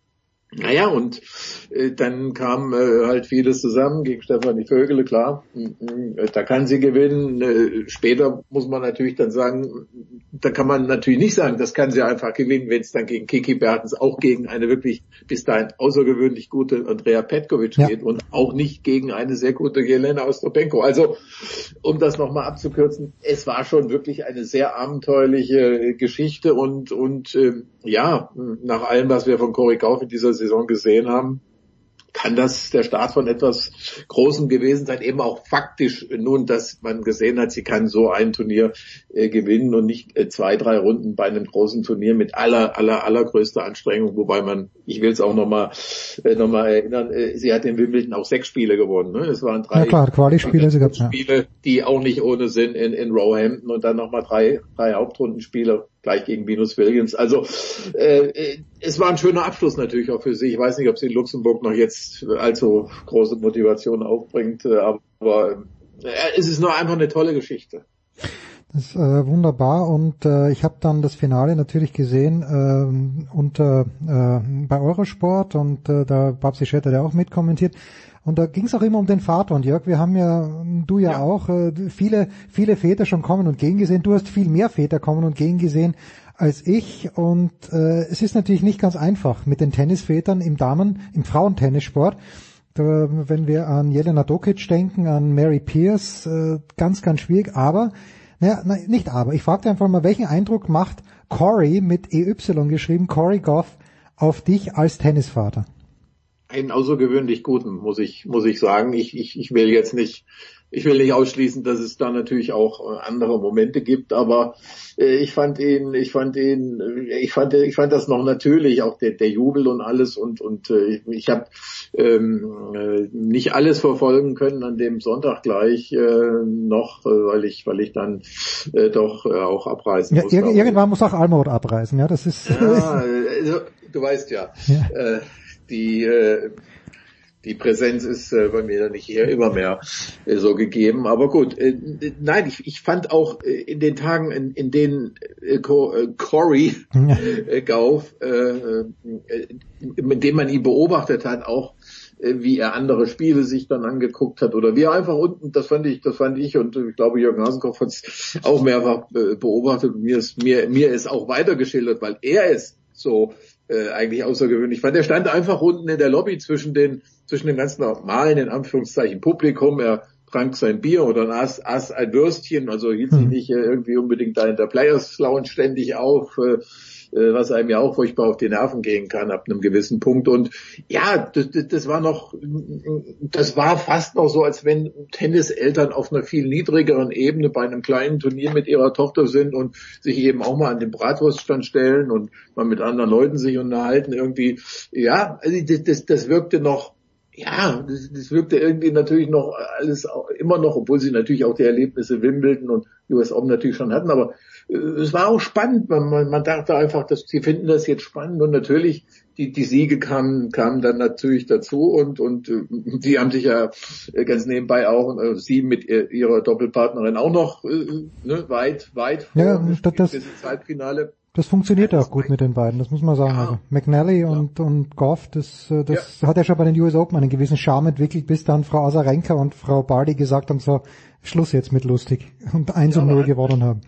Naja, und äh, dann kam äh, halt vieles zusammen gegen Stefanie Vögele, klar. Äh, da kann sie gewinnen. Äh, später muss man natürlich dann sagen, da kann man natürlich nicht sagen, das kann sie einfach gewinnen, wenn es dann gegen Kiki Bertens auch gegen eine wirklich bis dahin außergewöhnlich gute Andrea Petkovic ja. geht und auch nicht gegen eine sehr gute Jelena Ostropenko. Also, um das nochmal abzukürzen, es war schon wirklich eine sehr abenteuerliche Geschichte und, und äh, ja, nach allem, was wir von Cory Gauff in dieser Saison gesehen haben, kann das der Start von etwas Großem gewesen sein, eben auch faktisch nun, dass man gesehen hat, sie kann so ein Turnier äh, gewinnen und nicht äh, zwei, drei Runden bei einem großen Turnier mit aller, aller, allergrößter Anstrengung, wobei man, ich will es auch nochmal äh, noch mal erinnern, äh, sie hat in Wimbledon auch sechs Spiele gewonnen. Ne? Es waren drei ja, klar, Quali-Spiele, sie gab, Spiele, die auch nicht ohne sind in, in Roehampton und dann nochmal drei, drei Hauptrundenspiele gleich gegen Venus Williams. Also äh, es war ein schöner Abschluss natürlich auch für sie. Ich weiß nicht, ob sie in Luxemburg noch jetzt allzu große Motivation aufbringt, äh, aber äh, es ist nur einfach eine tolle Geschichte. Das ist äh, wunderbar und äh, ich habe dann das Finale natürlich gesehen äh, unter äh, bei Eurosport und äh, da Babsi Schetter, der auch mitkommentiert. Und da ging es auch immer um den Vater. Und Jörg, wir haben ja, du ja, ja, auch, äh, viele, viele Väter schon kommen und gehen gesehen. Du hast viel mehr Väter kommen und gehen gesehen als ich. Und äh, es ist natürlich nicht ganz einfach mit den Tennisvätern im Damen, im Frauentennissport. Da, wenn wir an Jelena Dokic denken, an Mary Pierce, äh, ganz, ganz schwierig. Aber, naja, na, nicht aber. Ich fragte einfach mal, welchen Eindruck macht Corey mit EY geschrieben, Corey Goff, auf dich als Tennisvater? Einen außergewöhnlich guten, muss ich, muss ich sagen. Ich, ich, ich will jetzt nicht, ich will nicht ausschließen, dass es da natürlich auch äh, andere Momente gibt, aber äh, ich fand ihn, ich fand ihn, äh, ich fand, ich fand das noch natürlich, auch der, der Jubel und alles und und äh, ich habe ähm, äh, nicht alles verfolgen können an dem Sonntag gleich äh, noch, äh, weil ich, weil ich dann äh, doch äh, auch abreisen ja, muss. Irgendwann muss auch Almut abreisen, ja, das ist. Ja, *laughs* also, du weißt ja. ja. Äh, die äh, die Präsenz ist äh, bei mir nicht hier immer mehr äh, so gegeben. Aber gut, äh, nein, ich, ich fand auch äh, in den Tagen, in, in denen äh, Corey äh, *laughs* Gauff, äh, äh, mit dem man ihn beobachtet hat, auch äh, wie er andere Spiele sich dann angeguckt hat oder wie er einfach unten, das fand ich, das fand ich und ich glaube Jürgen Hasenkopf hat es auch mehrfach äh, beobachtet und mir ist, mir, mir ist auch weitergeschildert, weil er ist so äh, eigentlich außergewöhnlich weil Der stand einfach unten in der Lobby zwischen den, zwischen dem ganzen normalen, in Anführungszeichen, Publikum. Er trank sein Bier oder aß, aß ein Würstchen, also hielt sich hm. nicht äh, irgendwie unbedingt da in der Players Lounge ständig auf. Äh, äh, was einem ja auch furchtbar auf die Nerven gehen kann ab einem gewissen Punkt. Und ja, das, das war noch, das war fast noch so, als wenn Tenniseltern auf einer viel niedrigeren Ebene bei einem kleinen Turnier mit ihrer Tochter sind und sich eben auch mal an den Bratwurststand stellen und mal mit anderen Leuten sich unterhalten irgendwie. Ja, also das, das, das wirkte noch ja, das, das wirkte irgendwie natürlich noch alles immer noch, obwohl sie natürlich auch die Erlebnisse Wimbledon und US Open natürlich schon hatten, aber es war auch spannend. Man, man, man dachte einfach, dass sie finden das jetzt spannend und natürlich die, die Siege kamen, kamen dann natürlich dazu und und äh, sie haben sich ja ganz nebenbei auch äh, sie mit ihrer Doppelpartnerin auch noch äh, ne, weit weit vor ja, das, Halbfinale. Das funktioniert ja, auch gut mit den beiden, das muss man sagen. Ja. Also McNally ja. und, und Goff, das, äh, das ja. hat ja schon bei den US Open einen gewissen Charme entwickelt, bis dann Frau Asarenka und Frau Bardi gesagt haben, so, Schluss jetzt mit lustig und 1 und 0 gewonnen haben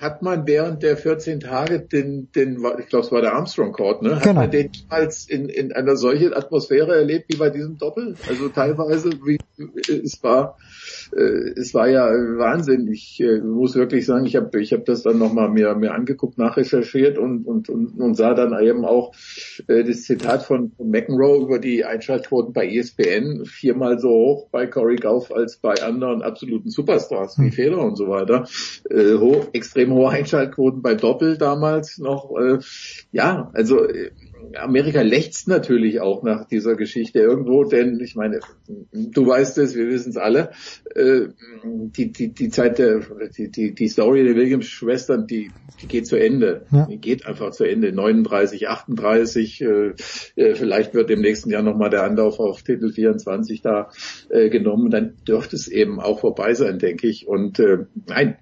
hat man während der 14 Tage den, den ich glaube, es war der Armstrong Court, ne? Hat genau. man den als in, in einer solchen Atmosphäre erlebt wie bei diesem Doppel? Also teilweise, wie es war, äh, es war ja Wahnsinn. Ich äh, muss wirklich sagen, ich habe ich hab das dann nochmal mir, mir angeguckt, nachrecherchiert und, und, und, und sah dann eben auch äh, das Zitat von McEnroe über die Einschaltquoten bei ESPN viermal so hoch bei Corey Gauff als bei anderen absoluten Superstars wie hm. Federer und so weiter. Äh, hoch, extrem hohe Einschaltquoten bei Doppel damals noch. Äh, ja, also äh, Amerika lechzt natürlich auch nach dieser Geschichte irgendwo, denn ich meine, du weißt es, wir wissen es alle, äh, die, die, die Zeit der, die, die, die Story der Williams-Schwestern, die, die geht zu Ende. Ja. Die geht einfach zu Ende. 39, 38, äh, äh, vielleicht wird im nächsten Jahr nochmal der Anlauf auf Titel 24 da äh, genommen. Dann dürfte es eben auch vorbei sein, denke ich. Und äh, nein,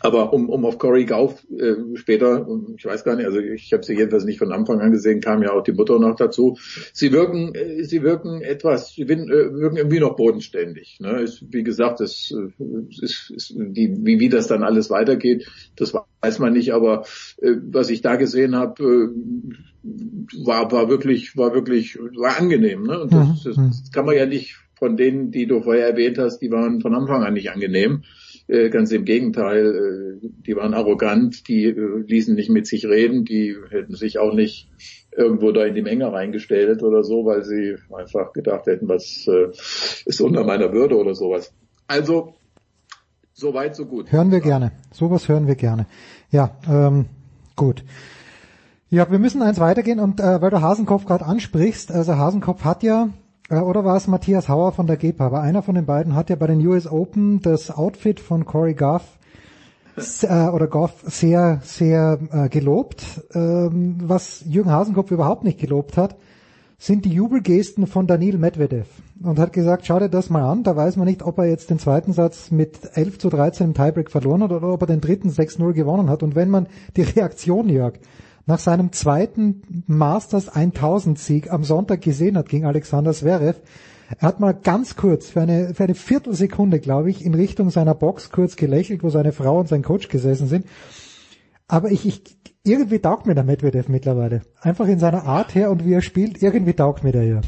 Aber um, um auf Corey Gauff äh, später, ich weiß gar nicht, also ich habe sie jedenfalls nicht von Anfang an gesehen, kam ja auch die Mutter noch dazu. Sie wirken, äh, sie wirken etwas, sie wirken, äh, wirken irgendwie noch bodenständig. Ne? Ist, wie gesagt, das äh, ist, ist die, wie, wie das dann alles weitergeht, das weiß man nicht. Aber äh, was ich da gesehen habe, äh, war, war wirklich, war wirklich, war angenehm. Ne? Und das, das, das kann man ja nicht von denen, die du vorher erwähnt hast, die waren von Anfang an nicht angenehm. Äh, ganz im Gegenteil, äh, die waren arrogant, die äh, ließen nicht mit sich reden, die hätten sich auch nicht irgendwo da in die Menge reingestellt oder so, weil sie einfach gedacht hätten, was ist unter meiner Würde oder sowas. Also, so weit, so gut. Hören wir gerne. Sowas hören wir gerne. Ja, ähm, gut. Ja, wir müssen eins weitergehen und äh, weil du Hasenkopf gerade ansprichst, also Hasenkopf hat ja oder war es Matthias Hauer von der GEPA? Aber einer von den beiden hat ja bei den US Open das Outfit von Corey Goff äh, oder Goff sehr, sehr äh, gelobt. Ähm, was Jürgen Hasenkopf überhaupt nicht gelobt hat, sind die Jubelgesten von Daniil Medvedev. Und hat gesagt, schau dir das mal an, da weiß man nicht, ob er jetzt den zweiten Satz mit 11 zu 13 im Tiebreak verloren hat oder ob er den dritten 6-0 gewonnen hat. Und wenn man die *laughs* Reaktion, Jörg, nach seinem zweiten Masters 1000 Sieg am Sonntag gesehen hat gegen Alexander Zverev. Er hat mal ganz kurz, für eine, für eine Viertelsekunde, glaube ich, in Richtung seiner Box kurz gelächelt, wo seine Frau und sein Coach gesessen sind. Aber ich, ich irgendwie taugt mir der Medvedev mittlerweile. Einfach in seiner Art her und wie er spielt, irgendwie taugt mir der hier.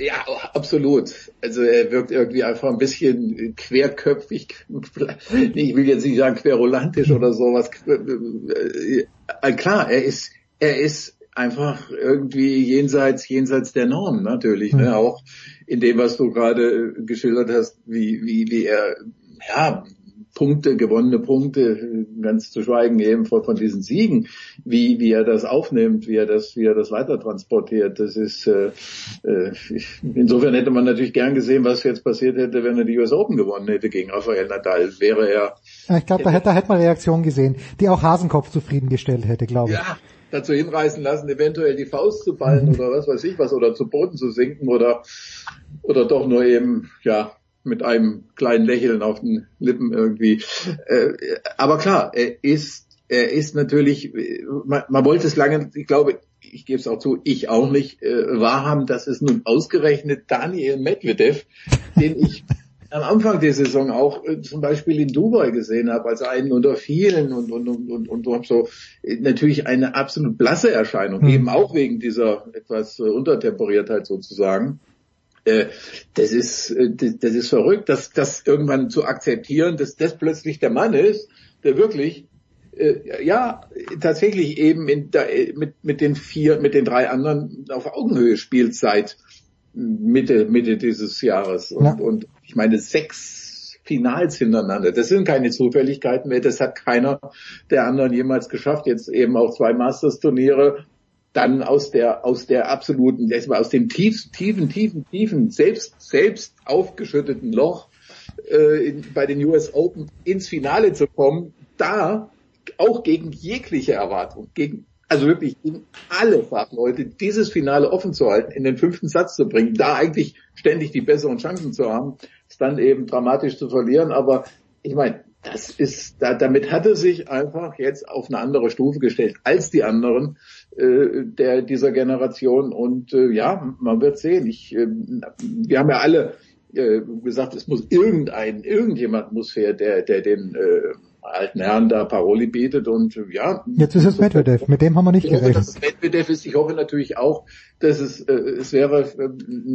Ja, absolut. Also er wirkt irgendwie einfach ein bisschen querköpfig. *laughs* Ich will jetzt nicht sagen querulantisch oder sowas. Äh, klar, er ist, er ist einfach irgendwie jenseits, jenseits der Norm natürlich, ne? Auch in dem, was du gerade geschildert hast, wie, wie, wie er, ja, Punkte, gewonnene Punkte, ganz zu schweigen eben von, von diesen Siegen, wie, wie er das aufnimmt, wie er das, wie er das weiter transportiert. Das ist äh, äh, insofern hätte man natürlich gern gesehen, was jetzt passiert hätte, wenn er die US Open gewonnen hätte gegen Rafael Nadal. Wäre er. Ja, ich glaube, da hätte, da hätte man Reaktion gesehen, die auch Hasenkopf zufriedengestellt hätte, glaube ich. Ja dazu hinreißen lassen, eventuell die Faust zu ballen mhm. oder was weiß ich was oder zu Boden zu sinken oder oder doch nur eben ja mit einem kleinen Lächeln auf den Lippen irgendwie. Äh, aber klar, er ist, er ist natürlich, man, man wollte es lange, ich glaube, ich gebe es auch zu, ich auch nicht äh, wahrhaben, dass es nun ausgerechnet Daniel Medvedev, den ich *laughs* am Anfang der Saison auch äh, zum Beispiel in Dubai gesehen habe, als einen unter vielen und und und und, und, und so äh, natürlich eine absolut blasse Erscheinung, mhm. eben auch wegen dieser etwas äh, Untertemperiertheit sozusagen. Äh, das ist, äh, das ist verrückt, dass das irgendwann zu akzeptieren, dass das plötzlich der Mann ist, der wirklich äh, ja tatsächlich eben in, mit mit den vier, mit den drei anderen auf Augenhöhe spielt seit Mitte Mitte dieses Jahres und, ja. und ich meine sechs Finals hintereinander. Das sind keine Zufälligkeiten mehr. Das hat keiner der anderen jemals geschafft. Jetzt eben auch zwei Masters-Turniere dann aus der aus der absoluten, erstmal aus dem tiefsten, tiefen, tiefen, tiefen, selbst selbst aufgeschütteten Loch äh, in, bei den US Open ins Finale zu kommen, da auch gegen jegliche Erwartung, gegen also wirklich gegen alle Fachleute dieses Finale offen zu halten, in den fünften Satz zu bringen, da eigentlich ständig die besseren Chancen zu haben, es dann eben dramatisch zu verlieren. Aber ich meine, das ist, da, damit hat er sich einfach jetzt auf eine andere Stufe gestellt als die anderen äh, der dieser Generation. Und äh, ja, man wird sehen. Ich, äh, wir haben ja alle äh, gesagt, es muss irgendein, irgendjemand muss her, der, der den äh, alten Herrn da Paroli bietet und ja. Jetzt ist es Medvedev, mit dem haben wir nicht ich gerechnet. Medvedev ist. Ich hoffe natürlich auch, dass es, äh, es wäre äh,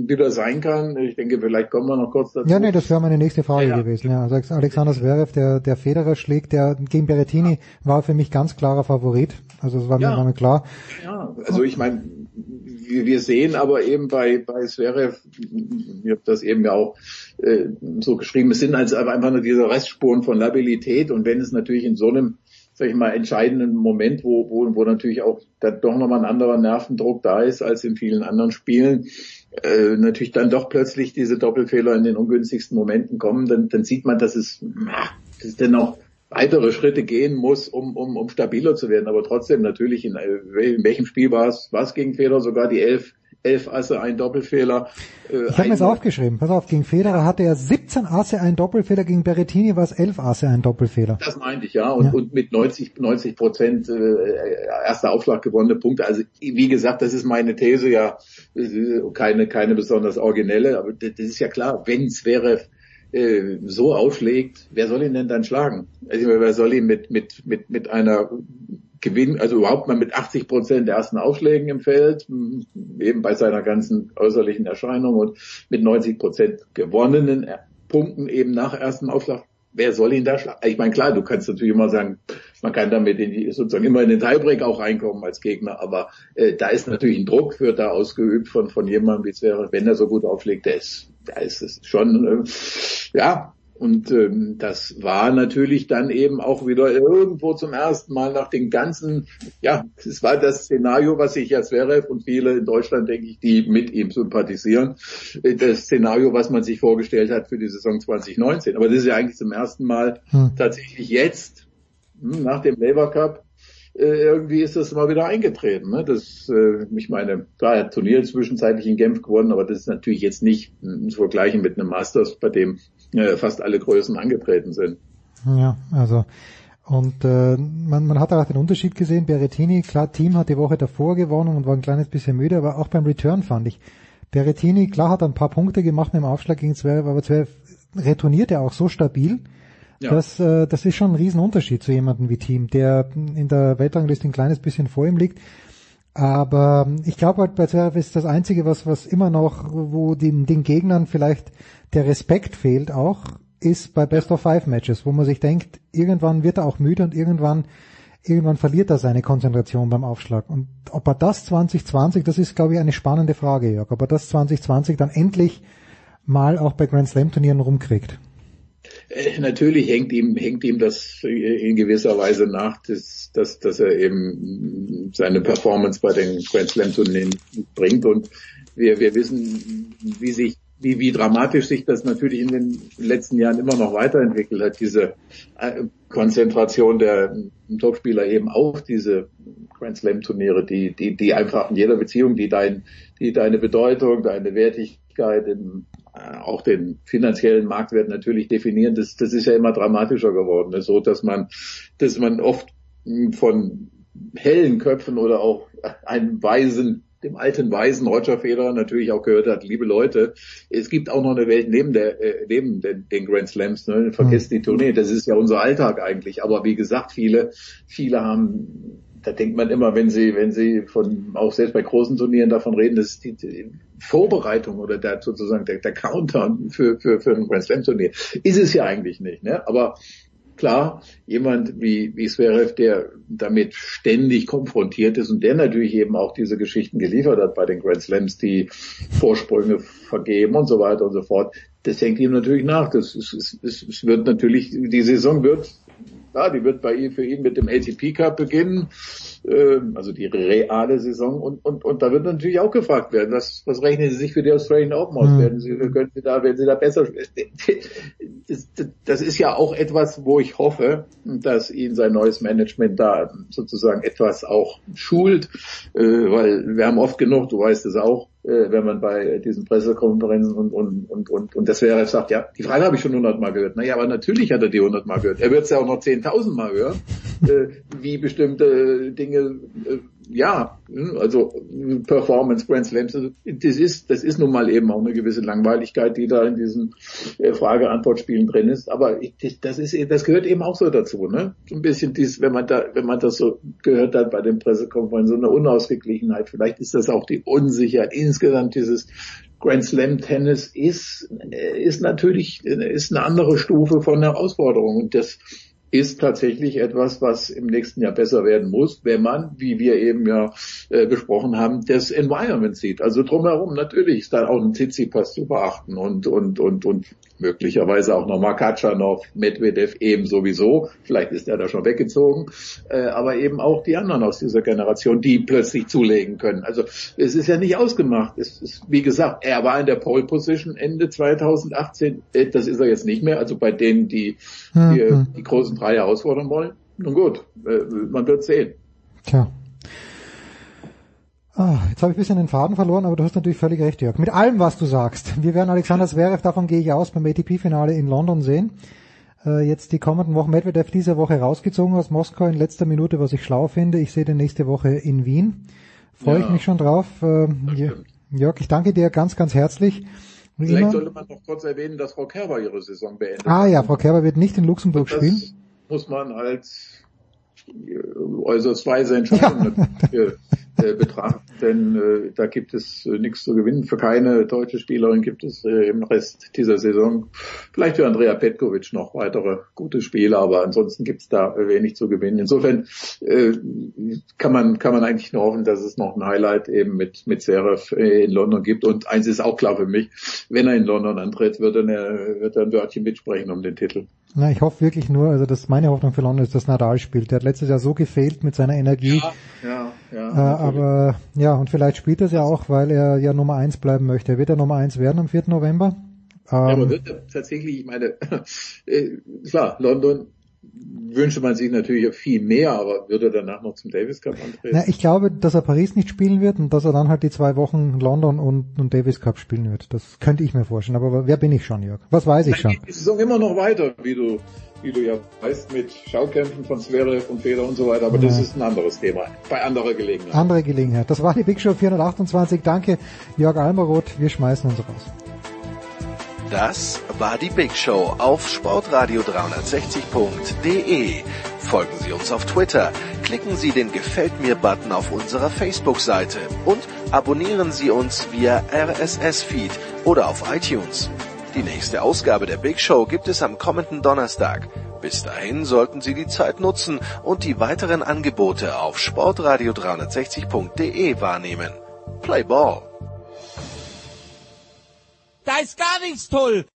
wieder sein kann. Ich denke, vielleicht kommen wir noch kurz dazu. Ja, nee, das wäre meine nächste Frage ja, gewesen. Ja, also Alexander Zverev, der, der Federer schlägt, der gegen Berrettini war für mich ganz klarer Favorit. Also es war ja. mir damit klar. Ja, also ich meine, wir sehen aber eben bei, bei Zverev, ich habe das eben ja auch äh, so geschrieben, es sind also einfach nur diese Restspuren von Labilität und wenn es natürlich in so einem sag ich mal, entscheidenden Moment, wo, wo, wo natürlich auch da doch nochmal ein anderer Nervendruck da ist als in vielen anderen Spielen, äh, natürlich dann doch plötzlich diese Doppelfehler in den ungünstigsten Momenten kommen, dann, dann sieht man, dass es, dass es dennoch weitere Schritte gehen muss, um, um, um stabiler zu werden. Aber trotzdem natürlich, in, in welchem Spiel war es, war es gegen Federer sogar die elf elf Asse, ein Doppelfehler. Äh, ich habe mir das aufgeschrieben. Pass auf, gegen Federer hatte er 17 Asse, ein Doppelfehler, gegen Berrettini war es 11 Asse, ein Doppelfehler. Das meinte ich, ja. Und, ja. und mit 90, 90 Prozent äh, erster Aufschlag gewonnene Punkte. Also wie gesagt, das ist meine These ja keine, keine besonders originelle, aber das ist ja klar, wenn es wäre äh, so aufschlägt, wer soll ihn denn dann schlagen? Also wer soll ihn mit, mit, mit, mit einer Gewinn, also überhaupt mal mit 80 Prozent der ersten Aufschlägen im Feld, eben bei seiner ganzen äußerlichen Erscheinung und mit 90 Prozent gewonnenen Punkten eben nach ersten Aufschlag. Wer soll ihn da schlagen? Ich meine, klar, du kannst natürlich immer sagen, man kann damit in die, sozusagen immer in den Tiebreak auch reinkommen als Gegner, aber äh, da ist natürlich ein Druck, wird da ausgeübt von, von jemandem, wie es wäre, wenn er so gut auflegt, der ist, da ist es schon, äh, ja, und ähm, das war natürlich dann eben auch wieder irgendwo zum ersten Mal nach den ganzen, ja, es war das Szenario, was sich jetzt wäre und viele in Deutschland, denke ich, die mit ihm sympathisieren, äh, das Szenario, was man sich vorgestellt hat für die Saison 2019. Aber das ist ja eigentlich zum ersten Mal hm. tatsächlich jetzt, hm, nach dem Labour Cup, äh, irgendwie ist das mal wieder eingetreten. Ne? Das, äh, ich meine, klar, er hat Turnier zwischenzeitlich in Genf gewonnen, aber das ist natürlich jetzt nicht zu vergleichen mit einem Masters, bei dem äh, fast alle Größen angetreten sind. Ja, also und äh, man, man hat auch den Unterschied gesehen. Berrettini, klar, Team hat die Woche davor gewonnen und war ein kleines bisschen müde, aber auch beim Return fand ich. Berrettini, klar, hat ein paar Punkte gemacht mit dem Aufschlag gegen 12, aber 12 retourniert er auch so stabil, ja. Das, äh, das ist schon ein Riesenunterschied zu jemandem wie Team, der in der Weltrangliste ein kleines bisschen vor ihm liegt. Aber ich glaube halt bei Zverev ist das Einzige, was, was immer noch, wo den, den Gegnern vielleicht der Respekt fehlt auch, ist bei Best of Five Matches, wo man sich denkt, irgendwann wird er auch müde und irgendwann, irgendwann verliert er seine Konzentration beim Aufschlag. Und ob er das 2020, das ist glaube ich eine spannende Frage, Jörg, ob er das 2020 dann endlich mal auch bei Grand Slam Turnieren rumkriegt. Äh, natürlich hängt ihm, hängt ihm das in gewisser Weise nach, dass, dass, dass er eben seine Performance bei den Grand Slam Turnieren bringt. Und wir, wir wissen, wie sich wie, wie dramatisch sich das natürlich in den letzten Jahren immer noch weiterentwickelt hat, diese äh, Konzentration der Topspieler eben auf diese Grand Slam Turniere, die, die, die einfach in jeder Beziehung, die dein, die deine Bedeutung, deine Wertigkeit äh, auch den finanziellen Marktwert natürlich definieren, das, das ist ja immer dramatischer geworden, so dass man, dass man oft von hellen Köpfen oder auch einem weisen dem alten weisen Roger Federer natürlich auch gehört hat, liebe Leute, es gibt auch noch eine Welt neben der äh, neben den, den Grand Slams, ne? vergesst mhm. die Tournee, das ist ja unser Alltag eigentlich, aber wie gesagt, viele viele haben da denkt man immer, wenn sie, wenn sie von, auch selbst bei großen Turnieren davon reden, das ist die, die Vorbereitung oder der, sozusagen der, der Counter für, für, für ein Grand Slam Turnier. Ist es ja eigentlich nicht, ne? Aber klar, jemand wie, wie Zverev, der damit ständig konfrontiert ist und der natürlich eben auch diese Geschichten geliefert hat bei den Grand Slams, die Vorsprünge vergeben und so weiter und so fort, das hängt ihm natürlich nach. Das ist, es, es wird natürlich, die Saison wird Klar, die wird bei ihm für ihn mit dem ATP Cup beginnen, äh, also die reale Saison. Und, und, und da wird natürlich auch gefragt werden, was, was rechnen Sie sich für die Australian Open aus? Mhm. Werden Sie, können Sie da, werden Sie da besser? *laughs* Das, das ist ja auch etwas, wo ich hoffe, dass ihn sein neues Management da sozusagen etwas auch schult, äh, weil wir haben oft genug, du weißt es auch, äh, wenn man bei diesen Pressekonferenzen und, und, und, und, und das wäre sagt, ja, die Frage habe ich schon hundertmal gehört. Naja, aber natürlich hat er die hundertmal gehört. Er wird es ja auch noch zehntausend Mal hören, äh, wie bestimmte Dinge äh, ja, also Performance Grand Slams, das ist, das ist nun mal eben auch eine gewisse Langweiligkeit, die da in diesen äh, Frage-Antwort-Spielen drin ist. Aber das ist, das gehört eben auch so dazu, ne? So ein bisschen dies, wenn man da, wenn man das so gehört hat bei den Pressekonferenzen, so eine Unausgeglichenheit. Vielleicht ist das auch die Unsicherheit. Insgesamt dieses Grand Slam Tennis ist, äh, ist natürlich, ist eine andere Stufe von Herausforderung. Und das, ist tatsächlich etwas, was im nächsten Jahr besser werden muss, wenn man, wie wir eben ja äh, besprochen haben, das Environment sieht. Also drumherum natürlich ist da auch ein Tsitsipas zu beachten und und und und möglicherweise auch noch Makachanov, Medvedev eben sowieso. Vielleicht ist er da schon weggezogen, äh, aber eben auch die anderen aus dieser Generation, die plötzlich zulegen können. Also es ist ja nicht ausgemacht. Es ist, wie gesagt, er war in der Pole Position Ende 2018. Äh, das ist er jetzt nicht mehr. Also bei denen, die die, mhm. die großen drei herausfordern wollen. Nun gut, äh, man wird sehen. Tja. Ah, jetzt habe ich ein bisschen den Faden verloren, aber du hast natürlich völlig recht, Jörg. Mit allem, was du sagst. Wir werden Alexander Zverev, davon gehe ich aus, beim ATP-Finale in London sehen. Äh, jetzt die kommenden Wochen Medvedev diese Woche rausgezogen aus Moskau in letzter Minute, was ich schlau finde. Ich sehe den nächste Woche in Wien. Freue ja, ich mich schon drauf. Äh, Jörg, ich danke dir ganz, ganz herzlich. Vielleicht sollte man noch kurz erwähnen, dass Frau Kerber ihre Saison beendet Ah ja, Frau Kerber wird nicht in Luxemburg das spielen. muss man als äußerst weise Entscheidung ja. *laughs* äh, betrachten, *laughs* denn äh, da gibt es äh, nichts zu gewinnen. Für keine deutsche Spielerin gibt es äh, im Rest dieser Saison. Vielleicht für Andrea Petkovic noch weitere gute Spiele, aber ansonsten gibt es da wenig zu gewinnen. Insofern äh, kann man kann man eigentlich nur hoffen, dass es noch ein Highlight eben mit mit Serif in London gibt. Und eins ist auch klar für mich: Wenn er in London antritt, wird er, wird er ein Wörtchen mitsprechen um den Titel. Na, ich hoffe wirklich nur, also das meine Hoffnung für London ist, dass Nadal spielt. Der hat letztes Jahr so gefehlt mit seiner Energie. Ja, ja, ja. Äh, aber ja, und vielleicht spielt er es ja auch, weil er ja Nummer eins bleiben möchte. Wird er Nummer eins werden am 4. November? Ja, aber ähm, wird er tatsächlich, ich meine, *laughs* äh, klar, London wünsche man sich natürlich viel mehr, aber würde er danach noch zum Davis Cup antreten? Na, ich glaube, dass er Paris nicht spielen wird und dass er dann halt die zwei Wochen London und, und Davis Cup spielen wird. Das könnte ich mir vorstellen. Aber wer bin ich schon, Jörg? Was weiß ich schon? Die Saison immer noch weiter, wie du, wie du ja weißt, mit Schaukämpfen von Zverev und Feder und so weiter. Aber ja. das ist ein anderes Thema. Bei anderer Gelegenheit. Andere Gelegenheit. Das war die Big Show 428. Danke, Jörg Almeroth. Wir schmeißen uns raus. Das war die Big Show auf sportradio360.de. Folgen Sie uns auf Twitter, klicken Sie den Gefällt mir Button auf unserer Facebook-Seite und abonnieren Sie uns via RSS-Feed oder auf iTunes. Die nächste Ausgabe der Big Show gibt es am kommenden Donnerstag. Bis dahin sollten Sie die Zeit nutzen und die weiteren Angebote auf sportradio360.de wahrnehmen. Play Ball! Da ist gar nichts toll.